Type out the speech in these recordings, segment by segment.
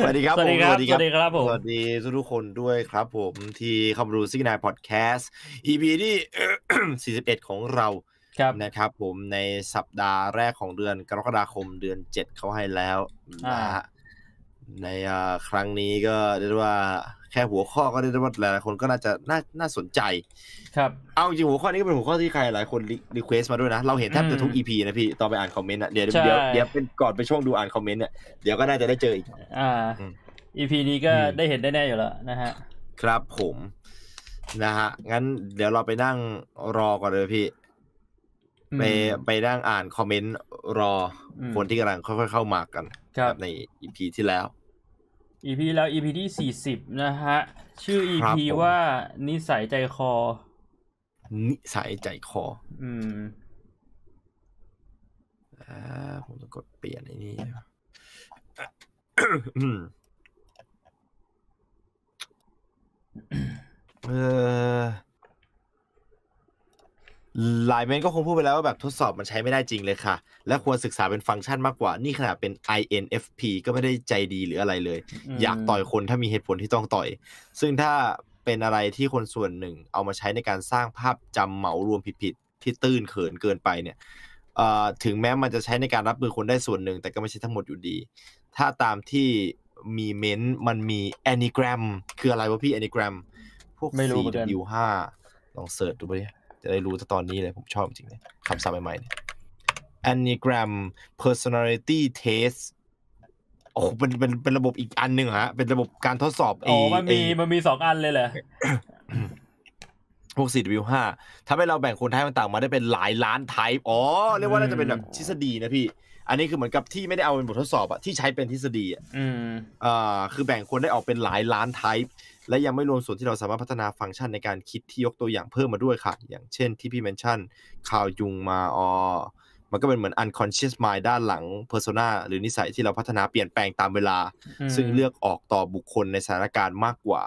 สวัสดีครับ สวัสดีครับผม สวัสดีคครับผมสวัสดีทุกๆคนด้วยครับผมที่เข้ามาดูซิกนายพอดแคสต์ EP ที่ 41 ของเราครับนะครับผมในสัปดาห์แรกของเดือนกรกฎาคมเดือน 7 เขาให้แล้วอ่านะฮะในอ่าครั้งนี้ก็เรียกได้ว่า แค่หัวข้อก็เรียกได้ว่าหลายๆคนก็น่าจะน่าน่าสนใจ ครับ เอาจริงๆหัวข้อนี้ก็เป็นหัวข้อที่ใครหลายคน request มาด้วยนะ เราเห็นแทบจะทุกอืม EP นะพี่ตอนไปอ่านคอมเมนต์อะเดี๋ยวใช่เดี๋ยวเดี๋ยวเป็นก่อนไปช่วงดูอ่านคอมเมนต์เนี่ยเดี๋ยวก็น่าจะได้เจออีก อ่าอืม EP นี้ก็อืมได้เห็นได้แน่อยู่แล้วนะฮะ ครับผมนะฮะ งั้นเดี๋ยวเราไปนั่งรอก่อนเลยพี่ ไปอืมไปนั่งอ่านคอมเมนต์รออมคนที่กำลังค่อยๆเข้ามากัน ครับใน EP ที่แล้ว EP แล้ว EP ที่สี่สิบนะฮะ ชื่อครับ EP ผม ว่านิสัยใจคอ นิสัยใจคออืม อ่าผมต้องกดเปลี่ยนไอ้นี่อืมเออ หลายเมนก็คงพูดไปแล้วว่าแบบทดสอบมันใช้ไม่ได้จริงเลยค่ะ และควรศึกษาเป็นฟังก์ชันมากกว่า นี่ขนาดเป็น INFP ก็ไม่ได้ใจดีหรืออะไรเลยอืมอยากต่อยคนถ้ามีเหตุผลที่ต้องต่อย ซึ่งถ้าเป็นอะไรที่คนส่วนหนึ่ง เอามาใช้ในการสร้างภาพจำเหมารวมผิดๆที่ตื้นเขินเกินไปเนี่ยเอ่อถึงแม้มันจะใช้ในการรับมือคนได้ส่วนหนึ่ง แต่ก็ไม่ใช่ทั้งหมดอยู่ดี ถ้าตามที่มีเม้นต์มันมี Anagram คืออะไรวะพี่ Anagram พวกไม่รู้เหมือนกัน 4W5 ลองเสิร์ชดูไปดิ จะได้รู้ตอนนี้เลย ผมชอบจริงๆเลยคำศัพท์ใหม่ๆเนี่ย Anagram personality test โอ้โหเป็นเป็นเป็นระบบอีกอันหนึ่งเหรอฮะ เป็นระบบการทดสอบอ๋อไมันมีไอ้มันมีสองอันเลยเหรอพวก 4W5 ทำให้เราแบ่งคนไทป์ต่างๆมาได้เป็นหลายล้านไทป์อ๋อ เรียกว่าน่าจะเป็นแบบทฤษฎีนะพี่ อันนี้คือเหมือนกับที่ไม่ได้เอาเป็นบททดสอบอะที่ใช้เป็นทฤษฎีอะอืมอ่าคือแบ่งคนได้ออกเป็นหลายล้านไทป์ และยังไม่รวมส่วนที่เราสามารถพัฒนาฟังก์ชันในการคิดที่ยกตัวอย่างเพิ่มมาด้วยค่ะ อย่างเช่นที่พี่เมนชั่นคาวยุงมาอ๋อมันก็เป็นเหมือน unconscious mind ด้านหลัง persona หรือนิสัยที่เราพัฒนาเปลี่ยนแปลงตามเวลาอืมซึ่งเลือกออกต่อบุคคลในสถานการณ์มากกว่า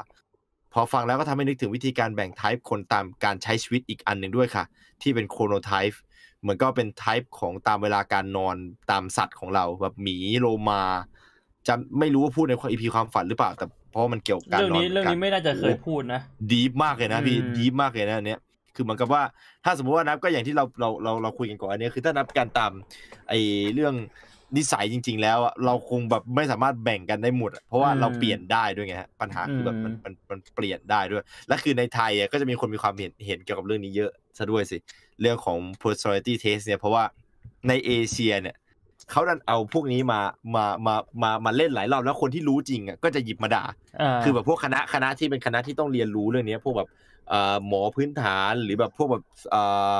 พอฟังแล้วก็ทำให้นึกถึงวิธีการแบ่งไทป์คนตามการใช้ชีวิตอีกอันหนึ่งด้วยค่ะ ที่เป็นโครโนไทป์เหมือนก็เป็นไทป์ของตามเวลาการนอนตามสัตว์ของเราแบบหมีโลมาจะไม่รู้ว่าพูดในอีพีความฝันหรือเปล่า แต่ เพราะว่ามันเกี่ยวกับการเรื่องนอนนี้หเรื่องกันี้ไม่น่าจะเคยพูดนะดีฟมากเลยนะพี่อืมดีฟมากเลยนะอันเนี้ยคือเหมือนกับว่าถ้าสมมติว่านับก็อย่างที่เราเราเราเราคุยกันก่อนอันเนี้ยคือถ้านับการตามไอ้เรื่องนิสัยจริง ๆ แล้วอะเราคงแบบไม่สามารถแบ่งกันได้หมดอะเพราะว่าอืมเราเปลี่ยนได้ด้วยไงฮะปัญหาคือแบบมันอืมมันมันเปลี่ยนได้ด้วย และคือในไทยอะก็จะมีคนมีความเห็นเห็นเกี่ยวกับเรื่องนี้เยอะซะด้วยสิ เรื่องของ personality test เนี่ยเพราะว่าในเอเชียเนี่ย เขาดันเอาพวกนี้มามามามามาเล่นหลายรอบแล้วคนที่รู้จริงอะก็จะหยิบมาด่าาคือแบบพวกคณะคณะที่เป็นคณะที่ต้องเรียนรู้เรื่องเนี้ยพวกแบบเอ่อหมอพื้นฐานหรือแบบพวกแบบเอ่อ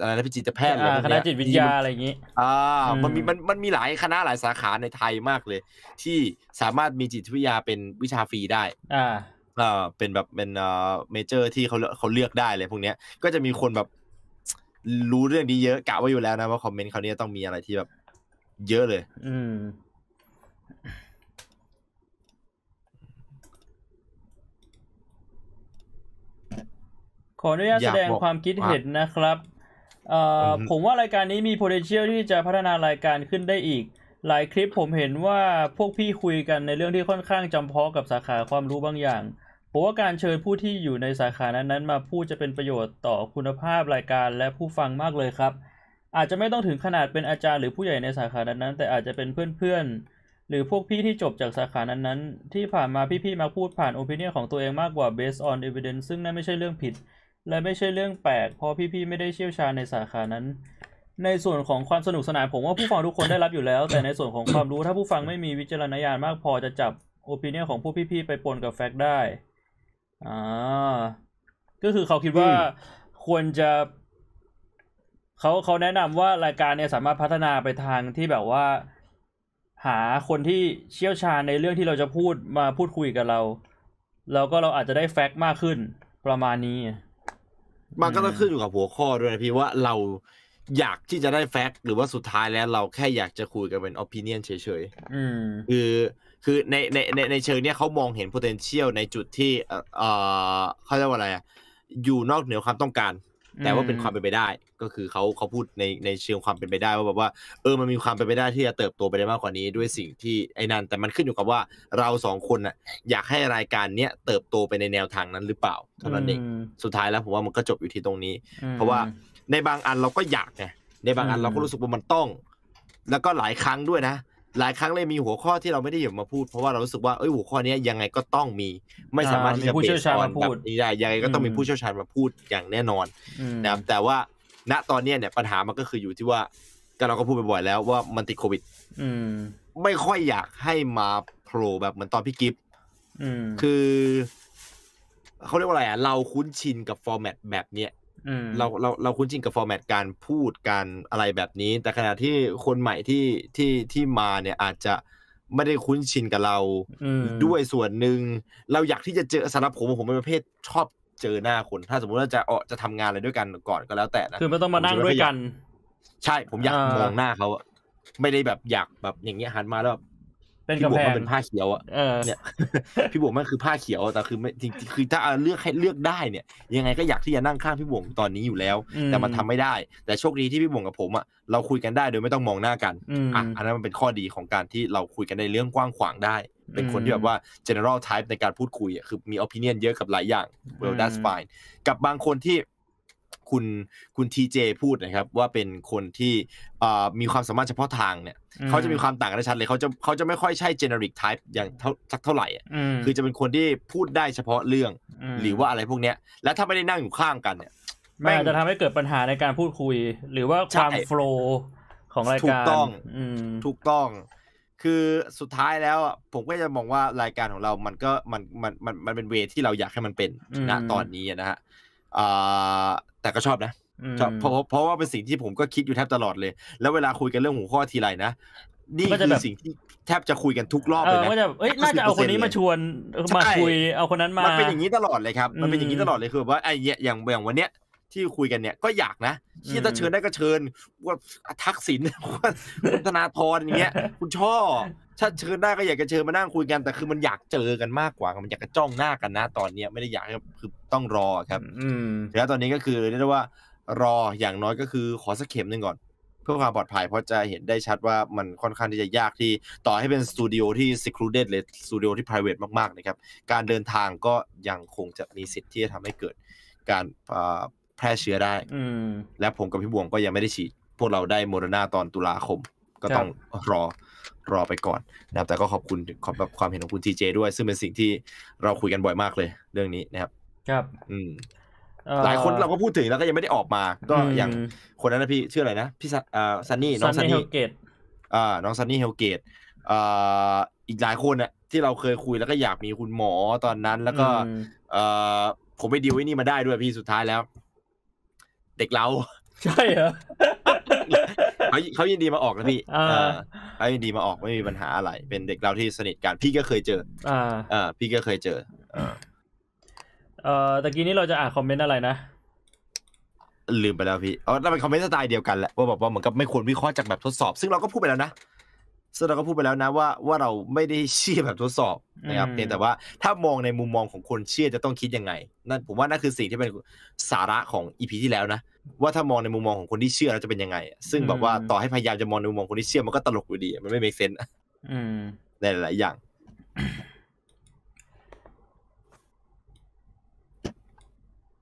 อะไรนะจิตแพทย์อะไรอ่าพวกคณะเนี้ยจิตวิทยาอะไรอย่างงี้อ่าอืมมันมีมันมันมีหลายคณะหลายสาขาในไทยมากเลย ที่สามารถมีจิตวิทยาเป็นวิชาฟรีได้ อ่าเอ่อเป็นแบบเป็นเอ่อเมเจอร์ที่เขาเขาเลือกได้เลยพวกเนี้ยก็จะมีคนแบบรู้เรื่องนี้เยอะกะไว้อยู่แล้วนะว่าคอมเมนต์เขาวเนี้ยต้องมีอะไรที่แบบ เยอะเลย อืมขออนุญาตอแสยากดงบอกความคิดเห็นนะครับเอ่อออฮึผมว่ารายการนี้มี potential ที่จะพัฒนารายการขึ้นได้อีก หลายคลิปผมเห็นว่าพวกพี่คุยกันในเรื่องที่ค่อนข้างจำเพาะกับสาขาความรู้บางอย่างผมว่าการเชิญผู้ที่อยู่ในสาขานั้นๆ มาพูดจะเป็นประโยชน์ต่อคุณภาพรายการและผู้ฟังมากเลยครับ อาจจะไม่ต้องถึงขนาดเป็นอาจารย์หรือผู้ใหญ่ในสาขานั้นๆ แต่อาจจะเป็นเพื่อนๆ หรือพวกพี่ที่จบจากสาขานั้นๆ ที่ผ่านมาพี่ๆ มาพูดผ่าน opinion ของตัวเองมากกว่า based on evidence ซึ่งนั่นไม่ใช่เรื่องผิด และไม่ใช่เรื่องแปลก เพราะพี่ๆ ไม่ได้เชี่ยวชาญในสาขานั้น ในส่วนของความสนุกสนานผมว่าผู้ฟังทุกคนได้รับอยู่แล้ว แต่ในส่วนของความรู้ถ้าผู้ฟังไม่มีวิจารณญาณมากพอจะจับ opinion ของผู้พี่ๆ ไปปนกับแฟกต์ได้ อ่า ก็คือเขาคิดว่าอืมควรจะ เขาเขาแนะนำว่ารายการเนี่ยสามารถพัฒนาไปทางที่แบบว่า หาคนที่เชี่ยวชาญในเรื่องที่เราจะพูดมาพูดคุยกับเรา แล้วก็เราอาจจะได้แฟกต์มากขึ้นประมาณนี้ มันก็ต้องขึ้นอยู่กับหัวข้อด้วยนะพี่ว่าเราอยากที่จะได้แฟกต์หรือว่าสุดท้ายแล้วเราแค่อยากจะคุยกันเป็น opinion เฉยอืมๆคือคือในในในในเชิงเนี้ยเขามองเห็น potential ในจุดที่เอ่อเอ่อเขาเรียกว่าอะไรอะอยู่นอกเหนือความต้องการ แต่ว่าเป็นความเป็นไปได้ ก็คือเขาเขาพูดในในเชิงความเป็นไปได้ว่าแบบว่าเออมันมีความเป็นไปได้ที่จะเติบโตไปได้มากกว่านี้ด้วยสิ่งที่ไอ้นั่นแต่มันขึ้นอยู่กับว่าเราสองคนน่ะอยากให้รายการเนี้ยเติบโตไปในแนวทางนั้นหรือเปล่าเท่านั้นเองมสุดท้ายแล้วผมว่ามันก็จบอยู่ที่ตรงนี้อืมเพราะว่าในบางอันเราก็อยากไงในบางอันอืมเราก็รู้สึกว่ามันต้อง แล้วก็หลายครั้งด้วยนะ หลายครั้งเลยมีหัวข้อที่เราไม่ได้หยิบมาพูด เพราะว่าเรารู้สึกว่าเอ้ยหัวข้อเนี้ยยังไงก็ต้องมี ไม่สามารถที่จะอ่ามีผู้เชี่ยวชาญบมาพูดแบบนี้ได้ยังไงก็ต้องมีอืมผู้เชี่ยวชาญมาพูดอย่างแน่นอนอืมนะครับแต่ว่าณตอนเนี้ยเนี่ยปัญหามันก็คืออยู่ที่ว่าก็เราก็พูดไปบ่อยแล้วว่ามันติดโควิดอืมไม่ค่อยอยากให้มาโผล่แบบเหมือนตอนพี่กิฟต์อืมคือเขาเรียกว่าอะไรอะเราคุ้นชินกับ format แบบเนี้ยม เราเราเราคุ้นชินกับ format การพูดการอะไรแบบนี้ แต่ขณะที่คนใหม่ที่ที่ที่มาเนี่ยอาจจะไม่ได้คุ้นชินกับเราอืมด้วยส่วนหนึ่งเราอยากที่จะเจอสำหรับผมผมเป็นประเภทชอบเจอหน้าคน ถ้าสมมติว่าจะเออจะทำงานอะไรด้วยกันก่อนก็แล้วแต่นะคือไม่ต้องมานั่งด้วยกัน ใช่ผมอยากอ่ามมองหน้าเขาอะไม่ได้แบบอยากแบบอย่างเงี้ยหันมาแล้วแบบเป็น พี่กำบวแพกงมันเป็นผ้าเขียวอะเออเนี่ยพี่บวงมันคือผ้าเขียวแต่คือไม่จริงๆคือถ้าเอาเลือกให้เลือกได้เนี่ย ยังไงก็อยากที่จะนั่งข้างพี่บวงตอนนี้อยู่แล้วอืมแต่มันทำไม่ได้ แต่โชคดีที่พี่บวงกับผมอะเราคุยกันได้โดยไม่ต้องมองหน้ากันอืมอะอันนั้นมันเป็นข้อดีของการที่เราคุยกันในเรื่องกว้างขวางได้ เป็นคนที่แบบว่า general type ในการพูดคุยอะคือมี opinion เยอะกับหลายอย่าง well that's อืม fine กับบางคนที่ คุณคุณทีเจพูดนะครับ ว่าเป็นคนที่อ่ามีความสามารถเฉพาะทางเนี่ยอืมเขาจะมีความต่างกันได้ชัดเลยเขาจะเขาจะไม่ค่อยใช่ generic type อย่างเท่าสักเท่าไหร่อะมคือจะเป็นคนที่พูดได้เฉพาะเรื่องมหรือว่าอะไรพวกเนี้ย แล้วถ้าไม่ได้นั่งอยู่ข้างกันเนี่ยมันอาจจะทำให้เกิดปัญหาในการพูดคุย หรือว่าคใช่วามโฟล์ของรายถูการกต้องอืมถูกต้อง คือสุดท้ายแล้วอะผมก็จะมองว่ารายการของเรามันก็มันมันมันมันเป็นเวที่เราอยากให้มันเป็นอืมณตอนนี้อะนะฮะอ่า แต่ก็ชอบนะมชอบเพราะเพราะว่าเป็นสิ่งที่ผมก็คิดอยู่แทบตลอดเลย แล้วเวลาคุยกันเรื่องหัวข้อทีไรนะนี่ก็จะคืแบอบสิ่งที่แทบจะคุยกันทุกรอบเอเลยอนะก็จะเอ้ยน่าจะเอาคนนี้มาชวนมาใช่คุยเอาคนนั้นมา มันเป็นอย่างนี้ตลอดเลยครับ มันเป็นอย่างนี้อืมตลอดเลยคือแบบว่าไอ้เนี่ยอย่างอย่างวันเนี้ยที่คุยกันเนี่ยก็อยากนะที่อืมถ้าเชิญได้ก็เชิญว่าทักษิณว่าคุณธนาธรอย่างเงี้ย คุณช่อ ถ้าเชิญได้ก็อยากจะเชิญมานั่งคุยกันแต่คือมันอยากเจอกันมากกว่า มันอยากจะจ้องหน้ากันนะ ตอนเนี้ยไม่ได้อยากให้คือต้องรอครับ อืมแล้วตอนนี้ก็คือเรียกได้ว่ารออย่างน้อยก็คือขอสักเข็มหนึ่งก่อน เพื่อความปลอดภัยเพราะจะเห็นได้ชัดว่ามันค่อนข้างที่จะยากที่ต่อให้เป็นสตูดิโอที่ secluded เลยสตูดิโอที่ private มากๆนะครับ การเดินทางก็ยังคงจะมีสิทธิ์ที่จะทำให้เกิดการเอ่อแพร่เชื้อได้อืมและผมกับพี่บวงก็ยังไม่ได้ฉีด พวกเราได้โมเดอร์นาตอนตุลาคม ก็ต้องรอ รอไปก่อนนะครับแต่ก็ขอบคุณขอบความเห็นของคุณทีเจด้วย ซึ่งเป็นสิ่งที่เราคุยกันบ่อยมากเลย เรื่องนี้นะครับ ครับ อืมเอ่อหลายคนเราก็พูดถึงแล้วก็ยังไม่ได้ออกมา ก็อืมอย่างคนนั้นนะพี่ชื่ออะไรนะพี่ซันอ่าซันนี่น้องซันเฮนี่ลเกตอ่าน้องซันนี่เฮลเกตอ่าอีกหลายคนน่ะที่เราเคยคุยแล้วก็อยากมีคุณหมอตอนนั้น แล้วก็อืมเอ่อผมไปดีลไอ้นี่มาได้ด้วยพี่สุดท้ายแล้ว เด็กเรา ใช่เหรอ เขาเขายินดีมาออกนะพี่อ่าเออเขายินดีมาออกไม่มีปัญหาอะไร เป็นเด็กเราที่สนิทกันพี่ก็เคยเจออ่าอ่าพี่ก็เคยเจอเออเอ่อตะกี้นี้เราจะอ่านคอมเมนต์อะไรนะลืมไปแล้วพี่อ๋อนั่นเป็นคอมเมนต์สไตล์เดียวกันแหละว่าแบบว่าเหมือนกับไม่ควรวิเคราะห์จากแบบทดสอบ ซึ่งเราก็พูดไปแล้วนะซึ่งเราก็พูดไปแล้วนะว่าว่าเราไม่ได้เชื่อแบบทดสอบนะครับอืมเพียงแต่ว่าถ้ามองในมุมมองของคนเชื่อจะต้องคิดยังไงนั่นผมว่านั่นคือสิ่งที่เป็นสาระของอีพีที่แล้วนะ ว่าถ้ามองในมุมมองของคนที่เชื่อแล้วจะเป็นยังไง ซึ่งแบบว่าต่อให้พยายามจะมองในมุมมองคนที่เชื่อมันก็ตลกอยู่ดี มันไม่ make sense อืมในหลายๆอย่าง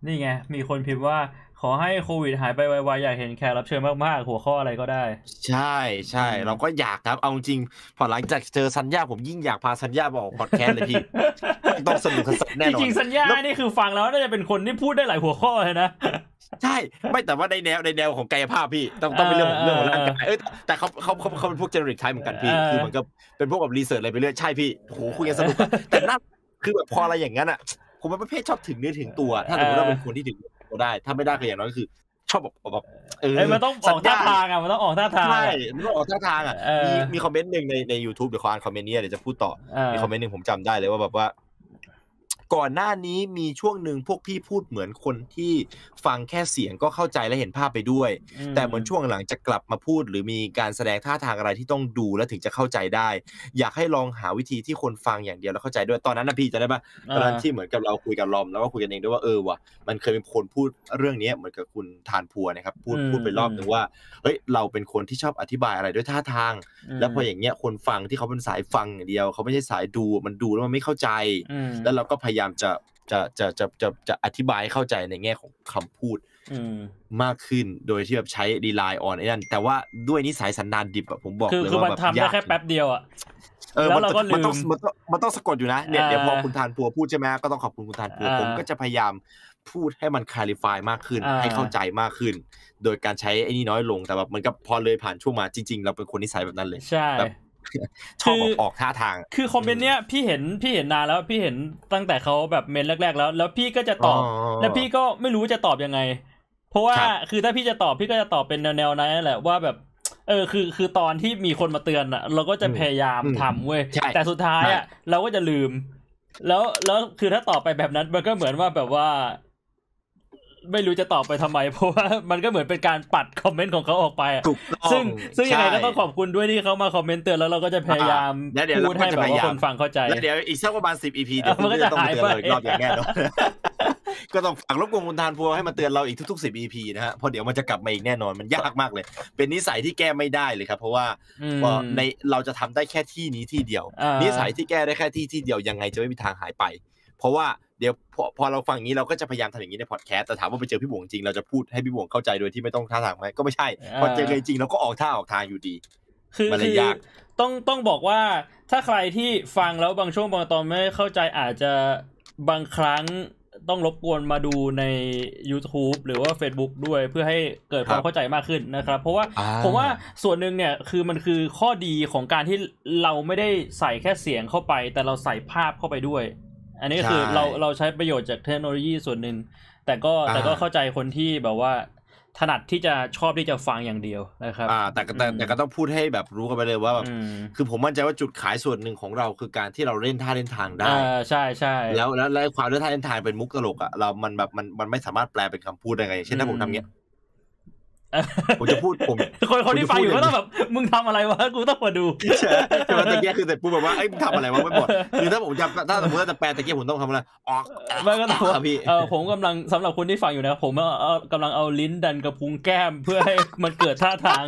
นี่ไง มีคนพิมพ์ว่า ขอให้โควิดหายไปไวๆ อยากเห็นแขกรับเชิญมากๆ หัวข้ออะไรก็ได้ ใช่ใช่อืมเราก็อยากครับ เอาจริงๆพอหลังจากเจอสัญญาผมยิ่งอยากพาสัญญามาออกพอดแคสต์เลยพี่ ต้องสนุกสนานแน่นอนจริงๆสัญญาแล้วนี่คือฟังแล้วน่าจะเป็นคนที่พูดได้หลายหัวข้อเลยนะ ใช่ ไม่แต่ว่าในแนวในแนวของกายภาพพี่ ต้องต้องเป็นเรื่องของเออเรื่องของร่างกายเอ้ยแต่เขาเขาเขาเขาเป็นพวก generic type เหมือนกันพี่เออคือเหมือนกับเป็นพวกแบบ research อะไรไปเรื่อย ใช่พี่โหคุยกันสนุกอะแต่นั่นคือแบบพออะไรอย่างนั้นอะผมเป็นประเภทชอบถึงเนื้อถึงตัว ถ้าสมมติว่าเป็นคนที่ถึง ตัวได้ ถ้าไม่ได้ก็อย่างน้อยก็คือ ชอบแบบแบบเออเอ้ยมันต้องออกท่าทางอะมันต้องออกท่าทางใช่อะมันต้องออกท่าทางอะเออมีมีคอมเมนต์หนึ่งในใน YouTube เดี๋ยวขออ่านคอมเมนต์นี้เดี๋ยวจะพูดต่อเออมีคอมเมนต์หนึ่งผมจำได้เลยว่าแบบว่า ก่อนหน้านี้มีช่วงหนึ่งพวกพี่พูดเหมือนคนที่ฟังแค่เสียงก็เข้าใจและเห็นภาพไปด้วย แต่เหมือนช่วงหลังจะกลับมาพูด หรือมีการแสดงท่าทางอะไรที่ต้องดูแล้วถึงจะเข้าใจได้ อยากให้ลองหาวิธีที่คนฟังอย่างเดียวแล้วเข้าใจด้วยตอนนั้นนะพี่จะได้ปะตอนนั้นที่เหมือนกับเราคุยกับลอมแล้วก็คุยกันเองด้วยว่าเออว่ะมันเคยมีคนพูดเรื่องนี้เหมือนกับคุณทานพัวนะครับพูดพูดไปรอบหนึ่งว่าเฮ้ยเราเป็นคนที่ชอบอธิบายอะไรด้วยท่าทาง แล้วพออย่างเงี้ยคนฟังที่เขาเป็นสายฟังอย่างเดียว เขาไม่ใช่สายดูมันดูแล้วมันไม่เข้าใจ แล้วเราก็พยายามจะจะจะจะจะจะอธิบายให้เข้าใจในแง่ของคำพูดมากขึ้นโดยที่แบบใช้ดีไลน์ออนไอ้นั่นแต่ว่าด้วยนิสัยสันดานดิบอะผมบอกเลยว่าแบบทำได้แค่แป๊บเดียวอะเออแล้วเราก็ลืมมันต้องมันต้องสะกดอยู่นะเนี่ยเดี๋ยวพอคุณทานพัวพูดใช่ไหมก็ต้องขอบคุณคุณทานพัวผมก็จะพยายามพูดให้มันคลาริฟายมากขึ้น ให้เข้าใจมากขึ้น โดยการใช้ไอ้นี่น้อยลงแต่แบบมันก็พอเลยผ่านช่วงมาจริง ๆ เราเป็นคนนิสัยแบบนั้นเลยใช่ ชอบออกท่าทาง คือคอมเมนต์เนี้ยพี่เห็นพี่เห็นนานแล้วพี่เห็นตั้งแต่เขาแบบเมนแรก ๆ แล้ว แล้วพี่ก็จะตอบ แล้วพี่ก็ไม่รู้จะตอบยังไง เพราะว่าคือถ้าพี่จะตอบพี่ก็จะตอบเป็นแนวๆนั้นแหละว่าแบบเออคือคือตอนที่มีคนมาเตือนอะ เราก็จะพยายามทำเว้ยแต่สุดท้ายอะเราก็จะลืม แล้วแล้วคือถ้าตอบไปแบบนั้นมันก็เหมือนว่าแบบว่า ไม่รู้จะตอบไปทำไม เพราะว่ามันก็เหมือนเป็นการปัดคอมเมนต์ของเขาออกไปซึ่งซึ่งยังไงก็ต้องขอบคุณด้วยที่เขามาคอมเมนต์เตือนแล้วเราก็จะพยายามพูดให้แบบว่าคนฟังเข้าใจแล้วเดี๋ยวอีกสักประมาณสิบอีพีเดี๋ยวมันก็จะต้องเตือนเลยรอบอย่างแน่นอนก็ต้องฝากรบกวนคุณทานพัวให้มาเตือนเราอีกทุกๆสิบอีพีนะฮะเพราะเดี๋ยวมันจะกลับมาอีกแน่นอนมันยากมากเลย เป็นนิสัยที่แก้ไม่ได้เลยครับ เพราะว่าในเราจะทำได้แค่ที่นี้ที่เดียว นิสัยที่แก้ได้แค่ที่ที่เดียวยังไงจะไม่มีทางหายไป เพราะว่า เดี๋ยวพอพอเราฟังอย่างนี้เราก็จะพยายามทำอย่างนี้ในพอดแคสต์แต่ถามว่าไปเจอพี่บวงจริงเราจะพูดให้พี่บวงเข้าใจโดยที่ไม่ต้องท่าทางไหมก็ไม่ใช่พอเจอจริงเราก็ออกท่าออกทางอยู่ดี คือมันเลยยากต้องต้องบอกว่าถ้าใครที่ฟังแล้วบางช่วงบางตอนไม่เข้าใจอาจจะบางครั้งต้องรบกวนมาดูใน YouTube หรือว่า Facebook ด้วยเพื่อให้เกิดความเข้าใจมากขึ้นนะครับ เพราะว่าผมว่าส่วนหนึ่งเนี่ยคือมันคือข้อดีของการที่เราไม่ได้ใส่แค่เสียงเข้าไป แต่เราใส่ภาพเข้าไปด้วย อันนี้คือเราเราใช้ประโยชน์จากเทคโนโลยีส่วนหนึ่งแต่ก็แต่ก็เข้าใจคนที่แบบว่าถนัดที่จะชอบที่จะฟังอย่างเดียวนะครับอ่าแต่แต่แต่ก็ต้องพูดให้แบบรู้กันไปเลยว่าแบบคือผมมั่นใจว่าจุดขายส่วนหนึ่งของเราคือการที่เราเล่นท่าเล่นทางได้อ่าใช่ใช่แล้วแล้วแล้วความเล่นท่าเล่นทางเป็นมุกตลกอะเรา มันแบบมันมันไม่สามารถแปลเป็นคำพูดได้ไงเช่นถ้าผมทำเงี้ย ผมจะพูดผม คนคนที่ฟังอยู่ก็ต้องแบบ มึงทำอะไรวะ กูต้องมาดูใช่ไหมตะเกียคือเสร็จปุ๊บแบบว่าไอ้มึงทำอะไรวะไม่หมดคือถ้าผมจะถ้าสมมติว่าจะแปลตะเกียผมต้องทำอะไรออกไม่ก็ต้องพี่เออผมกำลังสำหรับคนที่ฟังอยู่นะ ผมกำลังเอาลิ้นดันกระพุ้งแก้มเพื่อให้มันเกิดท่าทาง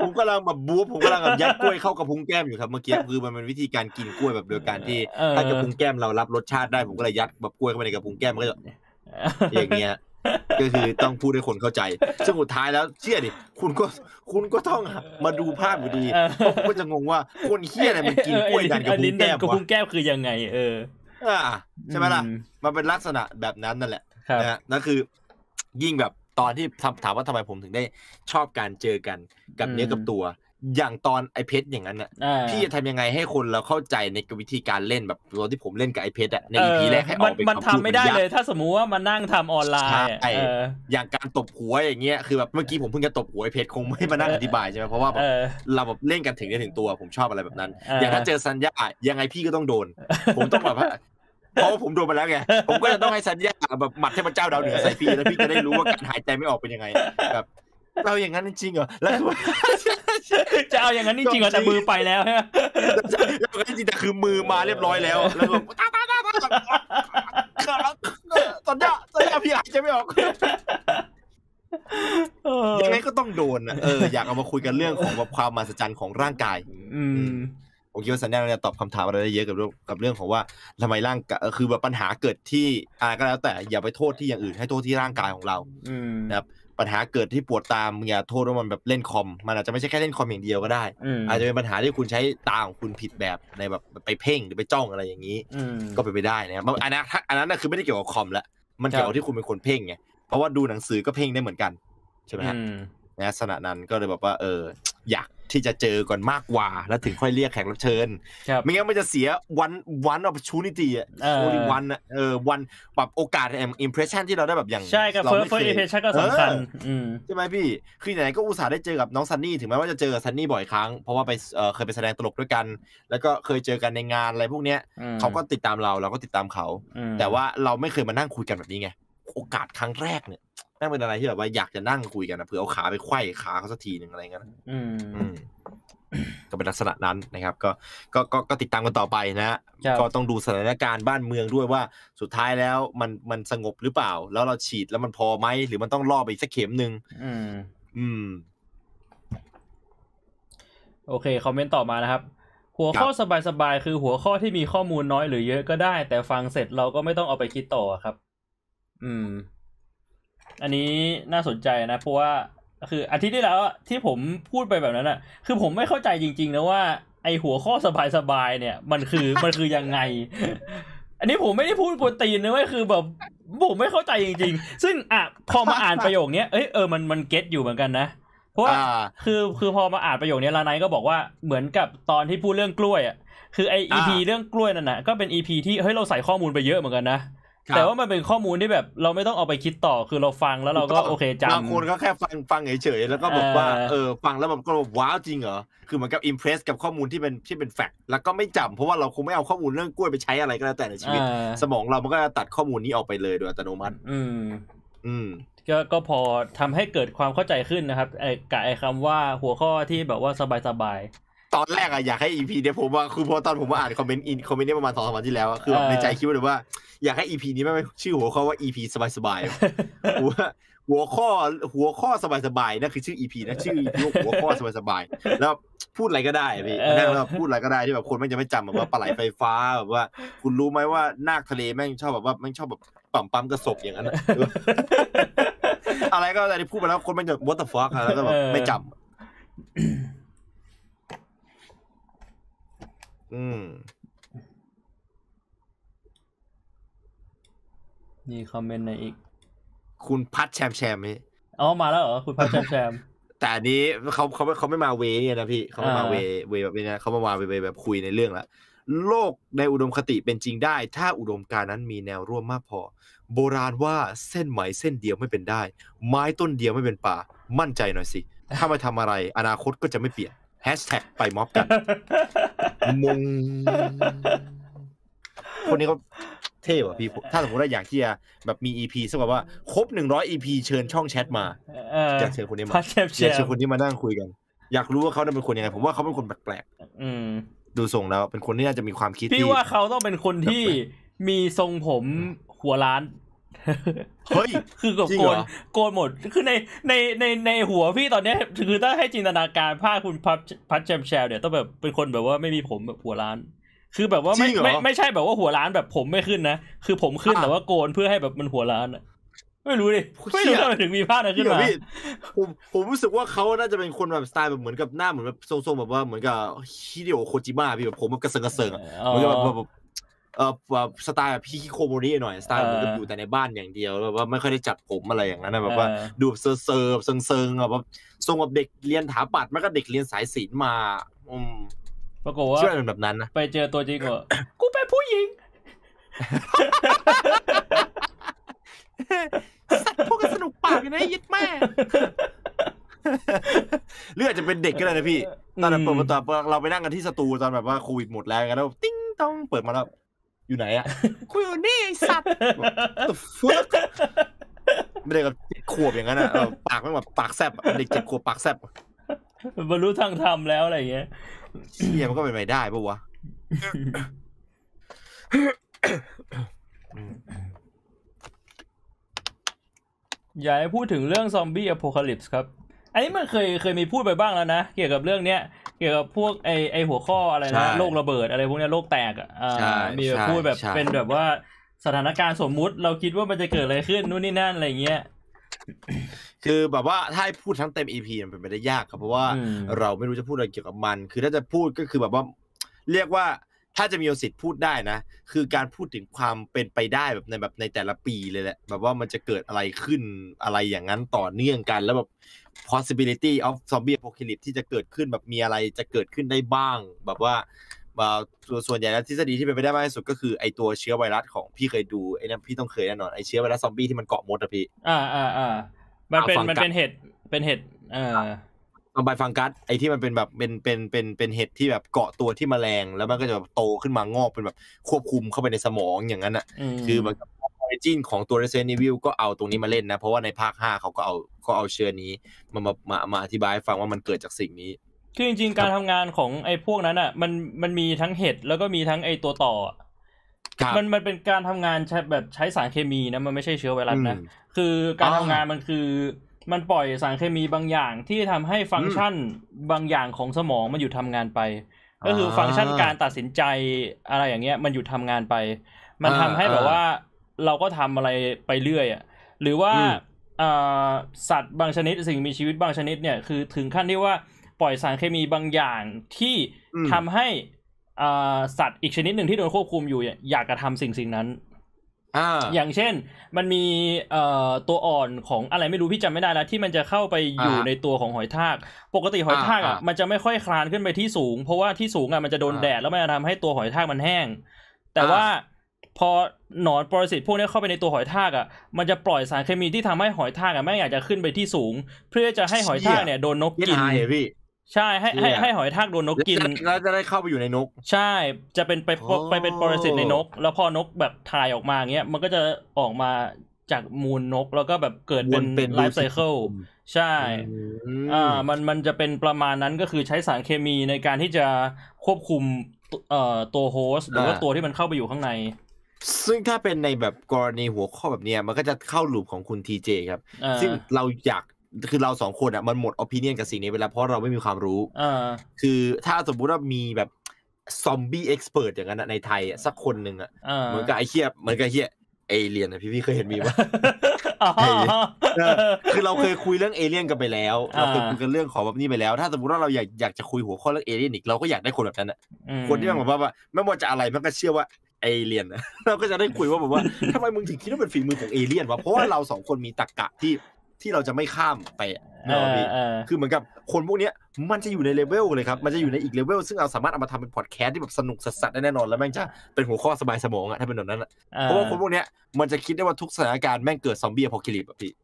ผมกำลังแบบบู๊ผมกำลังแบบยัดกล้วยเข้ากระพุ้งแก้มอยู่ครับเมื่อกี้คือมันเป็นวิธีการกินกล้วยแบบโดยการที่ถ้ากระพุ้งแก้มเรารับรสชาติได้ผมก็เลยยัดแบบกล้วยเข้าไปในกระพุ้งแก้มก็จะอย่างเงี้ย ก็คือต้องพูดให้คนเข้าใจ ซึ่งสุดท้ายแล้วเชื่อดิ คุณก็คุณก็ต้องมาดูภาพอยู่ดีเพราะคุณก็จะงงว่าคนเฮี้ยอะไรมันกินกล้วยดันกับพุงแก้มกับพุงแก้มคือยังไง เอออ่าใช่ไหมล่ะ มันเป็นลักษณะแบบนั้นนั่นแหละนะฮะนั่นคือ ยิ่งแบบตอนที่ถามว่าทำไมผมถึงได้ชอบการเจอกันกับเนื้อกับตัว อย่างตอนไอเพชรอย่างนั้นอะพี่จะทำยังไงให้คนเราเข้าใจในวิธีการเล่นแบบตอนที่ผมเล่นกับไอเพชรอะในอีพีแรกให้ออกเป็นมันทำไม่ได้เลย ถ้าสมมุติว่ามันนั่งทำออนไลน์อย่างการตบหัวอย่างเงี้ยคือแบบเมื่อกี้ผมเพิ่งจะตบหัวไอเพชรคงไม่มานั่งอธิบายใช่ไหมเพราะว่าเราแบบเล่นกันถึงได้ถึงตัวผมชอบอะไรแบบนั้น อย่างถ้าเจอสัญญายังไงพี่ก็ต้องโดน ผมต้องแบบเพราะว่าผมโดนมาแล้วไง ผมก็จะต้องให้สัญญาแบบหมัดเทพเจ้าดาวเหนือใส่พี่แล้วพี่จะได้รู้ว่าการหายใจไม่ออกเป็นยังไงแบบ เราอย่างนั้นจริงเหรอ แล้วจะเอาอย่างนั้นจริงเหรอแต่มือไปแล้วฮะจริงแต่คือมือมาเรียบร้อยแล้ว แล้วแบบตาตาตาตาตอนนี้ตอนนี้พี่หายใจไม่ออกยังไงก็ต้องโดนเอออยากเอามาคุยกันเรื่องของแบบความมหัศจรรย์ของร่างกาย อืมผมคิดว่าสัญญาณจะตอบคำถามอะไรได้เยอะกับเรื่องกับเรื่องของว่าทำไมร่างกายคือแบบปัญหาเกิดที่อะไรก็แล้วแต่อย่าไปโทษที่อย่างอื่นให้โทษที่ร่างกายของเรานะครับ ปัญหาเกิดที่ปวดตามอย่าโทษว่ามันแบบเล่นคอม มันอาจจะไม่ใช่แค่เล่นคอมอย่างเดียวก็ได้ อาจจะเป็นปัญหาที่คุณใช้ตาของคุณผิดแบบในแบบไปเพ่งหรือไปจ้องอะไรอย่างนี้ ก็เป็นไปได้นะครับอันนั้นอันนั้นคือไม่ได้เกี่ยวกับคอมแล้วมันเกี่ยวกับที่คุณเป็นคนเพ่งไงเพราะว่าดูหนังสือก็เพ่งได้เหมือนกันใช่ไหมฮะใน ลักษณะนั้นก็เลยแบบว่าเออ อยากที่จะเจอก่อนมากกว่า แล้วถึงค่อยเรียกแขกรับเชิญครับไม่งั้นมันจะเสียวันวัน opportunity อะเออ only one อะเออวันแบบโอกาสแอม impression ที่เราได้แบบอย่างใช่กับเรา first ไม่ first เคย impression ก็สำคัญเอออืมใช่ไหมพี่ คือไหนๆก็อุตส่าห์ได้เจอกับน้องซันนี่ถึงแม้ว่าจะเจอกับซันนี่บ่อยครั้ง เพราะว่าไปเอ่อเคยไปแสดงตลกด้วยกัน แล้วก็เคยเจอกันในงานอะไรพวกเนี้ยอืมเขาก็ติดตามเราเราก็ติดตามเขาอืมแต่ว่าเราไม่เคยมานั่งคุยกันแบบนี้ไงโอกาสครั้งแรกเนี่ย แม่งเป็นอะไรที่แบบว่าอยากจะนั่งคุยกันนะเผื่อเอาขาไปไขว้ขาเขาสักทีหนึ่งอะไรเงี้ยนะอืมอืมก็เป็นลักษณะนั้นนะครับ ก็ก็ก็ก็ติดตามกันต่อไปนะฮะครับก็ต้องดูสถานการณ์บ้านเมืองด้วยว่าสุดท้ายแล้วมันมันสงบหรือเปล่า แล้วเราฉีดแล้วมันพอไหมหรือมันต้องล่อไปอีกสักเข็มหนึ่งอืมอืม โอเค คอมเมนต์ต่อมานะครับหัวข้อสบายๆคือหัวข้อที่มีข้อมูลน้อยหรือเยอะก็ได้ แต่ฟังเสร็จเราก็ไม่ต้องเอาไปคิดต่อครับ อืม อันนี้น่าสนใจนะ เพราะว่าคืออาทิตย์ที่แล้วอะที่ผมพูดไปแบบนั้นอะคือผมไม่เข้าใจจริง ๆ นะว่า ไอหัวข้อสบายๆเนี่ย มันคือมันคือยังไง อันนี้ผมไม่ได้พูดกวนตีนนะเว้ยคือแบบผมไม่เข้าใจจริง ๆ ซึ่งอะพอมาอ่านประโยคเนี้ยเอ้ยเออมันมัน get อยู่เหมือนกันนะเพราะว่าอ่าคือคือพอมาอ่านประโยคนี้ลาไนก็บอกว่าเหมือนกับตอนที่พูดเรื่องกล้วยอะคือไอ EP อ่าเรื่องกล้วยนั่นน่ะก็เป็น EP ที่เฮ้ยเราใส่ข้อมูลไปเยอะเหมือนกันนะครับ แต่ว่ามันเป็นข้อมูลที่แบบเราไม่ต้องเอาไปคิดต่อคือเราฟังแล้วเราก็โอเคจำบางคนก็แค่ฟังฟังเฉยๆแล้วก็แบบว่าเออเออฟังแล้วแบบก็แบบว้าวจริงเหรอคือเหมือนกับ impress กับข้อมูลที่เป็นที่เป็น fact แล้วก็ไม่จำเพราะว่าเราคงไม่เอาข้อมูลเรื่องกล้วยไปใช้อะไรก็แล้วแต่ในชีวิตอ่าสมองเรามันก็จะตัดข้อมูลนี้ออกไปเลยโดยอัตโนมัติ อืม อืมก็ก็พอทำให้เกิดความเข้าใจขึ้นนะครับไอ้กับไอ้คำว่าหัวข้อที่แบบว่าสบาย ตอนแรกอะอยากให้ EP เนี่ยผมว่าคือพอตอนผมมาอ่านคอมเมนต์อินคอมเมนต์เนี่ยประมาณสองสามวันที่แล้วอะคือแบบเออในใจคิดว่าเลยว่า อยากให้ EP นี้ไม่งเป็นชื่อหัวข้อว่า EP สบายๆอะๆหัวหัวข้อหัวข้อสบายๆนั่นคือชื่อ EP นะชื่อ EP ว่าหัวข้อสบายๆแล้วพูดอะไรก็ได้อะพี่เออนั่งแล้วพูดอะไรก็ได้ที่แบบคนแม่งจะไม่จำแบบว่าปลาไหลไฟฟ้าแบบว่า คุณรู้ไหมว่านาคทะเลแม่งชอบแบบว่าแม่งชอบแบบปั๊มปั๊มกระสบอย่างนั้นอะอะไรก็ได้ที่พูดไปแล้วคนแม่งจะ what the fuck อะแล้วก็แบบไม่จำ อืม นี่คอมเมนต์ในอีก คุณพัดแชมแชมพี่อ๋อมาแล้วเหรอ คุณพัชแชมแชมแต่อันนี้เขาเขาเขาไม่มาเวเนี่ยนะพี่เขาไม่มาอ่าเวเวแบบนี้นะเขามามาเวเวแบบคุยในเรื่องละโลกในอุดมคติเป็นจริงได้ ถ้าอุดมการณ์นั้นมีแนวร่วมมากพอ โบราณว่าเส้นไหมเส้นเดียวไม่เป็นได้ ไม้ต้นเดียวไม่เป็นป่า มั่นใจหน่อยสิ ถ้าไม่ทำอะไร อนาคตก็จะไม่เปลี่ยน แฮชแท็กไปม็อบกันมงคนนี้เขาเท่ว่ะพี่ ถ้าสมมติว่าอยากที่จะแบบมี EP สักแบบว่า ครบหนึ่งร้อย EP เชิญช่องแชทมาเอออยากเชิญคนนี้มาพัชแชมแชอยากเชิญมคนที่มานั่งคุยกัน อยากรู้ว่าเขาเป็นคนยังไง ผมว่าเขาเป็นคนแปลกอืมๆดูทรงแล้ว เป็นคนที่น่าจะมีความคิดพี่ที่ว่าเขาต้องเป็นคนที่มีทรงผมหัวล้าน เฮ้ยคือกับจริงโกเหรนอโกนหมดคือในในในในหัวพี่ตอนเนี้ยคือถ้าให้จินตนาการภาพคุณพัชพัชแชมแชร์เนี่ยต้องแบบเป็นคนแบบว่าไม่มีผมแบบหัวล้าน คือแบบว่าไม่จริงเหรอไม่ไม่ใช่แบบว่าหัวล้านแบบผมไม่ขึ้นนะคือผมขึ้นอะแต่ว่าโกนเพื่อให้แบบมันหัวล้านอะไม่รู้ดิเชี่ไม่รู้ทำไมถึงมีภาพนั้นขึ้นมาพี่ผมผมรู้สึกว่าเขาน่าจะเป็นคนแบบสไตล์แบบเหมือนกับหน้าเหมือนแบบทรงๆแบบว่าเหมือนกับฮิเดโอโคจิมะพี่แบบผมแบบกระเซิงกระเซิงอะเหมือนกับแบบแบบ เออแบบสไตล์แบบฮิคิโคโมริหน่อยสไตล์เหมือนกับเอออยู่แต่ในบ้านอย่างเดียวแล้วแบบว่าไม่ค่อยได้จัดผมอะไรอย่างนั้นนะแบบว่าเออดูแบบเซอร์เซอร์แบบเซิงๆอะแบบทรงแบบเด็กเรียนถาปัดมันก็เด็กเรียนสายศิลป์มาอืมปรากฏว่าเชื่อเป็นแบบนั้นนะไปเจอตัวจริงก็กูเป็นผู้หญิงพวกกันสนุกปากนะยิดแม่หรืออาจจะเป็นเด็กก็ได้นะพี่ ตอนนั้นเปิดประตูเราไปนั่งกันที่สตูตอนแบบว่าโควิดหมดแล้วกันแล้วติ้งต้องเปิดมาแล้ว อยู่ไหนอะกูอยู่นี่ไอ้สัตว์ The fuck ไม่ได้กับเจ็ดขวบอย่างนั้นอะเออปากไม่งแบบปากแซบอะเด็กเจ็ดขวบปากแซบบรรลุทางธรรมแล้วอะไรอย่างเงี้ย เชี่ยมันก็เป็นไปได้ปะวะอยากให้พูดถึงเรื่องซอมบี้อ p พ c a ลิปส์ครับ อันนี้มันเคยเคยมีพูดไปบ้างแล้วนะ เกี่ยวกับเรื่องเนี้ยเกี่ยวกับพวกไอไอหัวข้ออะไรใช่นะโรคระเบิดอะไรพวกเนี้ยโรคแตกอะอ่าใช่มีแบบใช่พูดแบบใช่ เป็นแบบว่าสถานการณ์สมมุติเราคิดว่ามันจะเกิดอะไรขึ้นนู่นนี่นั่นอะไรเงี้ย คือแบบว่าถ้าให้พูดทั้งเต็ม EP มันเป็นไปได้ยากครับเพราะว่าอืม เราไม่รู้จะพูดอะไรเกี่ยวกับมัน คือถ้าจะพูดก็คือแบบว่า เรียกว่า ถ้าจะมีโอสิทธิ์พูดได้นะ คือการพูดถึงความเป็นไปได้แบบในแบบในแต่ละปีเลยแหละ แบบว่ามันจะเกิดอะไรขึ้นอะไรอย่างนั้นต่อเนื่องกัน แล้วแบบ possibility of zombie apocalypse ที่จะเกิดขึ้นแบบมีอะไรจะเกิดขึ้นได้บ้าง แบบว่าอ่าส่วนส่วนใหญ่แล้วทฤษฎีที่เป็นไปได้มากที่สุดก็คือไอตัวเชื้อไวรัสของพี่เคยดูไอ้นั่นพี่ต้องเคยแน่นอนไอเชื้อไวรัสซอมบี้ที่มันเกาะมดอะพี่ อ่าอ่าอ่ามันเป็นเอาฟังมันเป็นเห็ดเป็นเห็ดเออ ซอมไบฟังกัสไอที่มันเป็นแบบเป็นเป็นเป็นเป็นเห็ดที่แบบเกาะตัวที่แมลงแล้วมันก็จะแบบโตขึ้นมางอกเป็นแบบควบคุมเข้าไปในสมองอย่างนั้นอะมคือมันกับออริจินของตัว Resident Evil ก็เอาตรงนี้มาเล่นนะ เพราะว่าในภาค 5 เขาก็เอาก็เอาเชื้อนี้มามามามาอธิบายให้ฟังว่ามันเกิดจากสิ่งนี้ คือจริงๆ การทำงานของไอ้พวกนั้นอะ มันมันมีทั้งเห็ดแล้วก็มีทั้งไอ้ตัวต่ออะครับมันมันเป็นการทำงานใช้แบบใช้สารเคมีนะมันไม่ใช่เชื้อไวรัสนะอืมคือการอ่าทำงานมันคือ มันปล่อยสารเคมีบางอย่างที่ทำให้ฟังก์ชันบางอย่างของสมองมันหยุดทำงานไป ก็คือฟังก์ชันการตัดสินใจอะไรอย่างเงี้ย มันหยุดทำงานไป มันทำให้แบบว่าเราก็ทำอะไรไปเรื่อยอะหรือว่าอืมเอ่อสัตว์บางชนิดสิ่งมีชีวิตบางชนิดเนี่ยคือถึงขั้นที่ว่าปล่อยสารเคมีบางอย่างที่อืมทำให้อ่าสัตว์อีกชนิดหนึ่งที่โดนควบคุมอยู่เนี่ยอยากกระทำสิ่งสิ่งนั้น อ่าอย่างเช่นมันมีเอ่อตัวอ่อนของอะไรไม่รู้พี่จำไม่ได้แล้วที่มันจะเข้าไปอยู่อ่าในตัวของหอยทาก ปกติหอยทากอะอ่าอ่ามัมันจะไม่ค่อยคลานขึ้นไปที่สูง เพราะว่าที่สูงอะมันจะโดนอ่าแดดแล้วมันจะทำให้ตัวหอยทากมันแห้ง แต่อ่าว่าพอหนอนปรสิตพวกนี้เข้าไปในตัวหอยทากอะมันจะปล่อยสารเคมีที่ทำให้หอยทากอะไม่อยากจะขึ้นไปที่สูง เพื่อจะให้หอยทากเนี่ยโดนนกเย็นกินหายเหรอพี่ ใช่ให้ให้เนี่ยให้หอยทากโดนนกกินแล้วจะได้เข้าไปอยู่ในนก ใช่จะเป็นไปโอ้ไปเป็นปรสิตในนก แล้วพอนกแบบถ่ายออกมาเงี้ยมันก็จะออกมาจากมูลนกแล้วก็แบบเกิดเป็นวนเป็น life cycle ใช่อืมอ่ามันมันจะเป็นประมาณนั้นก็คือใช้สารเคมีในการที่จะควบคุมตัวเอ่อตัว host หรือว่าอ่าตัวที่มันเข้าไปอยู่ข้างใน ซึ่งถ้าเป็นในแบบกรณีหัวข้อแบบเนี้ยมันก็จะเข้า loop ของคุณทีเจครับอ่าซึ่งเราอยาก คือเราสองคนอะมันหมดอ p ิเนียนกับสิ่งนี้ไปแล้วเพราะเราไม่มีความรู้อ่าคือถ้าสมมุติว่ามีแบบซอมบี้เอ็กซ์เพรสอย่างนั้นอะในไทยอะสักคนหนึ่งอะอ่าเหมือนกับไอ้เฮียเหมือนกับไอ้เฮียเอเลียนอะพี่พี่เคยเห็นมีปะอ๋อเออคือเราเคยคุยเรื่องเอเลี่ยนกันไปแล้วอ่าเราเคยคุยกันเรื่องของแบบนี้ไปแล้ว ถ้าสมมติว่าเราอยากอยากจะคุยหัวข้อเรื่องเอเลี่ยนอีกเราก็อยากได้คนแบบนั้นอะอืมคนที่มันแบบว่าไม่ว่าจะอะไรมันก็เชื่อว่าเอเลี่ยนอะเราก็จะได้คุยว่าแบบว่าทำไมมึงถึงคิดว่าเป็นฝีมือของเอเลี่ยนวะเพราะว่าเราสองคนมีตรรกะที่ ที่เราจะไม่ข้ามไปอะเอเนกอะอพี่เออคือเหมือนกับคนพวกเนี้ยมันจะอยู่ในเลเวลเลยครับ มันจะอยู่ในอีกเลเวลซึ่งเราสามารถเอามาทำเป็นพอดแคสต์ที่แบบสนุกสัสๆได้แน่นอนแล้วแม่งจะเป็นหัวข้อสบายสมองอะถ้าเป็นแบบนั้นอะเพราะว่าคนพวกเนี้ยมันจะคิดได้ว่าทุกสถานการณ์แม่งเกิด zombie apocalypse อะพี่อ่า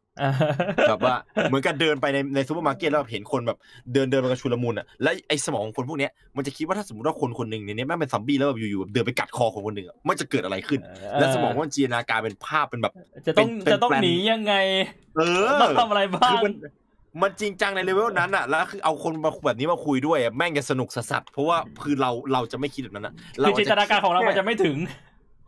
แบบว่าเหมือนกับเดินไปในในซูเปอร์มาร์เก็ตแล้วเห็นคนแบบเดินเดินไปกันชุลมุนอะแล้วไอ้สมองของคนพวกเนี้ยมันจะคิดว่าถ้าสมมติว่าคนคนหนึ่งในเนี้ยแม่งเป็นซอมบี้แล้วแบบอยู่ๆแบบเดินไปกัดคอคนคนหนึ่งอะมันจะเกิดอะไรขึ้น แล้วสมองมันจินตนาการเป็นภาพเป็นแบบ จะต้องเป็นจะต้องแปลนหนียังไง เออต้องทำอะไรบ้าคืองมันมันจริงจังในเลเวลนั้นอะแล้วคือเอาคนมาแบบนี้มาคุยด้วยอะแม่งจะสนุกสัสๆเพราะว่าคือเราเราจะไม่คิดแบบนั้นอะคือจินตนาการของเรามันจะไม่ถึง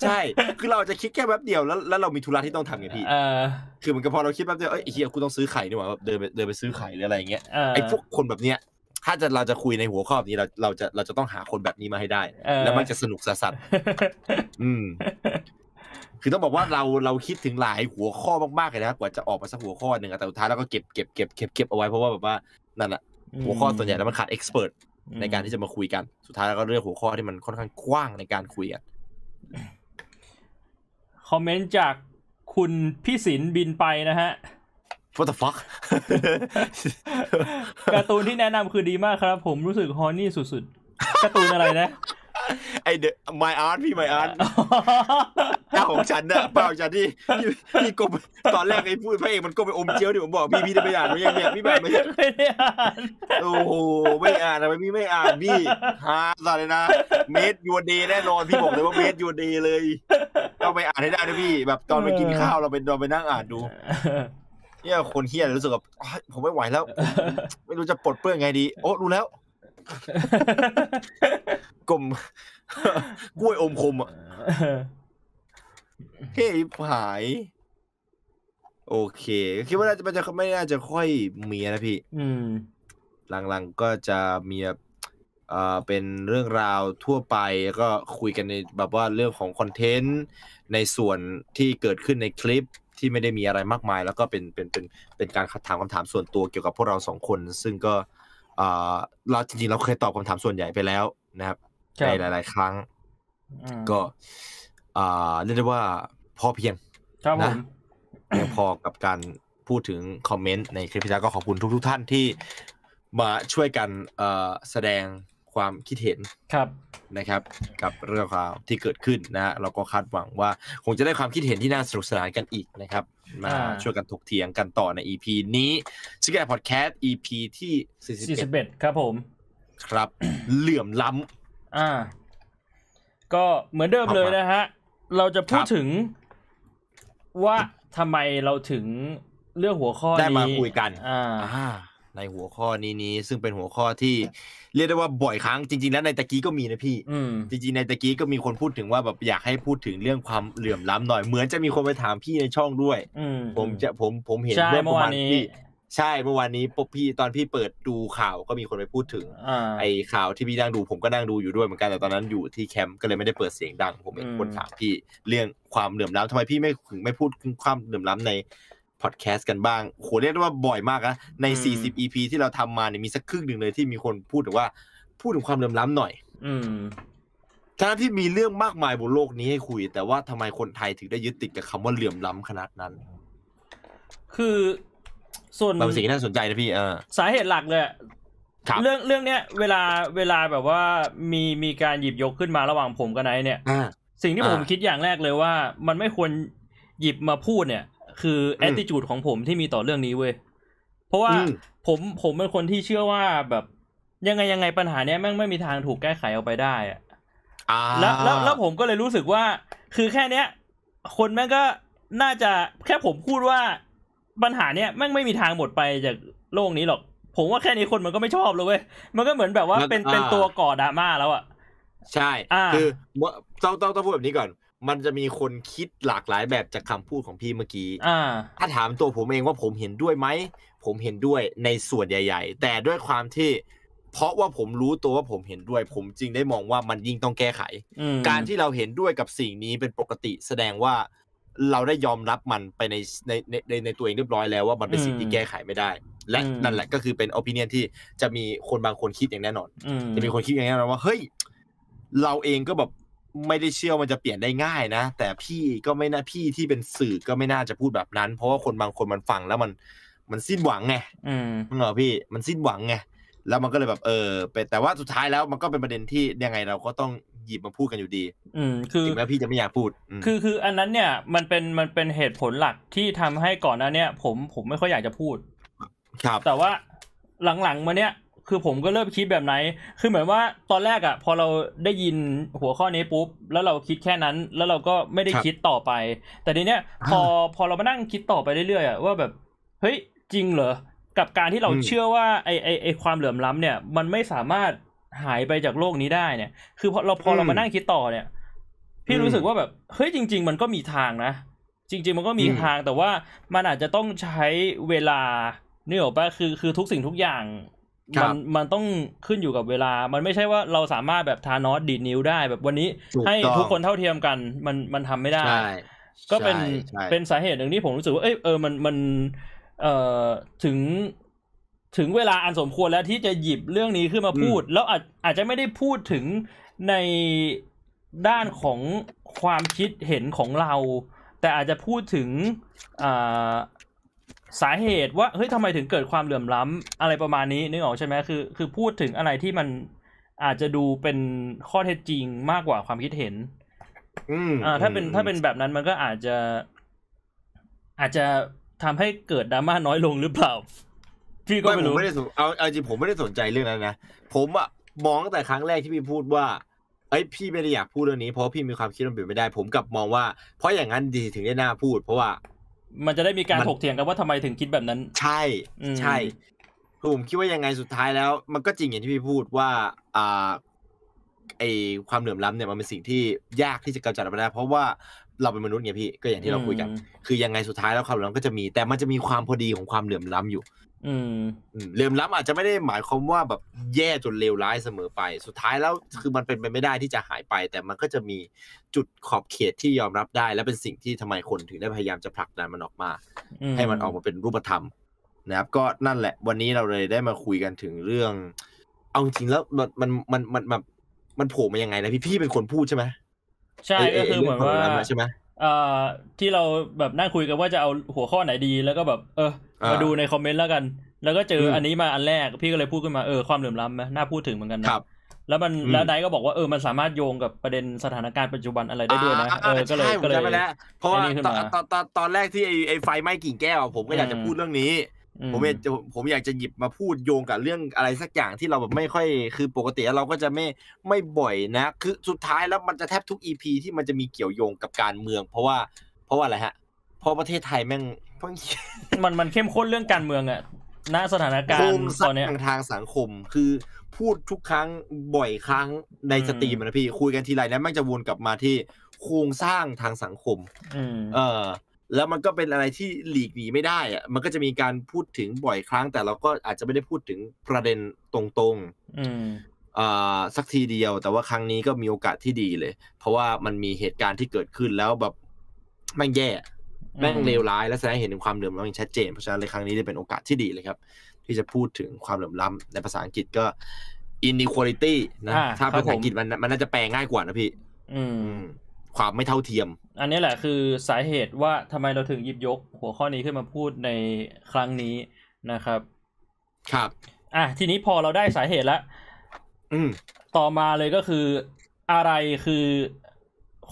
ใช่ คือเราจะคิดแค่แป๊บเดียวแล้วแล้วเรามีธุระที่ต้องทำไงพี่เออคือเหมือนกับพอเราคิดแป๊บเดียวเอ้ยไอ้เฮียกูต้องซื้อไข่นี่หว่าแบบเดินไปเดินไปซื้อไข่หรืออะไรอย่างเงี้ยเออไอ้พวกคนแบบเนี้ยถ้าจะเราจะคุยในหัวข้อแบบนี้เราเราจะเราจะต้องหาคนแบบนี้มาให้ได้เออแล้วมันจะสนุกสัสๆอืมคือต้องบอกว่าเราเราคิดถึงหลายหัวข้อมากๆเลยนะกว่าจะออกมาสักหัวข้อหนึ่งอะแต่สุดท้ายเราก็เก็บเก็บเก็บเก็บเก็บเอาไว้เพราะว่าแบบว่านั่นแหละหัวข้อส่วนใหญ่แล้วมันขาดเอ็กซ์เพรสในการที่จะมาคุยกัน สุดท้ายแล้วก็เลือกหัวข้อที่มันค่อนข้างกว้างในการคุยกัน คอมเมนต์จากคุณพี่ศิลป์บินไปนะฮะ What the fuck การ์ตูนที่แนะนำคือดีมากครับ ผมรู้สึกฮอนนี่สุดๆการ์ตูนอะไรนะ ไอเดอะ my art พี่ my art เจ้าของฉันนะเปล่าฉันที่ที่ที่กบตอนแรกไอ้พูดพระเอกมันก็ไปอมเจียวดิผมบอกพี่พี่ได้ไปอ่านไหมยังเนี่ยพี่แบบไม่ไม่ได้อ่านโอ้โหไม่อ่านทำไมพี่ไม่อ่านพี่ฮาสัสเลยนะเมดยูเดย์แน่นอนพี่บอกเลยว่าเมดยูเดย์เลยต้องไปอ่านให้ได้นะพี่แบบตอนไปกินข้าวเราไปเราไปนั่งอ่านดูเนี่ยคนเฮียรู้สึกแบบอ้ายผมไม่ไหวแล้วผมไม่รู้จะปลดเปลื้องไงดี โอ้รู้แล้ว กลมกล้วยอมคมอะเฮ้ยหาย โอเคคิดว่าน่าจะมันจะไม่น่าจะค่อยมีนะพี่ อืม หลังๆก็จะมีแบบเอ่อเป็นเรื่องราวทั่วไปแล้วก็คุยกันในแบบว่าเรื่องของคอนเทนต์ในส่วนที่เกิดขึ้นในคลิปที่ไม่ได้มีอะไรมากมาย แล้วก็เป็นเป็นเป็นเป็นการถามคำถามส่วนตัวเกี่ยวกับพวกเราสองคน ซึ่งก็ เอ่อเราจริงๆเราเคยตอบคำถามส่วนใหญ่ไปแล้วนะครับครับในหลาย ๆ ครั้งอืมก็อ่าเรียกได้ว่าพอเพียงครับผนะมเพียงพอกับการพูดถึงคอมเมนต์ในคลิปที่แล้วก็ขอบคุณทุก ๆ ท่านที่มาช่วยกันเอ่อแสดงความคิดเห็นครับนะครับ กับเรื่องราวที่เกิดขึ้นนะฮะเราก็คาดหวังว่า คงจะได้ความคิดเห็นที่น่าสนุกสนานกันอีกนะครับมาอ่าช่วยกันถกเถียงกันต่อใน EP นี้ซิกแกพอดแคสต์ EP ที่สี่สิบ41เอ็ดครับผม ครับ เหลื่อมล้อ่า ก็เหมือนเดิมครับเลยนะฮะ เราจะพูดครับถึงว่าทำไมเราถึงเลือกหัวข้อำนี้ได้มาคุยกันอ่าอ่าในหัวข้อนี้นี้ซึ่งเป็นหัวข้อที่ เรียกได้ว่าบ่อยครั้งจริง ๆ แล้วในตะกี้ก็มีนะพี่อืมจริงๆในตะกี้ก็มีคนพูดถึงว่าแบบอยากให้พูดถึงเรื่องความเหลื่อมล้ำหน่อยเหมือนจะมีคนไปถามพี่ในช่องด้วยอืมผมจะผมผมเห็นใช่เมื่อประมาณเมื่อวานนี้ที่ใช่เมื่อวานนี้ปุ๊บพี่ตอนพี่เปิดดูข่าวก็มีคนไปพูดถึงอ่าไอ้ข่าวที่พี่นั่งดูผมก็นั่งดูอยู่ด้วยเหมือนกันแต่ตอนนั้นอยู่ที่แคมป์ก็เลยไม่ได้เปิดเสียงดัง ผมเห็นอืมคนถามพี่เรื่องความเหลื่อมล้ำทำไมพี่ไม่ถึงไม่พูดถึงความเหลื่อมล้ำใน พอดแคสต์กันบ้างโหเรียกได้ว่าบ่อยมากนะใน 40 EP ที่เราทำมาเนี่ยมีสักครึ่งหนึ่งเลยที่มีคนพูดถึงว่าพูดถึงความเหลื่อมล้ำหน่อย อืมทั้งที่มีเรื่องมากมายบนโลกนี้ให้คุย แต่ว่าทำไมคนไทยถึงได้ยึดติดกับคำว่าเหลื่อมล้ำขนาดนั้น คือส่วนมันเป็นสิ่งที่น่าสนใจนะพี่เออสาเหตุหลักเลยอะครับเรื่องเรื่องเนี้ยเวลาเวลาแบบว่ามีมีการหยิบยกขึ้นมาระหว่างผมกับไนท์เนี่ยอ่าสิ่งที่อ่าผมคิดอย่างแรกเลยว่า มันไม่ควรหยิบมาพูดเนี่ย คืออืม attitude ของผมที่มีต่อเรื่องนี้เว้ย เพราะว่าอืมผมผมเป็นคนที่เชื่อว่าแบบยังไงยังไงปัญหาเนี้ยแม่งไม่มีทางถูกแก้ไขออกไปได้อะอ่าแล้วแล้วแล้วผมก็เลยรู้สึกว่า คือแค่เนี้ย คนแม่งก็น่าจะแค่ผมพูดว่าปัญหาเนี้ยแม่งไม่มีทางหมดไปจากโลกนี้หรอก ผมว่าแค่นี้คนมันก็ไม่ชอบเลยเว้ยมันก็เหมือนแบบว่าเป็นเป็นตัวก่อดราม่าแล้วอะใช่อ่าคือต้องต้องต้องพูดแบบนี้ก่อน มันจะมีคนคิดหลากหลายแบบจากคำพูดของพี่เมื่อกี้อ่าถ้าถามตัวผมเองว่าผมเห็นด้วยไหม ผมเห็นด้วยในส่วนใหญ่ ๆ แต่ด้วยความที่ เพราะว่าผมรู้ตัวว่าผมเห็นด้วย ผมจึงได้มองว่ามันยิ่งต้องแก้ไขอืมการที่เราเห็นด้วยกับสิ่งนี้เป็นปกติ แสดงว่าเราได้ยอมรับมันไปในในในในในตัวเองเรียบร้อยแล้วว่ามันเป็นสิ่งที่แก้ไขไม่ได้ และนั่นแหละก็คือเป็น opinion ที่จะมีคนบางคนคิดอย่างแน่นอนอืมจะมีคนคิดอย่างนี้นะว่าเฮ้ยเราเองก็แบบ ไม่ได้เชื่อว่ามันจะเปลี่ยนได้ง่ายนะ แต่พี่ก็ไม่น่าพี่ที่เป็นสื่อก็ไม่น่าจะพูดแบบนั้น เพราะว่าคนบางคนมันฟังแล้วมันมันสิ้นหวังไงอืมมึงเหรอพี่มันสิ้นหวังไงแล้วมันก็เลยแบบเออเป็นแต่ว่าสุดท้ายแล้วมันก็เป็นประเด็นที่ยังไงเราก็ต้องหยิบมาพูดกันอยู่ดี อืมคือถึงแม้พี่จะไม่อยากพูดมคือคืออันนั้นเนี่ยมันเป็นมันเป็นเหตุผลหลักที่ทำให้ก่อนหน้าเนี้ยผมผมไม่ค่อยอยากจะพูด ครับ แต่ว่าหลังๆมาเนี้ย คือผมก็เริ่มคิดแบบไหน คือเหมือนว่าตอนแรกอะพอเราได้ยินหัวข้อนี้ปุ๊บ แล้วเราคิดแค่นั้น แล้วเราก็ไม่ได้ครับคิดต่อไป แต่ทีเนี้ยพอพอเรามานั่งคิดต่อไปเรื่อยๆอะว่าแบบ เฮ้ย จริงเหรอ กับการที่เราอืมเชื่อว่าไอไอไอความเหลื่อมล้ำเนี่ย มันไม่สามารถหายไปจากโลกนี้ได้เนี่ย คือพอเราพอเรามานั่งคิดต่อเนี่ย พี่รู้สึกว่าแบบ เฮ้ย จริง ๆ มันก็มีทางนะ จริง ๆ มันก็มีอืมทาง แต่ว่ามันอาจจะต้องใช้เวลานี่หรอกปะคือ คือทุกสิ่งทุกอย่างครั มับมันต้องขึ้นอยู่กับเวลา มันไม่ใช่ว่าเราสามารถแบบทานอสดีดนิ้วได้ แบบวันนี้ถูกให้ต้องทุกคนเท่าเทียมกัน มันมันทำไม่ได้ใช่ก็เป็นใช่ใช่เป็นสาเหตุหนึ่งที่ผมรู้สึกว่าเอ้ยเออมันมันเอ่อถึงถึงเวลาอันสมควรแล้วที่จะหยิบเรื่องนี้ขึ้นมาพูด แล้วอาจอาจจะไม่ได้พูดถึงในด้านของความคิดเห็นของเรา แต่อาจจะพูดถึงอ่า สาเหตุว่าเฮ้ยทำไมถึงเกิดความเหลื่อมล้ำอะไรประมาณนี้นึกออกใช่ไหมคือ คือพูดถึงอะไรที่มันอาจจะดูเป็นข้อเท็จจริงมากกว่าความคิดเห็นอืมอ่าถ้าเป็นถ้าเป็นแบบนั้นมันก็อาจจะ อาจจะทำให้เกิดดราม่าน้อยลงหรือเปล่า พี่ก็ไม่ไม่ผมรู้ไม่ได้สนเอาเอาจริงผมไม่ได้สนใจเรื่องนั้นนะผมอะมองตั้งแต่ครั้งแรกที่พี่พูดว่าเอ้ยพี่ไม่ได้อยากพูดเรื่องนี้เพราะว่าพี่มีความคิดมันเปลี่ยนไม่ได้ ผมกลับมองว่าเพราะอย่างนั้นดีถึงได้น่าพูด เพราะว่า มันจะได้มีการมันถกเถียงกันว่าทำไมถึงคิดแบบนั้น ใช่อืมใช่คือผมคิดว่ายังไงสุดท้ายแล้ว มันก็จริงอย่างที่พี่พูดว่า อ่าไอความเหลื่อมล้ำเนี่ยมันเป็นสิ่งที่ยากที่จะกำจัดออกมาได้เพราะว่าเราเป็นมนุษย์ไงพี่ก็อย่างที่เราคุยกันอืมคือยังไงสุดท้ายแล้วความเหลื่อมล้ำก็จะมี แต่มันจะมีความพอดีของความเหลื่อมล้ำอยู่ อืมอืมเหลื่อมล้ำอาจจะไม่ได้หมายความว่าแบบแย่จนเลวร้ายเสมอไป สุดท้ายแล้วคือมันเป็นไปไม่ได้ที่จะหายไป แต่มันก็จะมีจุดขอบเขตที่ยอมรับได้ และเป็นสิ่งที่ทำไมคนถึงได้พยายามจะผลักดันมันออกมา ให้มันออกมาเป็นรูปธรรม นะครับ ก็นั่นแหละ วันนี้เราเลยได้มาคุยกันถึงเรื่อง เอาจริงๆแล้วมันมันมันมันแบบมันโผล่มายังไงนะพี่พี่เป็นคนพูดใช่ไหมใช่ก็คือเหมือนว่าใช่ไหมเอ่อที่เราแบบนั่งคุยกันว่าจะเอาหัวข้อไหนดีแล้วก็แบบ เอออ่ามมาดูในคอมเมนต์แล้วกัน แล้วก็เจออมอันนี้มาอันแรกพี่ก็เลยพูดขึ้นมาเออความเหลื่อมล้ำไหมน่าพูดถึงเหมือนกันนะครับแล้วมันอืมแล้วไดก็บอกว่าเออมันสามารถโยงกับประเด็นสถานการณ์ปัจจุบันอะไรได้ด้วยนะอ่าเออก็เลยใช่ผมก็เลยจำไปแล้วเพราะว่าไอ้นี่ขึ้นตอนมาตอนตอนตอนแรกที่ไอ้ไอ้ไฟไหม้กิ่งแก้วผมก็อยากจะอืมพูดเรื่องนี้อื ผมอยากจะผมอยากจะหยิบมาพูดโยงกับเรื่องอะไรสักอย่างที่เราแบบไม่ค่อย คือปกติเราก็จะไม่ไม่บ่อยนะ คือสุดท้ายแล้วมันจะแทบทุกอีพีที่มันจะมีเกี่ยวโยงกับการเมือง เพราะว่า เพราะว่าอะไรฮะ เพราะประเทศไทยแม่งเพิ่งมันมันเข้มข้นเรื่องการเมืองอะณสถานกาโครรงณ์สตร้าอนเนี้ยงทางสังคมคือพูดทุกครั้งบ่อยครั้งในอืม stream อะนะพี่คุยกันทีไรนะแม่งจะวนกลับมาที่โครงสร้างทางสังคมอืมเออ แล้วมันก็เป็นอะไรที่หลีกหนีไม่ได้อะมันก็จะมีการพูดถึงบ่อยครั้ง แต่เราก็อาจจะไม่ได้พูดถึงประเด็นตรงอืมๆอ่าสักทีเดียว แต่ว่าครั้งนี้ก็มีโอกาสที่ดีเลย เพราะว่ามันมีเหตุการณ์ที่เกิดขึ้นแล้วแบบแม่งแย่แม่งเลวร้ายและแสดงให้เห็นถึงความเหลื่อมล้ำอย่างชัดเจน เพราะฉะนั้นในครั้งนี้ได้เป็นโอกาสที่ดีเลยครับ ที่จะพูดถึงความเหลื่อมล้ำในภาษาอังกฤษก็ inequality นะอ่าถ้าครัภาบษาผมอังกฤษมันมันน่าจะแปลง่ายกว่านะพี่ อืมอืม ความไม่เท่าเทียม อันนี้แหละคือสาเหตุว่าทำไมเราถึงหยิบยก หัวข้อนี้ขึ้นมาพูดในครั้งนี้นะครับ ครับ อะทีนี้พอเราได้สาเหตุแล้วอืมต่อมาเลยก็คืออะไรคือ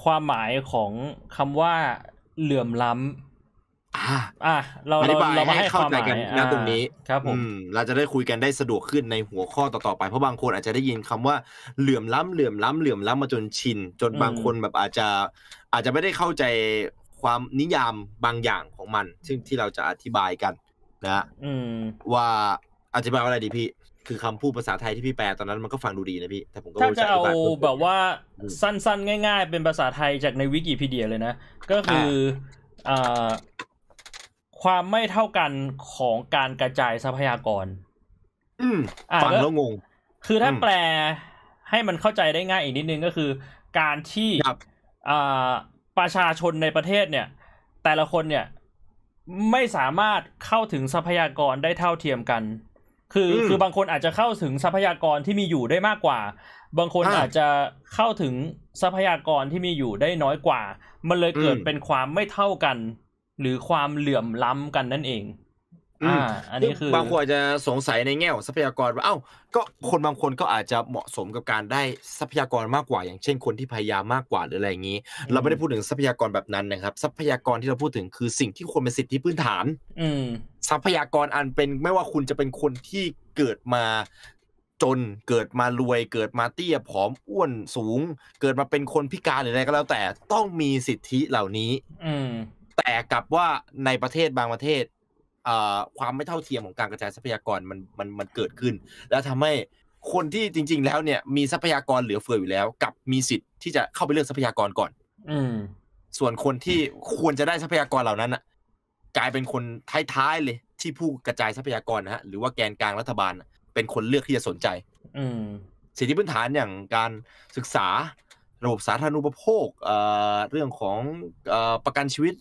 ความหมายของคำว่าเหลื่อมล้ำ อ่าอะเราอธิเราบายเรามาให้ให้คเข้าวามใจหมายกันณอ่าตรงนี้ครับผมอืมเราจะได้คุยกันได้สะดวกขึ้นในหัวข้อต่อๆไปเพราะบางคนอาจจะได้ยินคำว่าเหลื่อมล้ำเหลื่อมล้ำเหลื่อมล้ำมาจนชิน จนบางคนแบบอาจจะอาจจะไม่ได้เข้าใจความนิยามบางอย่างของมัน ซึ่งที่เราจะอธิบายกันนะอืมว่าอธิบายว่าอะไรดีพี่คือคำพูดภาษาไทยที่พี่แปลตอนนั้นมันก็ฟังดูดีนะพี่แต่ผมก็ถ้าไม่รู้จะจะอเอาธิบายเพิ่มเติมแบบว่าอืมสั้นๆ ง่าย ๆ เป็นภาษาไทยจากในวิกิพีเดียเลยนะ ก็คืออ่า ความไม่เท่ากันของการกระจายทรัพยากร อืมอะฟังก็แล้วงง คือถ้าอืมแปลให้มันเข้าใจได้ง่ายอีกนิดนึงก็คือ การที่ครับอ่าประชาชนในประเทศเนี่ย แต่ละคนเนี่ยไม่สามารถเข้าถึงทรัพยากรได้เท่าเทียมกัน คืออืมคือบางคนอาจจะเข้าถึงทรัพยากรที่มีอยู่ได้มากกว่า บางคนอ่าอาจจะเข้าถึงทรัพยากรที่มีอยู่ได้น้อยกว่า มันเลยเกิดอืมเป็นความไม่เท่ากัน หรือความเหลื่อมล้ำกันนั่นเองอืมอ่าอันนี้คือบางคนอาจจะสงสัยในแง่ของทรัพยากรว่าเอ้าก็คนบางคนก็อาจจะเหมาะสมกับการได้ทรัพยากรมากกว่า อย่างเช่นคนที่พยายามมากกว่าหรืออะไรอย่างนี้ เราไม่ได้พูดถึงทรัพยากรแบบนั้นนะครับ ทรัพยากรที่เราพูดถึงคือสิ่งที่ควรเป็นสิทธิพื้นฐาน อืมทรัพยากรอันเป็นไม่ว่าคุณจะเป็นคนที่เกิดมาจนเกิดมารวยเกิดมาเตี้ยผอมอ้วนสูง เกิดมาเป็นคนพิการหรืออะไรก็แล้วแต่ต้องมีสิทธิเหล่านี้ อืม แต่กลับว่าในประเทศบางประเทศเอ่อความไม่เท่าเทียมของการกระจายทรัพยากรมันมันมันเกิดขึ้น แล้วทำให้คนที่จริง ๆ แล้วเนี่ยมีทรัพยากรเหลือเฟืออยู่แล้วกลับมีสิทธิ์ที่จะเข้าไปเลือกทรัพยากรก่อน อืมส่วนคนที่ควรจะได้ทรัพยากรเหล่านั้นน่ะกลายเป็นคนท้ายๆเลยที่ผู้กระจายทรัพยากรนะฮะหรือว่าแกนกลางรัฐบาลน่ะเป็นคนเลือกที่จะสนใจ อืมสิทธิพื้นฐานอย่างการศึกษาระบบสาธารณูปโภคเอ่อเรื่องของเอ่อประกันชีวิต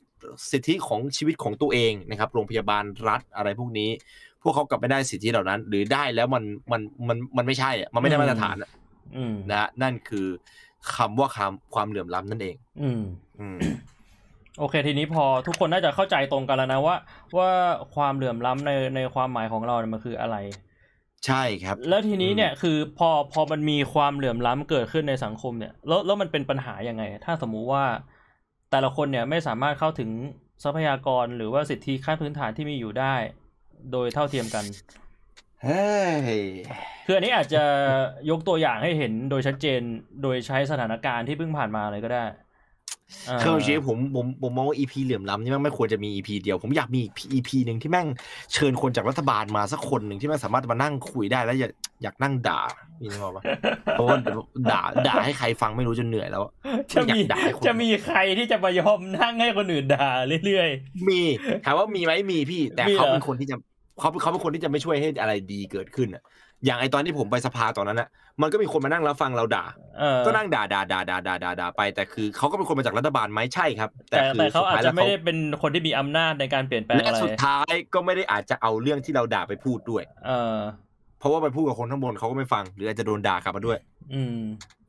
สิทธิของชีวิตของตัวเองนะครับ โรงพยาบาลรัฐอะไรพวกนี้ พวกเขากลับไม่ได้สิทธิเหล่านั้น หรือได้แล้วมันมันมันมันไม่ใช่อะมันไม่ได้มาตรฐานอะอืมนะฮะนั่นคือคำว่าคำความเหลื่อมล้ำนั่นเองอืมอืมโอเค ทีนี้พอทุกคนน่าจะเข้าใจตรงกันแล้วนะว่า ว่าความเหลื่อมล้ำในในความหมายของเราเนี่ยมันคืออะไร ใช่ครับ แล้วทีนี้เนี่ยคือพอพอมันมีความเหลื่อมล้ำเกิดขึ้นในสังคมเนี่ย แล้วแล้วมันเป็นปัญหายังไง ถ้าสมมุติว่า แต่ละคนเนี่ยไม่สามารถเข้าถึงทรัพยากรหรือว่าสิทธิขั้นพื้นฐานที่มีอยู่ได้ โดยเท่าเทียมกันเฮ้ยคืออันนี้อาจจะยกตัวอย่างให้เห็นโดยชัดเจนโดยใช้สถานการณ์ที่เพิ่งผ่านมาเลยก็ได้า คือจริงๆผมผมผมมองว่า EP เหลื่อมล้ำนี่แม่งไม่ควรจะมี EP เดียว ผมอยากมี EP หนึ่งที่แม่งเชิญคนจากรัฐบาลมาสักคนหนึ่งที่แม่งสามารถมานั่งคุยได้แล้วอยากอยากนั่งด่านี่นึกออกปะเพราะว่าด่าด่าให้ใครฟังไม่รู้จนเหนื่อยแล้วจะมีอยากด่าให้คนจะมีใครที่จะมายอมนั่งให้คนอื่นด่าเรื่อยมีถามว่ามีไหมมีพี่ แต่มีเหรอเขาเป็นคนที่จะเขาเขาเป็นคนที่จะไม่ช่วยให้อะไรดีเกิดขึ้นอะ อย่างไอตอนที่ผมไปสภาตอนนั้นอะมันก็มีคนมานั่งรับฟังเราด่าๆเออก็นั่งด่าด่าด่าด่าด่าด่าด่าไปแต่คือเขาก็เป็นคนมาจากรัฐบาลไหมใช่ครับ แต่คือแต่เขาสุดอาจท้ยจะแล้วไม่ได้เป็นคนที่มีอำนาจในการเปลี่ยนแปลงและอะไรสุดท้ายก็ไม่ได้อาจจะเอาเรื่องที่เราด่าไปพูดด้วย เออ เพราะว่าไปพูดกับคนข้างบนเขาก็ไม่ฟัง หรืออาจจะโดนด่ากลับมาด้วย อืม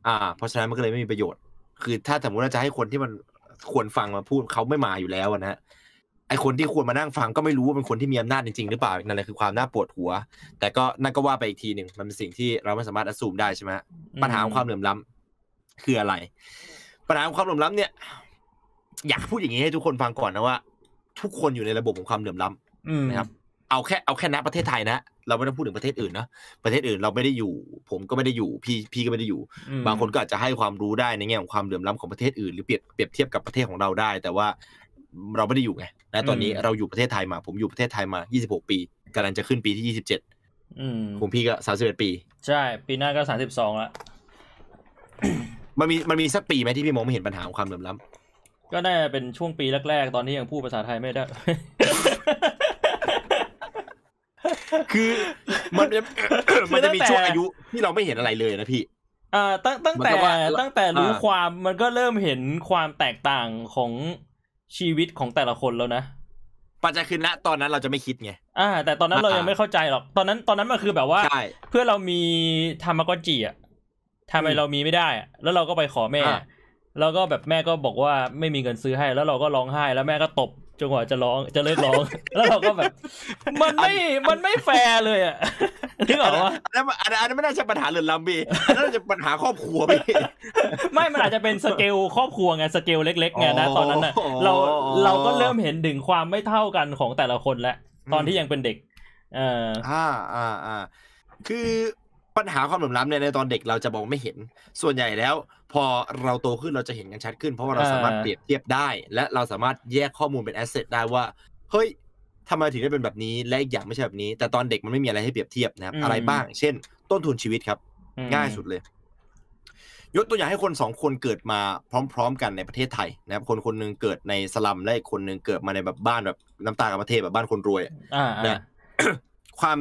อ่า เพราะฉะนั้นมันก็เลยไม่มีประโยชน์ คือถ้าสมมติว่าจะให้คนที่มันควรฟังมาพูดเขาไม่มาอยู่แล้วอะนะฮะ ไอคนที่ควรมานั่งฟังก็ไม่รู้ว่าเป็นคนที่มีอำนาจจริงๆหรือเปล่านั่นแหละคือความน่าปวดหัว แต่ก็นั่นก็ว่าไปอีกทีหนึ่งมันเป็นสิ่งที่เราไม่สามารถอสูมได้ใช่ไหมฮะปัญหาของความเหลื่อมล้ำคืออะไร ปัญหาของความเหลื่อมล้ำเนี่ย อยากพูดอย่างนี้ให้ทุกคนฟังก่อนนะว่า ทุกคนอยู่ในระบบของความเหลื่อมล้ำอืมนะครับ เอาแค่เอาแค่ณประเทศไทยนะเราไม่ต้องพูดถึงประเทศอื่นนะประเทศอื่นเราไม่ได้อยู่ ผมก็ไม่ได้อยู่ พี่พี่ก็ไม่ได้อยู่อืมบางคนก็อาจจะให้ความรู้ได้ในแง่ของความเหลื่อมล้ำของประเทศอื่นหรือเปรียบเปรียบเทียบกับประเทศของเราได้ แต่ว่า เราไม่ได้อยู่ไงและตอนนี้เราอยู่ประเทศไทยมา ผมอยู่ประเทศไทยมา 26 ปีกำลังจะขึ้นปีที่ 27อืมผมพี่ก็ 31 ปี ใช่ ปีหน้าก็สามสิบสองละมันมีมันมีสักปีไหมที่พี่มองไม่เห็นปัญหาของความเหลื่อมล้ำก็น่าจะเป็นช่วงปีแรก ๆ ตอนที่ยังพูดภาษาไทยไม่ได้คือมันจะมันจะมีตั้งแต่ช่วงอายุที่เราไม่เห็นอะไรเลยนะพี่อ่าตั้งตั้งแต่เหมือนกับว่าตั้งแต่รู้อ่าความมันก็เริ่มเห็นความแตกต่างของ ชีวิตของแต่ละคนแล้วนะปัจจัยคือณตอนนั้นเราจะไม่คิดไงอ่า แต่ตอนนั้นเราอ่ายัยังไม่เข้าใจหรอกตอนนั้นตอนนั้นมันคือแบบว่าใช่เพื่อนเรามีทามากอจิอะทำไมอืมเรามีไม่ได้อะแล้วเราก็ไปขอแม่อ่าแล้วก็แบบแม่ก็บอกว่าไม่มีเงินซื้อให้ แล้วเราก็ร้องไห้ แล้วแม่ก็ตบ จนกว่าจะร้องจะเลิกร้อง แล้วเราก็แบบ มันไม่มันไม่แฟร์เลยอะนึกออกว่าอันนั้นอันนั้นอันนั้นไม่น่าจะปัญหาเหลื่อมล้ำพี่อันนั้นน่าจะปัญหาครอบครัวพี่ไม่มันอาจจะเป็นสเกลครอบครัวไงสเกลเล็กๆไงนะอ๋อตอนนั้นน่ะเราเราก็เริ่มเห็นถึงความไม่เท่ากันของแต่ละคนแล้วตอนที่ยังเป็นเด็ก เอออ่าอ่าอ่าคือปัญหาความเหลื่อมล้ำเนี่ยในตอนเด็กเราจะมองไม่เห็น ส่วนใหญ่แล้ว พอเราโตขึ้นเราจะเห็นกันชัดขึ้น เพราะว่าเราอ่าสามารถเปรียบเทียบได้ และเราสามารถแยกข้อมูลเป็น asset ได้ว่าเฮ้ยทำไมถึงได้เป็นแบบนี้และอีกอย่างไม่ใช่แบบนี้ แต่ตอนเด็กมันไม่มีอะไรให้เปรียบเทียบนะครับ อะไรบ้าง เช่น ต้นทุนชีวิตครับอืมง่ายสุดเลย ยกตัวอย่างให้คนสองคนเกิดมาพร้อม ๆ กันในประเทศไทยนะครับ คนคนหนึงเกิดในสลัมและอีกคนหนึงเกิดมาในแบบบ้านแบบน้ำตากับประเทศแบบบ้านคนรวยอะอ่าเนี่อ่ายความ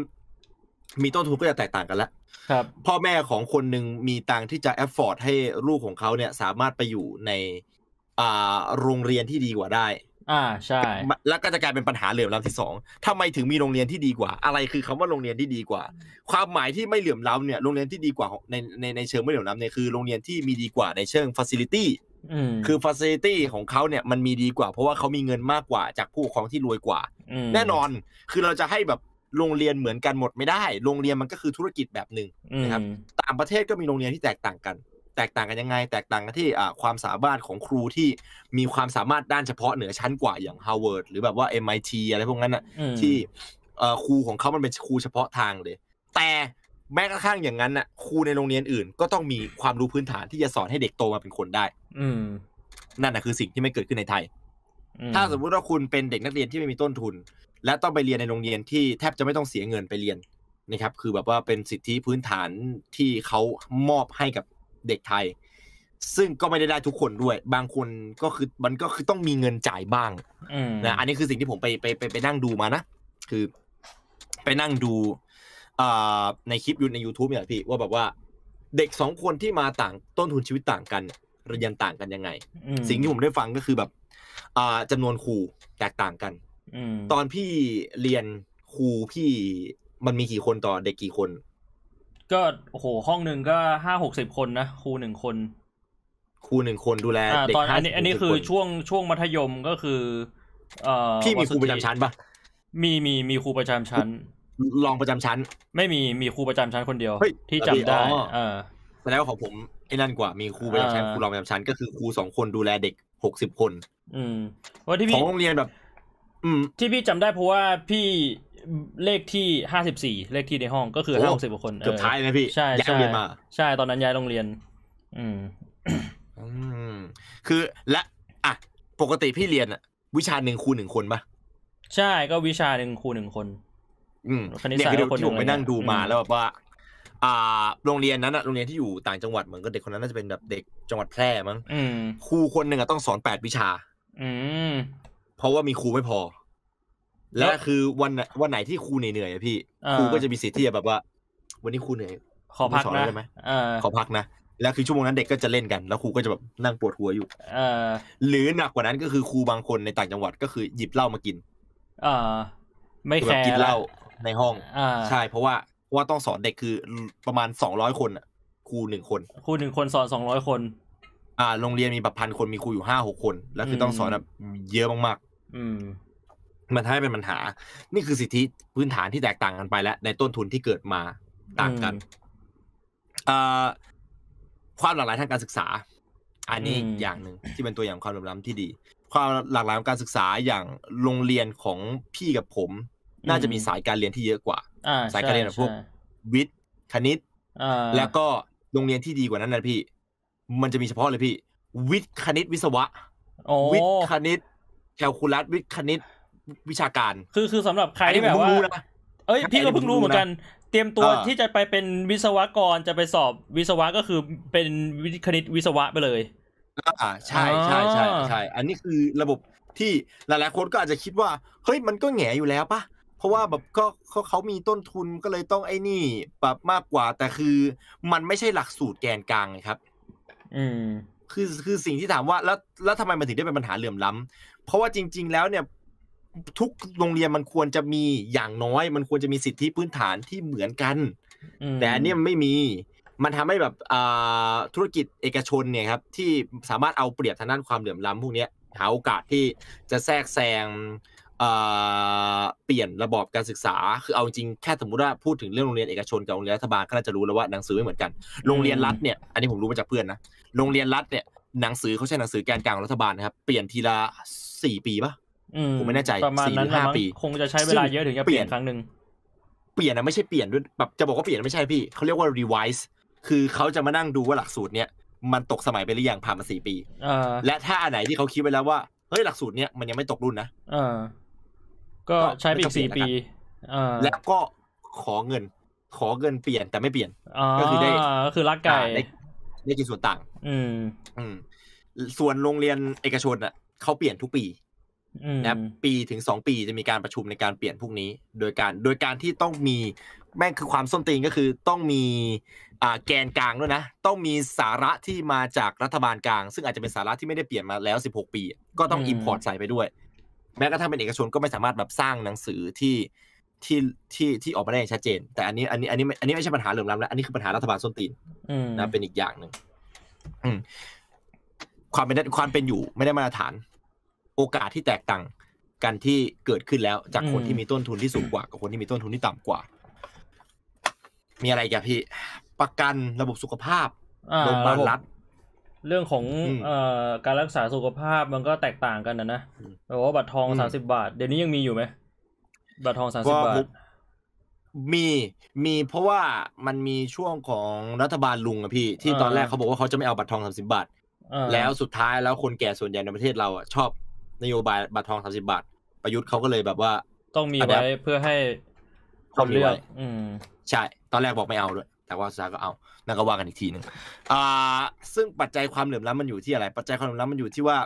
มีต้นทุนก็จะแตกต่างกันแล้ว ครับ พ่อแม่ของคนหนึ่งมีตังค์ที่จะแอฟฟอร์ดให้ลูกของเขาเนี่ยสามารถไปอยู่ในอ่าโรงเรียนที่ดีกว่าได้ อ่าใช่ แล้วก็จะกลายเป็นปัญหาเหลื่อมล้ำที่สองทำไมถึงมีโรงเรียนที่ดีกว่า อะไรคือคำว่าโรงเรียนที่ดีกว่า ความหมายที่ไม่เหลื่อมล้ำเนี่ยโรงเรียนที่ดีกว่าของในในในเชิงไม่เหลื่อมล้ำเนี่ยคือโรงเรียนที่มีดีกว่าในเชิง facility อืมคือ facility ของเขาเนี่ยมันมีดีกว่า เพราะว่าเขามีเงินมากกว่าจากผู้ปกครองที่รวยกว่ามแน่นอนคือเราจะให้แบบ โรงเรียนเหมือนกันหมดไม่ได้ โรงเรียนมันก็คือธุรกิจแบบหนึ่งอืมนะครับ ต่างประเทศก็มีโรงเรียนที่แตกต่างกัน แตกต่างกันยังไง แตกต่างกันที่อ่าความสามารถของครูที่มีความสามารถด้านเฉพาะเหนือชั้นกว่าอย่าง Harvard หรือแบบว่า MIT อะไรพวกนั้นอะอืมที่เอ่อครูของเขามันเป็นครูเฉพาะทางเลย แต่แม้กระทั่งอย่างนั้นน่ะครูในโรงเรียนอื่น ก็ต้องมีความรู้พื้นฐานที่จะสอนให้เด็กโตมาเป็นคนได้ อืมนั่นนะคือสิ่งที่ไม่เกิดขึ้นในไทยอืมถ้าสมมุติว่าคุณเป็นเด็กนักเรียนที่ไม่มีต้นทุน และต้องไปเรียนในโรงเรียนที่แทบจะไม่ต้องเสียเงินไปเรียนนะครับ คือแบบว่าเป็นสิทธิพื้นฐานที่เขามอบให้กับเด็กไทย ซึ่งก็ไม่ได้ได้ทุกคนด้วย บางคนก็คือมันก็คือต้องมีเงินจ่ายบ้างอืมนะอันนี้คือสิ่งที่ผมไปไปไปไปนั่งดูมานะคือไปนั่งดูอ่าในคลิปยูใน YouTube เนี่ยพี่ว่าแบบว่าเด็กสองคนที่มาต่างต้นทุนชีวิตต่างกันเรียนต่างกันยังไงอืมสิ่งที่ผมได้ฟังก็คือแบบอ่าจำนวนครูแตกต่างกันอืม ตอนพี่เรียนครูพี่มันมีกี่คนต่อเด็กกี่คน ก็โอ้โหห้องหนึ่งก็ห้าหกสิบคนนะครูหนึ่งคนครูหนึ่งคนดูแลอ่าเด็กตอนห้าอันนี้อันนี้คือคนช่วงช่วงมัธยมก็คือ เอ่อพี่มีครูวัประสุจำทธิชั้นปะมีมีมีครูประจำชั้นรองประจำชั้น ไม่มีมีครูประจำชั้นคนเดียวเฮ้ยที่จำได้อ๋อเออแสดงว่าของผมไอ้นั่นกว่ามีครูประจำชั้นอ่าครูรองประจำชั้นก็คือครูสองคนดูแลเด็กหกสิบคน อืมว่าที่ขอพี่งโรงเรียนแบบ อืมที่พี่จำได้เพราะว่าพี่เลขที่ห้าสิบสี่เลขที่ในห้องก็คือโอ้ห้าหกสิบกว่าคนเกือบท้ายนะพี่ใช่ย้ายโรใช่งเรียนมา ใช่ตอนนั้นย้ายโรงเรียนอืมอืมคือและอะปกติพี่เรียนอะวิชาหนึ่งครูหนึ่งคนปะใช่ก็วิชาหนึ่งครูหนึ่งคน อืมคณิตเนี่ยศาสตร์คือก็คนที่ผมไปนั่งดูมาอืมแล้วแบบว่า อ่า โรงเรียนนั้นอะโรงเรียนที่อยู่ต่างจังหวัดเหมือนกับเด็กคนนั้นน่าจะเป็นแบบเด็กจังหวัดแพร่มั้งอืมครูคนหนึ่งอะต้องสอนแปดวิชา อืม เพราะว่ามีครูไม่พอ แล้และวคือวันไหนวันไหนที่ครูเหนื่อยๆอะพี่อ่าครูก็จะมีสิทธิ์ที่จะแบบว่า วันนี้ครูเหนื่อยขอพักไม่สอนนะได้ไหมเออขอพักนะแล้วคือชั่วโมงนั้นเด็กก็จะเล่นกัน แล้วครูก็จะแบบนั่งปวดหัวอยู่เออหรือหนักกว่านั้นก็คือครูบางคนในต่างจังหวัดก็คือหยิบเหล้ามากินเออไม่คือแคแบบร์กินเหล้าในห้องอ่าใช่ เพราะว่าเพราะว่าต้องสอนเด็กคือประมาณสองร้อยคนอะครูหนึ่งคนครูหนึ่งคนสอนสองร้อยคน อ่า โรงเรียนมีแบบพันคนมีครูอยู่ห้าหกคน แล้วคือต้องสอนแบบเยอะมาก อืมๆมันทำให้เป็นปัญหา นี่คือสิทธิพื้นฐานที่แตกต่างกันไปแล้วในต้นทุนที่เกิดมาต่างกันอืมอ่าความหลากหลายทางการศึกษา อันนี้อืมอย่างหนึ่งที่เป็นตัวอย่างความเหลื่อมล้ำที่ดี ความหลากหลายของการศึกษาอย่างโรงเรียนของพี่กับผม น่าจะมีสายการเรียนที่เยอะกว่าอ่าสายการเรียนแบบพวกใช่วิทย์คณิตอ่าแล้วก็โรงเรียนที่ดีกว่านั้นนะพี่ มันจะมีเฉพาะเลยพี่ วิทย์คณิตวิศวะโอ้วิทย์คณิต แคลคูลัสวิทย์คณิตวิชาการ คือคือสำหรับใครอันนี้ที่แบบผมว่าเพิ่งรู้นะเอ้ยอันนี้พี่ก็เพิ่งรู้เหมือนกัน เตรียมตัวเออที่จะไปเป็นวิศวกรจะไปสอบวิศวะก็คือเป็นวิทย์คณิตวิศวะไปเลยอ่าใช่ใช่ใช่ใช่อันนี้คือระบบที่หลายๆคนก็อาจจะคิดว่าเฮ้ยมันก็แหงอยู่แล้วปะเพราะว่าแบบก็เขาเขามีต้นทุนก็เลยต้องไอ้นี่ปรับมากกว่า แต่คือมันไม่ใช่หลักสูตรแกนกลางไงครับ อืมคือคือสิ่งที่ถามว่าแล้วแล้วทำไมมันถึงได้เป็นปัญหาเหลื่อมล้ำ เพราะว่าจริง ๆ แล้วเนี่ยทุกโรงเรียนมันควรจะมีอย่างน้อย มันควรจะมีสิทธิพื้นฐานที่เหมือนกันอืมแต่อันเนี้ยมันไม่มี มันทำให้แบบอ่าธุรกิจเอกชนเนี่ยครับที่สามารถเอาเปรียบทางด้านความเหลื่อมล้ำพวกเนี้ยหาโอกาสที่จะแทรกแซงอ่าเปลี่ยนระบอบการศึกษา คือเอาจริงแค่สมมติว่าพูดถึงเรื่องโรงเรียนเอกชนกับโรงเรียนรัฐบาลก็น่าจะรู้แล้วว่าหนังสือไม่เหมือนกัน โรงเรียนรัฐเนี่ย อันนี้ผมรู้มาจากเพื่อนนะ โรงเรียนรัฐเนี่ย หนังสือเขาใช้หนังสือแกนกลางของรัฐบาลนะครับ เปลี่ยนทีละสี่ปีปะอืผมไม่แน่ใจประมาณสี่หนั้รืนอห้าละมั้งปี คงจะใช้เวลาเยอะถึงจะเปลี่ยนเปลี่ยนครั้งหนึ่งเปลี่ยนนะไม่ใช่เปลี่ยนด้วยแบบจะบอกว่าเปลี่ยนไม่ใช่พี่เขาเรียกว่า revise คือเขาจะมานั่งดูว่าหลักสูตรเนี้ยมันตกสมัยไปหรือยังผ่านมาสี่ปีเออและถ้าอันไหนที่เขาคิดไว้แล้วว่าเฮ้ยหลักสูตรเนี้ยมันยังไม่ตกรุ่นนะเออก็ใช้ไปอีก็กเปลี่สี่ยนแล้วปีกันเออแล้วก็ขอเงิน ขอเงินเปลี่ยนแต่ไม่เปลี่ยนอ๋อก็คือได้ก็คือรักไก่อ่า ได้ได้กินส่วนต่าง อืม อืม ส่วนโรงเรียนเอกชนอะเขาเปลี่ยนทุกปีอืมนะครับปีถึงสองปีจะมีการประชุมในการเปลี่ยนพวกนี้ โดยการโดยการที่ต้องมีแม่งคือความส้นตีนก็คือต้องมีอ่าแกนกลางด้วยนะ ต้องมีสาระที่มาจากรัฐบาลกลาง ซึ่งอาจจะเป็นสาระที่ไม่ได้เปลี่ยนมาแล้ว 16 ปี ก็ต้องอิมพอร์ตใส่ไปด้วย แม้กระทั่งเป็นเอกชนก็ไม่สามารถแบบสร้างหนังสือที่ ที่ที่ที่ออกมาได้อย่างชัดเจน แต่อันนี้อันนี้อันนี้อันนี้ไม่ใช่ปัญหาเหลื่อมล้ำแล้วอันนี้คือปัญหารัฐบาลส้นตีนอืมนะเป็นอีกอย่างหนึ่งอืมความเป็นความเป็นอยู่ไม่ได้มาตรฐาน โอกาสที่แตกต่างกันที่เกิดขึ้นแล้ว จากคนที่มีต้นทุนที่สูงกว่า กับคนที่มีต้นทุนที่ต่ำกว่า มีอะไรอีกับพี่ ประกันระบบสุขภาพอ่าโรงพยาบาลระบบรัฐเรื่องของอืมเอ่อการรักษาสุขภาพมันก็แตกต่างกันนะนะอืมแบบว่าบัตรทองอืมสามสิบาท เดี๋ยวนี้ยังมีอยู่ไหม บัตรทองสามสิก็บาทมีมีเพราะว่ามันมีช่วงของรัฐบาลลุงอะพี่ ที่ตอนแรกเขาบอกว่าเขาจะไม่เอาบัตรทองสามสิบาทเออแล้วสุดท้ายแล้วคนแก่ส่วนใหญ่ในประเทศเราอะชอบนโยบายบัตรทองสามสิบาท ประยุทธ์เขาก็เลยแบบว่า ต้องมีอันเนี้ไว้ยเพื่อให้คต้อนงมีเลือกไว้อืมใช่ ตอนแรกบอกไม่เอาด้วย แต่ว่าสุดท้ายก็เอานั่นก็ว่ากันอีกทีหนึ่งอ่า ซึ่งปัจจัยความเหลื่อมล้ำมันอยู่ที่อะไร ปัจจัยความเหลื่อมล้ำมันอยู่ที่ว่า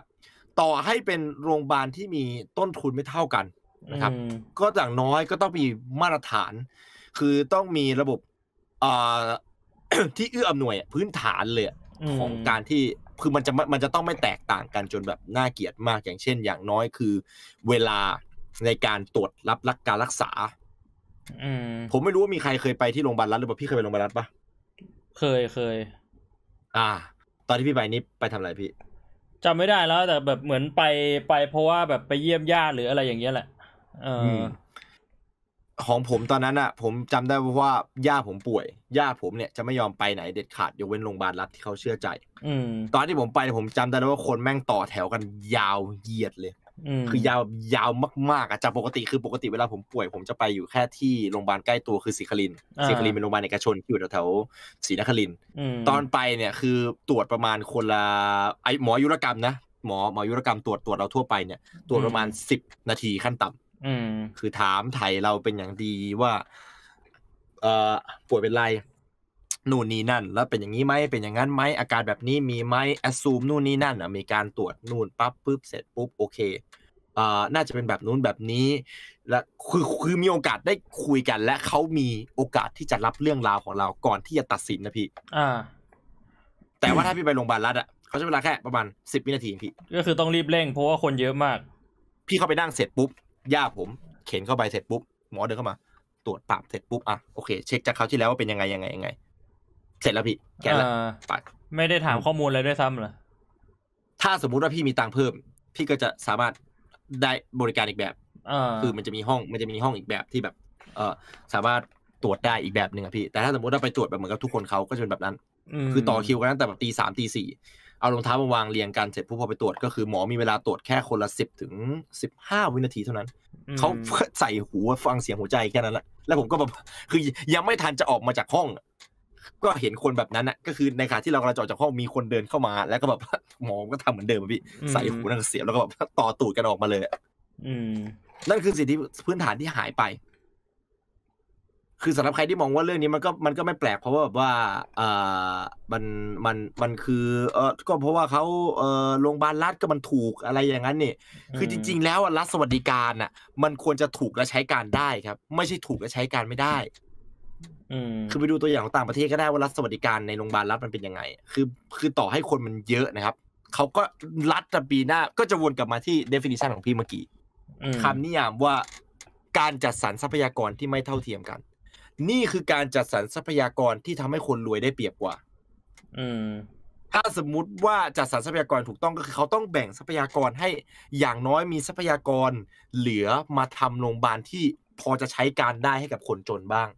ต่อให้เป็นโรงพยาบาลที่มีต้นทุนไม่เท่ากัน นะครับอืมก็อย่างน้อยก็ต้องมีมาตรฐาน คือต้องมีระบบอ่าที่เอื้ออำนวยอะพื้นฐานเลยอะมของการที่คือมันจะไม่มันจะต้องไม่แตกต่างกันจนแบบน่าเกลียดมากอย่างเช่น อย่างน้อยคือ เวลาในการตรวจรับรักการรักษาอืมผมไม่รู้ว่ามีใครเคยไปที่โรงพยาบาลรัฐหรือเปล่าพี่เคยไปโรงพยาบาลรัฐปะเคยเคย อ่า ตอนที่พี่ไปนี่ไปทำอะไรพี่จำไม่ได้แล้วแต่แบบเหมือนไปไปเพราะว่าแบบไปเยี่ยมญาติหรืออะไรอย่างเงี้ยแหละ เอออมของผมตอนนั้นอะ ผมจำได้ว่าย่าผมป่วยย่าผมเนี่ยจะไม่ยอมไปไหนเด็ดขาดยกเว้นโรงพยาบาลรัฐที่เขาเชื่อใจ อืมตอนที่ผมไปเนี่ยผมจำได้เลยว่าคนแม่งต่อแถวกันยาวเหยียดเลยอืมคือยาวยาวมากๆอะจากปกติคือปกติเวลาผมป่วย ผมจะไปอยู่แค่ที่โรงพยาบาลใกล้ตัวคือศรีครินทร์ศรีครินทร์เป็นโรงพยาบาลเอกชนที่อยู่แถวๆศรีนครินทร์มตอนไปเนี่ยคือตรวจประมาณคนละไอหมออายุรกรรมนะหมอหมออายุรกรรมตรวจตรวจเราทั่วไปเนี่ยตรวจประมาณสิบนาทีขั้นต่ำอืม คือถามไถ่เราเป็นอย่างดีว่า เอ่อป่วยเป็นไรนู่นนี่นั่น แล้วเป็นอย่างนี้ไหมเป็นอย่างนั้นไหมอาการแบบนี้มีไหมแอสซูมนู่นนี่นั่นอะมีการตรวจนู่นปั๊บปุ๊บเสร็จปุ๊บโอเคเอ่อน่าจะเป็นแบบนู้นแบบนี้ และคือคือมีโอกาสได้คุยกัน และเขามีโอกาสที่จะรับเรื่องราวของเราก่อนที่จะตัดสินนะพี่ อ่า แต่ว่าถ้าพี่ไปโรงพยาบาลรัฐอะเขาใช้เวลาแค่ประมาณสิบวินาทีเองพี่ ก็คือต้องรีบเร่งเพราะว่าคนเยอะมาก พี่เข้าไปนั่งเสร็จปุ๊บ ย่าผม เข็นเข้าไปเสร็จปุ๊บหมอเดินเข้ามา ตรวจปรับเสร็จปุ๊บอะโอเค เช็คจากเขาวที่แล้วว่าเป็นยังไงยังไงยังไง เสร็จแล้วพี่แกะละอ่าไปไม่ได้ถามข้อมูลอะไรด้วยซ้ำเหรอถ้าสมมุติว่าพี่มีตังค์เพิ่ม พี่ก็จะสามารถได้บริการอีกแบบอ่าคือมันจะมีห้องมันจะมีห้องอีกแบบที่แบบ เออสามารถตรวจได้อีกแบบหนึ่งอะพี่ แต่ถ้าสมมติว่าไปตรวจแบบเหมือนกับทุกคนเขาก็จะเป็นแบบนั้นมคือต่อคิวกันตั้งแต่แบบตีสามตีสี่ เอารองเท้ามาวางเรียงกันเสร็จปุ๊บพอไปตรวจก็คือหมอมีเวลาตรวจแค่คนละสิบถึงสิบห้าวินาทีเท่านั้นอืมเขาใส่หูฟังเสียงหัวใจแค่นั้นแหละแล้วผมก็แบบคือยังไม่ทันจะออกมาจากห้องก็เห็นคนแบบนั้นอะก็คือในขณะที่เรากำลังจะออกจากห้องมีคนเดินเข้ามา แล้วก็แบบหมอก็ทำเหมือนเดิมอะพี่ใส่หูนั่งเสียบแล้วก็แบบต่อตูดกันออกมาเลยอะอืมนั่นคือสิ่งที่พื้นฐานที่หายไป คือสำหรับใครที่มองว่าเรื่องนี้มันก็มันก็ไม่แปลกเพราะว่าแบบว่าเอ่อมันมันมันคือเออก็เพราะว่าเขาเออโรงพยาบาลรัฐก็มันถูกอะไรอย่างนั้นเนี่ยคือจริง ๆ แล้วอะรัฐสวัสดิการอะ มันควรจะถูกและใช้การได้ครับ ไม่ใช่ถูกและใช้การไม่ได้อืมคือไปดูตัวอย่างของต่างประเทศก็ได้ว่ารัฐสวัสดิการในโรงพยาบาลรัฐมันเป็นยังไง คือคือต่อให้คนมันเยอะนะครับเขาก็รัฐปีหน้าก็จะวนกลับมาที่ definition ของพี่เมื่อกี้อืมคำนิยามว่าการจัดสรรทรัพยากรที่ไม่เท่าเทียมกัน นี่คือการจัดสรรทรัพยากรที่ทำให้คนรวยได้เปรียบกว่า อืมถ้าสมมุติว่าจัดสรรทรัพยากรถูกต้องก็คือเขาต้องแบ่งทรัพยากรให้อย่างน้อยมีทรัพยากรเหลือมาทำโรงพยาบาลที่พอจะใช้การได้ให้กับคนจนบ้าง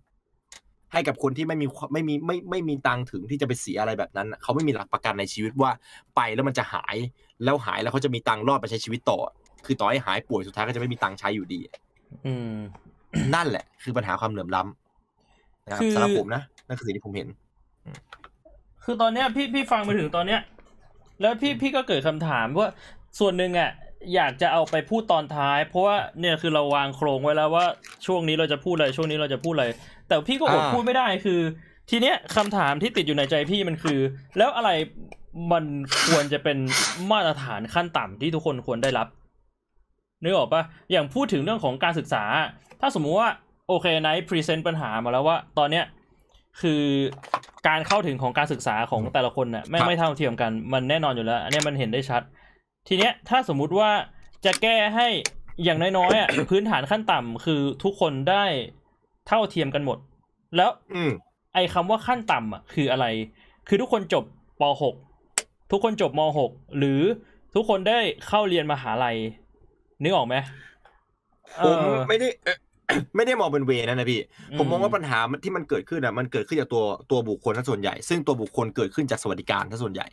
ให้กับคนที่ไม่มีความไม่มีไม่ไม่มีตังค์ถึงที่จะไปเสียอะไรแบบนั้นน่ะเขาไม่มีหลักประกันในชีวิตว่าไปแล้วมันจะหายแล้วหายแล้วเขาจะมีตังค์รอดไปใช้ชีวิตต่อ คือต่อให้หายป่วยสุดท้ายก็จะไม่มีตังค์ใช้อยู่ดี อืม นั่นแหละ คือปัญหาความเหลื่อมล้ำ นะครับคือสำหรับผมนะนั่นคือสิ่งที่ผมเห็น คือตอนเนี้ยพี่พี่ฟังมาถึงตอนเนี้ย แล้วพี่พี่ก็เกิดคำถามว่าส่วนหนึ่งอะอยากจะเอาไปพูดตอนท้าย เพราะว่าเนี่ยคือเราวางโครงไว้แล้วว่าช่วงนี้เราจะพูดอะไรช่วงนี้เราจะพูดอะไร แต่พี่ก็อดอ่าพูดไม่ได้คือ ทีเนี้ยคำถามที่ติดอยู่ในใจพี่มันคือ แล้วอะไรมันควรจะเป็นมาตรฐานขั้นต่ำที่ทุกคนควรได้รับนึกออกปะอย่างพูดถึงเรื่องของการศึกษา ถ้าสมมุติว่า โอเคไนท์ present ปัญหามาแล้วว่า ตอนเนี้ยคือการเข้าถึงของการศึกษาของแต่ละคนน่ะไม่ครับไม่เท่าเทียมกันมันแน่นอนอยู่แล้ว อันเนี้ยมันเห็นได้ชัด ทีเนี้ยถ้าสมมุติว่าจะแก้ให้อย่างน้อยๆอะพื้นฐานขั้นต่ำคือทุกคนได้เท่าเทียมกันหมด แล้วอืมไอ้คำว่าขั้นต่ำอะคืออะไร คือทุกคนจบป .6 ทุกคนจบม .6 หรือทุกคนได้เข้าเรียนมหาลัยนึกออกไหมผมเออไม่ได้เอ่อ ไม่ได้มองเป็นเวนั้นนะพี่อืมผมมองว่าปัญหาที่มันเกิดขึ้นอะมันเกิดขึ้นจากตัวตัวบุคคลทั้งส่วนใหญ่ ซึ่งตัวบุคคลเกิดขึ้นจากสวัสดิการทั้งส่วนใหญ่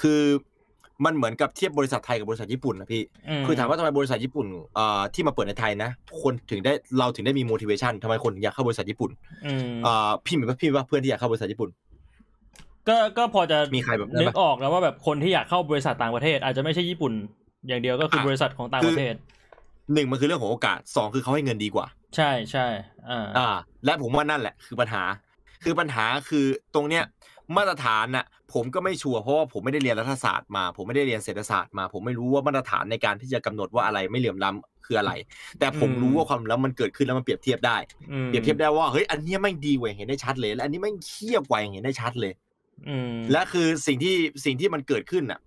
คือมันเหมือนกับเทียบบริษัทไทยกับบริษัทญี่ปุ่นนะพี่มคือถามว่าทำไมบริษัทญี่ปุ่นเอ่อที่มาเปิดในไทยนะ คนถึงได้เราถึงได้มี motivation ทำไมคนถึงอยากเข้าบริษัทญี่ปุ่นอืมเอ่อพี่มีปะพี่มีว่าเพื่อนที่อยากเข้าบริษัทญี่ปุ่น ก็ก็พอจะมีใครแบบนั้นปะนึกออกแล้วว่าแบบคนที่อยากเข้าบริษัทต่างประเทศ อาจจะไม่ใช่ญี่ปุ่น อย่างเดียวก็คืออะบริษัทของต่างคือประเทศ หนึ่งมันคือเรื่องของโอกาสสองคือเขาให้เงินดีกว่า ใช่ใช่อ่าอ่า และผมว่านั่นแหละ คือปัญหา คือปัญหาคือตรงเนี้ยมาตรฐานน่ะ ผมก็ไม่ชัวร์เพราะว่าผมไม่ได้เรียนรัฐศาสตร์มา ผมไม่ได้เรียนเศรษฐศาสตร์มา ผมไม่รู้ว่ามาตรฐานในการที่จะกำหนดว่าอะไรไม่เหลื่อมล้ำคืออะไร แต่ผมรู้ว่าความเหลื่อมล้ำมันเกิดขึ้นแล้วมันเปรียบเทียบได้อืมเปรียบเทียบได้ว่าเฮ้ยอันเนี้ยแม่งดีกว่าอย่างเห็นได้ชัดเลย และอันนี้แม่งเทียบกว่าอย่างเห็นได้ชัดเลยอืมและคือสิ่งที่สิ่งที่มันเกิดขึ้นอะ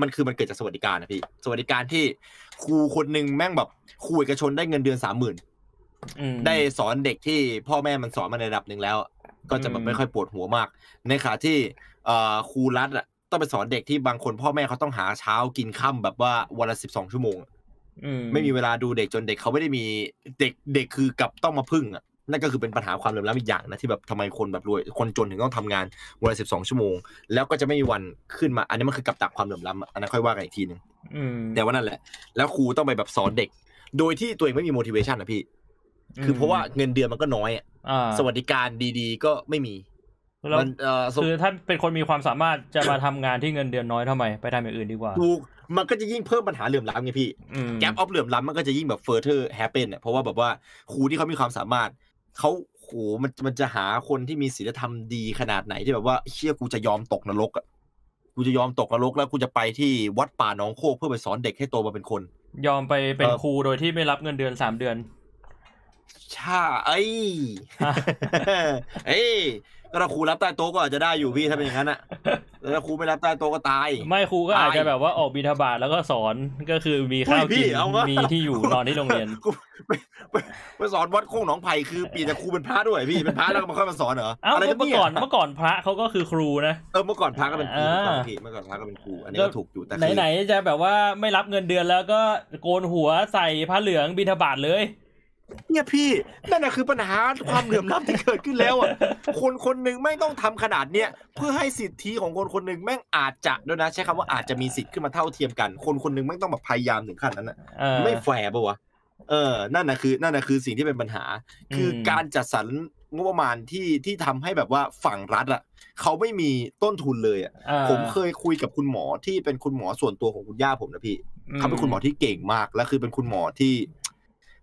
มันคือมันเกิดจากสวัสดิการนะพี่ สวัสดิการที่ครูคนหนึ่งแม่งแบบครูเอกชนได้เงินเดือนสามหมื่นอืมได้สอนเด็กที่พ่อแม่มันสอนมาในระดับหนึ่งแล้ว ก็จะแบอืบมไม่ค่อยปวดหัวมาก ในขณะที่เอ่อครูรัฐอะต้องไปสอนเด็กที่บางคนพ่อแม่เขาต้องหาเช้ากินค่ำแบบว่าวันละสิบสองชั่วโมงอะอืไม่มีเวลาดูเด็กจนเด็กเขาไม่ได้มีเด็กเด็กคือกับต้องมาพึ่งอะ นั่นก็คือเป็นปัญหาความเหลื่อมล้ำอีกอย่างนะที่แบบทำไมคนแบบรวยคนจนถึงต้องทำงานวันละสิบสองชั่วโมง แล้วก็จะไม่มีวันขึ้นมา อันนี้มันคือกับดักความเหลื่อมล้ำอะอันนั้นค่อยว่ากันอีกทีหนึงอืม แต่ว่านั่นแหละ แล้วครูต้องไปแบบสอนเด็ก โดยที่ตัวเองไม่มี motivation นะพี่ คือเพราะว่าเงินเดือนมันก็น้อยอะอ่าสวัสดิการดีๆ ก็ไม่มีแล้วมันเอ่อสมคือถ้าเป็นคนมีความสามารถจะมาทำงานที่เงินเดือนน้อยทำไม ไปทำอย่างอื่นดีกว่า ถูกมันก็จะยิ่งเพิ่มปัญหาเหลื่อมล้ำไงพี่ อืม แกปออฟเหลื่อมล้ำมันก็จะยิ่งแบบ further happen อะเพราะว่าแบบว่าครูที่เขามีความสามารถ เขาโหมันมันจะหาคนที่มีศีลธรรมดีขนาดไหนที่แบบว่าเชี่ยกูจะยอมตกนรกอะกูจะยอมตกนรกแล้วกูจะไปที่วัดป่าหนองโคกเพื่อไปสอนเด็กให้โตมาเป็นคน ยอมไปเป็นเอ่อครูโดยที่ไม่รับเงินเดือนสามเดือนใช่เอ้ยเอ้ย ก็ถ้าครูรับใต้โต๊ะก็อาจจะได้อยู่พี่ถ้าเป็นอย่างนั้นอะแต่ถ้าครูไม่รับใต้โต๊ะก็ตาย ไม่ครูก็อาจจะตายแบบว่าออกบิณฑบาตแล้วก็สอนก็คือมีข้าวเฮ้ยพี่กินเอาวะมีที่อยู่นอนที่โรงเรียนกูไปไปไปสอนวัดโคงหนองไผ่คือเปลี่ยนจากครูเป็นพระด้วยพี่เป็นพระแล้วก็มาค่อยมาสอนเหรอเอ้าอะไรก็กันเมื่อเนี่ยก่อนเมื่อก่อนพระเขาก็คือครูนะเออเมื่อก่อนพระก็เป็นครูอ่าถูกต้องพี่เมื่อก่อนพระก็เป็นครูอันนี้ก็ก็ถูกอยู่แต่คือไหนๆจะแบบว่าไม่รับเงินเดือนแล้วก็โกนหัวใส่ผ้าเหลืองบิณฑบาตเลย เนี่ยพี่นั่นแหะคือปัญหาความเหลื่อมล้ำที่เกิดขึ้นแล้วอะคนคนหนึ่งไม่งต้องทำขนาดเนี้ยเพื่อให้สิทธิของคนคนหนึ่งแม่งอาจจะด้วยนะใช้คำว่าอาจจะมีสิทธิ์ขึ้นมาเท่าเทียมกัน คนคนหนึ่งแม่งต้องแบบพยายามถึงขั้นนั้นอะเออไม่แฟร์ปะวะเออ นั่นนะคือนั่นนะคือสิ่งที่เป็นปัญหา คืออมการจัดสรรงบประมาณที่ที่ทำให้แบบว่าฝั่งรัฐอะเขาไม่มีต้นทุนเลยอะอ่าผมเคยคุยกับคุณหมอที่เป็นคุณหมอส่วนตัวของคุณย่าผมนะพี่เขาเป็นคุณหมอที่เก่งมากและคือเป็นคุณหมอที่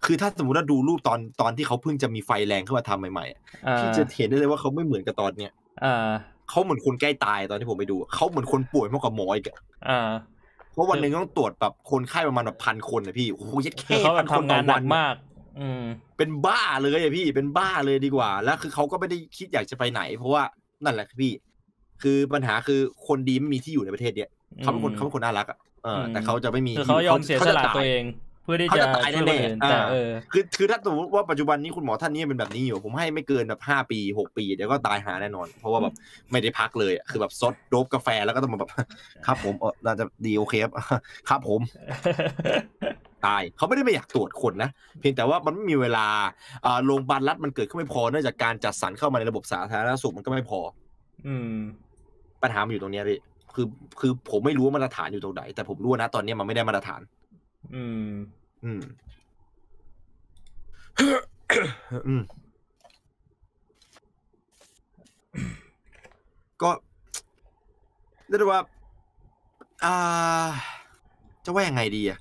คือถ้าสมมติว่าดูรูปตอนตอนที่เขาเพิ่งจะมีไฟแรงขึ้นมาทำใหม่ๆอะอ่าพี่จะเห็นได้เลยว่าเขาไม่เหมือนกับตอนเนี้ยอ่าเขาเหมือนคนใกล้ตายตอนที่ผมไปดูเขาเหมือนคนป่วยมากกว่าหมออีกอะอ่าเพราะวันหนึ่งต้องตรวจแบบคนไข้ประมาณแบบพันคนนะพี่โอ้โหยัดคือแค่เขาแบพับนคนทำต่งาอนหนัวักนมากอืมเป็นบ้าเลยอะพี่เป็นบ้าเลยดีกว่า แล้วคือเขาก็ไม่ได้คิดอยากจะไปไหน เพราะว่านั่นแหละพี่ คือปัญหาคือคนดีไม่มีที่อยู่ในประเทศเนี้ยเขาเป็นคนอืมเขาเป็นคนน่ารักอะเอออมแต่เขาจะไม่มีคือที่เขายอมเสียสละขาจตัวเองเพื่อที่เขาจะจะตายช่วยคนแน่อื่นๆอ่าแต่เออคือคือถ้าสมมติว่าปัจจุบันนี้คุณหมอท่านนี้เป็นแบบนี้อยู่ ผมให้ไม่เกินแบบห้าปีหกปีเดี๋ยวก็ตายหาแน่นอน เพราะว่าแบบไม่ได้พักเลยอะคือแบบซดโดบกาแฟแล้วก็ต้องมาแบบครับผมเออน่าจะดีโอเคครับครับผม ตายเขาไม่ได้ไม่อยากตรวจคนนะเพียงแต่ว่ามันไม่มีเวลาอ่าโรงพยาบาลรัฐมันเกิดขึ้นไม่พอเนื่องจากการจัดสรรเข้ามาในระบบสาธารณสุขมันก็ไม่พอ อืมปัญหามันอยู่ตรงเนี้ยพี่คือ คือผมไม่รู้ว่ามาตรฐานอยู่ตรงไหนแต่ผมรู้นะตอนเนี้ยมันไม่ได้มาตรฐาน อืม อืม อืม ก็เรียกได้ว่า อ่า จะว่ายังไงดีอะ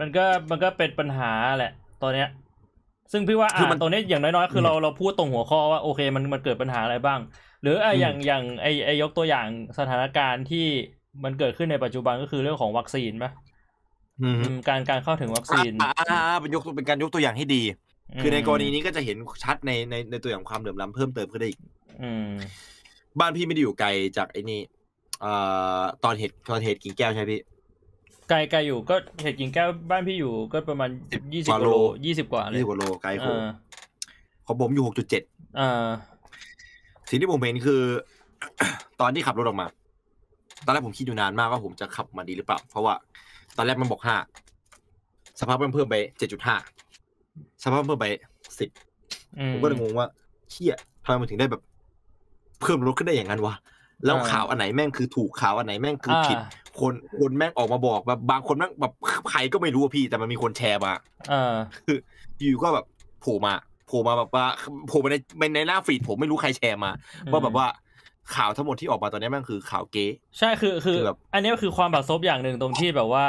มันก็มันก็เป็นปัญหาแหละตอนเนี้ย ซึ่งพี่ว่าคืออ่ามันตรงนี้อย่างน้อยๆ คือเราเราพูดตรงหัวข้อว่าโอเคมันมันเกิดปัญหาอะไรบ้าง หรืออะอืม อย่างอย่างไอไอยกตัวอย่างสถานการณ์ที่มันเกิดขึ้นในปัจจุบันก็คือเรื่องของวัคซีนปะอืมอืม การการเข้าถึงวัคซีนอ่าอ่าอ่าเป็นยกเป็นการยกตัวอย่างที่ดี คือในกรณีนี้ก็จะเห็นชัดในในในตัวอย่างความเหลื่อมล้ำเพิ่มเติมขึ้นได้อีกอืมบ้านพี่ไม่ได้อยู่ไกลจากไอ้นี่เอ่อตอนเหตุตอนเหตุกิ่งแก้วใช่ไหมพี่ไกลไกลอยู่ก็เหตุกิ่งแก้วบ้านพี่อยู่ก็ประมาณสิบยี่สิบกว่าโลโลยี่สิบกว่าเลยยี่สิบกว่าโลไกลโหเออของผมอยู่หกจุดเจ็ดเออสิ่งที่ผมเห็นคือ ตอนที่ขับรถออกมา ตอนแรกผมคิดอยู่นานมากว่าผมจะขับมาดีหรือเปล่า เพราะว่า ตอนแรกมันบอกห้าสภาพมันเพิ่มไปเจ็ดจุดห้าสภาพมันเพิ่มไปสิบอืมผมก็เลยงงว่าเชี่ยทำไมมันถึงได้แบบ เพิ่มลดขึ้นได้อย่างนั้นวะแล้วอ่าข่าวอันไหนแม่งคือถูกข่าวอันไหนแม่งคือผิดอ่าคนคนแม่งออกมาบอกแบบบางคนแม่งแบบใครก็ไม่รู้อะพี่ แต่มันมีคนแชร์มาเออคืออยู่ก็แบบโผล่มาโผล่มาแบบว่าโผล่มาในในหน้าฟีดผมไม่รู้ใครแชร์มาว่าแบบว่า ข่าวทั้งหมดที่ออกมาตอนนี้แม่งคือข่าวเก๊ใช่คือคือคือแบบอันนี้ก็คือความบัดซบอย่างหนึ่งตรงที่แบบว่า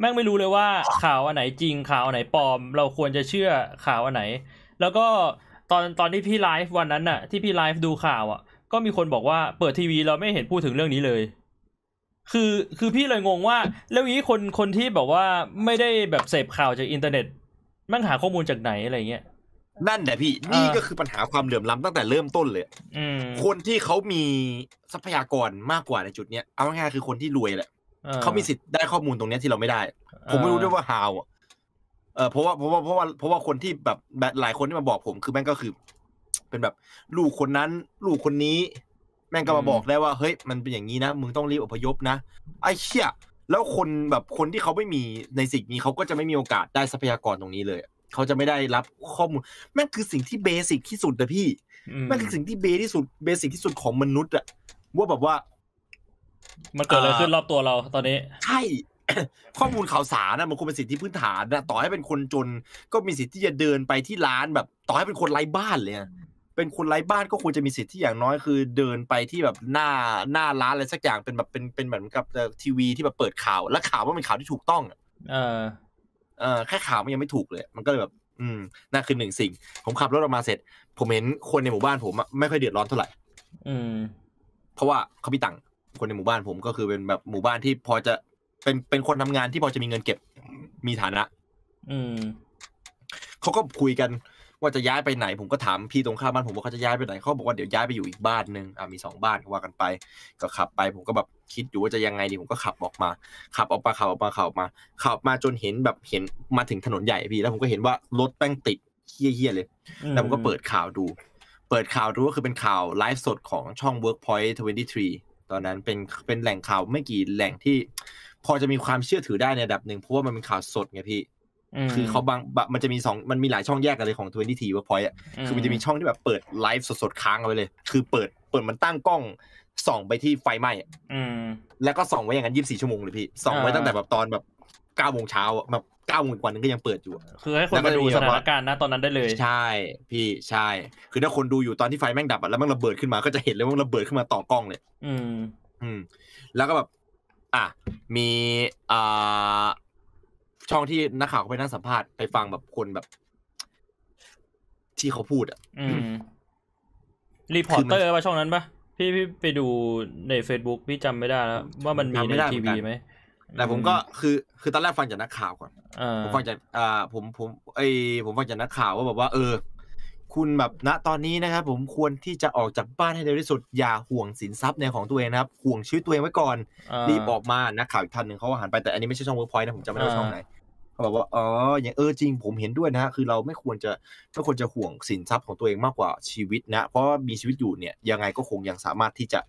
แม่งไม่รู้เลยว่าข่าวอันไหนจริงข่าวอันไหนปลอม เราควรจะเชื่อข่าวอันไหน แล้วก็ตอนตอนที่พี่ไลฟ์วันนั้นน่ะ ที่พี่ไลฟ์ดูข่าวอะ ก็มีคนบอกว่าเปิดทีวีเราไม่เห็นพูดถึงเรื่องนี้เลย คือคือพี่เลยงงว่า แล้วนี้คนคนที่แบบว่าไม่ได้แบบเสพข่าวจากอินเทอร์เน็ตแม่งหาข้อมูลจากไหนอะไรเงี้ย นั่นแหละพี่อ่านี่นี่ก็คือปัญหาความเหลื่อมล้ำตั้งแต่เริ่มต้นเลยอืมคนที่เขามีทรัพยากรมากกว่าในจุดเนี้ยเอาง่ายๆคือคนที่รวยแหละออเขามีสิทธิ์ได้ข้อมูลตรงเนี้ยที่เราไม่ได้ ผมไม่รู้ด้วยว่า how อะเออเพราะว่าเพราะว่าเพราะว่าเพราะว่าคนที่แบบแบบหลายคนที่มาบอกผมคือแม่งก็คือ เป็นแบบลูกคนนั้น ลูกคนนี้ แม่งก็มาบอกได้ว่าเฮ้ยมันเป็นอย่างนี้นะมึงต้องรีบอพยพนะไอ้เชี่ยแล้วคนแบบคนที่เขาไม่มีในสิ่งนี้เขาก็จะไม่มีโอกาสได้ทรัพยากรตรงนี้เลย เขาจะไม่ได้รับข้อมูลแม่งคือสิ่งที่เบสิกที่สุดนะพี่อืมแม่งคือสิ่งที่เบที่สุดเบสิกที่สุดของมนุษย์อะว่าแบบว่า มันเกิดอะไรขึ้นรอบตัวเราตอนนี้ ใช่ ข้อมูลข่าวสารนะมันควรเป็นสิทธิพื้นฐานนะต่อให้เป็นคนจน ก็มีสิทธิ์ที่จะเดินไปที่ร้านแบบ ต่อให้เป็นคนไร้บ้านเลยอะเป็นคนไร้บ้านก็ควรจะมีสิทธิ์ที่อย่างน้อยคือ เดินไปที่แบบหน้าหน้าร้านอะไรสักอย่างเป็นแบบเป็นเป็นเหมือนกับทีวีที่แบบเปิดข่าว และข่าวว่าเป็นข่าวที่ถูกต้องอะเออเออ แค่ข่าวมันยังไม่ถูกเลย มันก็เลยแบบ อืมนั่นคือหนึ่งสิ่ง ผมขับรถออกมาเสร็จ ผมเห็นคนในหมู่บ้านผมอะไม่ค่อยเดือดร้อนเท่าไหร่ อืม เพราะว่าเขามีตังค์คนในหมู่บ้านผมก็คือเป็นแบบหมู่บ้านที่พอจะเป็นเป็นคนทำงานที่พอจะมีเงินเก็บมีฐานะ อืมเขาก็คุยกัน ว่าจะย้ายไปไหนผมก็ถามพี่ตรงข้ามบ้านผมว่าเขาจะย้ายไปไหนเขาบอกว่าเดี๋ยวย้ายไปอยู่อีกบ้านหนึ่งอะมีสองบ้านก็ว่ากันไป ก็ขับไปผมก็แบบคิดอยู่ว่าจะยังไงดีผมก็ขับออกมา ขับออกมาขับออกมาขับออกมาขับมาจนเห็นแบบเห็นมาถึงถนนใหญ่พี่แล้วผมก็เห็นว่ารถแป้งติดเฮี้ยๆเลยแล้วผมก็เปิดข่าวดู เปิดข่าวดูก็คือเป็นข่าวไลฟ์สดของช่อง Workpoint 23 ตอนนั้นเป็นเป็นแหล่งข่าวไม่กี่แหล่งที่ พอจะมีความเชื่อถือได้ในระดับหนึ่งเพราะว่ามันเป็นข่าวสดไงพี่ คือเขาบางบะมันจะมีสองมันมีหลายช่องแยกกันเลยของ23 Workpoint อะคือมันจะมีช่องที่แบบเปิดไลฟ์สดๆค้างเอาไว้เลย คือเปิดเปิดมันตั้งกล้องส่องไปที่ไฟไหม้อะอืมแล้วก็ส่องไว้อย่างนั้น24ชั่วโมงเลยพี่ส่องไว้อ่าตั้งแต่แบบตอนแบบ9โมงเช้าอะแบบ9โมงกว่านึงก็ยังเปิดอยู่อะคือให้คนมาดูสถานการณ์นะตอนนั้นได้เลย ใช่ พี่ใช่ คือถ้าคนดูอยู่ตอนที่ไฟแม่งดับอะแล้วมันระเบิดขึ้นมาก็จะเห็นเลยว่ามันระเบิดขึ้นมาต่อกล้องเลย อืม อืม แล้วก็แบบ อะมีอ่า ช่องที่นักข่าวเขาไปนั่งสัมภาษณ์ไปฟังแบบคนแบบ ที่เขาพูดอะอืมรีพอร์เตอร์ว่าช่องนั้นปะพี่พี่ไปดูใน Facebook พี่จำไม่ได้แล้วว่ามันมีจำไม่ในได้ทีเหมือนวีกันไหมแต่ผมก็คือคือตอนแรกฟังจากนักข่าวก่อนอ่าผมฟังจากอ่าผมผมไอยผมฟังจากนักข่าวว่าแบบว่า เออ คุณแบบณตอนนี้นะครับผมควรที่จะออกจากบ้านให้เร็วที่สุดอย่าห่วงสินทรัพย์ในของตัวเองนะครับ ห่วงชีวิตตัวเองไว้ก่อนารีบออกมานักข่าวอีกท่านหนึ่งเขาก็หันไปแต่อันนี้ไม่ใช่ช่องเวิร์กพอยต์นะผมจำไม่ได้ว่าช่องไหน เขาบอกว่าอ๋ออย่างเออจริงผมเห็นด้วยนะฮะคือเราไม่ควรจะไม่ควรจะห่วงสินทรัพย์ของตัวเองมากกว่าชีวิตนะ เพราะว่ามีชีวิตอยู่เนี่ยยังไงก็คงยังสามารถที่จะ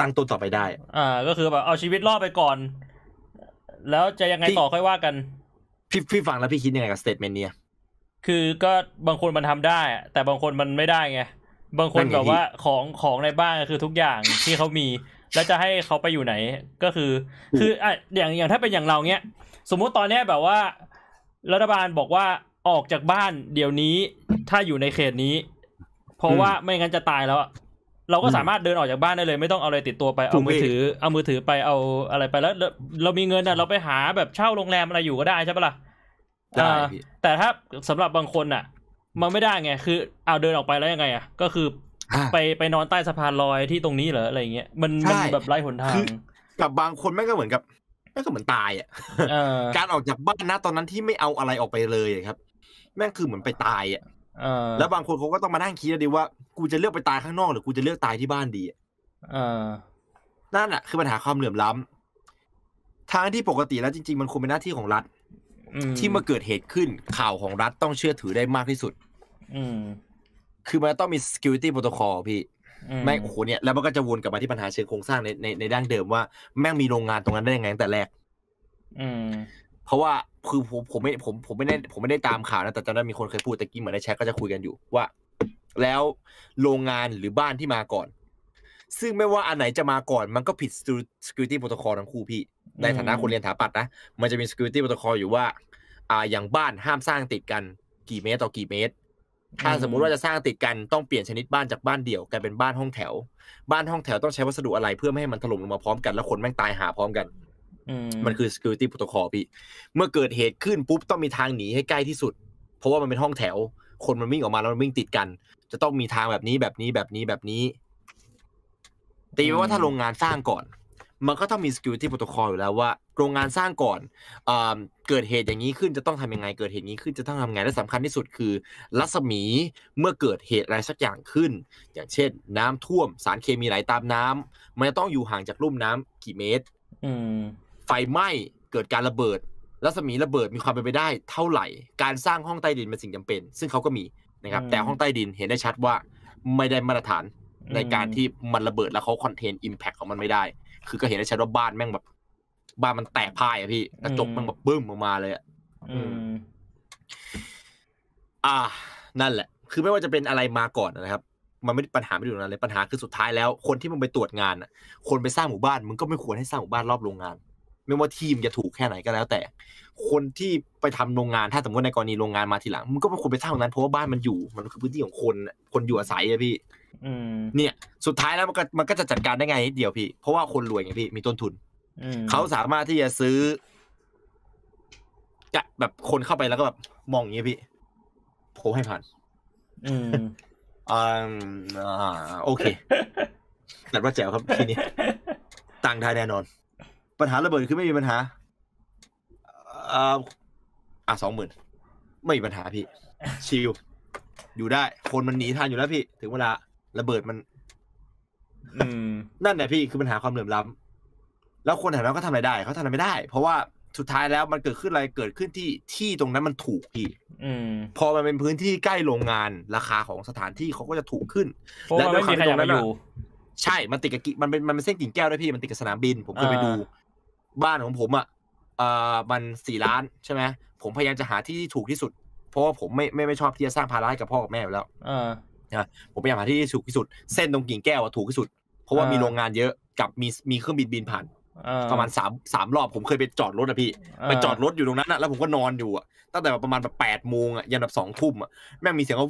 ตั้งต้นต่อไปได้ อ่า ก็คือแบบเอาชีวิตรอดไปก่อน แล้วจะยังไงที่ต่อค่อยว่ากัน พี่พี่ฟังแล้วพี่คิดยังไงกับสเตทเมนต์เนี่ยคือก็บางคนมันทำได้อะแต่บางคนมันไม่ได้ไง บางคนนั่นไงแบบว่าของของในบ้านคือทุกอย่างที่เขามี แล้วจะให้เขาไปอยู่ไหนก็คือ คืออะอย่างอย่างถ้าเป็นอย่างเราเนี้ย สมมุติตอนเนี้ยแบบว่า รัฐบาลบอกว่าออกจากบ้านเดี๋ยวนี้ถ้าอยู่ในเขตนี้ เพราะว่าไม่งั้นจะตายแล้วอะเราก็สามารถเดินออกจากบ้านได้เลย ไม่ต้องเอาอะไรติดตัวไปถูเอากมือพี่ถือ เอามือถือไปเอาอะไรไปแล้ว เราเรามีเงินอะเราไปหาแบบเช่าโรงแรมอะไรอยู่ก็ได้ใช่ปะล่ะได้อ่าพี่แต่ถ้าสำหรับบางคนอะ มันไม่ได้ไงคือเอาเดินออกไปแล้วยังไงอะ ก็คืออ่า ไปไปนอนใต้สะพานลอยที่ตรงนี้เหรออะไรเงี้ยมันใช่มันแบบไร้หนทาคืงอกับบางคนแม่งก็เหมือนกับแม่งก็เหมือนตายอะเออการออกจากบ้านนะตอนนั้นที่ไม่เอาอะไรออกไปเลยอะครับ แม่งคือเหมือนไปตายอะเออแล้วบางคนเขาก็ต้องมานั่งคิดดีว่ากูจะเลือกไปตายข้างนอกหรือกูจะเลือกตายที่บ้านดีอะเออนั่นแหะคือปัญหาความเหลื่อมล้ำทางที่ปกติแล้วจริง ๆ มันควรเป็นหน้าที่ของรัฐอืมที่เมื่อเกิดเหตุขึ้นข่าวของรัฐต้องเชื่อถือได้มากที่สุดอืม คือมันต้องมี security protocol พี่อืแม่งโอ้โหเนี่ยแล้วมันก็จะวนกลับมาที่ปัญหาเชิงโครงสร้างในในในด้านเดิมว่าแม่งมีโรงงานตรงนั้นได้ยังไงตั้งแต่แรก อืมเพราะว่าคือผมผมไม่ผมผมไม่ได้ผมไม่ได้ตามข่าวนะแต่จำได้มีคนเคยพูดตะกี้เหมือนในแชทก็จะคุยกันอยู่ว่า แล้วโรงงานหรือบ้านที่มาก่อน ซึ่งไม่ว่าอันไหนจะมาก่อน มันก็ผิด security protocol ทั้งคู่พี่ ในฐานะคนเรียนถาปัดนะ มันจะมี security protocol อยู่ว่า อ่าอย่างบ้านห้ามสร้างติดกันกี่เมตรต่อกี่เมตร ถ้าสมมุติว่าจะสร้างติดกันต้องเปลี่ยนชนิดบ้านจากบ้านเดี่ยวกลายเป็นบ้านห้องแถว บ้านห้องแถวต้องใช้วัสดุอะไรเพื่อไม่ให้มันถล่มลงมาพร้อมกันแล้วคนแม่งตายหาพร้อมกันอืมมันคือ security protocol พี่ เมื่อเกิดเหตุขึ้นปุ๊บต้องมีทางหนีให้ใกล้ที่สุด เพราะว่ามันเป็นห้องแถว คนมันวิ่งออกมาแล้วมันวิ่งติดกัน จะต้องมีทางแบบนี้แบบนี้แบบนี้แบบนี้ตีไว้ว่าถ้าโรงงานสร้างก่อน มันก็ต้องมี security protocol อยู่แล้วว่าโรงงานสร้างก่อนอ่าเกิดเหตุอย่างนี้ขึ้นจะต้องทำยังไง เกิดเหตุนี้ขึ้นจะต้องทำยังไงและสำคัญที่สุดคือ รัศมีเมื่อเกิดเหตุอะไรสักอย่างขึ้น อย่างเช่น น้ำท่วมสารเคมีไหลตามน้ำมันจะต้องอยู่ห่างจากลุ่มน้ำกี่เมตรอืมไฟไหม้เกิดการระเบิด รัศมีระเบิดมีความเป็นไปได้ เท่าไหร่ การสร้างห้องใต้ดินเป็นสิ่งจำเป็น ซึ่งเขาก็มีนะครับอืมแต่ห้องใต้ดินเห็นได้ชัดว่าไม่ได้มาตรฐานอืมในการที่มันระเบิดแล้วเขาคอนเทนอิมแพคของมันไม่ได้ คือก็เห็นได้ชัดว่าบ้านแม่งแบบ บ้านมันแตกพ่ายอะพี่กระจกแม่งแบบบึ้มออกมาเลยอะอืมอ่า นั่นแหละ คือไม่ว่าจะเป็นอะไรมาก่อนนะครับ มันไม่ได้ปัญหาไม่ได้อยู่ตรงนั้นเลยปัญหาคือสุดท้ายแล้ว คนที่มึงไปตรวจงานอะคนไปสร้างหมู่บ้านมึงก็ไม่ควรให้สร้างหมู่บ้านรอบโรงงาน ไม่ว่าทีมจะถูกแค่ไหนก็แล้ว แต่ คนที่ไปทำโรงงานถ้าสมมติในกรณีโรงงานมาทีหลังมึงก็ไม่ควรไปสร้างตรงนั้นเพราะว่าบ้านมันอยู่ มันคือพื้นที่ของคนอะคนอยู่อาศัยอะพี่อืม เนี่ย สุดท้ายแล้วมันก็มันก็จะจัดการได้ไงนิดเดียวพี่ เพราะว่าคนรวยไงพี่มีต้นทุนอืมเขาสามารถที่จะซื้อจะแบบคนเข้าไปแล้วก็แบบมองอย่างนี้พี่ผมให้ผ่านอืมอ่าอ่าโอเคแต่ว่าแจ๋วครับทีนี้ต่างได้แน่นอน ปัญหาระเบิดคือไม่มีปัญหาอ่าอะสองหมื่นไม่มีปัญหาพี่ชิลอยู่ได้ คนมันหนีทันอยู่แล้วพี่ ถึงเวลา ระเบิดมันอืมนั่นแหละพี่คือปัญหาความเหลื่อมล้ำแล้วคนแถวนั้นก็ทำอะไรได้เขาทำอะไรไม่ได้ เพราะว่าสุดท้ายแล้วมันเกิดขึ้นอะไรเกิดขึ้นที่ที่ตรงนั้นมันถูกพี่อืมพอมันเป็นพื้นที่ใกล้โรงงานราคาของสถานที่เขาก็จะถูกขึ้นเพราะว่าไม่มีใครอยากมาอยู่ใช่มันติดกับกิมันเป็นมันเป็นเส้นกิ่งแก้วด้วยพี่มันติดกับสนามบิน ผมเคยไปอ่าดู บ้านของผมอะเอ่อมันสี่ล้านใช่ไหมผมพยายามจะหาที่ที่ถูกที่สุด เพราะว่าผมไม่ไม่ไม่ชอบที่จะสร้างภาระให้กับพ่อกับแม่อยู่แล้วอ่าผมพยายามหาที่ที่ถูกที่สุด เส้นตรงกิ่งแก้วอะถูกที่สุด เพราะว่าอ่ามีมีโรงงานเยอะกับมีมีเครื่องบินบินผ่านอ่าประมาณสามสามรอบผมเคยไปจอดรถอะพี่ไปจอดรถอยู่ตรงนั้นอะแล้วผมก็นอนอยู่อะตั้งแต่ประมาณแบบแปดโมงอะยันแบบสองทุ่มอะแม่งมีเสียงว่า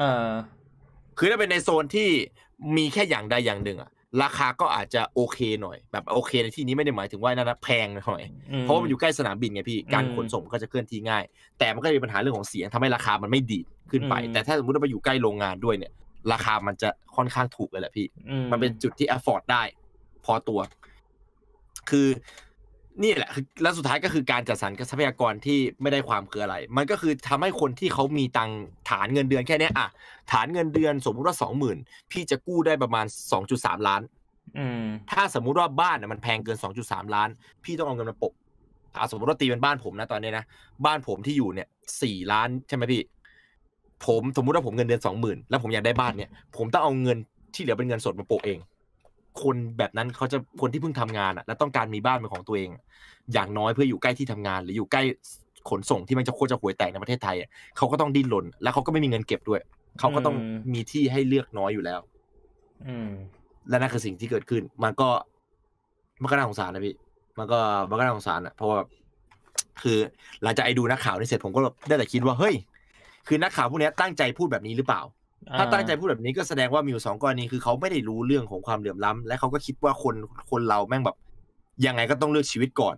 อ่าคือถ้าเป็นในโซนที่มีแค่อย่างใดอย่างหนึ่งอะ ราคาก็อาจจะโอเคหน่อย แบบโอเคในที่นี้ไม่ได้หมายถึงว่านั่นนะแพงหน่อยอืมเพราะว่ามันอยู่ใกล้สนามบินไงพี่การอืมขนส่งก็จะเคลื่อนที่ง่าย แต่มันก็จะมีปัญหาเรื่องของเสียงทำให้ราคามันไม่ดีดขึ้นไปอืมแต่ถ้าสมมติว่าไปอยู่ใกล้โรงงานด้วยเนี่ย ราคามันจะค่อนข้างถูกเลยแหละพี่อืมันเป็นจุดที่ afford ได้ พอตัว คือ นี่แหละคือแล้วสุดท้ายก็คือการจัดสรรทรัพยากรที่ไม่ได้ความคืออะไร มันก็คือทำให้คนที่เขามีตังค์ฐานเงินเดือนแค่เนี้ยอะฐานเงินเดือนสมมุติว่าสองหมื่นพี่จะกู้ได้ประมาณสองจุดสามล้านอืมถ้าสมมุติว่าบ้านน่ะมันแพงเกิน2.3ล้าน พี่ต้องเอาเงินมาโปะอ่าสมมติว่าตีเป็นบ้านผมนะตอนนี้นะบ้านผมที่อยู่เนี่ยสี่ล้านใช่ไหมพี่ ผมสมมุติว่าผมเงินเดือนสองหมื่นแล้วผมอยากได้บ้านเนี่ย ผมต้องเอาเงินที่เหลือเป็นเงินสดมาโปะเอง คนแบบนั้นเขาจะคนที่เพิ่งทำงานอะ แล้วต้องการมีบ้านเป็นของตัวเองอะอย่างน้อยเพื่ออยู่ใกล้ที่ทำงาน หรืออยู่ใกล้ขนส่งที่มันจะโคตรจะห่วยแตกในประเทศไทยอะเขาก็ต้องดิ้นรนแล้วเขาก็ไม่มีเงินเก็บด้วยเขาก็ต้องอืมมีที่ให้เลือกน้อยอยู่แล้ว อืม และนั่นคือสิ่งที่เกิดขึ้น มันก็มันก็น่าสงสารนะพี่มันก็มันก็น่าสงสารอะเพราะว่าแบบคือหลังจากไอ้ดูนักข่าวนี่เสร็จผมก็ได้แต่คิดว่าเฮ้ย คือนักข่าวพวกเนี้ยตั้งใจพูดแบบนี้หรือเปล่า ถ้าตั้งใจพูดแบบนี้ก็แสดงว่ามีอยู่สองกรณีคือเขาไม่ได้รู้เรื่องของความเหลื่อมล้ำและเขาก็คิดว่าคนคนเราแม่งแบบ ยังไงก็ต้องเลือกชีวิตก่อน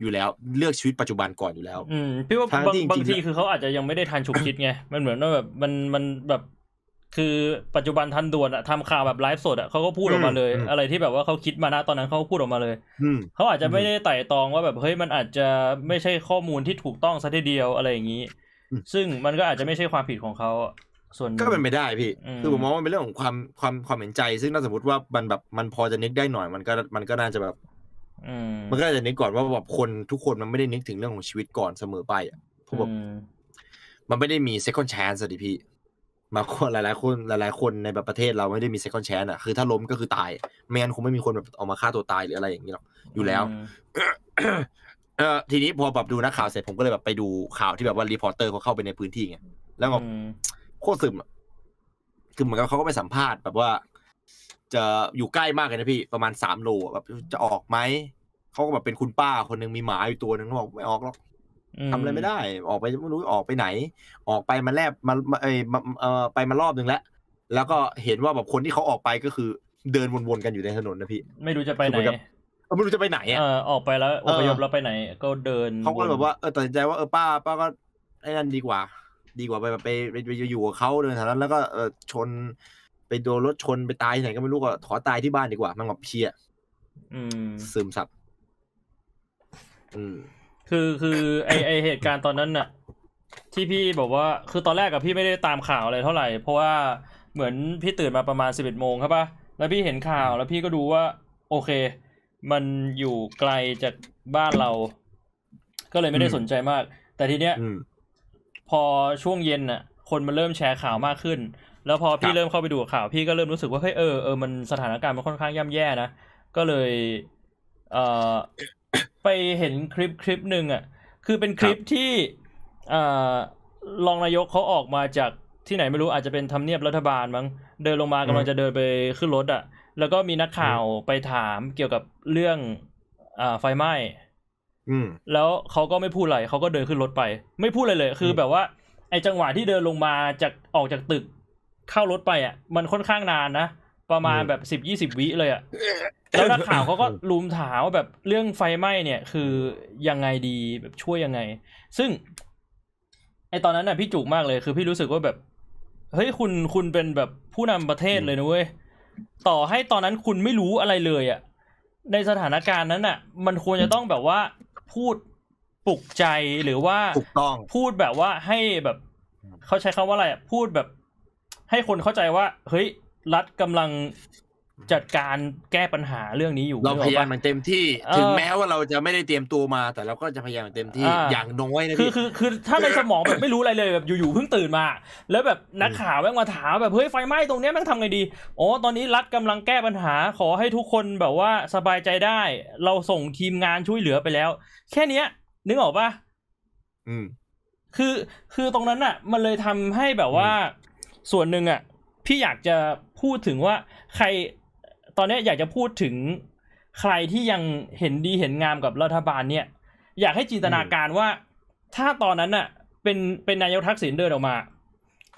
อยู่แล้วเลือกชีวิตปัจจุบันก่อนอยู่แล้ว อืมพี่ว่าทั้งบางที่จริงๆบางทีคือเขาอาจจะยังไม่ได้ทันฉุกคิดไงมันเหมือนว่าแบบมันมันแบบคือปัจจุบันทันด่วนอะทำข่าวแบบไลฟ์สดอะเขาก็พูดออกมาเลยอืมอะไรที่แบบว่าเขาคิดมานะตอนนั้นเขาก็พูดออกมาเลยอืมเขาอาจจะไม่ได้ไต่ตองว่าแบบเฮ้ยมันอาจจะไม่ใช่ข้อมูลที่ถูกต้องซะทีเดียวอะไรอย่างนี้อืมซึ่งมันก็อาจจะไม่ใช่ความผิดของเขา ส่วนหงก็เป็นไปได้พี่อืมคือผมมองว่ามันเป็นเรื่องของความความความเห็นใจ ซึ่งถ้าสมมติว่ามันแบบมันพอจะนึกได้หน่อยมันก็มันก็น่าจะแบบอืมมันก็จะนึกก่อนว่าแบบคนทุกคนมันไม่ได้นึกถึงเรื่องของชีวิตก่อนเสมอไปอะเพราะแบบอืมมันไม่ได้มี second chance อะดิพี่บางคนหลายๆคนหลายๆคนในแบบประเทศเราไม่ได้มี second chance อะคือถ้าล้มก็คือตายไม่งั้นคงไม่มีคนแบบออกมาฆ่าตัวตายหรืออะไรอย่างนี้หรอกอยู่แล้วเออทีนี้พอแบบดูนักข่าวเสร็จผมก็เลยแบบไปดูข่าวที่แบบว่า reporter เขาเข้าไปในพื้นที่ไงแล้วก็อืม โคตรซึมอะคือเหมือนกับเขาก็ไปสัมภาษณ์แบบว่า จะอยู่ใกล้มากเลยนะพี่ประมาณสามโลอะแบบจะออกไหมเขาก็แบบเป็นคุณป้าคนหนึ่งมีหมาอยู่ตัวหนึ่งเขาบอกไม่ออกหรอกทำอะไรไม่ได้ ออกไปไม่รู้ออกไปไหน ออกไปมาแลบมามาเอยมาเออไปมารอบหนึ่งแล้วแล้วก็เห็นว่าแบบคนที่เขาออกไปก็คือ เดินวนๆกันอยู่ในถนนนะพี่ ไม่รู้จะไปไหนคือเหมือนกับเออไม่รู้จะไปไหนอะเออออกไปแล้วอพยพแล้วไปไหน ก็เดินเขาก็เลยแบบว่าเออตัดสินใจว่าเออป้าป้าก็ไอ้นั่นดีกว่า ดีกว่าไปแบบไปไปไปอยู่กับเขาเดินแถวนั้นแล้วก็เออชน ไปโดนรถชนไปตายที่ไหนก็ไม่รู้ก็ขอตายที่บ้านดีกว่า มันแบบเชียอืมซึมซับอืมคือคือไอไอเหตุการณ์ตอนนั้นน่ะ ที่พี่บอกว่าคือตอนแรกกับพี่ไม่ได้ตามข่าวอะไรเท่าไหร่ เพราะว่าเหมือนพี่ตื่นมาประมาณสิบเอ็ดโมงครับปะแล้วพี่เห็นข่าวแล้วพี่ก็ดูว่า โอเค มันอยู่ไกลจากบ้านเรา ก็เลยไม่ได้อืมสนใจมาก แต่ทีเนี้ยอืม พอช่วงเย็นน่ะ คนมันเริ่มแชร์ข่าวมากขึ้น แล้วพอคพี่รับเริ่มเข้าไปดูข่าวพี่ก็เริ่มรู้สึกว่าเฮ้ยเออเออมันสถานการณ์มันค่อนข้างย่ำแย่นะก็เลยเอ่อไปเห็นคลิปคลิปหนึ่งอะ คือเป็นคลิปที่เอ่อรองนายกเขาออกมาจากที่ไหนไม่รู้อาจจะเป็นทำเนียบรัฐบาลมั้งเดินลงมากำลังจะเดินไปขึ้นรถอะ แล้วก็มีนักข่าวไปถามเกี่ยวกับเรื่องอ่าไฟไหม้อืม แล้วเขาก็ไม่พูดอะไรเขาก็เดินขึ้นรถไป ไม่พูดเลยเลย คืออืมแบบว่า ไอ้จังหวะที่เดินลงมาจากออกจากตึกเข้ารถไปอะ มันค่อนข้างนานนะประมาณแบบสิบยี่สิบวิเลยอะแล้วนักข่าวเขาก็ลุมถามว่าแบบเรื่องไฟไหม้เนี่ย คือยังไงดีแบบช่วยยังไง ซึ่ง ไอตอนนั้นน่ะพี่จุกมากเลยคือพี่รู้สึกว่าแบบเฮ้ยคุณคุณเป็นแบบผู้นำประเทศเลยนะเว้ยต่อให้ตอนนั้นคุณไม่รู้อะไรเลยอะ่ะ ในสถานการณ์นั้นน่ะ มันควรจะต้องแบบว่า พูดปลุกใจหรือว่าถูกต้องพูดแบบว่าให้แบบเขาใช้คำว่าอะไรอะพูดแบบ ให้คนเข้าใจว่า เฮ้ยรัฐกำลัง จัดการแก้ปัญหาเรื่องนี้อยู่ เราพยายามนึกออกปะอย่างเต็มที่เออถึงแม้ว่าเราจะไม่ได้เตรียมตัวมา แต่เราก็จะพยายามอย่างเต็มที่อ่าอย่างน้อยนะคือพี่คือคือถ้าในสมองแบบไม่รู้อะไรเลยแบบอยู่ๆเพิ่งตื่นมา แล้วแบบนักข่าวแม่งมาถามแบบเฮ้ยไฟไหม้ตรงเนี้ยแม่งทำไงดีอ๋อตอนนี้รัฐกำลังแก้ปัญหาขอให้ทุกคนแบบว่าสบายใจได้ เราส่งทีมงานช่วยเหลือไปแล้ว แค่เนี้ย นึกออกปะอืม คือคือตรงนั้นอะ มันเลยทำให้แบบว่าส่วนหนึ่งอะพี่อยากจะพูดถึงว่าใคร ตอนนี้อยากจะพูดถึงใครที่ยังเห็นดีเห็นงามกับรัฐบาลเนี่ย อยากให้จินตนาการว่าถ้าตอนนั้นน่ะ เป็นเป็นนายกทักษิณเดินออกมา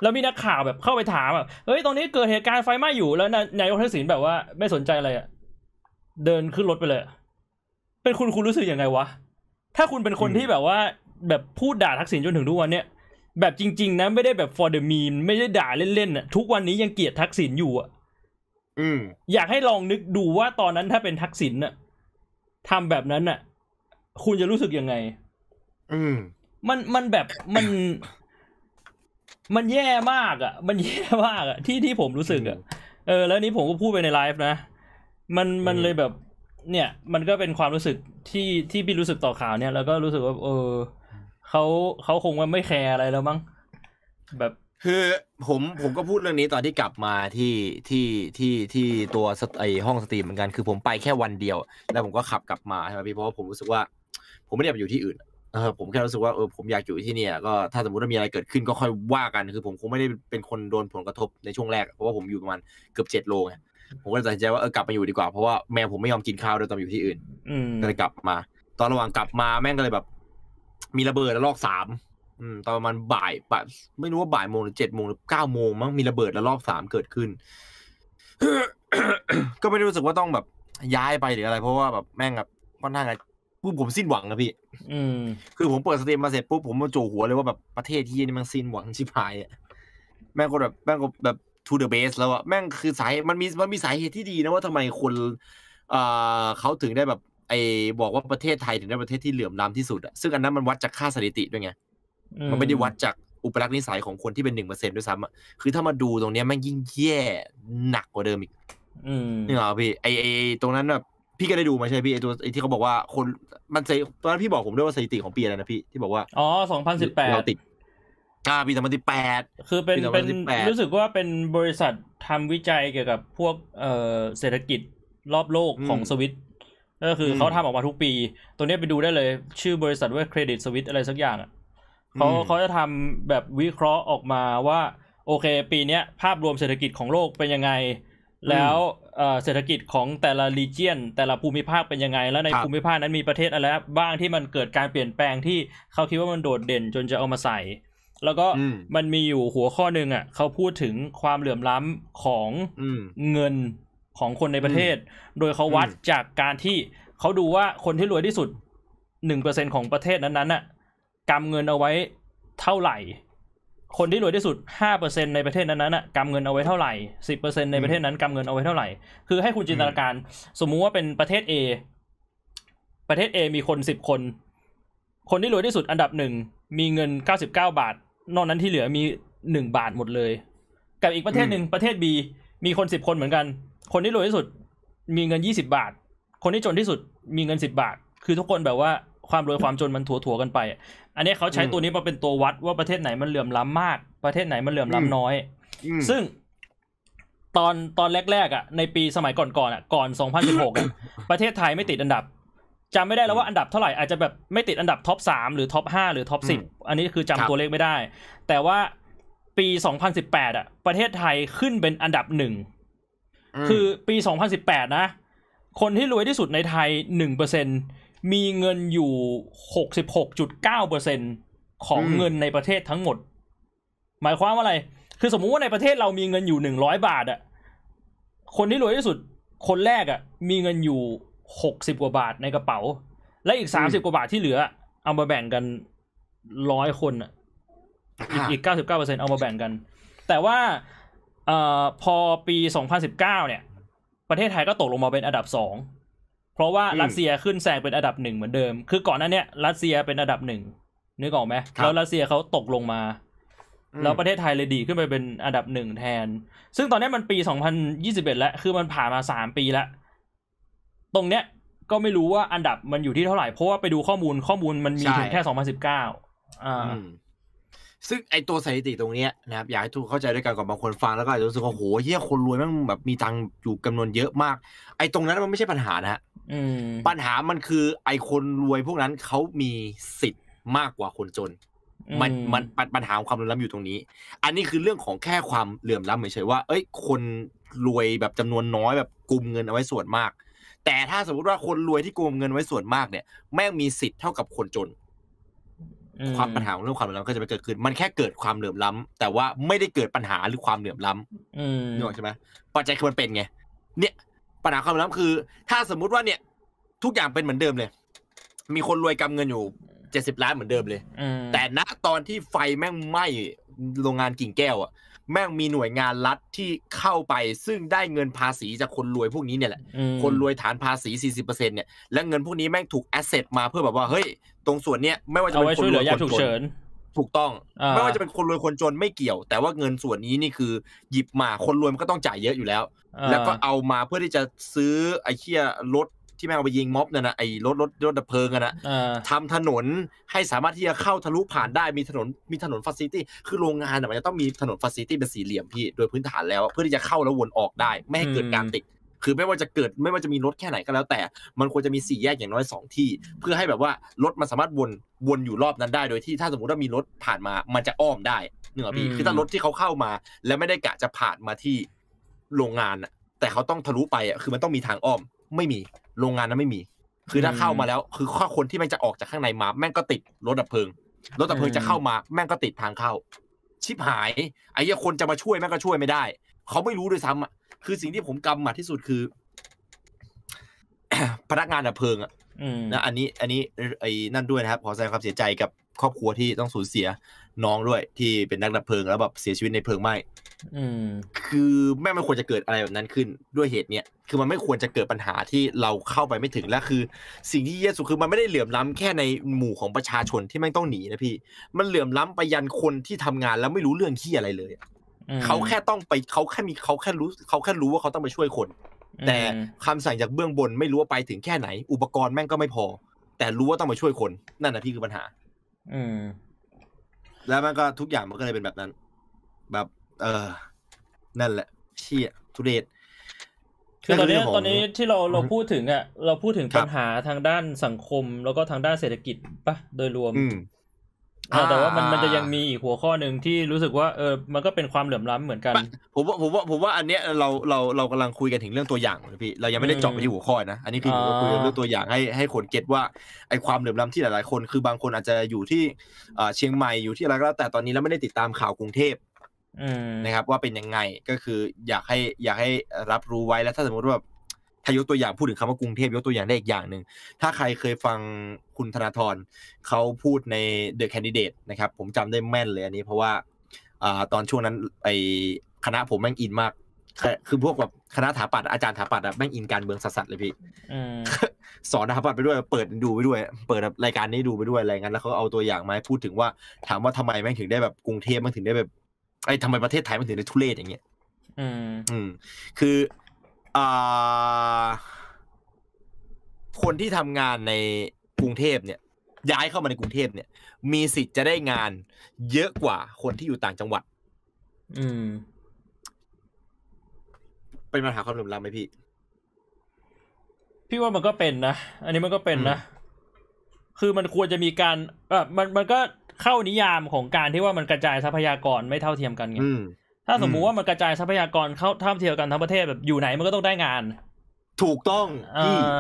แล้วมีนักข่าวแบบเข้าไปถามแบบเฮ้ยตรงนี้เกิดเหตุการณ์ไฟไหม้อยู่แล้วนายกทักษิณแบบว่า ไม่สนใจอะไรอะเดินขึ้นรถไปเลย เป็นคุณคุณรู้สึกยังไงวะถ้าคุณเป็นคนที่แบบว่า แบบพูดด่าทักษิณจนถึงทุกวันเนี้ยแบบจริง ๆนะไม่ได้แบบ for the meme ไม่ได้ด่าเล่นๆน่ะทุกวันนี้ยังเกลียดทักษิณอยู่อะ อืมอยากให้ลองนึกดูว่าตอนนั้นถ้าเป็นทักษิณน่ะทำแบบนั้นน่ะ คุณจะรู้สึกยังไง อืมมันมันแบบมันมันแย่มากอะ มันแย่มากอะ ที่ที่ผมรู้สึกอะ เออ แล้วนี้ผมก็พูดไปในไลฟ์นะ มันมันอืมเลยแบบ เนี่ย มันก็เป็นความรู้สึกที่ที่พี่รู้สึกต่อข่าวเนี่ย แล้วก็รู้สึกว่า เออเขาเขาคงว่าไม่แคร์อะไรแล้วมั้งแบบ คือผมผมก็พูดเรื่องนี้ตอนที่กลับมาที่ที่ที่ที่ตัวสตไอห้อง stream เหมือนกันคือผมไปแค่วันเดียว แล้วผมก็ขับกลับมาใช่ไหมพี่เพราะว่าผมรู้สึกว่า ผมไม่ได้อยากไปอยู่ที่อื่นเออผมแค่รู้สึกว่าเออผมอยากอยู่ที่เนี่ยก็ถ้าสมมติว่ามีอะไรเกิดขึ้นก็ค่อยว่ากันคือ ผมคงไม่ได้เป็นคนโดนผลกระทบในช่วงแรกเพราะว่าผมอยู่ประมาณเกือบเจ็ดโลไงผมก็เลยตัดสินใจว่าเออกลับมาอยู่ดีกว่าเพราะว่าแมวผมไม่ยอมกินข้าวด้วยตอนอยู่ที่อื่นอืมก็เลยกลับมา ตอนระหว่างกลับมาแม่งก็เลยแบบ มีระเบิดระลอกสาม อืมตอนประมาณบ่ายบ่ายไม่รู้ว่าบ่ายโมงหรือเจ็ดโมงหรือเก้าโมงมั้งมีระเบิดระลอกสามเกิดขึ้น ก็ไม่ได้รู้สึกว่าต้องแบบย้ายไปหรืออะไร เพราะว่าแบบแม่งแบบค่อนข้างจะปุ๊บผมสิ้นหวังนะพี่ อืม คือผมเปิด stream มาเสร็จปุ๊บผมมาจั่วหัวเลยว่าแบบประเทศที่นี่มันสิ้นหวังชิบหายอะแม่งก็แบบแม่งก็แบบ to the base แล้วอะแม่งคือสาเหตุมันมีมันมีสาเหตุที่ดีนะว่าทำไมคนเอ่อเขาถึงได้แบบไอ้บอกว่าประเทศไทยถึงได้ประเทศที่เหลื่อมล้ำที่สุดอะซึ่งอันนั้นมันวัดจากค่าสถิติด้วยไง มันไม่ได้วัดจากอุปลักษณ์นิสัยของคนที่เป็นหนึ่งเปอร์เซ็นด้วยซ้ำอะคือถ้ามาดูตรงเนี้ยแม่งยิ่งแย่หนักกว่าเดิมอีกอืมนี่เหรอพี่ไอไอไอ้ตรงนั้นแบบพี่ก็ได้ดูมาใช่ไหมพี่ไอตัวไอที่เขาบอกว่าคนมันสถิตอนนั้นพี่บอกผมด้วยว่าสถิติของปีอะไรนะพี่ที่บอกว่าอ๋อสองพันสิบแปดเราติดอ่าปีสองพันสิบแปดคือเป็นปีเป็น2018รู้สึกว่าเป็นบริษัททำวิจัยเกี่ยวกับพวกเอ่อเศรษฐกิจรอบโลกอืมของสวิตก็คืออมเขาทำออกมาทุกปี ตัวเนี้ยไปดูได้เลย ชื่อบริษัทว่าเครดิตสวิตอะไรสักอย่างอะ เขาอืมเขาจะทำแบบวิเคราะห์ออกมาว่า โอเค ปีเนี้ยภาพรวมเศรษฐกิจของโลกเป็นยังไง แล้วเอ่อเศรษฐกิจของแต่ละรีเจียน แต่ละภูมิภาคเป็นยังไง แล้วในครับภูมิภาคนั้นมีประเทศอะไรบ้างที่มันเกิดการเปลี่ยนแปลงที่เขาคิดว่ามันโดดเด่นจนจะเอามาใส่ แล้วก็อืมมันมีอยู่หัวข้อหนึ่งอะเขาพูดถึงความเหลื่อมล้ำของอืมเงินของคนในประเทศ โดยเขาวัดอืมจากการที่เขาดูว่าคนที่รวยที่สุดหนึ่งเปอร์เซ็นของประเทศนั้นๆน่ะ กำเงินเอาไว้เท่าไหร่ คนที่รวยที่สุดห้าเปอร์เซ็นในประเทศนั้นๆน่ะกำเงินเอาไว้เท่าไหร่สิบเปอร์เซ็นในประเทศนั้นกำเงินเอาไว้เท่าไหร่ คือให้คุณจินตนาการ สมมุติว่าเป็นประเทศ A ประเทศ A มีคนสิบคน คนที่รวยที่สุดอันดับหนึ่งมีเงินเก้าสิบเก้าบาท นอกนั้นที่เหลือมีหนึ่งบาทหมดเลย กับอีกประเทศหนึ่งประเทศ B มีคนสิบคนเหมือนกัน คนที่รวยที่สุดมีเงินยี่สิบาท คนที่จนที่สุดมีเงินสิบาท คือทุกคนแบบว่า ความรวยความจนมันถัวๆกันไป อันนี้เขาใช้อืมตัวนี้มาเป็นตัววัดว่าประเทศไหนมันเหลื่อมล้ำมาก ประเทศไหนมันเหลื่อมล้ำน้อยอืมซึ่งตอนตอนแรกๆอะในปีสมัยก่อนๆอะก่อน 2016อะประเทศไทยไม่ติดอันดับจำไม่ได้แล้วว่าอันดับเท่าไหร่อาจจะแบบไม่ติดอันดับ top สามหรือ top ห้าหรือ top สิบอันนี้คือจำครับตัวเลขไม่ได้ แต่ว่าปี 2018อะประเทศไทยขึ้นเป็นอันดับหนึ่งมคือปี 2018 นะ คนที่รวยที่สุดในไทย1% มีเงินอยู่ 66.9%ของอืมเงินในประเทศทั้งหมด หมายความว่าอะไร คือสมมุติว่าในประเทศเรามีเงินอยู่ 100 บาทอะคนที่รวยที่สุดคนแรกอะมีเงินอยู่ 60 กว่าบาทในกระเป๋า และอีก 30 กว่าบาทที่เหลือ เอามาแบ่งกันร้อยคนอะอีกอีกเก้าสิบเก้าเปอร์เซ็นเอามาแบ่งกัน แต่ว่าเอ่อพอปีสองพันสิบเก้าเนี่ย ประเทศไทยก็ตกลงมาเป็นอันดับสอง เพราะว่าอืมรัสเซียขึ้นแซงเป็นอันดับหนึ่งเหมือนเดิม คือก่อนหนั้นเนี่ยรัสเซียเป็นอันดับหนึ่งนึกออกไหมครับแล้วรัสเซียเขาตกลงมาอืมแล้วประเทศไทยเลยดีดขึ้นไปเป็นอันดับหนึ่งแทน ซึ่งตอนนี้มันปี 2021 แล้ว คือมันผ่านมาสามปีแล้ว ตรงเนี้ยก็ไม่รู้ว่าอันดับมันอยู่ที่เท่าไหร่ เพราะว่าไปดูข้อมูลข้อมูลมันมีใช่ถึงแค่ 2019 อ่าอืมซึ่งไอตัวสถิติตรงเนี้ยนะครับอยากให้ทุกคนเข้าใจด้วยกันก่อนบางคนฟังแล้วก็อาจจะรู้สึกว่าโหเฮียคนรวยแม่งแบบมีตังค์อยู่จำนวนเยอะมาก ไอตรงนั้นมันไม่ใช่ปัญหานะฮะอืม ปัญหามันคือไอคนรวยพวกนั้นเขามีสิทธิ์มากกว่าคนจน มันอืมันปัญปัญหาของความเหลื่อมล้ำอยู่ตรงนี้ อันนี้คือเรื่องของแค่ความเหลื่อมล้ำเฉยๆว่า เอ้ย คนรวยแบบจำนวนน้อยแบบกุมเงินเอาไว้ส่วนมาก แต่ถ้าสมมติว่าคนรวยที่กุมเงินไว้ส่วนมากเนี่ย แม่งมีสิทธิ์เท่ากับคนจนอืความปัญหาของเรื่องความเหลื่อมล้ำก็จะไปเกิดขึ้น มันแค่เกิดความเหลื่อมล้ำแต่ว่าไม่ได้เกิดปัญหาหรือความเหลื่อมล้ำอืมนึกออกใช่ไหมปัจจัยคือมันเป็นไงเนี่ย ปัญหาความเหลื่อมล้ำคือ ถ้าสมมุติว่าเนี่ย ทุกอย่างเป็นเหมือนเดิมเลย มีคนรวยกำเงินอยู่เจ็ดสิบล้านเหมือนเดิมเลยอืมแต่ณตอนที่ไฟแม่งไหม้โรงงานกิ่งแก้วอะแม่งมีหน่วยงานรัฐที่เข้าไปซึ่งได้เงินภาษีจากคนรวยพวกนี้เนี่ยแหละอืมคนรวยฐานภาษี 40%เนี่ย และเงินพวกนี้แม่งถูกแอสเซทมาเพื่อแบบว่า เฮ้ย ตรงส่วนเนี้ยไม่ว่าจะเอาเป็นไว้คนช่วยรเหลืวอยยาคนฉุกจนเฉิน ถูกต้องอ่าไม่ว่าจะเป็นคนรวยคนจนไม่เกี่ยว แต่ว่าเงินส่วนนี้นี่คือ หยิบมาคนรวยมันก็ต้องจ่ายเยอะอยู่แล้วอ่าแล้วก็เอามาเพื่อที่จะซื้อไอ้เหี้ยรถที่แม่งเอาไปยิงม็อบนั่นนะไอ้รถรถรถดับเพลิงอะนะอ่าทำถนนให้สามารถที่จะเข้าทะลุผ่านได้มีถนนมีถนนฟ a ซิตี้คือโรงงานอะมันจะต้องมีถนนฟ a ซิตี้เป็นสี่เหลี่ยมพี่โดยพื้นฐานแล้ว เพื่อที่จะเข้าแล้ววนออกได้ ไม่ให้เกิดการติด คือไม่ว่าจะเกิดไม่ว่าจะมีรถแค่ไหนก็แล้วแต่ มันควรจะมีสี่แยกอย่างน้อยสองที่ เพื่อให้แบบว่ารถมันสามารถวนวนอยู่รอบนั้นได้โดยที่ถ้าสมมติว่ามีรถผ่านมา มันจะอ้อมได้เนกอะพี่อืมคือถ้ารถที่เขาเข้ามา แล้วไม่ได้กะจะผ่านมาที่โรงงานอะแต่เขาต้องทะลุไปอะคือมันต้องมีทางอ้อม ไม่มีโรงงานนั้นไม่มี คือถ้าเข้ามาแล้ว คือข้อคนที่แม่งจะออกจากข้างในมา แม่งก็ติดรถดับเพลิงรถดับเพลิงจะเข้ามาแม่งก็ติดทางเข้า ชิบหายไอ้เหี้ยคนจะมาช่วยแม่งก็ช่วยไม่ได้เขาไม่รู้ด้วยซ้ำอะ คือสิ่งที่ผมกำหมัดที่สุดคือ พนักงานดับเพลิงอะอืมนะอันนี้ อันนี้ไอ้นั่นด้วยนะครับ ขอแสดงความเสียใจกับครอบครัวที่ต้องสูญเสียน้องด้วย ที่เป็นนักดับเพลิงแล้วแบบเสียชีวิตในเพลิงไหม้อืมคือแม่งไม่ควรจะเกิดอะไรแบบนั้นขึ้นด้วยเหตุเนี้ยคือมันไม่ควรจะเกิดปัญหาที่เราเข้าไปไม่ถึงและคือ สิ่งที่เยสุดคือมันไม่ได้เหลื่อมล้ำแค่ในหมู่ของประชาชนที่แม่งต้องหนีนะพี่ มันเหลื่อมล้ำไปยันคนที่ทำงานแล้วไม่รู้เรื่องที่อะไรเลยอะอืม เขาแค่ต้องไปเขาแค่มีเขาแค่รู้เขาแค่รู้ว่าเขาต้องไปช่วยคน แต่อืมคำสั่งจากเบื้องบนไม่รู้ว่าไปถึงแค่ไหน อุปกรณ์แม่งก็ไม่พอ แต่รู้ว่าต้องไปช่วยคน นั่นนะพี่คือปัญหา อืม แล้วมันก็ทุกอย่างมันก็เลยเป็นแบบนั้น แบบ เออ นั่นแหละ เชี่ยทุเรศคือตอนนี้เรื่องของตอนนี้ที่เราเราพูดถึงอะ เราพูดถึงครับปัญหาทางด้านสังคมแล้วก็ทางด้านเศรษฐกิจปะโดยรวมอืมอ่า แต่ว่ามันอ่ามัมันจะยังมีอีกหัวข้อหนึ่งที่รู้สึกว่าเออมันก็เป็นความเหลื่อมล้ำเหมือนกัน ผมว่าผมว่าผมว่าอันเนี้ยเราเราเรากำลังคุยกันถึงเรื่องตัวอย่างนะพี่เรายังไม่ได้เจาะไปที่หัวข้อนะอันนี้คือผมว่าคุยกันเรื่องตัวอย่างให้ให้คนเก็ตว่าไอความเหลื่อมล้ำที่หลายๆ คนคือบางคนอาจจะอยู่ที่เอ่อเชียงใหม่อยู่ที่อะไรก็แล้วแต่ตอนนี้แล้วไม่ได้ติดตามข่าวกรุงเทพอืมนะครับว่าเป็นยังไงก็คืออยากให้อยากให้รับรู้ไว้แล้วถ้าสมมติว่าแบบ ถ้ายกตัวอย่างพูดถึงคำว่ากรุงเทพยกตัวอย่างได้อีกอย่างหนึ่งถ้าใครเคยฟังคุณธนาธรเขาพูดใน The Candidate นะครับ ผมจำได้แม่นเลยอันนี้ เพราะว่าอ่าตอนช่วงนั้นไอคณะผมแม่งอินมากคือคือพวกแบบคณะถาปัดอาจารย์ถาปัดอะแม่งอินการเมืองสัสๆเลยพี่อืมสอนถาปัดไปด้วยเปิดดูไปด้วย เปิดแบบรายการนี้ดูไปด้วยอะไรเงี้ยแล้วเขาเอาตัวอย่างมาให้พูดถึงว่า ถามว่าทำไมแม่งถึงได้แบบกรุงเทพแม่งถึงได้แบบไอ้ทำไมประเทศไทยมันถึงได้ทุเรศอย่างเงี้ยอืมอืมคืออ่า คนที่ทำงานในกรุงเทพเนี่ย ย้ายเข้ามาในกรุงเทพเนี่ย มีสิทธิ์จะได้งานเยอะกว่าคนที่อยู่ต่างจังหวัด อืม เป็นปัญหาความเหลื่อมล้ำไหมพี่ พี่ว่ามันก็เป็นนะ อันนี้มันก็เป็นนะ คือมันควรจะมีการเออมันมันก็เข้านิยามของการที่ว่ามันกระจายทรัพยากรไม่เท่าเทียมกันไงอืม ถ้าสมมุอืติมว่ามันกระจายทรัพยากรเข้าเท่าเทียมกันทั้งประเทศแบบอยู่ไหนมันก็ต้องได้งาน ถูกต้องเอ่พี่อ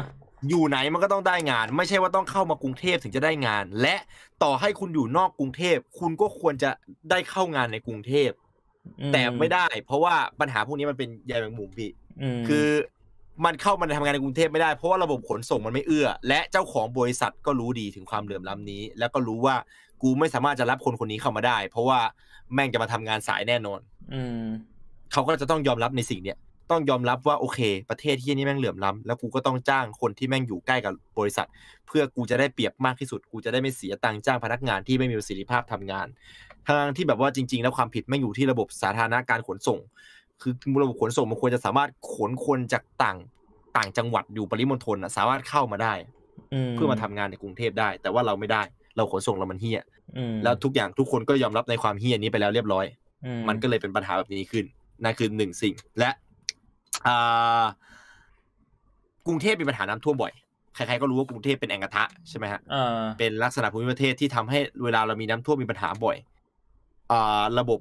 อยู่ไหนมันก็ต้องได้งาน ไม่ใช่ว่าต้องเข้ามากรุงเทพถึงจะได้งาน และต่อให้คุณอยู่นอกกรุงเทพ คุณก็ควรจะได้เข้างานในกรุงเทพอืแต่ไม่ได้ เพราะว่าปัญหาพวกนี้มันเป็นใยแมงมุมพี่มคือมันเข้ามาทำงานในกรุงเทพไม่ได้เพราะว่าระบบขนส่งมันไม่เอื้อ และเจ้าของบริษัทก็รู้ดีถึงความเหลื่อมล้ำนี้ แล้วก็รู้ว่ากูไม่สามารถจะรับคนคนนี้เข้ามาได้ เพราะว่า แม่งจะมาทำงานสายแน่นอน อืมเขาก็จะต้องยอมรับในสิ่งเนี้ยต้องยอมรับว่าโอเค ประเทศที่นี่แม่งเหลื่อมล้ำแล้วกูก็ต้องจ้างคนที่แม่งอยู่ใกล้กับบริษัท เพื่อกูจะได้เปรียบมากที่สุด กูจะได้ไม่เสียตังค์จ้างพนักงานที่ไม่มีประสิทธิภาพทำงานทางที่แบบว่าจริง ๆ แล้วความผิดไม่งอยู่ที่ระบบสาธารณการขนส่ง คือระบบขนส่งมันควรจะสามารถขนคนจากต่างต่างจังหวัดอยู่ปริมณฑลน่ะสามารถเข้ามาได้ เพื่อมาทำงานในกรุงเทพได้ แต่ว่าเราไม่ได้ เราขนส่งเรามันเฮี้ยอืมแล้วทุกอย่างทุกคนก็ยอมรับในความเหี้ยนี้ไปแล้วเรียบร้อยอืมันก็เลยเป็นปัญหาแบบนี้ขึ้นนั่นคือหนึ่งสิ่งและอ่ากรุงเทพมีปัญหาน้ำท่วมบ่อยใครๆก็รู้ว่ากรุงเทพเป็นแอ่งกระทะใช่ไหมฮะอ่าเป็นลักษณะภูมิประเทศที่ทำให้เวลาเรามีน้ำท่วมมีปัญหาบ่อยอ่าระบบ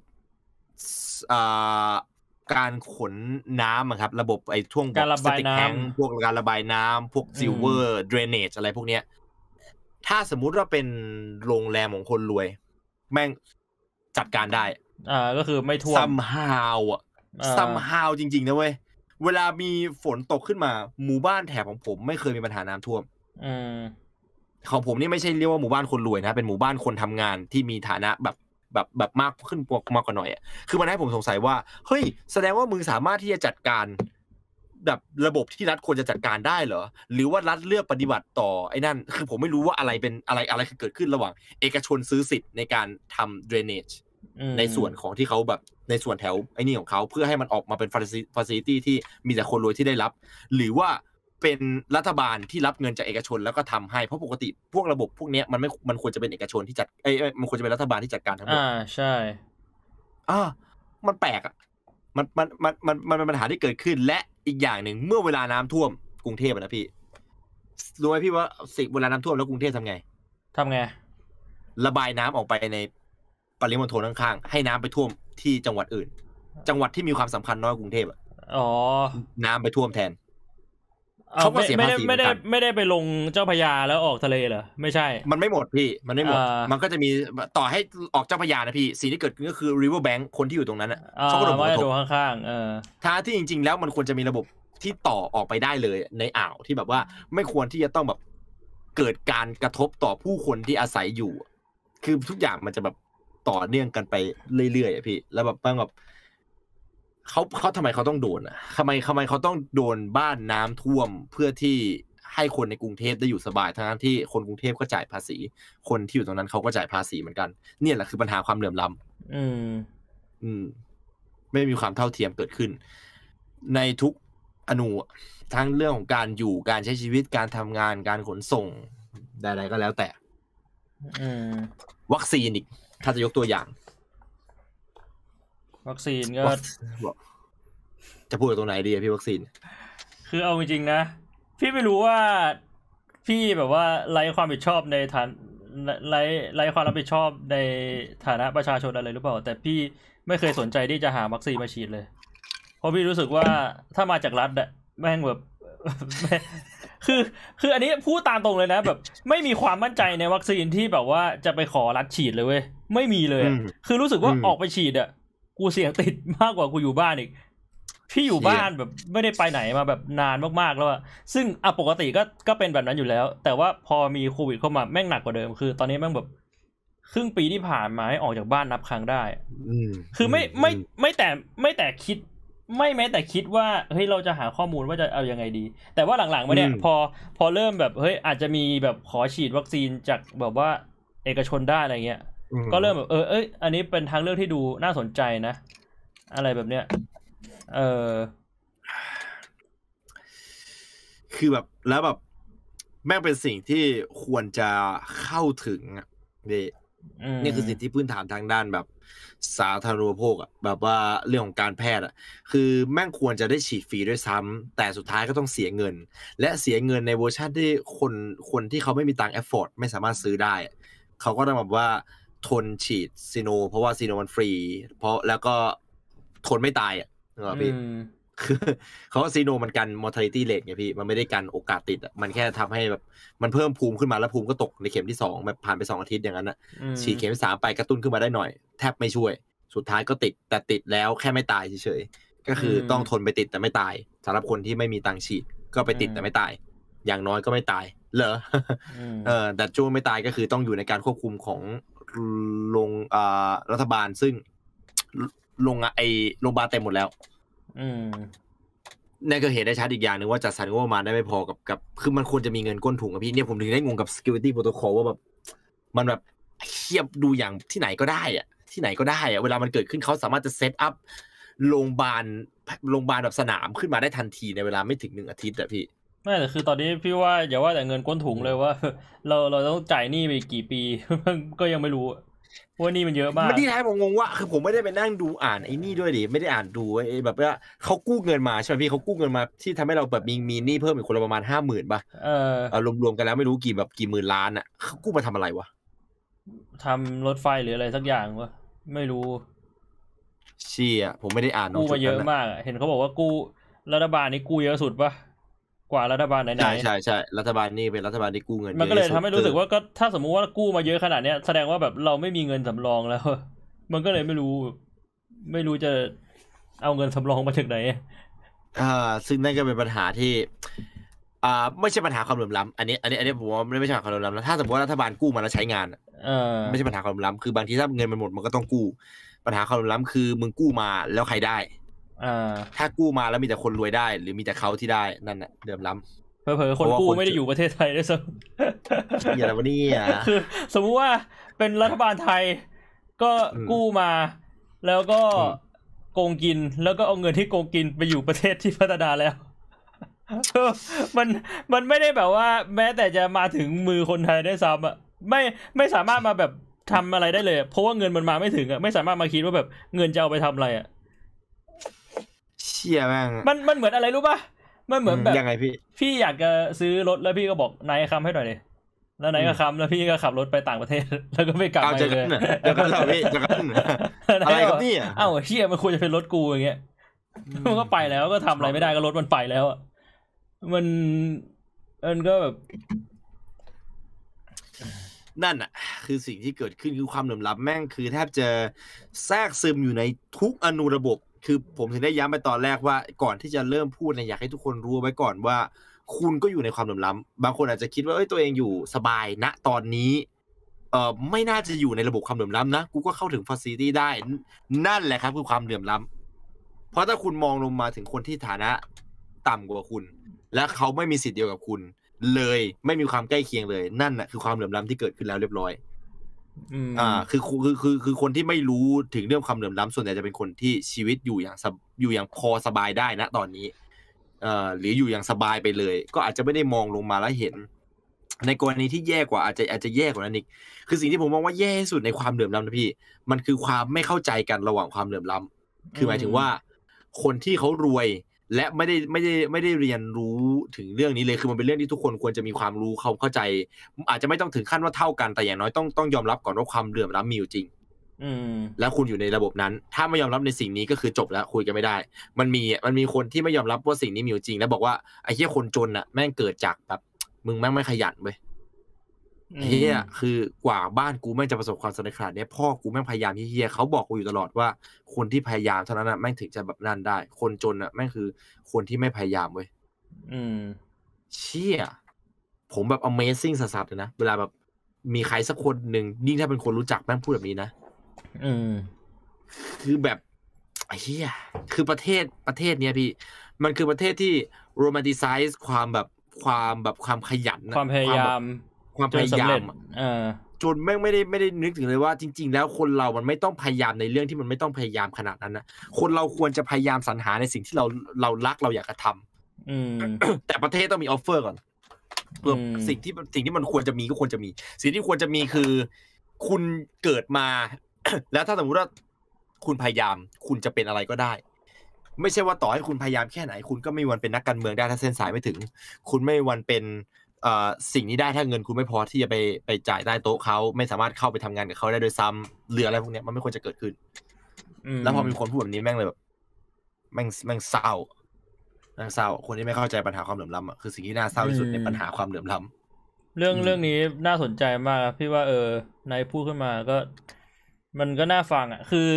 อ่าการขนน้ำอะครับ ระบบไอ้ช่วงการระบายน้ำสติ๊กแทงค์พวกการระบายน้ำพวก sewer drainage อะไรพวกเนี้ย ถ้าสมมุติว่าเป็นโรงแรมของคนรวย แม่งจัดการได้ อ่าก็คือไม่ท่วม somehow อะอ่า somehow จริง ๆ นะเว้ย เวลามีฝนตกขึ้นมา หมู่บ้านแถบของผมไม่เคยมีปัญหาน้ำท่วม อืมของผมนี่ไม่ใช่เรียกว่าหมู่บ้านคนรวยนะ เป็นหมู่บ้านคนทำงานที่มีฐานะแบบแบบแบบมากขึ้นมากกว่าหน่อยอะ คือมันให้ผมสงสัยว่า เฮ้ย แสดงว่ามึงสามารถที่จะจัดการ แบบระบบที่รัฐควรจะจัดการได้เหรอ หรือว่ารัฐเลือกปฏิบัติต่อไอ้นั่น คือผมไม่รู้ว่าอะไรเป็นอะไรอะไรคือเกิดขึ้นระหว่าง เอกชนซื้อสิทธิ์ในการทำ drainage อืมในส่วนของที่เขาแบบในส่วนแถวไอ้นี่ของเขาเพื่อให้มันออกมาเป็นฟ a ซิลิตี้ที่มีแต่คนรวยที่ได้รับ หรือว่าเป็นรัฐบาลที่รับเงินจากเอกชนแล้วก็ทำให้เพราะปกติพวกระบบพวกเนี้ยมันไม่มันควรจะเป็นเอกชนที่จัดเอ้ยเอ้ยมันควรจะเป็นรัฐบาลที่จัดการทั้งหมดอ่าใช่อ่ามันแปลกอะมันมันมันมันมันเป็นปัญหาที่เกิดขึ้นและ อีกอย่างหนึ่งเมื่อเวลาน้ำท่วมกรุงเทพอะนะพี่รู้ไหมพี่ว่าสิ่งเวลาน้ำท่วมแล้วกรุงเทพทำไงทำไง ระบายน้ำออกไปในปริมณฑลข้างๆให้น้ำไปท่วมที่จังหวัดอื่น จังหวัดที่มีความสำคัญน้อยกว่ากรุงเทพอะอ๋อน้ำไปท่วมแทน เอาเขาก็ไม่เสียไม่ได้ภาษีไม่ได้เหมือนกันไม่ได้ไปลงเจ้าพระยาแล้วออกทะเลเหรอไม่ใช่ มันไม่หมดพี่มันไม่หมดอ่ามัมันก็จะมีต่อให้ออกเจ้าพระยานะพี่สิ่งที่เกิดขึ้นก็คือ river bank คนที่อยู่ตรงนั้นอะอ่าเขาก็โดนผลไม่กได้ระทดูบข้างๆเออท้าที่จริง ๆ แล้วมันควรจะมีระบบที่ต่อออกไปได้เลยในอ่าวที่แบบว่าไม่ควรที่จะต้องแบบเกิดการกระทบต่อผู้คนที่อาศัยอยู่ คือทุกอย่างมันจะแบบต่อเนื่องกันไปเรื่อยๆอะพี่ แล้วแบบบางแบบ เขาเขาทำไมเขาต้องโดนอะทำไมทำไมเขาต้องโดนบ้านน้ำท่วมเพื่อที่ให้คนในกรุงเทพได้อยู่สบายทั้งที่คนกรุงเทพก็จ่ายภาษี คนที่อยู่ตรงนั้นเขาก็จ่ายภาษีเหมือนกัน เนี่ยแหละคือปัญหาความเหลื่อมล้ำอืม อืม ไม่มีความเท่าเทียมเกิดขึ้น ในทุกอนุทั้งเรื่องของการอยู่การใช้ชีวิตการทำงานการขนส่งใดๆก็แล้วแต่อืมวัคซีนอีกถ้าจะยกตัวอย่าง วัคซีนก็วัคจะพูดตรงไหนดีอะพี่วัคซีน คือเอาจริงๆนะ พี่ไม่รู้ว่าพี่แบบว่าไร้ความผิดชอบในฐานไร้ไร้ความรับผิดชอบในฐานะประชาชนอะไรหรือเปล่า แต่พี่ไม่เคยสนใจที่จะหาวัคซีนมาฉีดเลย เพราะพี่รู้สึกว่าถ้ามาจากรัฐอะแม่งแบบคือ คืออันนี้พูดตามตรงเลยนะ แบบ ไม่มีความมั่นใจในวัคซีนที่แบบว่าจะไปขอรัฐฉีดเลยเว้ยไม่มีเลยอะอืมคือรู้สึกว่าอืมออกไปฉีดอะ กูเสี่ยงติดมากกว่ากูอยู่บ้านอีก พี่อยู่เชี่ยบ้านแบบไม่ได้ไปไหนมาแบบนานมากๆแล้วอะซึ่งอะปกติก็ก็เป็นแบบนั้นอยู่แล้ว แต่ว่าพอมีโควิดเข้ามาแม่งหนักกว่าเดิมคือ ตอนนี้แม่งแบบครึ่งปีที่ผ่านมาให้ออกจากบ้านนับครั้งได้อืมคือไม่มไม่ไม่แต่ไม่แต่คิด ไม่แม้แต่คิดว่าเฮ้ยเราจะหาข้อมูลว่าจะเอายังไงดี แต่ว่าหลังๆมาเนี่ยอืมพอพอเริ่มแบบเฮ้ยอาจจะมีแบบขอฉีดวัคซีนจากแบบว่าเอกชนได้อะไรเงี้ยอื ก็เริ่มแบบเออเอ้ยอันนี้เป็นทางเลือกที่ดูน่าสนใจนะ อะไรแบบเนี้ย เออ คือแบบแล้วแบบ แม่งเป็นสิ่งที่ควรจะเข้าถึงอะนี่อืมนี่คือสิ่งที่พื้นฐานทางด้านแบบ สาธารณูปโภคอะแบบว่าเรื่องของการแพทย์อะคือแม่งควรจะได้ฉีดฟรีด้วยซ้ำแต่สุดท้ายก็ต้องเสียเงิน และเสียเงินในเวอร์ชันที่คนคนที่เขาไม่มีตังค์ afford ไม่สามารถซื้อได้ เขาก็ต้องแบบว่า ทนฉีดซีโน เพราะว่าซีโนมันฟรี เพราะแล้วก็ทนไม่ตายอะนึกออกปะพี่อืมคือเขาว่าซีโนมันกัน mortality rate ไงพี่ มันไม่ได้กันโอกาสติดอะมันแค่ทำให้แบบมันเพิ่มภูมิขึ้นมาแล้วภูมิก็ตกในเข็มที่สองแบบผ่านไปสองอาทิตย์อย่างนั้นอะอืมฉีดเข็มที่สามไปกระตุ้นขึ้นมาได้หน่อย แทบไม่ช่วย สุดท้ายก็ติดแต่ติดแล้วแค่ไม่ตายเฉยๆก็คือต้องทนไปติดแต่ไม่ตายสำหรับคนที่ไม่มีตังค์ฉีดก็ไปติดแต่ไม่ตาย อย่างน้อยก็ไม่ตายเหรออืมเออแต่จะไม่ตายก็คือต้องอยู่ในการควบคุมของ โรงอ่ารัฐบาลซึ่งโรงงานไอโรงพยาบาลเต็มหมดแล้ว อืมนั่นก็เห็นได้ชัดอีกอย่างหนึ่งว่าจัดสรรงบประมาณได้ไม่พอกับกับคือมันควรจะมีเงินก้นถุงอะพี่เนี่ยผมถึงได้งงกับ security protocol ว่าแบบมันแบบเทียบดูอย่างที่ไหนก็ได้อะที่ไหนก็ได้อะเวลามันเกิดขึ้นเขาสามารถจะ set up โรงพยาบาลโรงพยาบาลแบบสนามขึ้นมาได้ทันทีในเวลาไม่ถึงหนึ่งอาทิตย์อะพี่ ไม่แต่คือตอนนี้พี่ว่าอย่าว่าแต่เงินก้นถุงเลยว่า เราเราต้องจ่ายหนี้ไปอีกกี่ปี ก็ยังไม่รู้ว่าหนี่มันเยอะมากมันที่ท้ายผมงงว่าคือผมไม่ได้ไปนั่งดูอ่านไอ้นี่ด้วยดิไม่ได้อ่านดูไอ้แบบว่าเขากู้เงินมาใช่ไหมพี่เขากู้เงินมาที่ทำให้เราแบบมีมีหนี้เพิ่มอีกคนละประมาณห้าหมื่นป่ะเออเออรวมๆกันแล้วไม่รู้กี่แบบกี่หมื่นล้านอะเขากู้มาทำอะไรวะทำรถไฟหรืออะไรสักอย่างวะไม่รู้ เชี่ยผมไม่ได้อ่านกู้มาเยอะมากมากอะเห็นเขาบอกว่ากู้รัฐบาลนี้กู้เยอะสุดปะ กว่ารัฐบาลไหนใช่ๆใช่ใช่รัฐบาลนี่เป็นรัฐบาลที่กู้เงินมันก็เลยอะที่ทำให้รู้สึกว่าก็ถ้าสมมุติว่ากู้มาเยอะขนาดเนี้ยแสดงว่าแบบเราไม่มีเงินสำรองแล้ว มันก็เลยไม่รู้ ไม่รู้จะเอาเงินสำรองมาจากไหนอ่าซึ่งนั่นก็เป็นปัญหาที่อ่าไม่ใช่ปัญหาความเหลื่อมล้ำอันนี้อันนี้อันนี้ผมว่าไม่ใช่ปัญหาความเหลื่อมล้ำนะถ้าสมมติว่ารัฐบาลกู้มาแล้วใช้งานอะเออไม่ใช่ปัญหาความเหลื่อมล้ำคือบางทีถ้าเงินมันหมดมันก็ต้องกู้ ปัญหาความเหลื่อมล้ำคือมึงกู้มาแล้วใครได้อ่า ถ้ากู้มาแล้วมีแต่คนรวยได้ หรือมีแต่เขาที่ได้นั่นแหละเหลื่อมล้ำเผลอๆคนเพราะว่ากู้คนไม่ได้อยู่ประเทศไทยด้วยซ้อย่าละวันนี้อะำคือสมมุติว่าเป็นรัฐบาลไทย ก็อืมกู้มา แล้วก็อืมโกงกิน แล้วก็เอาเงินที่โกงกินไปอยู่ประเทศที่พัฒนาแล้วมันมันไม่ได้แบบว่า แม้แต่จะมาถึงมือคนไทยได้ซ้ำอะไม่ไม่สามารถมาแบบทำอะไรได้เลยอะเพราะว่าเงินมันมาไม่ถึงอะไม่สามารถมาคิดว่าแบบเงินจะเอาไปทำอะไรอะเชี่ยแม่งมันมันเหมือนอะไรรู้ป่ะมันเหมือนแบบยังไงพี่ พี่อยากจะซื้อรถแล้วพี่ก็บอกนายค้ำให้หน่อยดิแล้วนายก็ค้ำแล้วพี่ก็ขับรถไปต่างประเทศ แล้วก็ไม่กลับเอามาเจอเลกัยนน่ะเจอกันเหรอพี่เจอกันน่ะอะไรครับเนี่ยเอ้าเฮียมันควรจะเป็นรถกูอย่างเงี้ยมันก็ไปแล้วก็ทำอะไรไม่ได้ก็รถมันไปแล้วอะมันมันก็แบบนั่นอะ คือสิ่งที่เกิดขึ้นคือความเหลื่อมล้ำแม่งคือแทบจะแทรกซึมอยู่ในทุกอนุระบบ คือผมถึงได้ย้ำไปตอนแรกว่าก่อนที่จะเริ่มพูดเนี่ยอยากให้ทุกคนรู้ไว้ก่อนว่า คุณก็อยู่ในความเหลื่อมล้ำบางคนอาจจะคิดว่าเอ้ยตัวเองอยู่สบายณตอนนี้เอ่อไม่น่าจะอยู่ในระบบความเหลื่อมล้ำนะกูก็เข้าถึงฟ a ซิลิตี้ได้ นั่นแหละครับคือความเหลื่อมล้ำเพราะถ้าคุณมองลงมาถึงคนที่ฐานะต่ำกว่าคุณ และเขาไม่มีสิทธิ์เดียวกับคุณ เลยไม่มีความใกล้เคียงเลยนั่นน่ะคือความเหลื่อมล้ำที่เกิดขึ้นแล้วเรียบร้อย อ่า คือคือคือคือคนที่ไม่รู้ถึงเรื่องความเหลื่อมล้ำส่วนใหญ่จะเป็นคนที่ชีวิตอยู่อย่างสอยู่อย่างพอสบายได้นะตอนนี้เอ่อหรืออยู่อย่างสบายไปเลย ก็อาจจะไม่ได้มองลงมาแล้วเห็น ในกรณีที่แย่กว่าอาจจะอาจจะแย่กว่านั้นอีกคือสิ่งที่ผมมองว่าแย่ที่สุดในความเหลื่อมล้ำนะพี่ มันคือความไม่เข้าใจกันระหว่างความเหลื่อมล้ำคือหมายถึงว่า คนที่เขารวย และไม่ได้ไม่ได้ไม่ได้เรียนรู้ถึงเรื่องนี้เลยคือมันเป็นเรื่องที่ทุกคนควรจะมีความรู้เขาเข้าใจ อาจจะไม่ต้องถึงขั้นว่าเท่ากันแต่อย่างน้อยต้องต้องยอมรับก่อนว่าความเหลื่อมล้ำมีอยู่จริงอืมแล้วคุณอยู่ในระบบนั้น ถ้าไม่ยอมรับในสิ่งนี้ก็คือจบแล้วคุยกันไม่ได้ มันมีมันมีคนที่ไม่ยอมรับว่าสิ่งนี้มีอยู่จริง แล้วบอกว่าไอ้เหี้ยคนจนอะแม่งเกิดจากแบบมึงแม่งไม่ขยันเว้ยอืม เฮียคือกว่าบ้านกูแม่งจะประสบความสำเร็จขนาดเนี้ยพ่อกูแม่งพยายามเฮียเขาบอกกูอยู่ตลอดว่า คนที่พยายามเท่านั้นอะแม่งถึงจะแบบนั่นได้ คนจนอะแม่งคือคนที่ไม่พยายามเว้ยอืม เชี่ยผมแบบ Amazing สัสๆเลยนะเวลาแบบมีใครสักคนหนึ่งยิ่งถ้าเป็นคนรู้จักแม่งพูดแบบนี้นะอืม คือแบบไอ้เฮียคือประเทศประเทศเนี้ยพี่ มันคือประเทศที่ romanticize ความแบบความแบบความขยันอะความพยายาม ความพยายามจนสำเร็จอะเออจนแม่งไม่ได้ไม่ได้นึกถึงเลยว่าจริง ๆ แล้วคนเรามันไม่ต้องพยายามในเรื่องที่มันไม่ต้องพยายามขนาดนั้นนะคนเราควรจะพยายามสรรหาในสิ่งที่เราเรารักเราอยากจะทำอืมแต่ประเทศต้องมี offer ก่อนเพื่ออมสิ่งที่สิ่งที่มันควรจะมีก็ควรจะมี สิ่งที่ควรจะมีคือ คุณเกิดมา แล้วถ้าสมมติว่าคุณพยายาม คุณจะเป็นอะไรก็ได้ ไม่ใช่ว่าต่อให้คุณพยายามแค่ไหน คุณก็ไม่มีวันเป็นนักการเมืองได้ถ้าเส้นสายไม่ถึง คุณไม่มีวันเป็นเอ่อ สิ่งนี้ได้ถ้าเงินคุณไม่พอที่จะไปไปจ่ายใต้โต๊ะเขาไม่สามารถเข้าไปทำงานกับเขาได้โดยซ้ำเหลืออะไรพวกเนี้ยมันไม่ควรจะเกิดขึ้นแล้วพอมีคนพูดแบบนี้แม่งเลยแบบแม่งแม่งเศร้าแม่งเศร้า คนที่ไม่เข้าใจปัญหาความเหลื่อมล้ำอะคือสิ่งที่น่าเศร้าที่สุดอืมในปัญหาความเหลื่อมล้ำเรื่องอืมเรื่องนี้น่าสนใจมากครับพี่ว่าเออนายพูดขึ้นมาก็ มันก็น่าฟังอะ คือ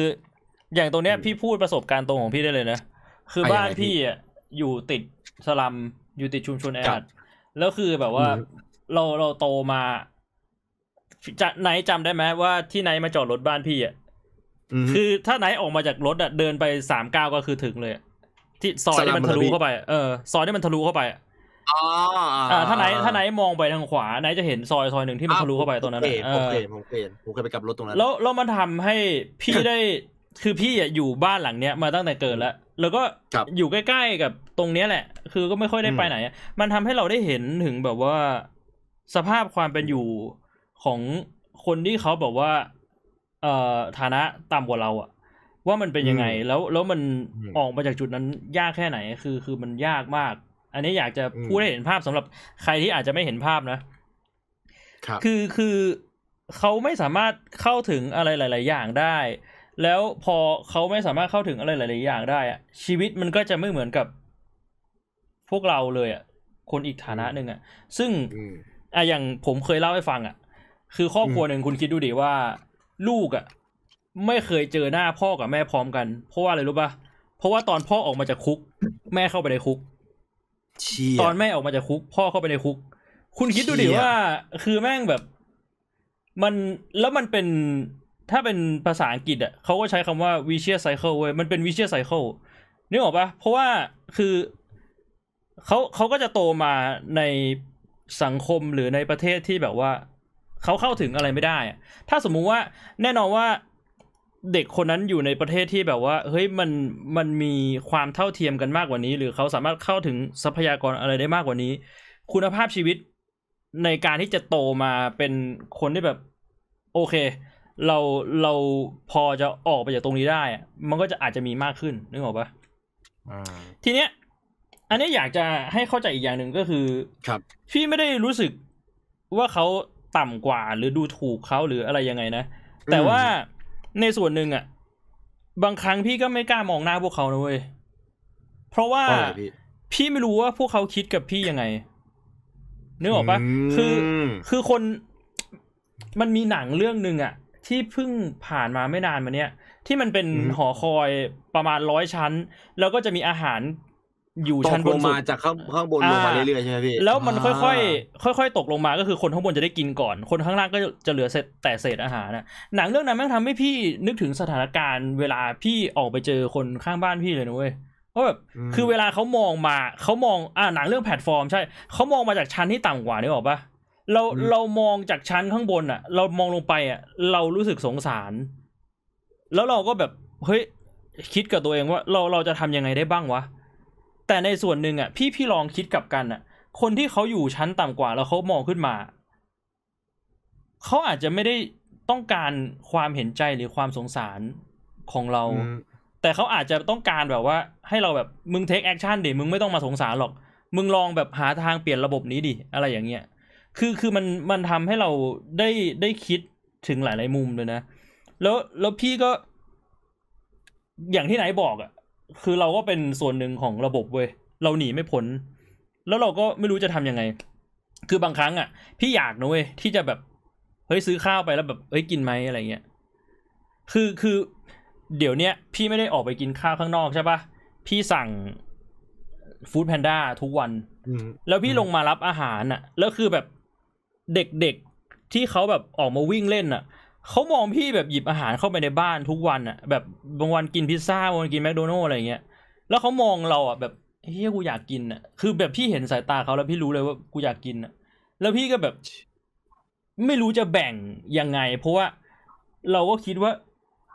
อย่างตรงเนี้ยพี่พูดประสบการณ์ตรงของพี่ได้เลยนะคือบ้านพี่อะอยู่ติดสลัมอยู่ติดชุมชนแออัด แล้วคือแบบว่า เราเราโตมาจะไหนจำได้ไหมว่าที่ไหนมาจอดรถบ้านพี่อะมคือถ้าไหนออกมาจากรถอะเดินไปสามก้าวก็คือถึงเลยอะที่ซอยที่มันทะลุเข้าไปอะเออซอยที่มันทะลุเข้าไปอะอ๋ออ่าถ้าไหนถ้าไหนมองไปทางขวาไหนจะเห็นซอยซอยหนึ่งที่มันทะลุเข้าไปตรงนั้นผมอะเคยผมเคยเออผมเคยผมเคยไปกับรถตรงนั้นแล้วแล้วมันทำให้พี่ได้คือพี่อะอยู่บ้านหลังเนี้ยมาตั้งแต่เกิดแล้ว แล้วก็ครับอยู่ใกล้ๆกับตรงเนี้ยแหละ คือก็ไม่ค่อยได้ไปไหนอะมันทำให้เราได้เห็นถึงแบบว่าสภาพความเป็นอยู่ของคนที่เขาแบบว่า เอ่อฐานะต่ำกว่าเราอะว่ามันเป็นยังไง แล้วแล้วมันอืมออกมาจากจุดนั้นยากแค่ไหน คือคือมันยากมาก อันนี้อยากจะอืมพูดให้เห็นภาพสำหรับใครที่อาจจะไม่เห็นภาพนะครับคือคือเขาไม่สามารถเข้าถึงอะไรหลาย ๆ อย่างได้ แล้วพอเขาไม่สามารถเข้าถึงอะไรหลาย ๆ อย่างได้อะชีวิตมันก็จะไม่เหมือนกับพวกเราเลยอะคนอีกฐานะหนึ่งอะซึ่งอืมอะอย่างผมเคยเล่าให้ฟังอะคือครอบครัวหนึ่งคุณคิดดูดิว่า ลูกอะไม่เคยเจอหน้าพ่อกับแม่พร้อมกัน เพราะว่าอะไรรู้ป่ะเพราะว่าตอนพ่อออกมาจากคุก แม่เข้าไปในคุกเชี่ยตอนแม่ออกมาจากคุก พ่อเข้าไปในคุก คุณคิดดูดิเชี่ยว่า คือแม่งแบบ มันแล้วมันเป็น ถ้าเป็นภาษาอังกฤษอะเขาก็ใช้คำว่า vicious cycle เว้ยมันเป็น vicious cycle นึกออกปะเพราะว่าคือเขาเขาก็จะโตมาในสังคมหรือในประเทศที่แบบว่าเขาเข้าถึงอะไรไม่ได้อะถ้าสมมุติว่าแน่นอนว่าเด็กคนนั้นอยู่ในประเทศที่แบบว่า เฮ้ยมันมันมีความเท่าเทียมกันมากกว่านี้ หรือเขาสามารถเข้าถึงทรัพยากรอะไรได้มากกว่านี้ คุณภาพชีวิตในการที่จะโตมาเป็นคนที่แบบ โอเค เราเราพอจะออกไปจากตรงนี้ได้อะมันก็จะอาจจะมีมากขึ้นนึกออกปะอ่าทีเนี้ย อันนี้อยากจะให้เข้าใจอีกอย่างหนึ่งก็คือครับ พี่ไม่ได้รู้สึกว่าเขาต่ำกว่าหรือดูถูกเขาหรืออะไรยังไงนะ แต่ว่าในส่วนหนึ่งอะ บางครั้งพี่ก็ไม่กล้ามองหน้าพวกเขานะเว้ยเพราะว่าเพราะอะไรพี่พี่ไม่รู้ว่าพวกเขาคิดกับพี่ยังไงนึกออกปะอืมคือคือคนมันมีหนังเรื่องหนึ่งอะ ที่เพิ่งผ่านมาไม่นานมาเนี้ยที่มันเป็นหอคอยประมาณร้อยชั้น แล้วก็จะมีอาหารอยู่ตชั้นกบลนงสุมาดจากข้างข้างบนลงมาอ่าเรื่อยๆใช่ไหมพี่แล้วมันค่อยาๆค่อย ๆ ตกลงมาก็คือคนข้างบนจะได้กินก่อน คนข้างล่างก็จะเหลือเศษแต่เศษอาหารนะหนังเรื่องนั้นแม่งทำให้พี่นึกถึงสถานการณ์เวลาพี่ออกไปเจอคนข้างบ้านพี่เลยนะเว้ยว่าแบบมคือเวลาเขามองมาเขามองอ่าหนังเรื่องแพลตฟอร์ม ใช่เขามองมาจากชั้นที่ต่ำกว่านี่ออกปะ เราอืมเรามองจากชั้นข้างบนอะเรามองลงไปอะเรารู้สึกสงสาร แล้วเราก็แบบเฮ้ยคิดกับตัวเองว่า เราเราจะทำยังไงได้บ้างวะแต่ในส่วนหนึ่งอะพี่พี่ลองคิดกลับกันอะคนที่เขาอยู่ชั้นต่ำกว่าแล้วเขามองขึ้นมาเขาอาจจะไม่ได้ต้องการความเห็นใจหรือความสงสารของเราอืมแต่เขาอาจจะต้องการแบบว่า ให้เราแบบมึง take action ดิมึงไม่ต้องมาสงสารหรอก มึงลองแบบหาทางเปลี่ยนระบบนี้ดิอะไรอย่างเงี้ย คือคือมันมันทำให้เราได้ได้คิดถึงหลาย ๆ มุมเลยนะ แล้วแล้วพี่ก็ อย่างที่ไหนบอกอะ่ะ คือเราก็เป็นส่วนหนึ่งของระบบเว้ยเราหนีไม่พ้นแล้วเราก็ไม่รู้จะทำยังไง คือบางครั้งอะ่ะ พี่อยากนะเว้ยที่จะแบบเฮ้ยซื้อข้าวไปแล้วแบบเฮ้ยกินไหมอะไรเงี้ยคือคือเดี๋ยวเนี้ยพี่ไม่ได้ออกไปกินข้าวข้างนอกใช่ปะพี่สั่งฟู้ดแพนด้าทุกวันอืมแล้วพี่อืมลงมารับอาหารน่ะ แล้วคือแบบ เด็กๆที่เขาแบบออกมาวิ่งเล่นน่ะเขามองพี่แบบหยิบอาหารเข้าไปในบ้านทุกวันน่ะ แบบบางวันกินพิซซ่าบางวันกินแมคโดนัลอะไรเงี้ยแล้วเขามองเราอะแบบเฮ้ยกูอยากกินอะ คือแบบพี่เห็นสายตาเขาแล้วพี่รู้เลยว่ากูอยากกินอะ แล้วพี่ก็แบบ ไม่รู้จะแบ่งยังไง เพราะว่าเราก็คิดว่า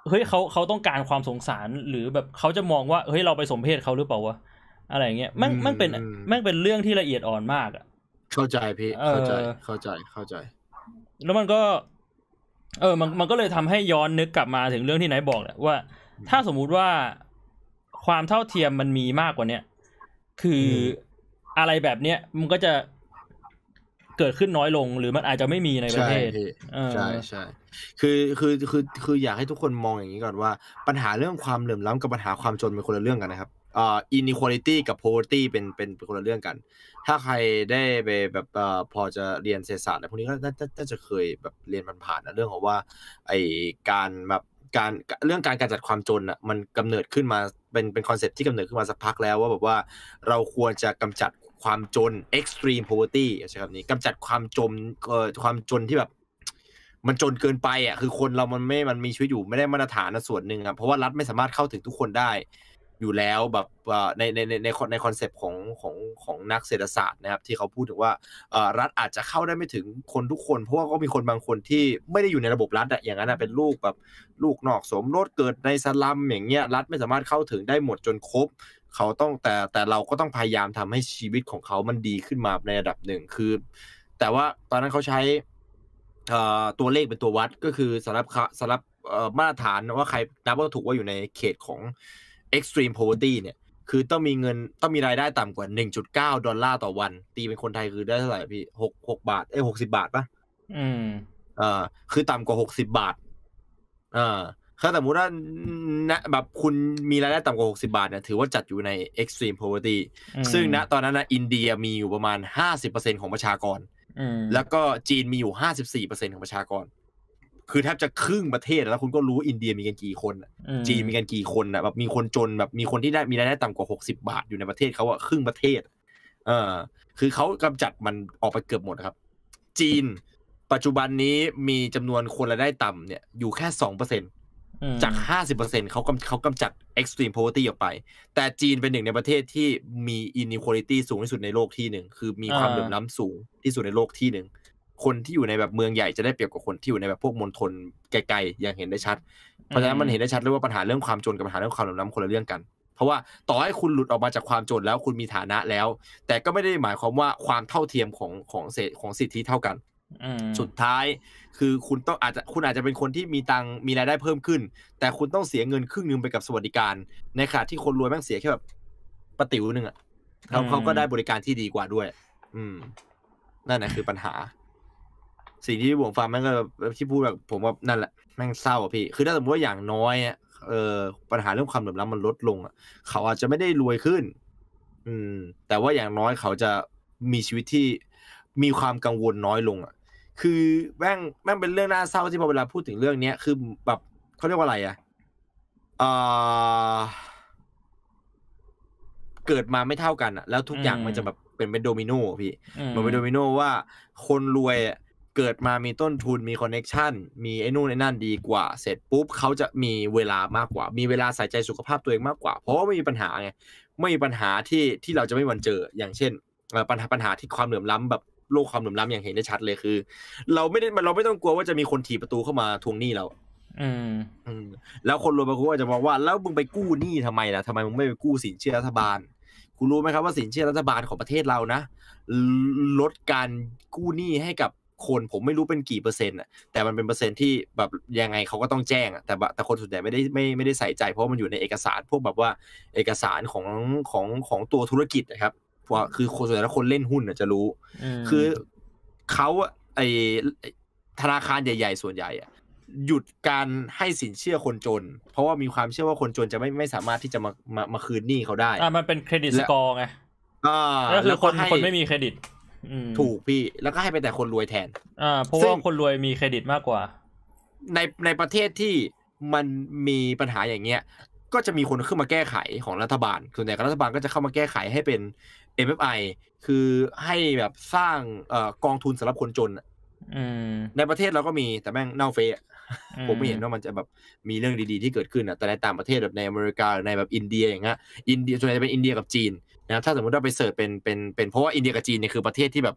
เฮ้ยเขาเขาต้องการความสงสารหรือแบบเขาจะมองว่าเฮ้ยเราไปสมเพศเขาหรือเปล่าวะอะไรอย่างเงี้ยแม่งอืมแม่งเป็นอืมแม่งเป็นเรื่องที่ละเอียดอ่อนมากอะ เข้าใจพี่เออเข้าใจเข้าใจเข้าใจ แล้วมันก็ เออ มันมันก็เลยทำให้ย้อนนึกกลับมาถึงเรื่องที่ไหนบอกแหละว่า ถ้าสมมุติว่าความเท่าเทียมมันมีมากกว่าเนี้ยคืออมอะไรแบบเนี้ยมันก็จะเกิดขึ้นน้อยลงหรือมันอาจจะไม่มีในประใช่เทศพี่เออใช่ใช่คือคือคือคืออยากให้ทุกคนมองอย่างนี้ก่อนว่า ปัญหาเรื่องความเหลื่อมล้ำกับปัญหาความจนเป็นคนละเรื่องกันนะครับ อ่า inequality กับ poverty เป็นเป็นเป็นคนละเรื่องกัน ถ้าใครได้ไปแบบเอ่อพอจะเรียนเศรษฐศาสตร์อะไรพวกนี้ก็น่าน่าน่าจะเคยแบบเรียนผ่านๆนะเรื่องของว่าไอการแบบการเรื่องการการจัดความจนอะมันกำเนิดขึ้นมาเป็นเป็น concept ที่กำเนิดขึ้นมาสักพักแล้วว่าแบบว่าเราควรจะกำจัดความจน extreme poverty ใช่คำนี้กำจัดความจนเอ่อความจนที่แบบ มันจนเกินไปอะคือคนเรามันไม่มันมีชีวิตอยู่ไม่ได้มาตรฐานนะส่วนหนึ่งอะเพราะว่ารัฐไม่สามารถเข้าถึงทุกคนได้ อยู่แล้วแบบในในในในใน concept ของของของนักเศรษฐศาสตร์นะครับที่เขาพูดถึงว่ารัฐอาจจะเข้าได้ไม่ถึงคนทุกคน เพราะว่าก็มีคนบางคนที่ไม่ได้อยู่ในระบบรัฐอะอย่างนั้นอะเป็นลูกแบบลูกนอกสมรสเกิดในสลัมอย่างเงี้ยรัฐไม่สามารถเข้าถึงได้หมดจนครบเขาต้องแต่แต่เราก็ต้องพยายามทำให้ชีวิตของเขามันดีขึ้นมาในระดับหนึ่งคือ แต่ว่าตอนนั้นเขาใช้ตัวเลขเป็นตัววัดก็คือสำหรับสำหรับมาตรฐานว่าใครนับว่าถูกว่าอยู่ในเขตของ extreme poverty เนี่ย คือต้องมีเงินต้องมีรายได้ต่ำกว่า 1.9 ดอลลาร์ต่อวัน ตีเป็นคนไทยคือได้เท่าไหร่พี่หกหกบาท เอ้ยหกสิบาทปะอืมเอ่าคือต่ำกว่าหกสิบาทอ่าถ้าสมมติว่าณแบบคุณมีรายได้ต่ำกว่าหกสิบาทเนี่ยถือว่าจัดอยู่ใน extreme poverty อืมซึ่งณตอนนั้นนะอินเดียมีอยู่ประมาณห้าสิบเปอร์เซ็นของประชากรอืมแล้วก็จีนมีอยู่ห้าสิบสี่เปอร์เซ็นของประชากร คือแทบจะครึ่งประเทศแล้วคุณก็รู้อินเดียมีกันกี่คนอะอืมจีนมีกันกี่คนอะแบบมีคนจนแบบมีคนที่ได้มีรายได้ต่ำกว่าหกสิบาทอยู่ในประเทศเขาอะครึ่งประเทศ เออคือเขากำจัดมันออกไปเกือบหมดนะครับ จีน ปัจจุบันนี้มีจำนวนคนรายได้ต่ำเนี่ยอยู่แค่สองเปอร์เซ็นอืมจากห้าสิบเปอร์เซ็นเขากำเขากำจัด extreme poverty ออกไป แต่จีนเป็นหนึ่งในประเทศที่มี inequality สูงที่สุดในโลกที่หนึ่งคือมีความเหลื่อมล้ำสูงที่สุดในโลกที่หนึ่ง คนที่อยู่ในแบบเมืองใหญ่จะได้เปรียบกว่าคนที่อยู่ในแบบพวกมณฑลไกลๆอย่างเห็นได้ชัด เพราะฉะนั้นมันเห็นได้ชัดเลยว่าปัญหาเรื่องความจนกับปัญหาเรื่องความเหลื่อมล้ำคนละเรื่องกัน เพราะว่าต่อให้คุณหลุดออกมาจากความจนแล้วคุณมีฐานะแล้ว แต่ก็ไม่ได้หมายความว่าความเท่าเทียมของของเศษของสิทธิเท่ากันอืมสุดท้ายคือคุณต้องอาจจะคุณอาจจะเป็นคนที่มีตังค์มีรายได้เพิ่มขึ้น แต่คุณต้องเสียเงินครึ่งหนึงไปกับสวัสดิการ ในขณะที่คนรวยแม่งเสียแค่แบบประติ๋วหนึ่งอะเขาเขาก็ได้บริการที่ดีกว่าด้วย อืม นั่นแหละคือปัญหา สิ่งที่ผมฟังแม่งก็แบบที่พูดแบบผมว่านั่นแหละแม่งเศร้าอะพี่ คือถ้าสมมติว่าอย่างน้อยอะเออปัญหาเรื่องความเหลื่อมล้ำมันลดลงอะเขาอาจจะไม่ได้รวยขึ้น อืม แต่ว่าอย่างน้อยเขาจะมีชีวิตที่มีความกังวลน้อยลงอะคือแม่งแม่งเป็นเรื่องน่าเศร้าที่พอเวลาพูดถึงเรื่องเนี้ยคือแบบเขาเรียกว่าอะไรอะเอ่อเกิดมาไม่เท่ากันอะแล้วทุกอย่างมันจะแบบเป็นเป็นโดมิโนอะพี่อืมันเป็นโดมิโนว่าคนรวยอะ เกิดมามีต้นทุนมี connection มีไอ้นู่นไอ้นั่นดีกว่า เสร็จปุ๊บเขาจะมีเวลามากกว่า มีเวลาใส่ใจสุขภาพตัวเองมากกว่า เพราะว่าไม่มีปัญหาไงไม่มีปัญหาที่ที่เราจะไม่มีวันเจออย่างเช่นเอ่อปัญหาปัญหาที่ความเหลื่อมล้ำแบบโลกความเหลื่อมล้ำอย่างเห็นได้ชัดเลยคือ เราไม่ได้เราไม่ต้องกลัวว่าจะมีคนถีบประตูเข้ามาทวงหนี้เราอืมอืมแล้วคนรวยบางคนก็อาจจะมองว่าแล้วมึงไปกู้หนี้ทำไมล่ะทำไมมึงไม่ไปกู้สินเชื่อรัฐบาลคุณรู้ไหมครับว่าสินเชื่อรัฐบาลของประเทศเรานะลลดการกู้หนี้ให้กับ คนผมไม่รู้เป็นกี่เปอร์เซ็นต์อะแต่มันเป็นเปอร์เซ็นต์ที่แบบยังไงเขาก็ต้องแจ้งอะแต่บะแต่คนส่วนใหญ่ไม่ได้ไม่ไม่ได้ใส่ใจ เพราะว่ามันอยู่ในเอกสารพวกแบบว่าเอกสารของของของตัวธุรกิจนะครับเพราะว่าคือคนส่วนใหญ่แล้วคนเล่นหุ้นอะจะรู้มคือเขาอะไอไอ้ธนาคารใหญ่ๆ ส่วนใหญ่อะหยุดการให้สินเชื่อคนจน เพราะว่ามีความเชื่อว่าคนจนจะไม่ไม่สามารถที่จะมามามาคืนหนี้เขาได้อ่ามันเป็น credit score และไงอ่าก็คือแล้วคนให้คนไม่มีเครดิตอืม ถูกพี่แล้วก็ให้ไปแต่คนรวยแทน อ่า ซึ่งเพราะว่าคนรวยมีเครดิตมากกว่า ในในประเทศที่มันมีปัญหาอย่างเงี้ย ก็จะมีคนขึ้นมาแก้ไขของรัฐบาลส่วนใหญ่รัฐบาลก็จะเข้ามาแก้ไขให้เป็น MFI คือให้แบบสร้างเอ่อกองทุนสำหรับคนจนอะอืมในประเทศเราก็มีแต่แม่งเน่าเฟะอืผมไม่เห็นว่ามันจะแบบมีเรื่องดีๆที่เกิดขึ้นอะแต่ในต่างประเทศแบบในอเมริกาหรือในแบบอินเดียอย่างเงี้ยอินเดียส่วนใหญ่จะเป็นอินเดียกับจีน นะครับถ้าสมมติว่าไปเสิร์ชเป็นเป็นเป็นเพราะว่าอินเดียกับจีนเนี่ยคือประเทศที่แบบ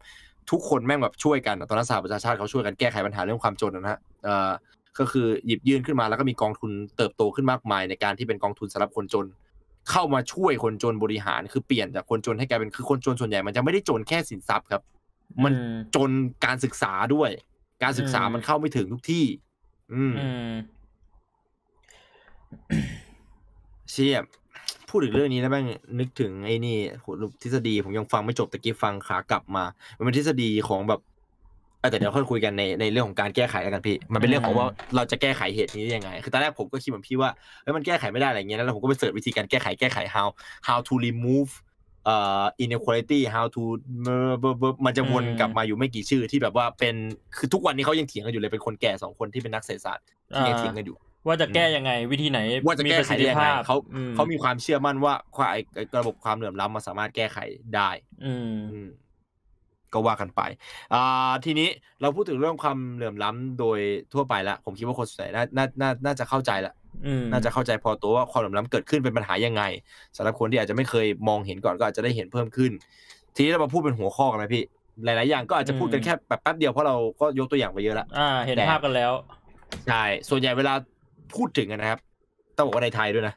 ทุกคนแม่งแบบช่วยกันอะตอนนั้นสหประชาชาติเขาช่วยกันแก้ไขปัญหาเรื่องความจนนะฮะเอ่อก็คือหยิบยื่นขึ้นมาแล้วก็มีกองทุนเติบโตขึ้นมากมาย ในการที่เป็นกองทุนสำหรับคนจน เข้ามาช่วยคนจนบริหารคือเปลี่ยนจากคนจนให้กลายเป็นคือคนจนส่วนใหญ่มันจะไม่ได้จนแค่สินทรัพย์ครับ มันอืมจนการศึกษาด้วย การศึกษาอืมมันเข้าไม่ถึงทุกที่ อืมอืมเชี่ย พูดถึงเรื่องนี้แล้วแม่งนึกถึงไอ้นี่ทฤษฎีผมยังฟังไม่จบตะกี้ฟังขากลับมา มันเป็นทฤษฎีของแบบแต่เดี๋ยวค่อยคุยกันในในเรื่องของการแก้ไขแล้วกันพี่ มันเป็นเรื่องของว่าเราจะแก้ไขเหตุนี้ยังไง คือตอนแรกผมก็คิดเหมือนพี่ว่าเฮ้ยมันแก้ไขไม่ได้อะไรเงี้ยแล้วผมก็ไปเสิร์ชวิธีการแก้ไขแก้ไข how how to remove เอ่อ inequality how to มันจะวนกลับมาอยู่ไม่กี่ชื่อที่แบบว่าเป็นคือทุกวันนี้เขายังเถียงกันอยู่เลยเป็นคนแก่สองคนที่เป็นนักเศรษฐศาสตร์ที่ยังเถียงกันอยู่ ว่าจะแก้ยังไงวิธีไหนว่าจะมีแก้ประไขสิทได้ธิยังไงภาพเขาอืมเขามีความเชื่อมั่นว่าความไอ้ไอ้ระบบความเหลื่อมล้ำมันสามารถแก้ไขได้อืมอืมก็ว่ากันไปอ่าทีนี้เราพูดถึงเรื่องความเหลื่อมล้ำโดยทั่วไปแล้วผมคิดว่าคนส่วนใหญ่น่าน่าน่าน่าจะเข้าใจแล้วอืมน่าจะเข้าใจพอตัวว่าความเหลื่อมล้ำเกิดขึ้นเป็นปัญหายังไงสำหรับคนที่อาจจะไม่เคยมองเห็นก่อนก็อาจจะได้เห็นเพิ่มขึ้น ทีนี้เรามาพูดเป็นหัวข้อกันนะพี่ หลาย ๆ อย่างก็อาจจะพูดกันแค่แบบแป๊บเดียวเพราะเราก็ยกตัวอย่างไปเยอะละอ่า เห็นแต่ภาพกันแล้วใช่ส่วนใหญ่เวลา พูดถึงอะนะครับต้องบอกว่าในไทยด้วยนะ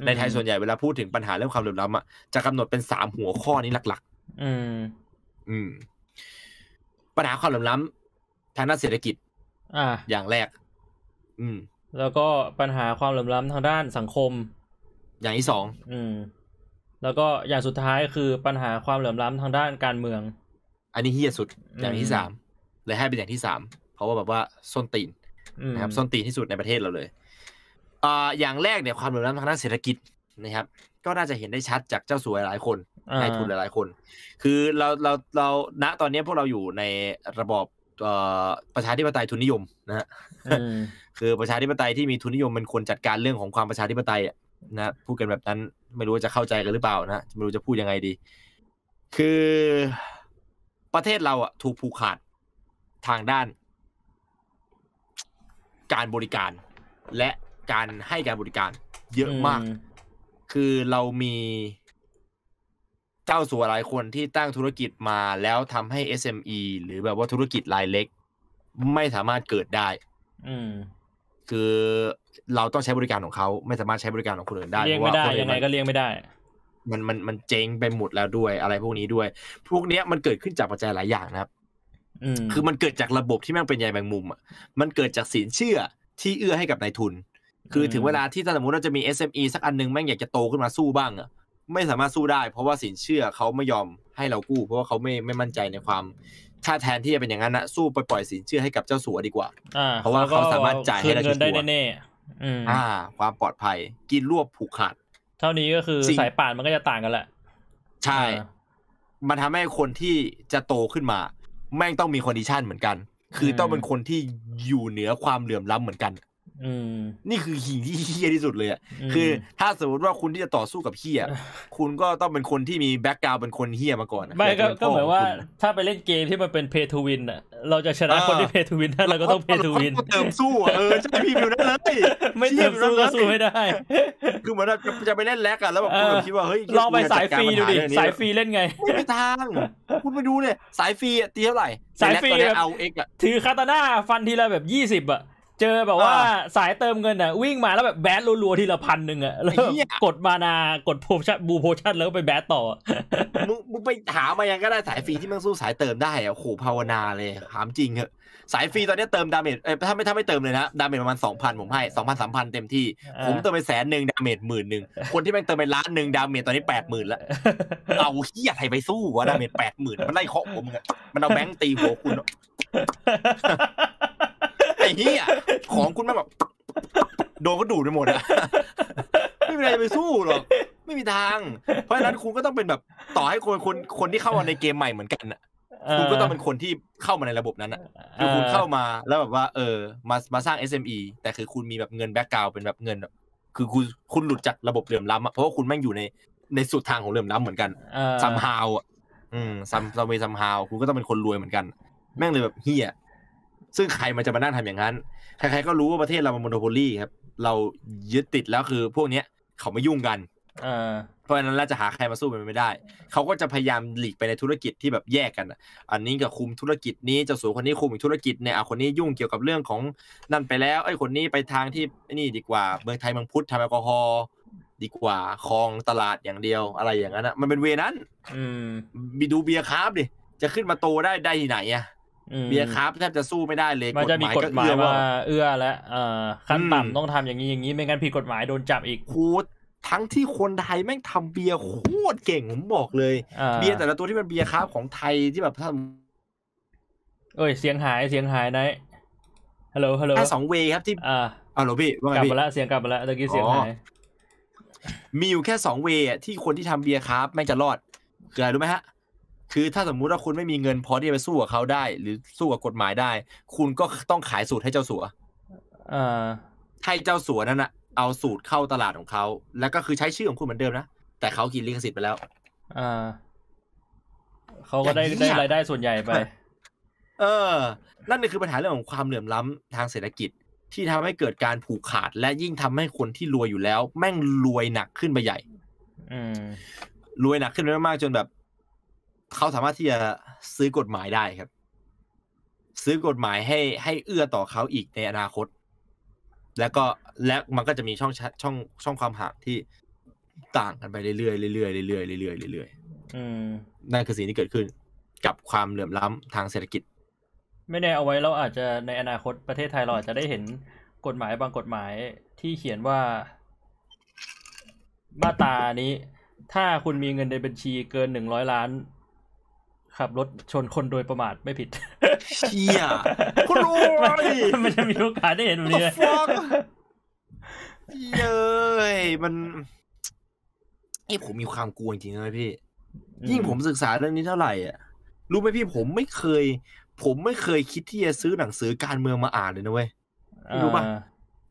อืมในไทยส่วนใหญ่เวลาพูดถึงปัญหาเรื่องความเหลื่อมล้ำอะจะกำหนดเป็นสามหัวข้อนี้หลักอืมๆอืม ปัญหาความเหลื่อมล้ำทางด้านเศรษฐกิจ อ่า อย่างแรก อืม แล้วก็ปัญหาความเหลื่อมล้ำทางด้านสังคม อย่างที่สองอืม แล้วก็อย่างสุดท้ายคือปัญหาความเหลื่อมล้ำทางด้านการเมือง อันนี้เฮี้ยสุด อย่างที่อืมสามเลยให้เป็นอย่างที่สามเพราะว่าแบบว่าส้นตีนอืมนะครับส้นตีนที่สุดในประเทศเราเลย อ่าอย่างแรกเนี่ยความเหลื่อมล้ำทางด้านเศรษฐกิจนะครับ ก็น่าจะเห็นได้ชัดจากเจ้าสัวหลายคนอ่านายทุนหลายๆคน คือเราเราเราณตอนนี้พวกเราอยู่ในระบอบเอ่อประชาธิปไตยทุนนิยมนะฮะอืมคือประชาธิปไตยที่มีทุนนิยมเป็นคนจัดการเรื่องของความประชาธิปไตยอะนะพูดกันแบบนั้นไม่รู้ว่าจะเข้าใจกันหรือเปล่านะไม่รู้จะพูดยังไงดี คือประเทศเราอะถูกผูกขาดทางด้าน การบริการและ การให้การบริการ เยอะมาก คือเรามีเจ้าสัวหลายคนที่ตั้งธุรกิจมาแล้วทำให้ SME หรือแบบว่าธุรกิจรายเล็ก ไม่สามารถเกิดได้อืมคือเราต้องใช้บริการของเขาไม่สามารถใช้บริการของคนอื่นได้เลี่ยงพราะไม่ว่าได้คนอื่นยังไงก็เลี่ยงไม่ได้ มันมันมันเจ๊งไปหมดแล้วด้วยอะไรพวกนี้ด้วย พวกเนี้ยมันเกิดขึ้นจากปัจจัยหลายอย่างนะครับอืมคือมันเกิดจากระบบที่แม่งเป็นใยแมงมุมอะมันเกิดจากสินเชื่อที่เอื้อให้กับนายทุน คือถึงเวลาที่ถ้าสมมติว่าจะมี SME สักอันหนึงแม่งอยากจะโตขึ้นมาสู้บ้างอะไม่สามารถสู้ได้ เพราะว่าสินเชื่อเขาไม่ยอมให้เรากู้ เพราะว่าเขาไม่ไม่มั่นใจในความถ้าแทนที่จะเป็นอย่างนั้นนะสู้ไปปล่อยสินเชื่อให้กับเจ้าสัวดีกว่าอ่าเพราะว่าเขาสามารถจ่ายให้คืนได้เงินได้ชัวร์แน่ๆอืมอ่า ความปลอดภัย กินรวบผูกขาด เท่านี้ก็คือสิ่งสายป่านมันก็จะต่างกันแหละ ใช่อ่ามันทำให้คนที่จะโตขึ้นมา แม่งต้องมี condition เหมือนกัน คือต้องเป็นคนที่อยู่เหนือความเหลื่อมล้ำเหมือนกันอืม นี่คือสิ่งที่เหี้ยที่สุดเลยอะอืมคือ ถ้าสมมติว่าคุณที่จะต่อสู้กับเหี้ยคุณก็ต้องเป็นคนที่มีแบ็กกราวเป็นคนเฮี้ยมาก่อนอะไม่ก็ยาจะป็ก็เหมือนว่าพ่ขงคุณถ้าไปเล่นเกมที่มันเป็นเพย์ทูวินอะเราจะชนะเออคนที่เพย์ทูวินได้เราก็ต้องเพย์ทูวินเราก็เติมสู้อะเออใช่พี่ฟิวนั่นเลยไม่เติมสู้ก็สู้ไม่ได้ คือเหมือนแบบจะไปเล่นแล็กอะแล้วแบบคุณแบบคิดว่าเฮ้ยลองไปสายฟรีดูดิกูจะจัการปัญหเรื่องนี้สายฟรีเล่นไงไม่มีทาง คุณไปดูเนี่ยสายฟรีอะตีเท่าไหร่สายฟรีในแล็กตอนเนี้แบบเอาเอ็กอะถือคาตาน่าฟันทีละแบบยี่สิบอะ เจอแบบว่าอ่าสายเติมเงินอะวิ่งมาแล้วแบบแบดรัวๆทีละพันหนึ่งอะแล้วไอ้เหี้ยกดมานากด potion blue potion แล้วก็ไป bash ต่อมึงมึงไปหามายังก็ได้สายฟรีที่มันสู้สายเติมได้อะโอ้โหภาวนาเลยถามจริงเหอะสายฟรีตอนนี้เติม damage เอ้ยถ้าไม่ถ้าไม่เติมเลยนะ damage ประมาณสองพันผมให้สองพันสามพันเต็มที่อ่าผมเติมไปแสนหนึ่ง damage หมื่นหนึ่งคนที่แม่งเติมไปล้านหนึ่ง damage ตอนนี้แปดหมื่นแล้วเอาเหี้ยใครไปสู้วะ damage แปดหมื่นมันไล่เคาะผมอะมันเอาแบงค์ตีหัวคุณอะ ไอ้เหี้ยของคุณแม่งแบบโดนก็ดูดไปหมดอะไม่มีอะไรจะไปสู้หรอกไม่มีทาง เพราะฉะนั้นคุณก็ต้องเป็นแบบต่อให้คนคนคนที่เข้ามาในเกมใหม่เหมือนกันอะคุณก็ต้องเป็นคนที่เข้ามาในระบบนั้นอะคือคุณเข้ามาแล้วแบบว่า เออ มามาสร้าง SME แต่คือคุณมีแบบเงิน background เป็นแบบเงินแบบคือคุณคุณหลุดจากระบบเหลื่อมล้ำอะเพราะว่าคุณแม่งอยู่ในในสุดทางของเหลื่อมล้ำเหมือนกันอ่า somehow อะอืม some someway somehow คุณก็ต้องเป็นคนรวยเหมือนกัน แม่งเลยแบบเหี้ย ซึ่งใครมันจะมานั่งทำอย่างนั้น ใครๆก็รู้ว่าประเทศเรามันโมโนโพลีครับ เรายึดติดแล้วคือพวกเนี้ยเขาไม่ยุ่งกันอ่าเพราะฉะนั้นเราจะหาใครมาสู้มันไม่ได้ เขาก็จะพยายามหลีกไปในธุรกิจที่แบบแยกกันอะอันนี้ก็คุมธุรกิจนี้เจ้าสัวคนนี้คุมอีกธุรกิจเนี่ยอะคนนี้ยุ่งเกี่ยวกับเรื่องของนั่นไปแล้วไอ้ยคนนี้ไปทางที่ไอ้นี่ดีกว่า เมืองไทยเมืองพุทธทำแอลกอฮอล์ดีกว่าคลองตลาดอย่างเดียวอะไรอย่างนั้นอะมันเป็นเวนั้น อืมบีดูเบียร์คราฟดิจะขึ้นมาโตได้ได้ที่ไหนอะอืม เบียร์คราฟแทบจะสู้ไม่ได้เลยมันจะมีกฎหมายเอื้อว่าเอื้อและเอ่อขั้นอืมต่ำต้องทำอย่างนี้อย่างนี้ไม่งั้นผิดกฎหมายโดนจับอีกโค้ดทั้งที่คนไทยแม่งทำเบียร์โคตรเก่งผมบอกเลยอ่าเบียร์แต่ละตัวที่เป็นเบียร์คราฟของไทยที่แบบถ้าเอ้ยเสียงหายเสียงหายนะฮัลโหลฮัลโหลแค่สองเวย์ครับที่อ่าเอาเหรอพี่ว่าไงกลับพี่มาแล้วเสียงกลับมาแล้วตะกี้เสียงอ๋อหายมีอยู่แค่สองเวย์อะที่คนที่ทำเบียร์คราฟแม่งจะรอดคืออะไรรู้ไหมฮะ คือถ้าสมมุติว่าคุณไม่มีเงินพอที่จะไปสู้กับเขาได้ หรือสู้กับกฎหมายได้ คุณก็ต้องขายสูตรให้เจ้าสัวอ่าให้เจ้าสัวนั่นนะเอาสูตรเข้าตลาดของเขา แล้วก็คือใช้ชื่อของคุณเหมือนเดิมนะ แต่เขากินลิขสิทธิ์ไปแล้วอ่าเขาก็ได้อย่างนี้ได้อะรายได้ส่วนใหญ่ไป เออ นั่นนี่คือปัญหาเรื่องของความเหลื่อมล้ำทางเศรษฐกิจที่ทำให้เกิดการผูกขาด และยิ่งทำให้คนที่รวยอยู่แล้ว แม่งรวยหนักขึ้นไปใหญ่อืมรวยหนักขึ้นไปมากๆจนแบบ เขาสามารถที่จะซื้อกฎหมายได้ครับ ซื้อกฎหมายให้ให้เอื้อต่อเขาอีกในอนาคต แล้วก็และมันก็จะมีช่องชช่องช่องความห่างที่ต่างกันไปเรื่อยๆเรื่อยๆเรื่อยๆเรื่อยๆเรื่อยอืมๆนั่นคือสิ่งที่เกิดขึ้นกับความเหลื่อมล้ำทางเศรษฐกิจ ไม่แน่เอาไว้เราอาจจะในอนาคตประเทศไทยเราอาจจะได้เห็นกฎหมายบางกฎหมายที่เขียนว่ามาตรานี้ ถ้าคุณมีเงินในบัญชีเกินหนึ่งร้อยล้าน ขับรถชนคนโดยประมาทไม่ผิดเชี่ยคุณรวยมันจะมีโอกาสได้เห็นแบบนี้ What the fuck เย้ยมันไอ้ผมมีความกลัวจริงๆนะพี่ยิ่งผมศึกษาเรื่องนี้เท่าไหร่อะรู้ไหมพี่ผมไม่เคย ผมไม่เคยคิดที่จะซื้อหนังสือการเมืองมาอ่านเลยนะเว้ยรู้ปะอ่า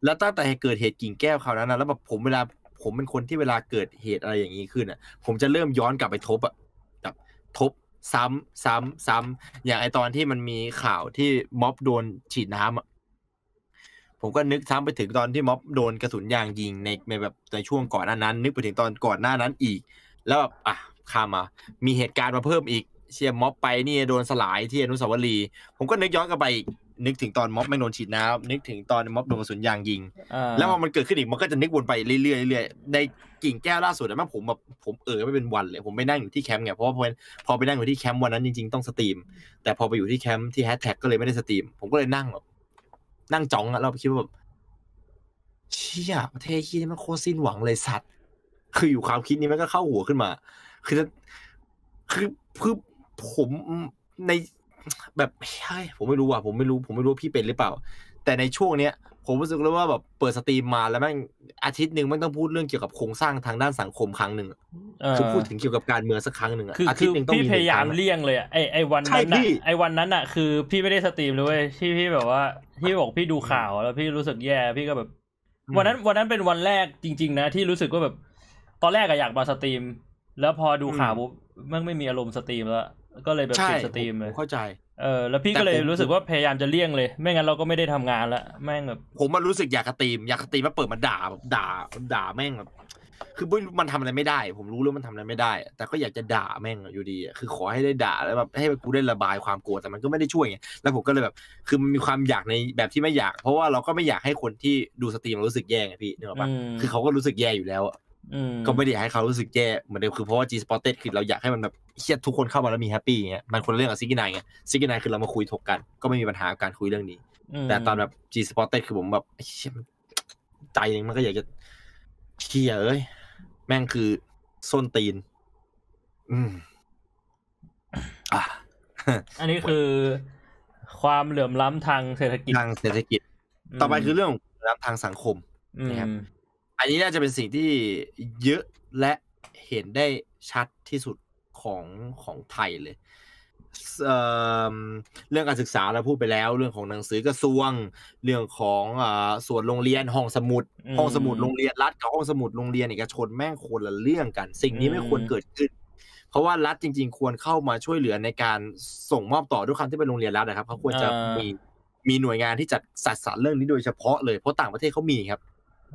แล้วตั้งแต่เกิดเหตุกิ่งแก้วคราวนั้นนะแล้วแบบผมเวลาผมเป็นคนที่เวลาเกิดเหตุอะไรอย่างนี้ขึ้นอะ ผมจะเริ่มย้อนกลับไปทบอะแบบทบ ซ้ำซ้ำซ้ำอย่างไอตอนที่มันมีข่าวที่ม็อบโดนฉีดน้ำอะผมก็นึกซ้ำไปถึงตอนที่ม็อบโดนกระสุนยางยิงในในแบบในช่วงก่อนหน้านั้น นึกไปถึงตอนก่อนหน้านั้นอีก แล้วแบบอะข้ามมา มีเหตุการณ์มาเพิ่มอีกเชี่ยม็อบไปนี่โดนสลายที่อนุสาวรีย์ผมก็นึกย้อนกลับไปอีก นึกถึงตอนม็อบไม่โดนฉีดน้ำนึกถึงตอนม็อบโดนกระสุนยางยิงอ่าแล้วพอมันเกิดขึ้นอีกมันก็จะนึกวนไปเรื่อยๆเรื่อยๆในกิ่งแก้วล่าสุดอะแม่งผมแบบผมเออไม่เป็นวันเลยผมไปนั่งอยู่ที่แคมป์ไงเพราะว่าพอพอไปนั่งอยู่ที่แคมป์วันนั้นจริงๆต้อง stream แต่พอไปอยู่ที่แคมป์ที่แฮชแท็กก็เลยไม่ได้ stream ผมก็เลยนั่งแบบนั่งจ้องอะเราคิดว่าแบบเชี่ยประเทศที่นี่มันโคตรสิ้นหวังเลยสัตว์คืออยู่ความคิดนี้มันก็เข้าหัวขึ้นมา คือจะคือคือผมใน แบบเฮ้ยผมไม่รู้อะผมไม่รู้ ผมไม่รู้ว่าพี่เป็นหรือเปล่า แต่ในช่วงเนี้ยผมรู้สึกเลยว่าแบบเปิด stream มาแล้วแม่งอาทิตย์หนึ่งแม่งต้องพูดเรื่องเกี่ยวกับโครงสร้างทางด้านสังคมครั้งหนึ่งอะเออคือพูดถึงเกี่ยวกับการเมืองสักครั้งหนึ่งอะคืออาทิคืตอย์หนึ่งต้องพี่มีพยายามหนึ่งครั้งอะเลี่ยงเลยอะไอไอวันใช่นั้นพี่อะไอวันนั้นอะคือพี่ไม่ได้ stream เลยเว้ยที่พี่แบบว่าที่บอกพี่ดูข่าวแล้วพี่รู้สึกแย่พี่ก็แบบ วันนั้นวันนั้นเป็นวันแรกจริง ๆ นะ ที่รู้สึกว่าแบบ ตอนแรกอะอยากมา stream แล้วพอดูข่าวปุ๊บมันไม่มีอารมณ์ stream แล้ว ก็เลยแบบใช่ปิด stream เลยผมเข้าใจ เออแล้วพี่ก็เลยแต่ผมรู้สึกว่าพยายามจะเลี่ยงเลย ไม่งั้นเราก็ไม่ได้ทำงานละแม่งแบบผมมันรู้สึกอยาก stream อยาก stream แล้วเปิดมาด่าแบบด่าด่าแม่งแบบคือไม่รู้มันทำอะไรไม่ได้ ผมรู้แล้วมันทำอะไรไม่ได้ แต่ก็อยากจะด่าแม่งอยู่ดีอะคือขอให้ได้ด่าแล้วแบบให้กูได้ระบายความโกรธแต่มันก็ไม่ได้ช่วยไงแล้วผมก็เลยแบบ คือมันมีความอยากในแบบที่ไม่อยาก เพราะว่าเราก็ไม่อยากให้คนที่ดู stream รู้สึกแย่ไงพี่นึกออกปะอืมคือเขาก็รู้สึกแย่อยู่แล้วอะอืม ก็ไม่ได้อยากให้เขารู้สึกแย่เหมือนเดิมคือเพราะว่า G Spotted คือเราอยากให้มันแบบเหี้ยทุกคนเข้ามาแล้วมี happy อย่างเงี้ยมันคนละเรื่องกับซิกกี้นายไงซิกกี้นายคือเรามาคุยถกกัน ก็ไม่มีปัญหากับการคุยเรื่องนี้มแต่ตอนแบบ G Spotted คือผมแบบเหี้ยมันใจหนึ่งมันก็อยากจะเหี้ยเอ้ยแม่งคือส้นตีน อืมอะอันนี้คือความเหลื่อมล้ำทางเศรษฐกิจทางเศรษฐกิจ ต่อไปคือเรื่องของทางสังคมอืมนะครับ อันนี้น่าจะเป็นสิ่งที่เยอะและเห็นได้ชัดที่สุดของของไทยเลยเอ่อเรื่องการศึกษาเราพูดไปแล้ว เรื่องของหนังสือกระทรวง เรื่องของอ่าส่วนโรงเรียนห้องสมุดอืมห้องสมุดโรงเรียนรัฐกับห้องสมุดโรงเรียนเอกชนแม่งคนละเรื่องกัน สิ่งนี้ไม่ควรอืมเกิดขึ้น เพราะว่ารัฐจริง ๆ ควรเข้ามาช่วยเหลือในการส่งมอบต่อด้วยความที่เป็นโรงเรียนรัฐนะครับเขาควรจะมีมีหน่วยงานที่จัดจัดสรรเรื่องนี้โดยเฉพาะเลยเพราะต่างประเทศเขามีครับ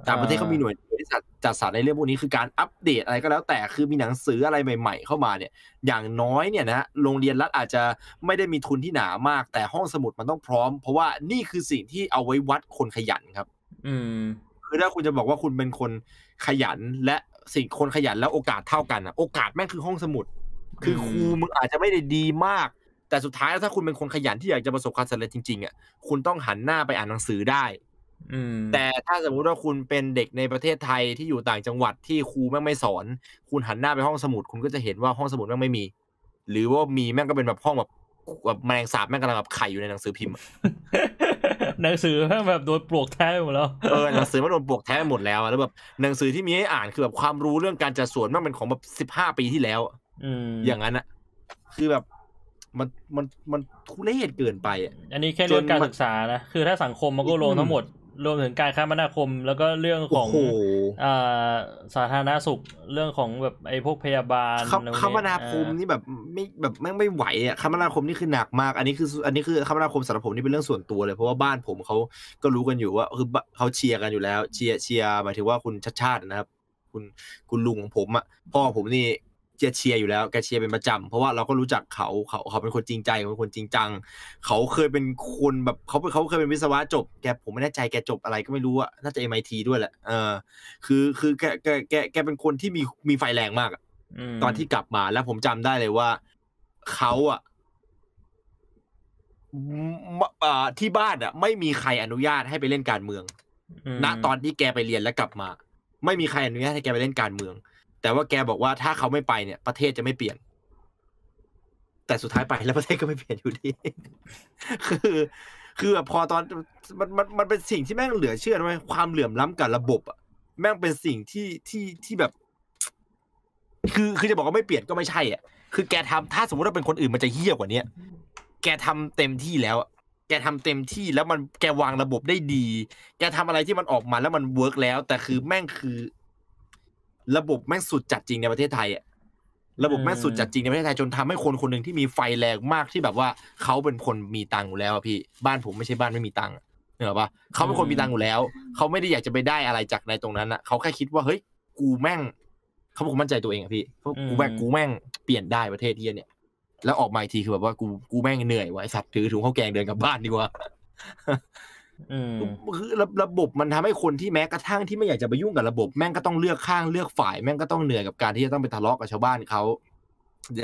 ต่างประเทศเขามีหน่วยที่จัดจัดสรรในเรื่องพวกนี้คือการอัปเดตอะไรก็แล้วแต่คือมีหนังสืออะไรใหม่ ๆ เข้ามาเนี่ย อย่างน้อยเนี่ยนะโรงเรียนรัฐอาจจะไม่ได้มีทุนที่หนามาก แต่ห้องสมุดมันต้องพร้อม เพราะว่านี่คือสิ่งที่เอาไว้วัดคนขยันครับ อืม คือถ้าคุณจะบอกว่าคุณเป็นคนขยันและสิ่งคนขยันแล้วโอกาสเท่ากันอะโอกาสแม่งคือห้องสมุด คือครูมึงอาจจะไม่ได้ดีมาก แต่สุดท้ายแล้วถ้าคุณเป็นคนขยันที่อยากจะประสบความสำเร็จจริงๆอะคุณต้องหันหน้าไปอ่านหนังสือได้อืม แต่ถ้าสมมุติว่าคุณเป็นเด็กในประเทศไทยที่อยู่ต่างจังหวัดที่ครูแม่งไม่สอน คุณหันหน้าไปห้องสมุด คุณก็จะเห็นว่าห้องสมุดแม่งไม่มี หรือว่ามีแม่งก็เป็นแบบห้องแบบแบบแมลงสาบแม่งกำลังแบบไข่อยู่ในหนังสือพิมพ์อะหนังสือแบบโดนปลวกแท้ไปหมดแล้วเออหนังสือมันโดนปลวกแท้ไปหมดแล้วอะแล้วแบบหนังสือที่มีให้อ่านคือแบบความรู้เรื่องการจัดสวนแม่งเป็นของแบบสิบห้าปีที่แล้วอะอืมอย่างนั้นอะคือแบบมันมันมันทุเรศเกินไปอะอันนี้แค่เรื่องจนการมันศึกษานะคือถ้าสังคมมันก็รวมอืมทั้งหมด รวมถึงการคมนาคม แล้วก็เรื่องขโอ้องโหอ่าสาธารณสุขเรื่องของแบบไอ้พวกพยาบาลคอะไรพวกคมนาคมนี่แบบไม่แบบแม่งไม่ไหวอะคมนาคมนี่คือหนักมาก อันนี้คือ อันนี้คือคมนาคมสำหรับผมนี่เป็นเรื่องส่วนตัวเลยเพราะว่าบ้านผมเขาก็รู้กันอยู่ว่าคือบ้าเขาเชียร์กันอยู่แล้ว เชียร์เชียร์หมายถึงว่าคุณชัดชาตินะครับ คุณคุณลุงของผมอะพ่อผมนี่ เชียร์เชียร์อยู่แล้วแกเชียร์เป็นประจำเพราะว่าเราก็รู้จักเขาเขาเขาเป็นคนจริงใจเขาเป็นคนจริงจัง เขาเคยเป็นคนแบบเขาเขาเคยเป็นวิศวะจบแกผมไม่แน่ใจแกจบอะไรก็ไม่รู้อะน่าจะ MIT ด้วยแหละเออคือคือแกแกแกแกเป็นคนที่มีมีไฟแรงมากอะมตอนที่กลับมาแล้วผมจำได้เลยว่าเขาอะมเอ่อที่บ้านอะไม่มีใครอนุญาตให้ไปเล่นการเมืองมณตอนที่แกไปเรียนแล้วกลับมา ไม่มีใครอนุญาตให้แกไปเล่นการเมือง แต่ว่าแกบอกว่าถ้าเขาไม่ไปเนี่ย ประเทศจะไม่เปลี่ยน แต่สุดท้ายไปแล้วประเทศก็ไม่เปลี่ยนอยู่ดีคือคือแบบพอตอนมันมันมันเป็นสิ่งที่แม่งเหลือเชื่อนะเว้ยความเหลื่อมล้ำกับระบบอะแม่งเป็นสิ่งที่ที่ที่แบบ คือคือจะบอกว่าไม่เปลี่ยนก็ไม่ใช่อะคือแกทำถ้าสมมติว่าเป็นคนอื่นมันจะเหี้ยกว่าเนี้ยแกทำเต็มที่แล้วแกทำเต็มที่แล้วมันแกวางระบบได้ดี แกทำอะไรที่มันออกมาแล้วมันเวิร์กแล้ว แต่คือแม่งคือ ระบบแม่งสุดจัดจริงในประเทศไทยอะระบบแม่งสุดจัดจริงในประเทศไทยจนทำให้คนคนหนึ่งที่มีไฟแรงมากที่แบบว่าเขาเป็นคนมีตังค์อยู่แล้วอะพี่บ้านผมไม่ใช่บ้านไม่มีตังค์อะเหนกออกปะเขาเป็นคนมีตังค์อยู่แล้วเขาไม่ได้อยากจะไปได้อะไรจากในตรงนั้นอะเขาแค่คิดว่าเฮ้ยกูแม่งเขาเป็นคนมั่นใจตัวเองอะพี่เพราะกูแม่งกูแม่งเปลี่ยนได้ประเทศที่เนี่ย แล้วออกมาอีกทีคือแบบว่ากูกูแม่งเหนื่อยว่ะไอสัตว์ถือถุงข้าวแกงเดินกลับบ้านดีกว่าอืม คือระระบบมันทำให้คนที่แม้กระทั่งที่ไม่อยากจะไปยุ่งกับระบบ แม่งก็ต้องเลือกข้างเลือกฝ่าย แม่งก็ต้องเหนื่อยกับการที่จะต้องไปทะเลาะกับชาวบ้านเขา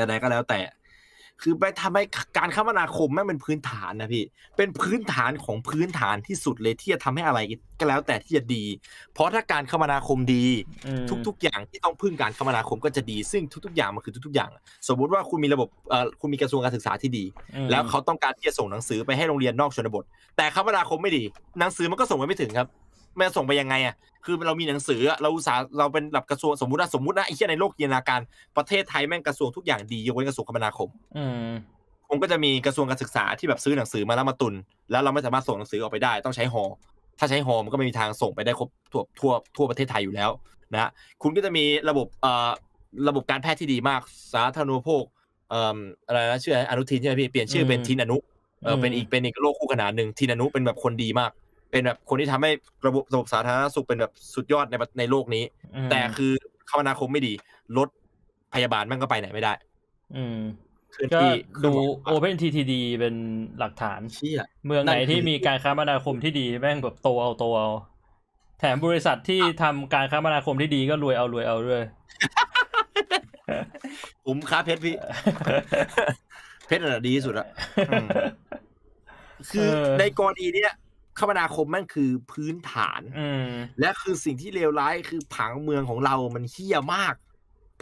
อะไรก็แล้วแต่ คือไปทำให้การคมนาคมแม่งเป็นพื้นฐานนะพี่ เป็นพื้นฐานของพื้นฐานที่สุดเลยที่จะทำให้อะไรก็แล้วแต่ที่จะดี เพราะถ้าการคมนาคมดีอืมทุก ๆ อย่างที่ต้องพึ่งการคมนาคมก็จะดี ซึ่งทุก ๆ อย่างมันคือทุก ๆ อย่าง สมมุติว่าคุณมีระบบเอ่อคุณมีกระทรวงการศึกษาที่ดีอืมแล้วเขาต้องการที่จะส่งหนังสือไปให้โรงเรียนนอกชนบท แต่คมนาคมไม่ดี หนังสือมันก็ส่งไปไม่ถึงครับ มันจะส่งไปยังไงอะคือเรามีหนังสืออะเราอุตสาห์เราเป็นแบบกระทรวงสมมตินะสมมตินะไอ้เหี้ยในโลกจินตนาการประเทศไทยแม่งกระทรวงทุกอย่างดียกเว้นกระทรวงคมนาคม อืมผมก็จะมีกระทรวงการศึกษาที่แบบซื้อหนังสือมาแล้วมาตุน แล้วเราไม่สามารถส่งหนังสือออกไปได้ต้องใช้หอถ้าใช้หอมันก็ไม่มีทางส่งไปได้ครบทั่วทั่วทั่วประเทศไทยอยู่แล้วนะคุณก็จะมีระบบเอ่อระบบการแพทย์ที่ดีมากสาธารณูปโภคเอ่ออะไรนะชื่ออะไรอนุทินใช่ไหมพี่เปลี่ยนชื่อเป็นอืมทินอนุเอออมเป็นอีกเป็นอีกโลกคู่ขนานหนึ่งทินอนุเป็นแบบคนดีมาก เป็นแบบคนที่ทำให้ระบบระบบสาธารณสุขเป็นแบบสุดยอดในในโลกนี้อืมแต่คือคมนาคมไม่ดีรถพยาบาลแม่งก็ไปไหนไม่ได้ อืมเคลื่อนก็ที่ดูเคลื่อน Open TTD เป็นหลักฐานเชี่ยเมืองไหนนั่นคือที่มีการคมนาคมที่ดีแม่งแบบโตเอาโตเอาแถมบริษัทที่ทำการคมนาคมที่ดีก็รวยเอารวยเอาด้วยผมค้าเพชรพี่ เพชรน่ะดีที่สุดอะอืมคือเออในกรณีเนี้ย คมนาคมแม่งคือพื้นฐานอืมและคือสิ่งที่เลวร้ายคือผังเมืองของเรามันเฮี้ยมาก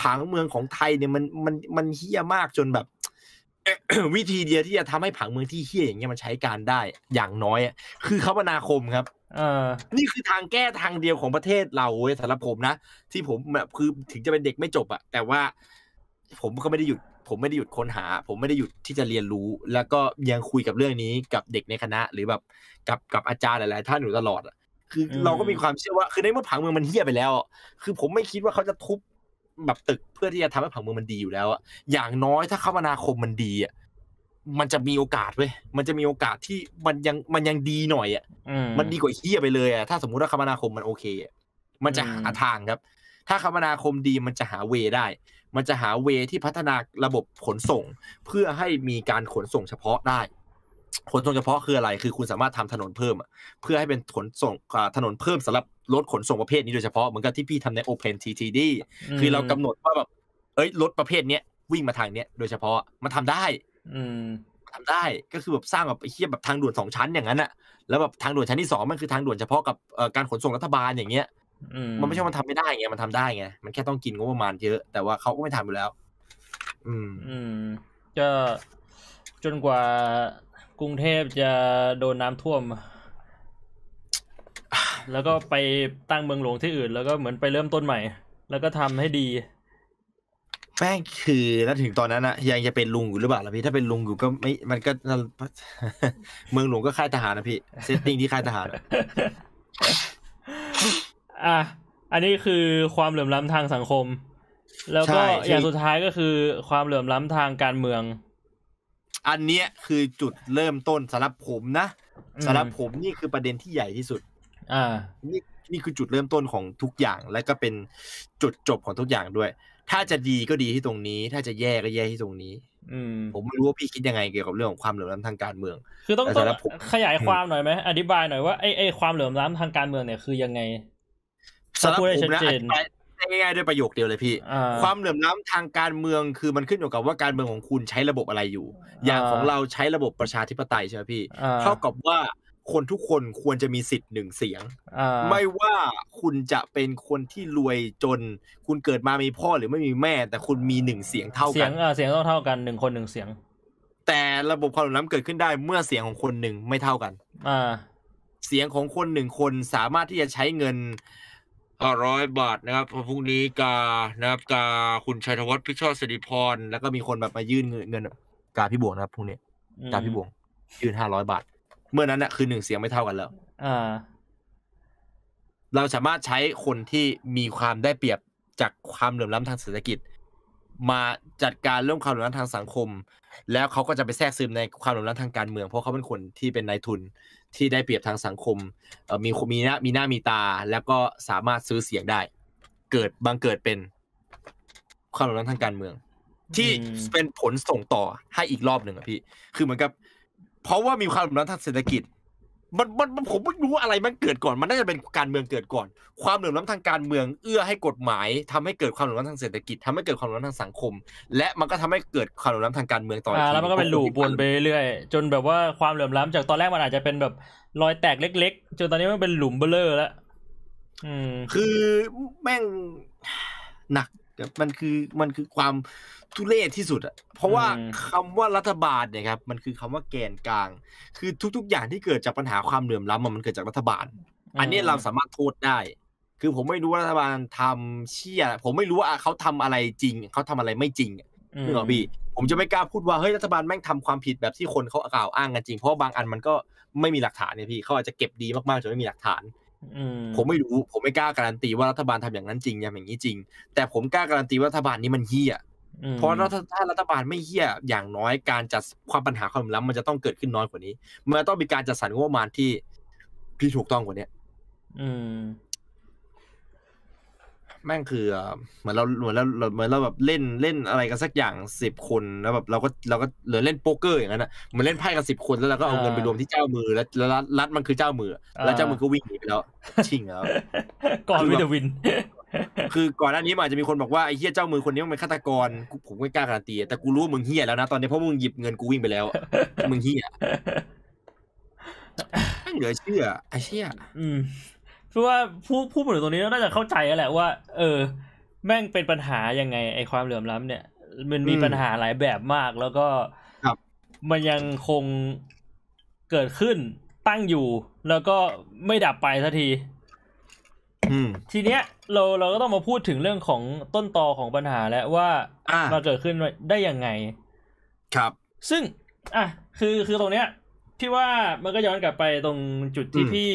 ผังเมืองของไทยเนี่ยมันมันมันเฮี้ยมากจนแบบ วิธีเดียวที่จะทำให้ผังเมืองที่เฮี้ยอย่างเงี้ยมันใช้การได้ อย่างน้อยอะคือคมนาคมครับเออนี่คือทางแก้ทางเดียวของประเทศเราเว้ยสำหรับผมนะที่ผมแบบคือถึงจะเป็นเด็กไม่จบอะแต่ว่าผมก็ไม่ได้หยุด ผมไม่ได้หยุดค้นหา ผมไม่ได้หยุดที่จะเรียนรู้ แล้วก็ยังคุยกับเรื่องนี้กับเด็กในคณะ หรือแบบกับกับอาจารย์หลาย ๆ ท่านอยู่ตลอดอะคืออมเราก็มีความเชื่อว่าคือในเมื่อผังเมืองมันเฮี้ยไปแล้วอะคือผมไม่คิดว่าเขาจะทุบแบบตึกเพื่อที่จะทำให้ผังเมืองมันดีอยู่แล้วอะอย่างน้อยถ้าคมนาคมมันดีอะมันจะมีโอกาสเว้ยมันจะมีโอกาสที่มันยังมันยังดีหน่อยอะอืมมันดีกว่าเฮียไปเลยอะถ้าสมมุติว่าคมนาคมมันโอเคอะมันจะหาอืมทางครับ ถ้าคมนาคมดีมันจะหาเวได้ มันจะหาเวที่พัฒนาระบบขนส่ง เพื่อให้มีการขนส่งเฉพาะได้ ขนส่งเฉพาะคืออะไร คือคุณสามารถทำถนนเพิ่มอะเพื่อให้เป็นขนส่งอ่าถนนเพิ่มสำหรับรถขนส่งประเภทนี้โดยเฉพาะเหมือนกับที่พี่ทำใน Open TTD คือเรากำหนดว่าแบบเอ้ยรถประเภทเนี้ยวิ่งมาทางเนี้ยโดยเฉพาะมันทำได้ อืมทำได้ก็คือแบบสร้างแบบไอ้เหี้ยแบบทางด่วนสองชั้นอย่างนั้นอะแล้วแบบทางด่วนชั้นที่สองมันคือทางด่วนเฉพาะกับเอ่อการขนส่งรัฐบาลอย่างเงี้ยอื มมันไม่ใช่ว่ามันทำไม่ได้ไงมันทำได้ไงมันแค่ต้องกินงบประมาณเยอะ แต่ว่าเขาก็ไม่ทำอยู่แล้ว อืม อืมก็จนกว่ากรุงเทพจะโดนน้ำท่วม แล้วก็ไปตั้งเมืองหลวงที่อื่น แล้วก็เหมือนไปเริ่มต้นใหม่ แล้วก็ทำให้ดีแม่งคือแล้วถึงตอนนั้นอะยังจะเป็นลุงอยู่หรือเปล่าล่ะพี่ถ้าเป็นลุงอยู่ก็ไม่มันก็เมืองหลวงก็ค่ายทหารนะพี่เซตติ้งที่ค่ายทหาร อะอะอันนี้คือความเหลื่อมล้ำทางสังคม แล้วก็ใช่อย่างสุดท้ายก็คือความเหลื่อมล้ำทางการเมือง อันเนี้ยคือจุดเริ่มต้นสำหรับผมนะอืมสำหรับผมนี่คือประเด็นที่ใหญ่ที่สุด อ่า นี่นี่คือจุดเริ่มต้นของทุกอย่างและก็เป็นจุดจบของทุกอย่างด้วย ถ้าจะดีก็ดีที่ตรงนี้ ถ้าจะแย่ก็แย่ที่ตรงนี้ อืมผมไม่รู้ว่าพี่คิดยังไงเกี่ยวกับเรื่องของความเหลื่อมล้ำทางการเมือง คือต้องแต่ต้องสำหรับผมขยายความหน่อยไหมอธิบายหน่อยว่าไอ้ไอ้ความเหลื่อมล้ำทางการเมืองเนี่ยคือยังไง สำหรับพูดให้ผมชัดนะเจอนธิบายได้ง่ายๆด้วยประโยคเดียวเลยพี่อ่าความเหลื่อมล้ำทางการเมืองคือมันขึ้นอยู่กับว่าการเมืองของคุณใช้ระบบอะไรอยู่ อย่างอ่าของเราใช้ระบบประชาธิปไตยใช่ไหมพี่อ่าเท่ากับว่าคนทุกคนควรจะมีสิทธิ์หนึ่งเสียงอ่าไม่ว่าคุณจะเป็นคนที่รวยจน คุณเกิดมามีพ่อหรือไม่มีแม่ แต่คุณมีหนึ่งเสียงเท่าเสีกัยนงอ่าเสียงต้องเท่ากันหนึ่งคนหนึ่งเสียง แต่ระบบความเหลื่อมล้ำเกิดขึ้นได้เมื่อเสียงของคนหนึ่งไม่เท่ากัน อ่า เสียงของคนหนึ่งคนสามารถที่จะใช้เงินห้า ร้อยบาทนะครับพรุ่งนี้กานะครับกาคุณชัยธวัฒน์พิชชอสิริพร แล้วก็มีคนแบบมายื่นเงินเงินกาพี่บวงนะครับพรุ่งนี้อืมกาพี่บวง ยื่นห้าร้อยบาท เมื่อนั้นน่ะคือหนึ่งเสียงไม่เท่ากันแล้วอ่าเราสามารถใช้คนที่มีความได้เปรียบจากความเหลื่อมล้ำทางเศรษฐกิจ มาจัดการเรื่องความเหลื่อมล้ำทางสังคม แล้วเขาก็จะไปแทรกซึมในความเหลื่อมล้ำทางการเมือง เพราะเขาเป็นคนที่เป็นนายทุน ที่ได้เปรียบทางสังคมเอ่อมีมีหน้ามีหน้ามีตา แล้วก็สามารถซื้อเสียงได้ เกิดบังเกิดเป็นความเหลื่อมล้ำทางการเมือง ที่อืมเป็นผลส่งต่อให้อีกรอบหนึ่งอะพี่ คือเหมือนกับ เพราะว่ามีความเหลื่อมล้ำทางเศรษฐกิจ มันมันมันผมไม่รู้ว่าอะไรมันเกิดก่อน มันน่าจะเป็นการเมืองเกิดก่อน ความเหลื่อมล้ำทางการเมืองเอื้อให้กฎหมายทำให้เกิดความเหลื่อมล้ำทางเศรษฐกิจทำให้เกิดความเหลื่อมล้ำทางสังคม และมันก็ทำให้เกิดความเหลื่อมล้ำทางการเมืองต่ออีอ่าทีแล้วมันก็เป็นลูปวนไปเรื่อยๆจนแบบว่าความเหลื่อมล้ำจากตอนแรกมันอาจจะเป็นแบบรอยแตกเล็ก ๆ จนตอนนี้มันเป็นหลุมเบลอแล้วอืมคือแม่งหนัก มันคือมันคือความทุเรศที่สุดอะเพราะว่าอืมคำว่ารัฐบาลเนี่ยครับมันคือคำว่าแกนกลาง คือทุก ๆ อย่างที่เกิดจากปัญหาความเหลื่อมล้ำอะมันเกิดจากรัฐบาล อันนี้เราสามารถโทษได้ คือผมไม่รู้ว่ารัฐบาลทำเชี่ยผมไม่รู้ว่าเขาทำอะไรจริงเขาทำอะไรไม่จริงอืมนึกออกพี่ผมจะไม่กล้าพูดว่าเฮ้ยรัฐบาลแม่งทำความผิดแบบที่คนเขากล่าวอ้างกันจริงเพราะว่าบางอันมันก็ไม่มีหลักฐานเนี่ยพี่เขาอาจจะเก็บดีมากๆจนไม่มีหลักฐานอืม ผมไม่รู้ผมไม่กล้าการันตีว่ารัฐบาลทำอย่างนั้นจริงอย่างนี้จริง แต่ผมกล้าการันตีว่ารัฐบาลนี้มันเฮี้ยอืมเพราะถ้าถ้ารัฐบาลไม่เฮี้ยอย่างน้อยการจัดความปัญหาความเหลื่อมล้ำมันจะต้องเกิดขึ้นน้อยกว่านี้มันต้องมีการจัดสรรงบประมาณที่ที่ถูกต้องกว่านี้อืม แม่งคือเอ่อเหมือนเราเหมือนเราเหมือนเราแบบเล่นเล่นอะไรกันสักอย่างสิบคนแล้วแบบเราก็เราก็เหลือเล่นโป๊กเกอร์อย่างนั้นอะเหมือนเล่นไพ่กันสิบคนแล้วเราก็เอาเงินไปรวมที่เจ้ามือแล้วแล้วรัฐรัฐมันคือเจ้ามือ แล้วเจ้ามือก็วิ่งหนีไปแล้วชิงแล้วก่อนคือวิแบบดวิน คือก่อนหน้านี้มันอาจจะมีคนบอกว่าไอ้เฮียเจ้ามือคนนี้มันเป็นฆาตกรกูผมไม่กล้าการันตีแต่กูรู้ว่ามึงเฮียแล้วนะตอนนี้เพราะมึงหยิบเงินกูวิ่งไปแล้ว มึงเฮียแม่งเหลือเชื่อไอ้เชี่ยอืม คือว่าผู้ผู้พูดถึงตรงนี้น่าจะเข้าใจแล้วแหละว่า เออ แม่งเป็นปัญหายังไงไอความเหลื่อมล้ำเนี่ย มันมีปัญหาหลายแบบมากแล้วก็ครับมันยังคงเกิดขึ้นตั้งอยู่ แล้วก็ไม่ดับไปสักทีอืมทีเนี้ย เราเราก็ต้องมาพูดถึงเรื่องของต้นตอของปัญหาแล้วว่าอ่ามาเกิดขึ้นได้ยังไง ครับ ซึ่ง อะ คือคือตรงเนี้ยพี่ว่ามันก็ย้อนกลับไปตรงจุดที่อืมพี่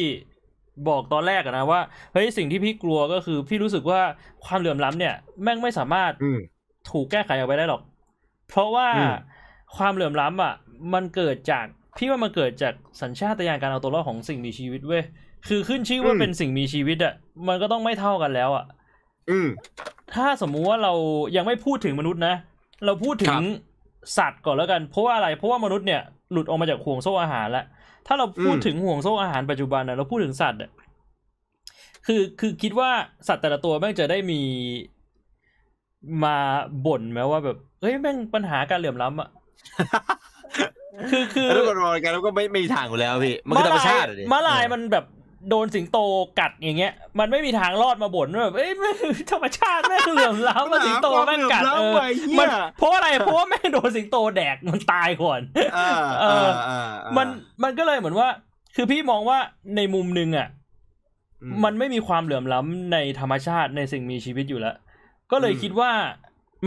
บอกตอนแรกอะนะว่าเฮ้ยสิ่งที่พี่กลัวก็คือ พี่รู้สึกว่าความเหลื่อมล้ำเนี่ย แม่งไม่สามารถอืมถูกแก้ไขออกไปได้หรอก เพราะว่าอืมความเหลื่อมล้ำอะ มันเกิดจากพี่ว่ามันเกิดจากสัญชาตญาณการเอาตัวรอดของสิ่งมีชีวิตเว้ยคือขึ้นชื่อว่าเป็นสิ่งมีชีวิตอะมันก็ต้องไม่เท่ากันแล้วอะอืมถ้าสมมุติว่าเรายังไม่พูดถึงมนุษย์นะ เราพูดถึครังบสัตว์ก่อนแล้วกัน เพราะว่าอะไร เพราะว่ามนุษย์เนี่ยหลุดออกมาจากห่วงโซ่อาหารแล้ว ถ้าเราพูดอืมถึงห่วงโซ่อาหารปัจจุบันนะเราพูดถึงสัตว์อะคือคือคิดว่าสัตว์แต่ละตัวแม่งจะได้มีมาบ่นไหมว่าแบบเฮ้ยแม่งปัญหาการเหลื่อมล้ำอะคือคือแล้วมันรอกันแล้วก็ไม่ไม่มีทางอยู่แล้วพี่ มันคือธรรมชาติอะดิม้าลายมันแบบ โดนสิงโตกัดอย่างเงี้ย มันไม่มีทางรอดมาบ่นว่าแบบเอ้ยแม่งธรรมชาติแม่งเหลื่อมล้ำมาสิงโตแม่งกัดเออมัมันนเพราะอะไรเพราะว่าแม่งโดนสิงโตแดกมันตายก่อนเออเอเอออเออมันมันก็เลยเหมือนว่า คือพี่มองว่าในมุมหนึ่งอะอืมันไม่มีความเหลื่อมล้ำในธรรมชาติในสิ่งมีชีวิตอยู่แล้ว ก็เลยอืมคิดว่า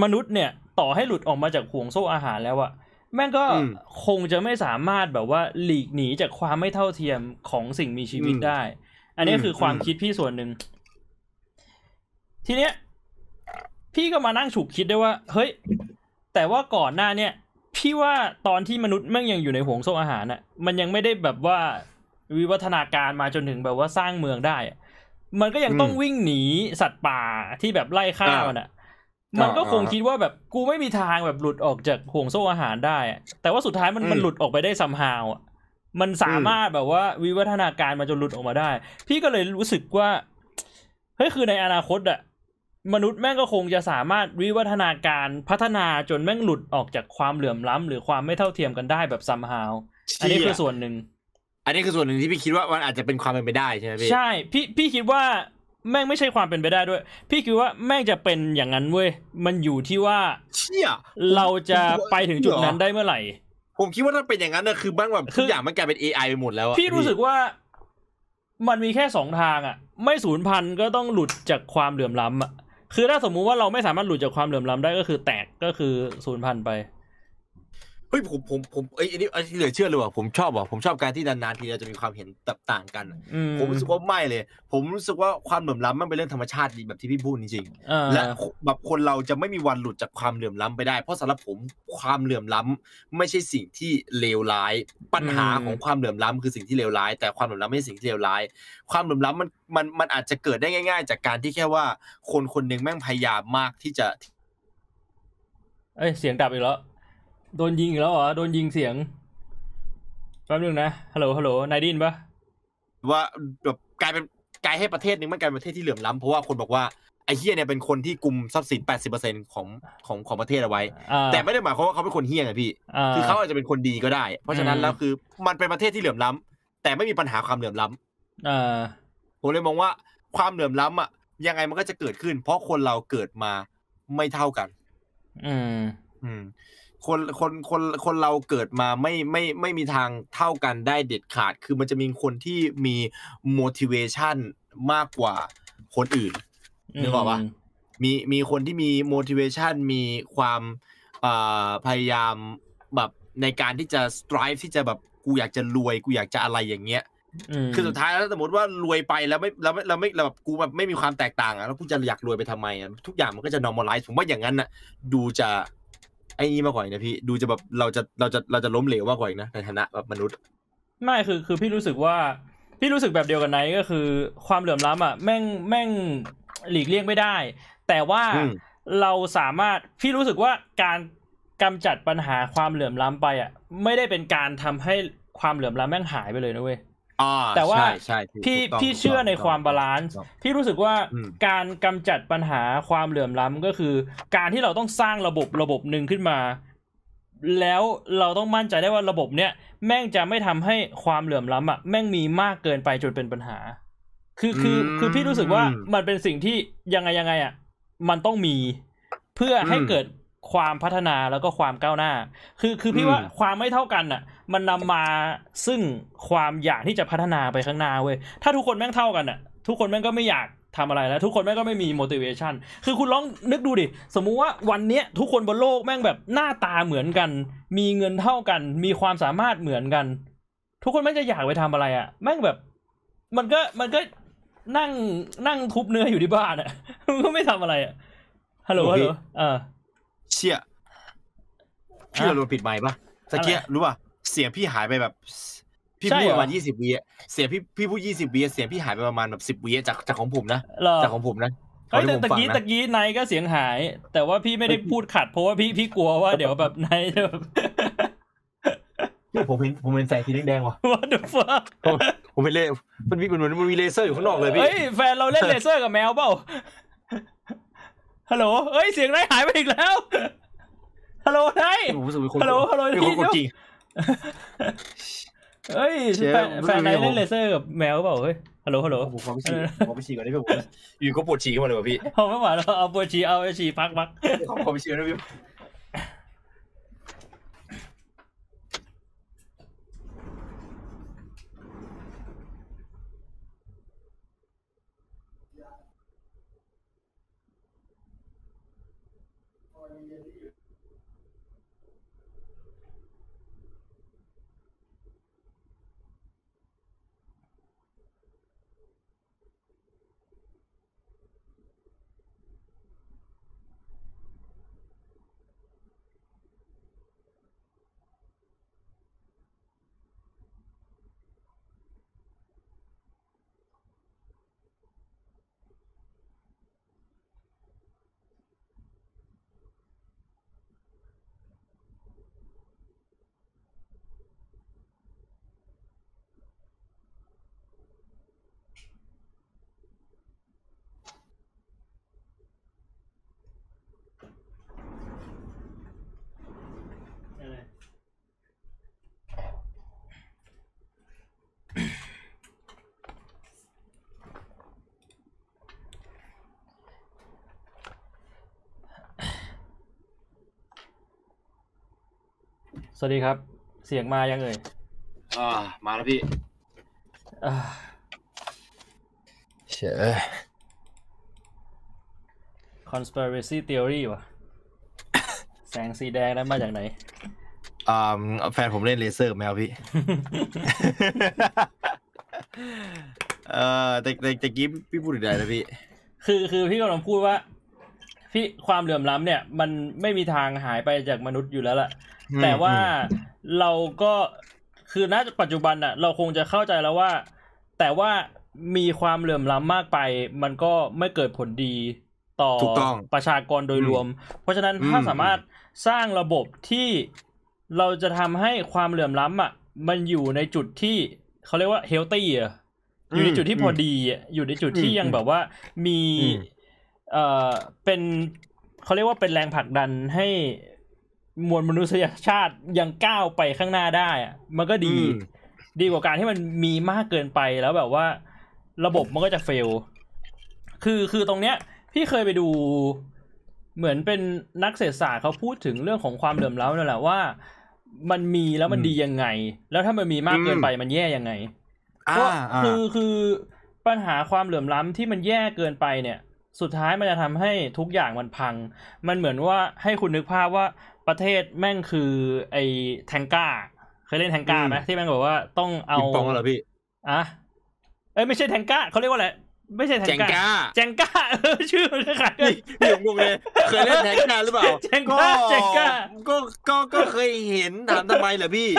มนุษย์เนี่ย ต่อให้หลุดออกมาจากห่วงโซ่อาหารแล้วอะ แม่งก็อืมคงจะไม่สามารถแบบว่าหลีกหนีจากความไม่เท่าเทียมของสิ่งมีชีวิตอืมได้ อันนี้อืมคือความอืมคิดพี่ส่วนหนึ่ง ทีเนี้ย พี่ก็มานั่งฉุกคิดได้ว่า เฮ้ย แต่ว่าก่อนหน้าเนี่ย พี่ว่าตอนที่มนุษย์แม่งยังอยู่ในห่วงโซ่อาหารน่ะ มันยังไม่ได้แบบว่าวิวัฒนาการมาจนถึงแบบว่าสร้างเมืองได้อะมันก็ยังต้องวิ่งหนีสัตว์ป่าที่แบบไล่ฆ่ามันอะ มันก็คงคิดว่าแบบกูไม่มีทางแบบหลุดออกจากห่วงโซ่อาหารได้อะแต่ว่าสุดท้ายมันอืมมันหลุดออกไปได้ซัมฮาวอะมันสามารถแบบว่าวิวัฒนาการมาจนหลุดออกมาได้ พี่ก็เลยรู้สึกว่าเฮ้ยคือในอนาคตอะมนุษย์แม่งก็คงจะสามารถวิวัฒนาการพัฒนาจนแม่งหลุดออกจากความเหลื่อมล้ำหรือความไม่เท่าเทียมกันได้แบบซัมฮาวอันนี้คือส่วนหนึ่ง อันนี้คือส่วนหนึ่งที่พี่คิดว่ามันอาจจะเป็นความเป็นไปได้ใช่ไหมพี่ใช่พี่พี่คิดว่า แม่งไม่ใช่ความเป็นไปได้ด้วย พี่คิดว่าแม่งจะเป็นอย่างนั้นเว้ยมันอยู่ที่ว่าเชี่ยเราจะไปถึงจุดนั้นได้เมื่อไหร่ ผมคิดว่าถ้าเป็นอย่างนั้นนะคือบ้างแบบคืทุอกอย่างมันกลายเป็น AI ไปหมดแล้วอะพี่รู้สึกว่ามันมีแค่สองทางอะ ไม่ศูนย์พันก็ต้องหลุดจากความเหลื่อมล้ำอะคือถ้าสมมุติว่าเราไม่สามารถหลุดจากความเหลื่อมล้ำได้ก็คือแตกก็คือศูนย์พันไป เฮ้ยผมผมผมเอ้ยอันนี้อันนี้เหลือเชื่อเลยว่ะผมชอบว่ะผมชอบการที่นานๆทีเราจะมีความเห็นแตกต่างกันอะอืมผมรู้สึกว่าไม่เลย ผมรู้สึกว่าความเหลื่อมล้ำมันเป็นเรื่องธรรมชาติดีแบบที่พี่พูดจริงๆอ่าและแบบคนเราจะไม่มีวันหลุดจากความเหลื่อมล้ำไปได้ เพราะสำหรับผมความเหลื่อมล้ำไม่ใช่สิ่งที่เลวร้าย ปัญหาของความเหลื่อมล้ำคือสิ่งที่เลวร้าย แต่ความเหลื่อมล้ำไม่ใช่สิ่งที่เลวร้าย ความเหลื่อมล้ำมันมันมันอาจจะเกิดได้ง่าย ๆ จากการที่แค่ว่าคนคนหนึ่งแม่งพยายามมากที่จะ เอ้ยเสียงดับอีกแล้ว โดนยิงอีกแล้วเหรอ โดนยิงเสียง แป๊บนึงนะ ฮัลโหล ฮัลโหล นายไดินปะว่าแบบกลายเป็นกลายให้ประเทศหนึ่งมันกลายเป็นประเทศที่เหลื่อมล้ำเพราะว่าคนบอกว่าไอ้เฮียเนี่ยเป็นคนที่กุมทรัพย์สิน 80%ของของของประเทศเอาไว้อ่าแต่ไม่ได้หมายความว่าเขาเป็นคนเฮี้ยไงพี่อ่าคือเขาอาจจะเป็นคนดีก็ได้ เพราะฉะนั้นอืมแล้วคือมันเป็นประเทศที่เหลื่อมล้ำแต่ไม่มีปัญหาความเหลื่อมล้ำอ่าผมเลยมองว่าความเหลื่อมล้ำอะยังไงมันก็จะเกิดขึ้น เพราะคนเราเกิดมาไม่เท่ากัน อืมอืม คนคนคนคนเราเกิดมาไม่ไม่ไม่มีทางเท่ากันได้เด็ดขาด คือมันจะมีคนที่มี motivation มากกว่าคนอื่นนึกออกปะมีมีคนที่มี motivation มีความเอ่อพยายามแบบในการที่จะ strive ที่จะแบบกูอยากจะรวยกูอยากจะอะไรอย่างเงี้ยมคือสุดท้ายแล้วสมมติว่ารวยไปแล้วไม่แล้วไม่แล้วไม่แล้วแบบกูแบบไม่มีความแตกต่างอะแล้วกูจะอยากรวยไปทำไมอะทุกอย่างมันก็จะ normalize ผมว่าอย่างนั้นน่ะดูจะ ไอ้นี่มากกว่าอีกนะพี่ดูจะแบบเราจะเราจะเราจะล้มเหลวมากกว่าอีกนะในฐานะแบบมนุษย์ ไม่คือคือพี่รู้สึกว่าพี่รู้สึกแบบเดียวกันไนท์ก็คือ ความเหลื่อมล้ำอะแม่งแม่งหลีกเลี่ยงไม่ได้ แต่ว่าอืมเราสามารถพี่รู้สึกว่าการกำจัดปัญหาความเหลื่อมล้ำไปอะ ไม่ได้เป็นการทำให้ความเหลื่อมล้ำแม่งหายไปเลยนะเว้ยอ่า แต่ว่าใช่ใช่พี่ถูกต้องพี่เชื่อในความถูกบาต้องลานซ์ถูกต้องพี่รู้สึกว่าอืมการกำจัดปัญหาความเหลื่อมล้ำก็คือ การที่เราต้องสร้างระบบระบบหนึ่งขึ้นมา แล้วเราต้องมั่นใจได้ว่าระบบเนี้ยแม่งจะไม่ทำให้ความเหลื่อมล้ำอะแม่งมีมากเกินไปจนเป็นปัญหา คือคือคือพี่รู้สึกว่ามันเป็นสิ่งที่ยังไงยังไงอะมันต้องมีเพื่อให้เกิดความพัฒนาแล้วก็ความก้าวหน้า คือคือพี่ว่าความไม่เท่ากันอะ มันนำมาซึ่งความอยากที่จะพัฒนาไปข้างหน้าเว้ยถ้าทุกคนแม่งเท่ากันอะทุกคนแม่งก็ไม่อยากทำอะไรแล้ว ทุกคนแม่งก็ไม่มี motivation คือคุณลองนึกดูดิ สมมุติว่าวันเนี้ยทุกคนบนโลกแม่งแบบหน้าตาเหมือนกัน มีเงินเท่ากัน มีความสามารถเหมือนกัน ทุกคนแม่งจะอยากไปทำอะไรอะ แม่งแบบ มันก็มันก็นั่งนั่งทุบเนื้ออยู่ที่บ้านอะมันก็ไม่ทำอะไรอะฮัลโหลโอฮัลเคโหลเออเชี่ยพี่เราโดนปิดไมค์ปะตะเกียอะไรรู้ป่ะ เสียงพี่หายไปแบบ พี่ใช่พูดเหรอประมาณยี่สิบวิอะเสียงพี่พี่พูดยี่สิบวิอะเสียงพี่หายไปประมาณแบบสิบวิอะจากจากของผมนะเหรอจากของผมนะเฮ้ยที่แต่ผมตะฟังตะกี้นะตะกี้ไนท์ก็เสียงหาย แต่ว่าพี่ไม่ได้พูดขัดเพราะว่าพี่พี่กลัวว่าเดี๋ยวแบบไนท์จะแบบพี่ผมเห็นผมเห็นแสงสีแดงๆว่ะ what the fuck ผมผมเห็นเลยมันมีมันเหมือนมันมีเลเซอร์อยู่ข้างนอกเลยพี่เฮ้ยแฟนเราเล่นเลเซอร์กับแมวเปล่าฮัลโหลเฮ้ยเสียงไนท์หายไปอีกแล้วฮัลโหลไนท์ผมรู้สึกมีคนฮัลโหลฮัลโหลมีคนกดจริง เฮ้ยเชี่ยแฟนผมแฟนไนท์ผมเล่นเลเซอร์กับแมวเปล่าเฮ้ยฮัลโหลฮัลโหลผมขอไปฉี่ขอไปฉี่ก่อนได้ไหมผมอยู่ก็ปวดฉี่ขึ้นมาเลยว่ะพี่เอาไม่ไหวแล้วเอาปวดฉี่เอาไปฉี่พักพักขอขอไปฉี่ก่อนได้ไหมพี่ สวัสดีครับ เสียงมายังเอ่ยอ่ามาแล้วพี่อ่าเฉย conspiracy theory ว่ะแสงสีแดงนั้นมาจากไหนอ่าแฟนผมเล่นเลเซอร์กับแมวพี่ เอ่อแต่แต่แต่กี้พี่พูดถึงอะไรนะพี่ คือคือพี่กำลังพูดว่า พี่ความเหลื่อมล้ำเนี่ย มันไม่มีทางหายไปจากมนุษย์อยู่แล้วล่ะอืม แต่ว่าเราก็คือณปัจจุบันอะเราคงจะเข้าใจแล้วว่า แต่ว่ามีความเหลื่อมล้ำมากไป มันก็ไม่เกิดผลดีต่อถูกต้องประชากรโดยรวม เพราะฉะนั้นอืมถ้าสามารถสร้างระบบที่เราจะทำให้ความเหลื่อมล้ำอะ มันอยู่ในจุดที่เขาเรียกว่าเฮลตี้อะอยู่ในจุดที่พอดีอะอยู่ในจุดที่ยังแบบว่ามีอืมเอ่อเป็นเขาเรียกว่าเป็นแรงผลักดันให้ มวลมนุษยชาติยังก้าวไปข้างหน้าได้อะมันก็ดีอืมดีกว่าการที่มันมีมากเกินไปแล้วแบบว่า ระบบมันก็จะเฟล คือคือตรงเนี้ย พี่เคยไปดูเหมือนเป็นนักเศรษฐศาสตร์เขาพูดถึงเรื่องของความเหลื่อมล้ำนั่นแหละว่า มันมีแล้วมันอืมดียังไง แล้วถ้ามันมีมากเกินไปมันแย่ยังไงอ่าก็อ่าคือคือปัญหาความเหลื่อมล้ำที่มันแย่เกินไปเนี่ย สุดท้ายมันจะทำให้ทุกอย่างมันพัง มันเหมือนว่าให้คุณนึกภาพว่า ประเทศแม่งคือไอ้แทงก้า เคยเล่นแทงก้าไหมที่แม่งบอกว่าต้องเอาปิงปองเหรอพี่อะเอ้ยไม่ใช่แทงก้าเขาเรียกว่าอะไร ไม่ใช่แทแจงงก้าก้าแจงก้าเออชื่อมันคล้ายๆกันพี่ผมงงเลยเคยเล่นแทงก้าหรือเปล่าแจงก้าแจงก้าก็ก็ก็เคยเห็นถามทำไมเหรอพี่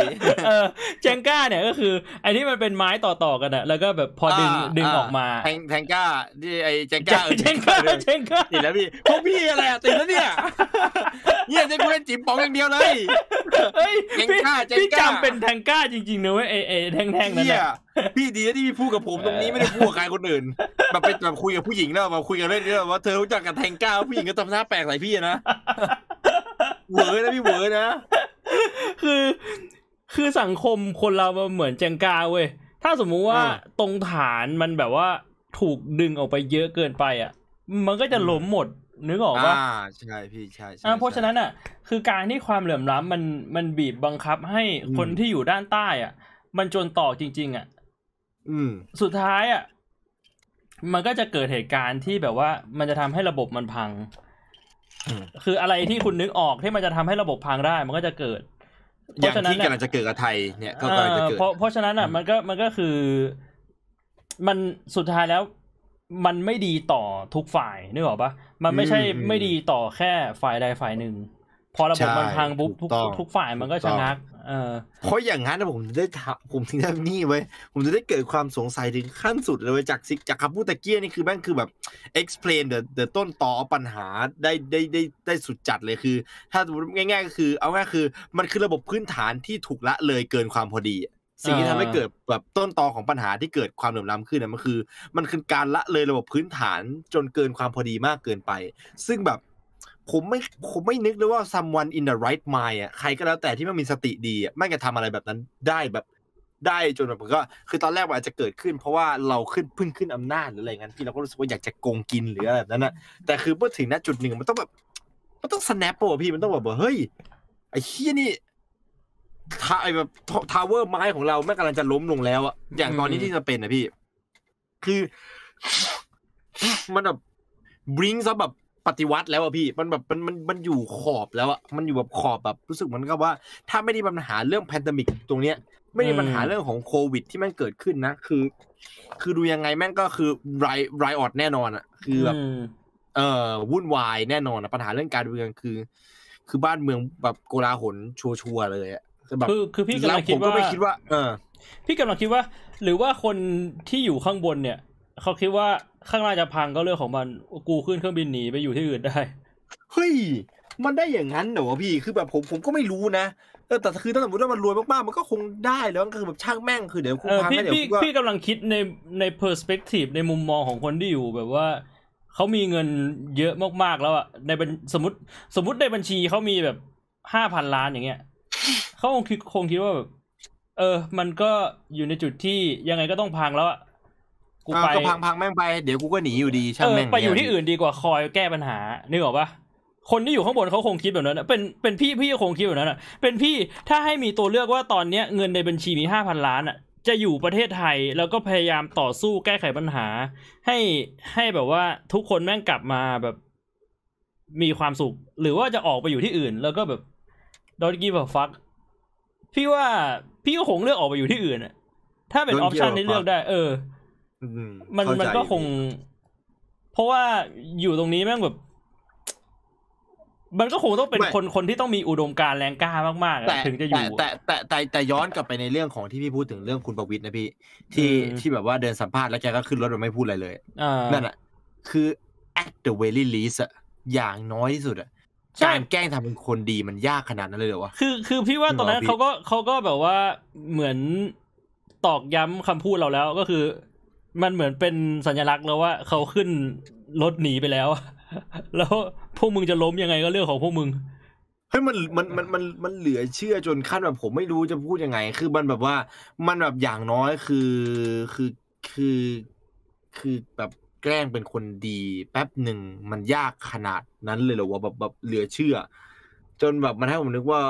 เออแจงก้าเนี่ยก็คือไอ้ที่มันเป็นไม้ต่อๆกันอะแล้วก็แบบพอดึงอ่าดึงอ่าออกมาแทงแทงก้าที่ไอ้แจงแจก้างเออแจงก้าเลยแจงก้าติดแล้วพี่พวกพี่อะไรอะติดแล้วเนี่ยเนี่ยจะกูเล่นจิ๋มปองอย่างเดียวเลยเฮ้ยแจงพี่ก้าแจงพี่ก้าจำเป็นแทงก้าจริงๆนะเว้ยไอไอแท่งๆนั้นเหี้ยน่ะ พี่ดีนะที่พี่พูดกับผมตรงนี้ไม่ได้พูดกับใครคนอื่นแบบไปแบบคุยกับผู้หญิงแล้วมาคุยกันเรื่องนี้ว่าเธอรู้จักกับแทงก้าผู้หญิงก็ทำหน้าแปลกใส่พี่อะนะเหวอนะพี่เหวอนะ คือคือสังคมคนเรามันเหมือนแจงก้าเว้ยถ้าสมมุติว่าอ่าตรงฐานมันแบบว่าถูกดึงออกไปเยอะเกินไปอะ มันก็จะล้มหมดนึกออกปะอ่าใช่พี่ใช่ใช่อ่าเพราะฉะนั้นอะ คือการที่ความเหลื่อมล้ำมันมันบีบบังคับให้คนที่อยู่ด้านใต้อะ มันจนต่อจริง ๆ อะ อืม สุดท้ายอะ มันก็จะเกิดเหตุการณ์ที่แบบว่า มันจะทำให้ระบบมันพังอืมคืออะไรที่คุณนึกออกที่มันจะทำให้ระบบพังได้ มันก็จะเกิดเพอย่างราะฉะนั้นที่น่ะกำลังจะเกิดกับไทยเนี่ยก็กำลังจะเออเกิด เพราะเพราะฉะนั้นอะอืมมันก็มันก็คือ มันสุดท้ายแล้วมันไม่ดีต่อทุกฝ่ายนึกออกปะมันไม่ใช่ไม่ดีต่อแค่ฝ่ายใดฝ่ายหนึ่ง พอระบบมันพังปุ๊บทุกทุกฝ่ายมันก็ชะงัก เออเพราะอย่างนั้นนะผมได้ถามผมถึงได้นี่ไว้ ผมจะได้เกิดความสงสัยถึงขั้นสุดเลยจากซิกจากคำพูดตะเกียนี่คือแม่งคือแบบ explain the the ต้นต่อปัญหาได้ได้ได้ได้สุดจัดเลยคือ ถ้าสมมติง่าย ๆ ก็คือ เอาง่ายๆคือ มันคือระบบพื้นฐานที่ถูกละเลยเกินความพอดีสิ่งที่ทำให้เกิดแบบต้นตอของปัญหาที่เกิดความเหลื่อมล้ำขึ้นนะมันคือ มันคือการละเลยระบบพื้นฐานจนเกินความพอดีมากเกินไป ซึ่งแบบ ผมไม่ผมไม่นึกเลยว่า someone in the right mind อะใครก็แล้วแต่ที่มันมีสติดีอะไม่งจะทำอะไรแบบนั้นได้แบบได้จนแบบมันก็ คือตอนแรกมันอาจจะเกิดขึ้น เพราะว่าเราขึ้นเพึ่งขึ้นอำนาจหรืออะไรงั้นพี่เราก็รู้สึกว่าอยากจะโกงกินหรืออะไรแบบนั้นนะแต่คือเมื่อถึงณจุดหนึ่งมันต้องแบบมันต้อง snap ป่ะพี่มันต้องแบบว่าเฮ้ยไอ้เหี้ยนี่ทาไอ้แบบ tower ไม้ของเราแม่งกำลังจะล้มลงแล้วอะอย่างตอนนี้อืมที่จะเป็นนะพี่ คือ มันแบบ brink ซะแบบ ปฏิวัติแล้วอะพี่มันแบบมันมันมันอยู่ขอบแล้วอะมันอยู่แบบขอบแบบรู้สึกเหมือนกับว่า ถ้าไม่ได้ปัญหาเรื่องแพนดมิกตรงเนี้ย ไม่ได้ปัญหาเรื่องของโควิด ที่มันเกิดขึ้นนะคือ คือดูยังไงแม่งก็คือไรไรออดแน่นอนอะคือแบบมเอ่อวุ่นวายแน่นอนอะปัญหาเรื่องการเมืองคือ คือบ้านเมืองแบบโกลาหลชัวร์ๆเลยอะคือแบบคือคือพี่กำแล้ลัวงผคิดมก็ว่าไม่คิดว่าเออพี่กำลังคิดว่า หรือว่าคนที่อยู่ข้างบนเนี่ยเขาคิดว่า ข้างล่างจะพังก็เรื่องของมัน กูขึ้นเครื่องบินหนีไปอยู่ที่อื่นได้ เฮ้ย มันได้อย่างนั้นเหรอวะพี่ คือแบบผมผมก็ไม่รู้นะเออแต่คือถ้าสมมติว่ามันรวยมากๆ มันก็คงได้แล้วก็คือแบบช่างแม่งคือเดี๋ยวกูเออพังพี่แล้วเดี๋ยวพี่กูก็พี่กำลังคิดในในเพอร์สเปกทีฟในมุมมองของคนที่อยู่แบบว่าเขามีเงินเยอะมากๆแล้วอะในเป็นสมมติสมมติในบัญชีเขามีแบบห้าพันล้านอย่างเงี้ยเขาคงคิดคงคิดว่าแบบเออ มันก็อยู่ในจุดที่ยังไงก็ต้องพังแล้วอะ กูอ่าไปก็พังพังแม่งไปเดี๋ยวกูก็หนีอยู่ดีช่าเองอแม่งไปอยู่ที่อื่นดีกว่าคอยแก้ปัญหานึกออกปะคนที่อยู่ข้างบนเขาคงคิดแบบนั้นนะเป็นเป็นพี่พี่ก็คงคิดแบบนั้นอะ เป็นพี่ถ้าให้มีตัวเลือกว่าตอนเนี้ยเงินในบัญชีมีห้าพันล้านอะ จะอยู่ประเทศไทยแล้วก็พยายามต่อสู้แก้ไขปัญหา ให้ให้แบบว่าทุกคนแม่งกลับมาแบบมีความสุข หรือว่าจะออกไปอยู่ที่อื่น แล้วก็แบบ don't give a fuck พี่ว่าพี่ก็คงเลือกออกไปอยู่ที่อื่นอะ ถ้าเป็นอ Don't อปชัน give a ที่เลือก fuck ได้ เอออื มันเข้าใจมันก็คง เพราะว่าอยู่ตรงนี้แม่งแบบ มันก็คงต้องเป็นคนคนที่ต้องมีอุดมการณ์แรงกล้ามากๆอะแต่ถึงจะอยู่แต่แต่แต่แต่แต่ย้อนกลับไปในเรื่องของที่พี่พูดถึงเรื่องคุณประวิตรนะพี่ ที่อืมที่แบบว่าเดินสัมภาษณ์แล้วแกก็ขึ้นรถแบบไม่พูดอะไรเลยอ่านั่นอะ คือ at the very least อะอย่างน้อยที่สุดอะใช่การแกล้งทำเป็นคนดีมันยากขนาดนั้นเลยเหรอวะคือคือพี่ว่าจริงตอนนั้นเหรอพี่เขาก็เขาก็แบบว่าเหมือนตอกย้ำคำพูดเราแล้วก็คือ มันเหมือนเป็นสัญลักษณ์แล้วว่าเขาขึ้นรถหนีไปแล้ว แล้วพวกมึงจะล้มยังไงก็เรื่องของพวกมึงเฮ้ยมันมันมันมันมันเหลือเชื่อจนขั้นแบบผมไม่รู้จะพูดยังไง คือมันแบบว่ามันแบบอย่างน้อยคือคือคือคือแบบแกล้งเป็นคนดีแป๊บหนึ่งมันยากขนาดนั้นเลยเหรอวะแบบแบบเหลือเชื่อ จนแบบมันให้ผมนึกว่า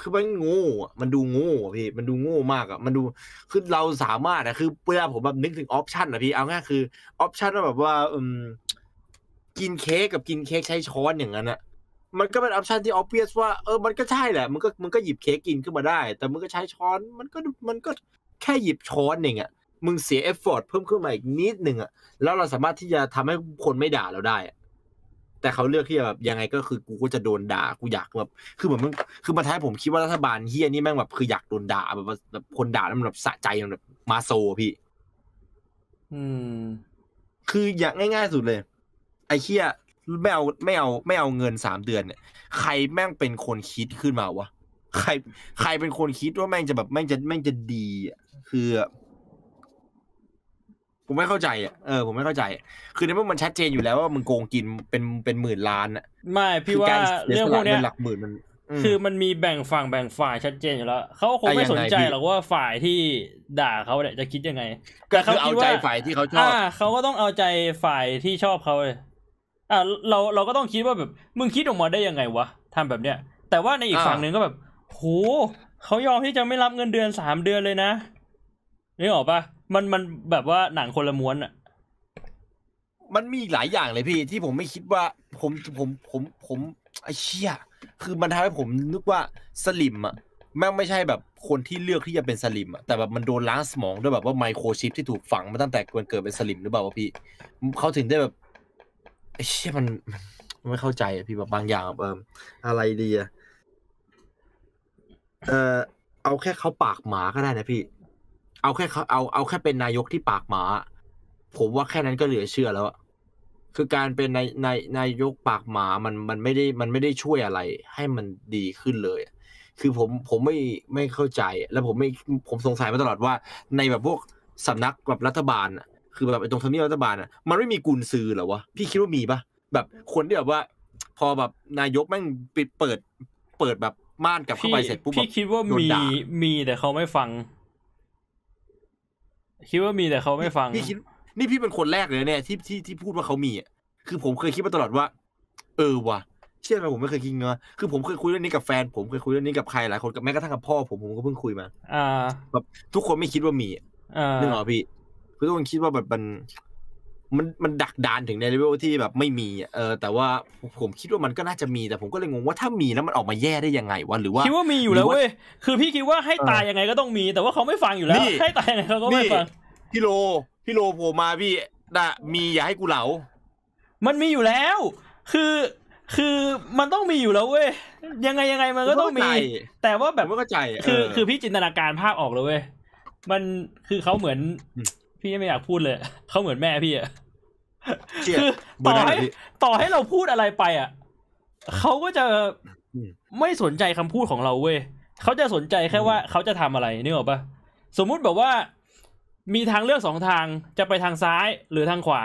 คือมันโง่อะมันดูโง่อะพี่ มันดูโง่มากอะมันดูคือเราสามารถอะคือเวลาผมแบบนึกถึง option อะพี่เอาง่ายคือ option ว่าแบบว่าอืมกินเค้กกับกินเค้กใช้ช้อนอย่างนั้นอะมันก็เป็นออปชันที่ออ v i o u s ว่าเออมันก็ใช่แหละมันก็มันก็หยิบเค้กกินขึ้นมาได้ แต่มึงก็ใช้ช้อนมันก็มันก็แค่หยิบช้อนเองอะมึงเสีย effort เพิ่มขึ้นมาอีกนิดหนึ่งอะแล้วเราสามารถที่จะทำให้คนไม่ด่าเราได้อะ แต่เขาเลือกที่จะแบบยังไงก็คือกูก็จะโดนด่ากูอยากแบบคือเหมือนมึงคือมาท้ายผมคิดว่ารัฐบาลเหี้ยนี่แม่งแบบคืออยากโดนด่าแบบว่าแบบคนด่าแล้วมันแบบสะใจมันแบบมาโซอะพี่ อืม คืออย่างง่ายๆสุดเลย ไอ้เหี้ยไม่เอาไม่เอาไม่เอาเงินสามเดือนเนี่ยใครแม่งเป็นคนคิดขึ้นมาวะใคร ใครเป็นคนคิดว่าแม่งจะแบบแม่งจะแม่งจะดีอะคือ ผมไม่เข้าใจอะเออผมไม่เข้าใจอะคือในเมื่อมันชัดเจนอยู่แล้วว่ามึงโกงกินเป็นเป็นหมื่นล้านอะไม่พี่ว่าคืกเรื่องพวกเนี้ยสียสละหลักหมื่นมันมคือมันมีแบ่งฝั่งแบ่งฝ่ายชัดเจนอยู่แล้วเขาคงอะไม่ยังสนไงใจพี่หรอกว่าฝ่ายที่ด่าเขาเนี่ยจะคิดยังไงก็คือแต่เอาคิดใจว่ฝ่ายที่เขาชอบอ่าเขาก็ต้องเอาใจฝ่ายที่ชอบเขาเลยอ่าเราเราก็ต้องคิดว่าแบบมึงคิดออกมาได้ยังไงวะทำแบบเนี้ย แต่ว่าในอีกอ่าฝั่งหนึ่งก็แบบโหเขายอมที่จะไม่รับเงินเดือนสามเดือนเลยนะนึกออกปะ มันมันแบบว่าหนังคนละม้วนอะมันมีหลายอย่างเลยพี่ที่ผมไม่คิดว่าผมผมผมผมไอ้เชี่ยคือมันทำให้ผมนึกว่าสลิมอะแม่งไม่ใช่แบบคนที่เลือกที่จะเป็นสลิมอะแต่แบบมันโดนล้างสมองด้วยแบบว่าไมโครชิปที่ถูกฝังมาตั้งแต่เกิดเป็นสลิมหรือเปล่าวะพี่เขาถึงได้แบบไอ้เชี่ยมันมันไม่เข้าใจอะพี่แบบบางอย่างแบบอออะไรดีอะเออเอาแค่เขาปากหมาก็ได้นะพี่ เอาแค่เขาเอาเอาแค่เป็นนายกที่ปากหมา ผมว่าแค่นั้นก็เหลือเชื่อแล้วอะคือการเป็นนายนายนายกปากหมามันมันไม่ได้มันไม่ได้ช่วยอะไร ให้มันดีขึ้นเลยอะคือผมผมไม่ไม่เข้าใจ แล้วผมไม่ผมสงสัยมาตลอดว่า ในแบบพวกสำนักแบบรัฐบาลอะคือแบบไอ้ตรงทำเนียบรัฐบาลอะมันไม่มีกุญซือเหรอวะพี่คิดว่ามีปะแบบคนที่แบบว่า พอแบบนายกแม่งปิดเปิด เปิดแบบม่านกลับเข้าพี่ไปเสร็จปุ๊บพี่แบบคิดว่าโดนมีด่ามีแต่เขาไม่ฟัง คิดว่ามีแต่เขาไม่ฟังพี่คิดนี่พี่เป็นคนแรกเลยเนี่ยที่ที่ที่พูดว่าเขามีอะคือผมเคยคิดมาตลอดว่า เออว่ะเชื่อไหมผมไม่เคยคิดเงาคือผมเคยคุยเรื่องนี้กับแฟน ผมเคยคุยเรื่องนี้กับใครหลายคนกับแม้กระทั่งกับพ่อผมผมก็เพิ่งคุยมาอ่าแบบทุกคนไม่คิดว่ามีอะอ่านึกออกปะพี่คือทุกคนคิดว่าแบบมัน มันมันดักดานถึงในเลเวลที่แบบไม่มีอะเออแต่ว่าผมคิดว่ามันก็น่าจะมีแต่ผมก็เลยงงว่าถ้ามีแล้วมันออกมาแย่ได้ยังไงวะหรือว่าคิดว่ามีอยู่แล้วหรือว่าเว้ยคือพี่คิดว่าให้เออตายยังไงก็ต้องมี แต่ว่าเขาไม่ฟังอยู่แล้วนี่ให้ตายยังไงเขาก็ไม่นี่ฟังพี่โลพี่โลโผล่มาพี่น่ะมีอย่าให้กูเหลา มันมีอยู่แล้ว คือคือมันต้องมีอยู่แล้วเว้ยยังไงยังไงมันก็ต้องมีผมเข้าใจแต่ว่าแบแบบบไม่เข้าใจคือเคือพี่จินตนาการภาพออกเลยเว้ยมันคือเขาเหมือนอืม พี่ไม่อยากพูดเลย เขาเหมือนแม่พี่อะเชี่ยคือเบอต่ร์อนั้นให้เหรอพี่ต่อให้เราพูดอะไรไปอะเขาก็จะอืมไม่สนใจคำพูดของเราเว้ยเขาจะสนใจแค่ว่าเขาจะทำอะไรนึกออกปะสมมุติแบบว่า มีทางเลือกสองทางจะไปทางซ้ายหรือทางขวา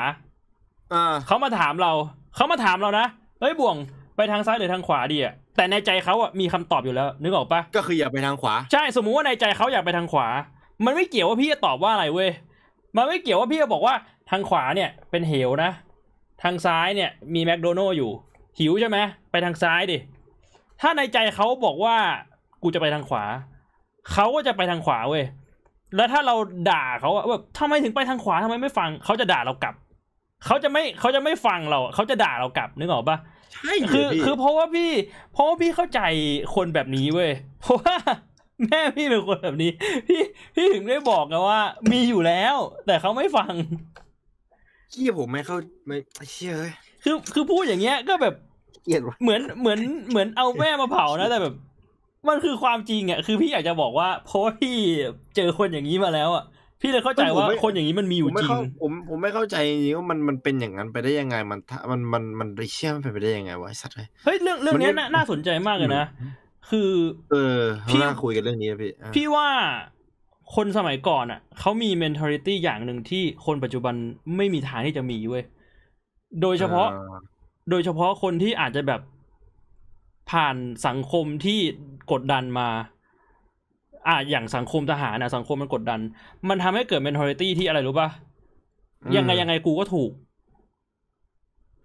อ่าเขามาถามเรา เขามาถามเรานะเฮ้ยบ่วงไปทางซ้ายหรือทางขวาดีอะแต่ในใจเขาอะมีคำตอบอยู่แล้วนึกออกปะก็คืออย่าไปทางขวา ใช่สมมุติว่าในใจเขาอยากไปทางขวา มันไม่เกี่ยวว่าพี่จะตอบว่าอะไรเว้ย มันไม่เกี่ยวว่าพี่จะบอกว่าทางขวาเนี่ยเป็นเหวนะ ทางซ้ายเนี่ยมีแมคโดนัลล์อยู่ หิวใช่ไหมไปทางซ้ายดิ ถ้าในใจเขาบอกว่ากูจะไปทางขวา เขาก็จะไปทางขวาเว้ย แล้วถ้าเราด่าเขาอะแบบทำไมถึงไปทางขวาทำไมไม่ฟัง เขาจะด่าเรากลับ เขาจะไม่เขาจะไม่ฟังเรา เขาจะด่าเรากลับนึกออกปะใช่คือพี่คือเพราะว่าพี่ เพราะว่าพี่เข้าใจคนแบบนี้เว้ย เพราะว่า แม่พี่เป็นคนแบบนี้ พี่พี่ถึงได้บอกไงว่า มีอยู่แล้ว แต่เขาไม่ฟังเฮียผมไม่เข้าไม่เชี่ยเอ้ยคือคือพูดอย่างเงี้ยก็แบบเกลียดว่ะเหมือนเหมือนเหมือนเอาแม่มาเผานะแต่แบบ มันคือความจริงอะคือพี่อยากจะบอกว่าเพราะว่าพี่เจอคนอย่างนี้มาแล้วอะพี่เลยเข้าใจว่าคนอย่างนี้มันมีอผยู่มไม่จริงเข้าผมผมไม่เข้าใจจริงๆว่ามันมันเป็นอย่างนั้นไปได้ยังไงมันถ้ามันมันมันไอ้เชี่ยมันเป็นไปได้ยังไงวะไอ้สัตว์เลยเฮ้ยเรื่องเรื่องเนี้ยมันไม่น่าน่าสนใจมากเลยนะ คือ เออพี่น่าคุยกันเรื่องนี้นะพี่อะพี่ว่าคนสมัยก่อนอะเขามี mentality อย่างหนึ่งที่คนปัจจุบันไม่มีทางที่จะมีเว้ย โดยเฉพาะอ่โดยเฉพาะคนที่อาจจะแบบผ่านสังคมที่กดดันมา อ่าอย่างสังคมทหารนะสังคมมันกดดัน มันทำให้เกิด mentality ที่อะไรรู้ป่ะอืมยังไงยังไงกูก็ถูก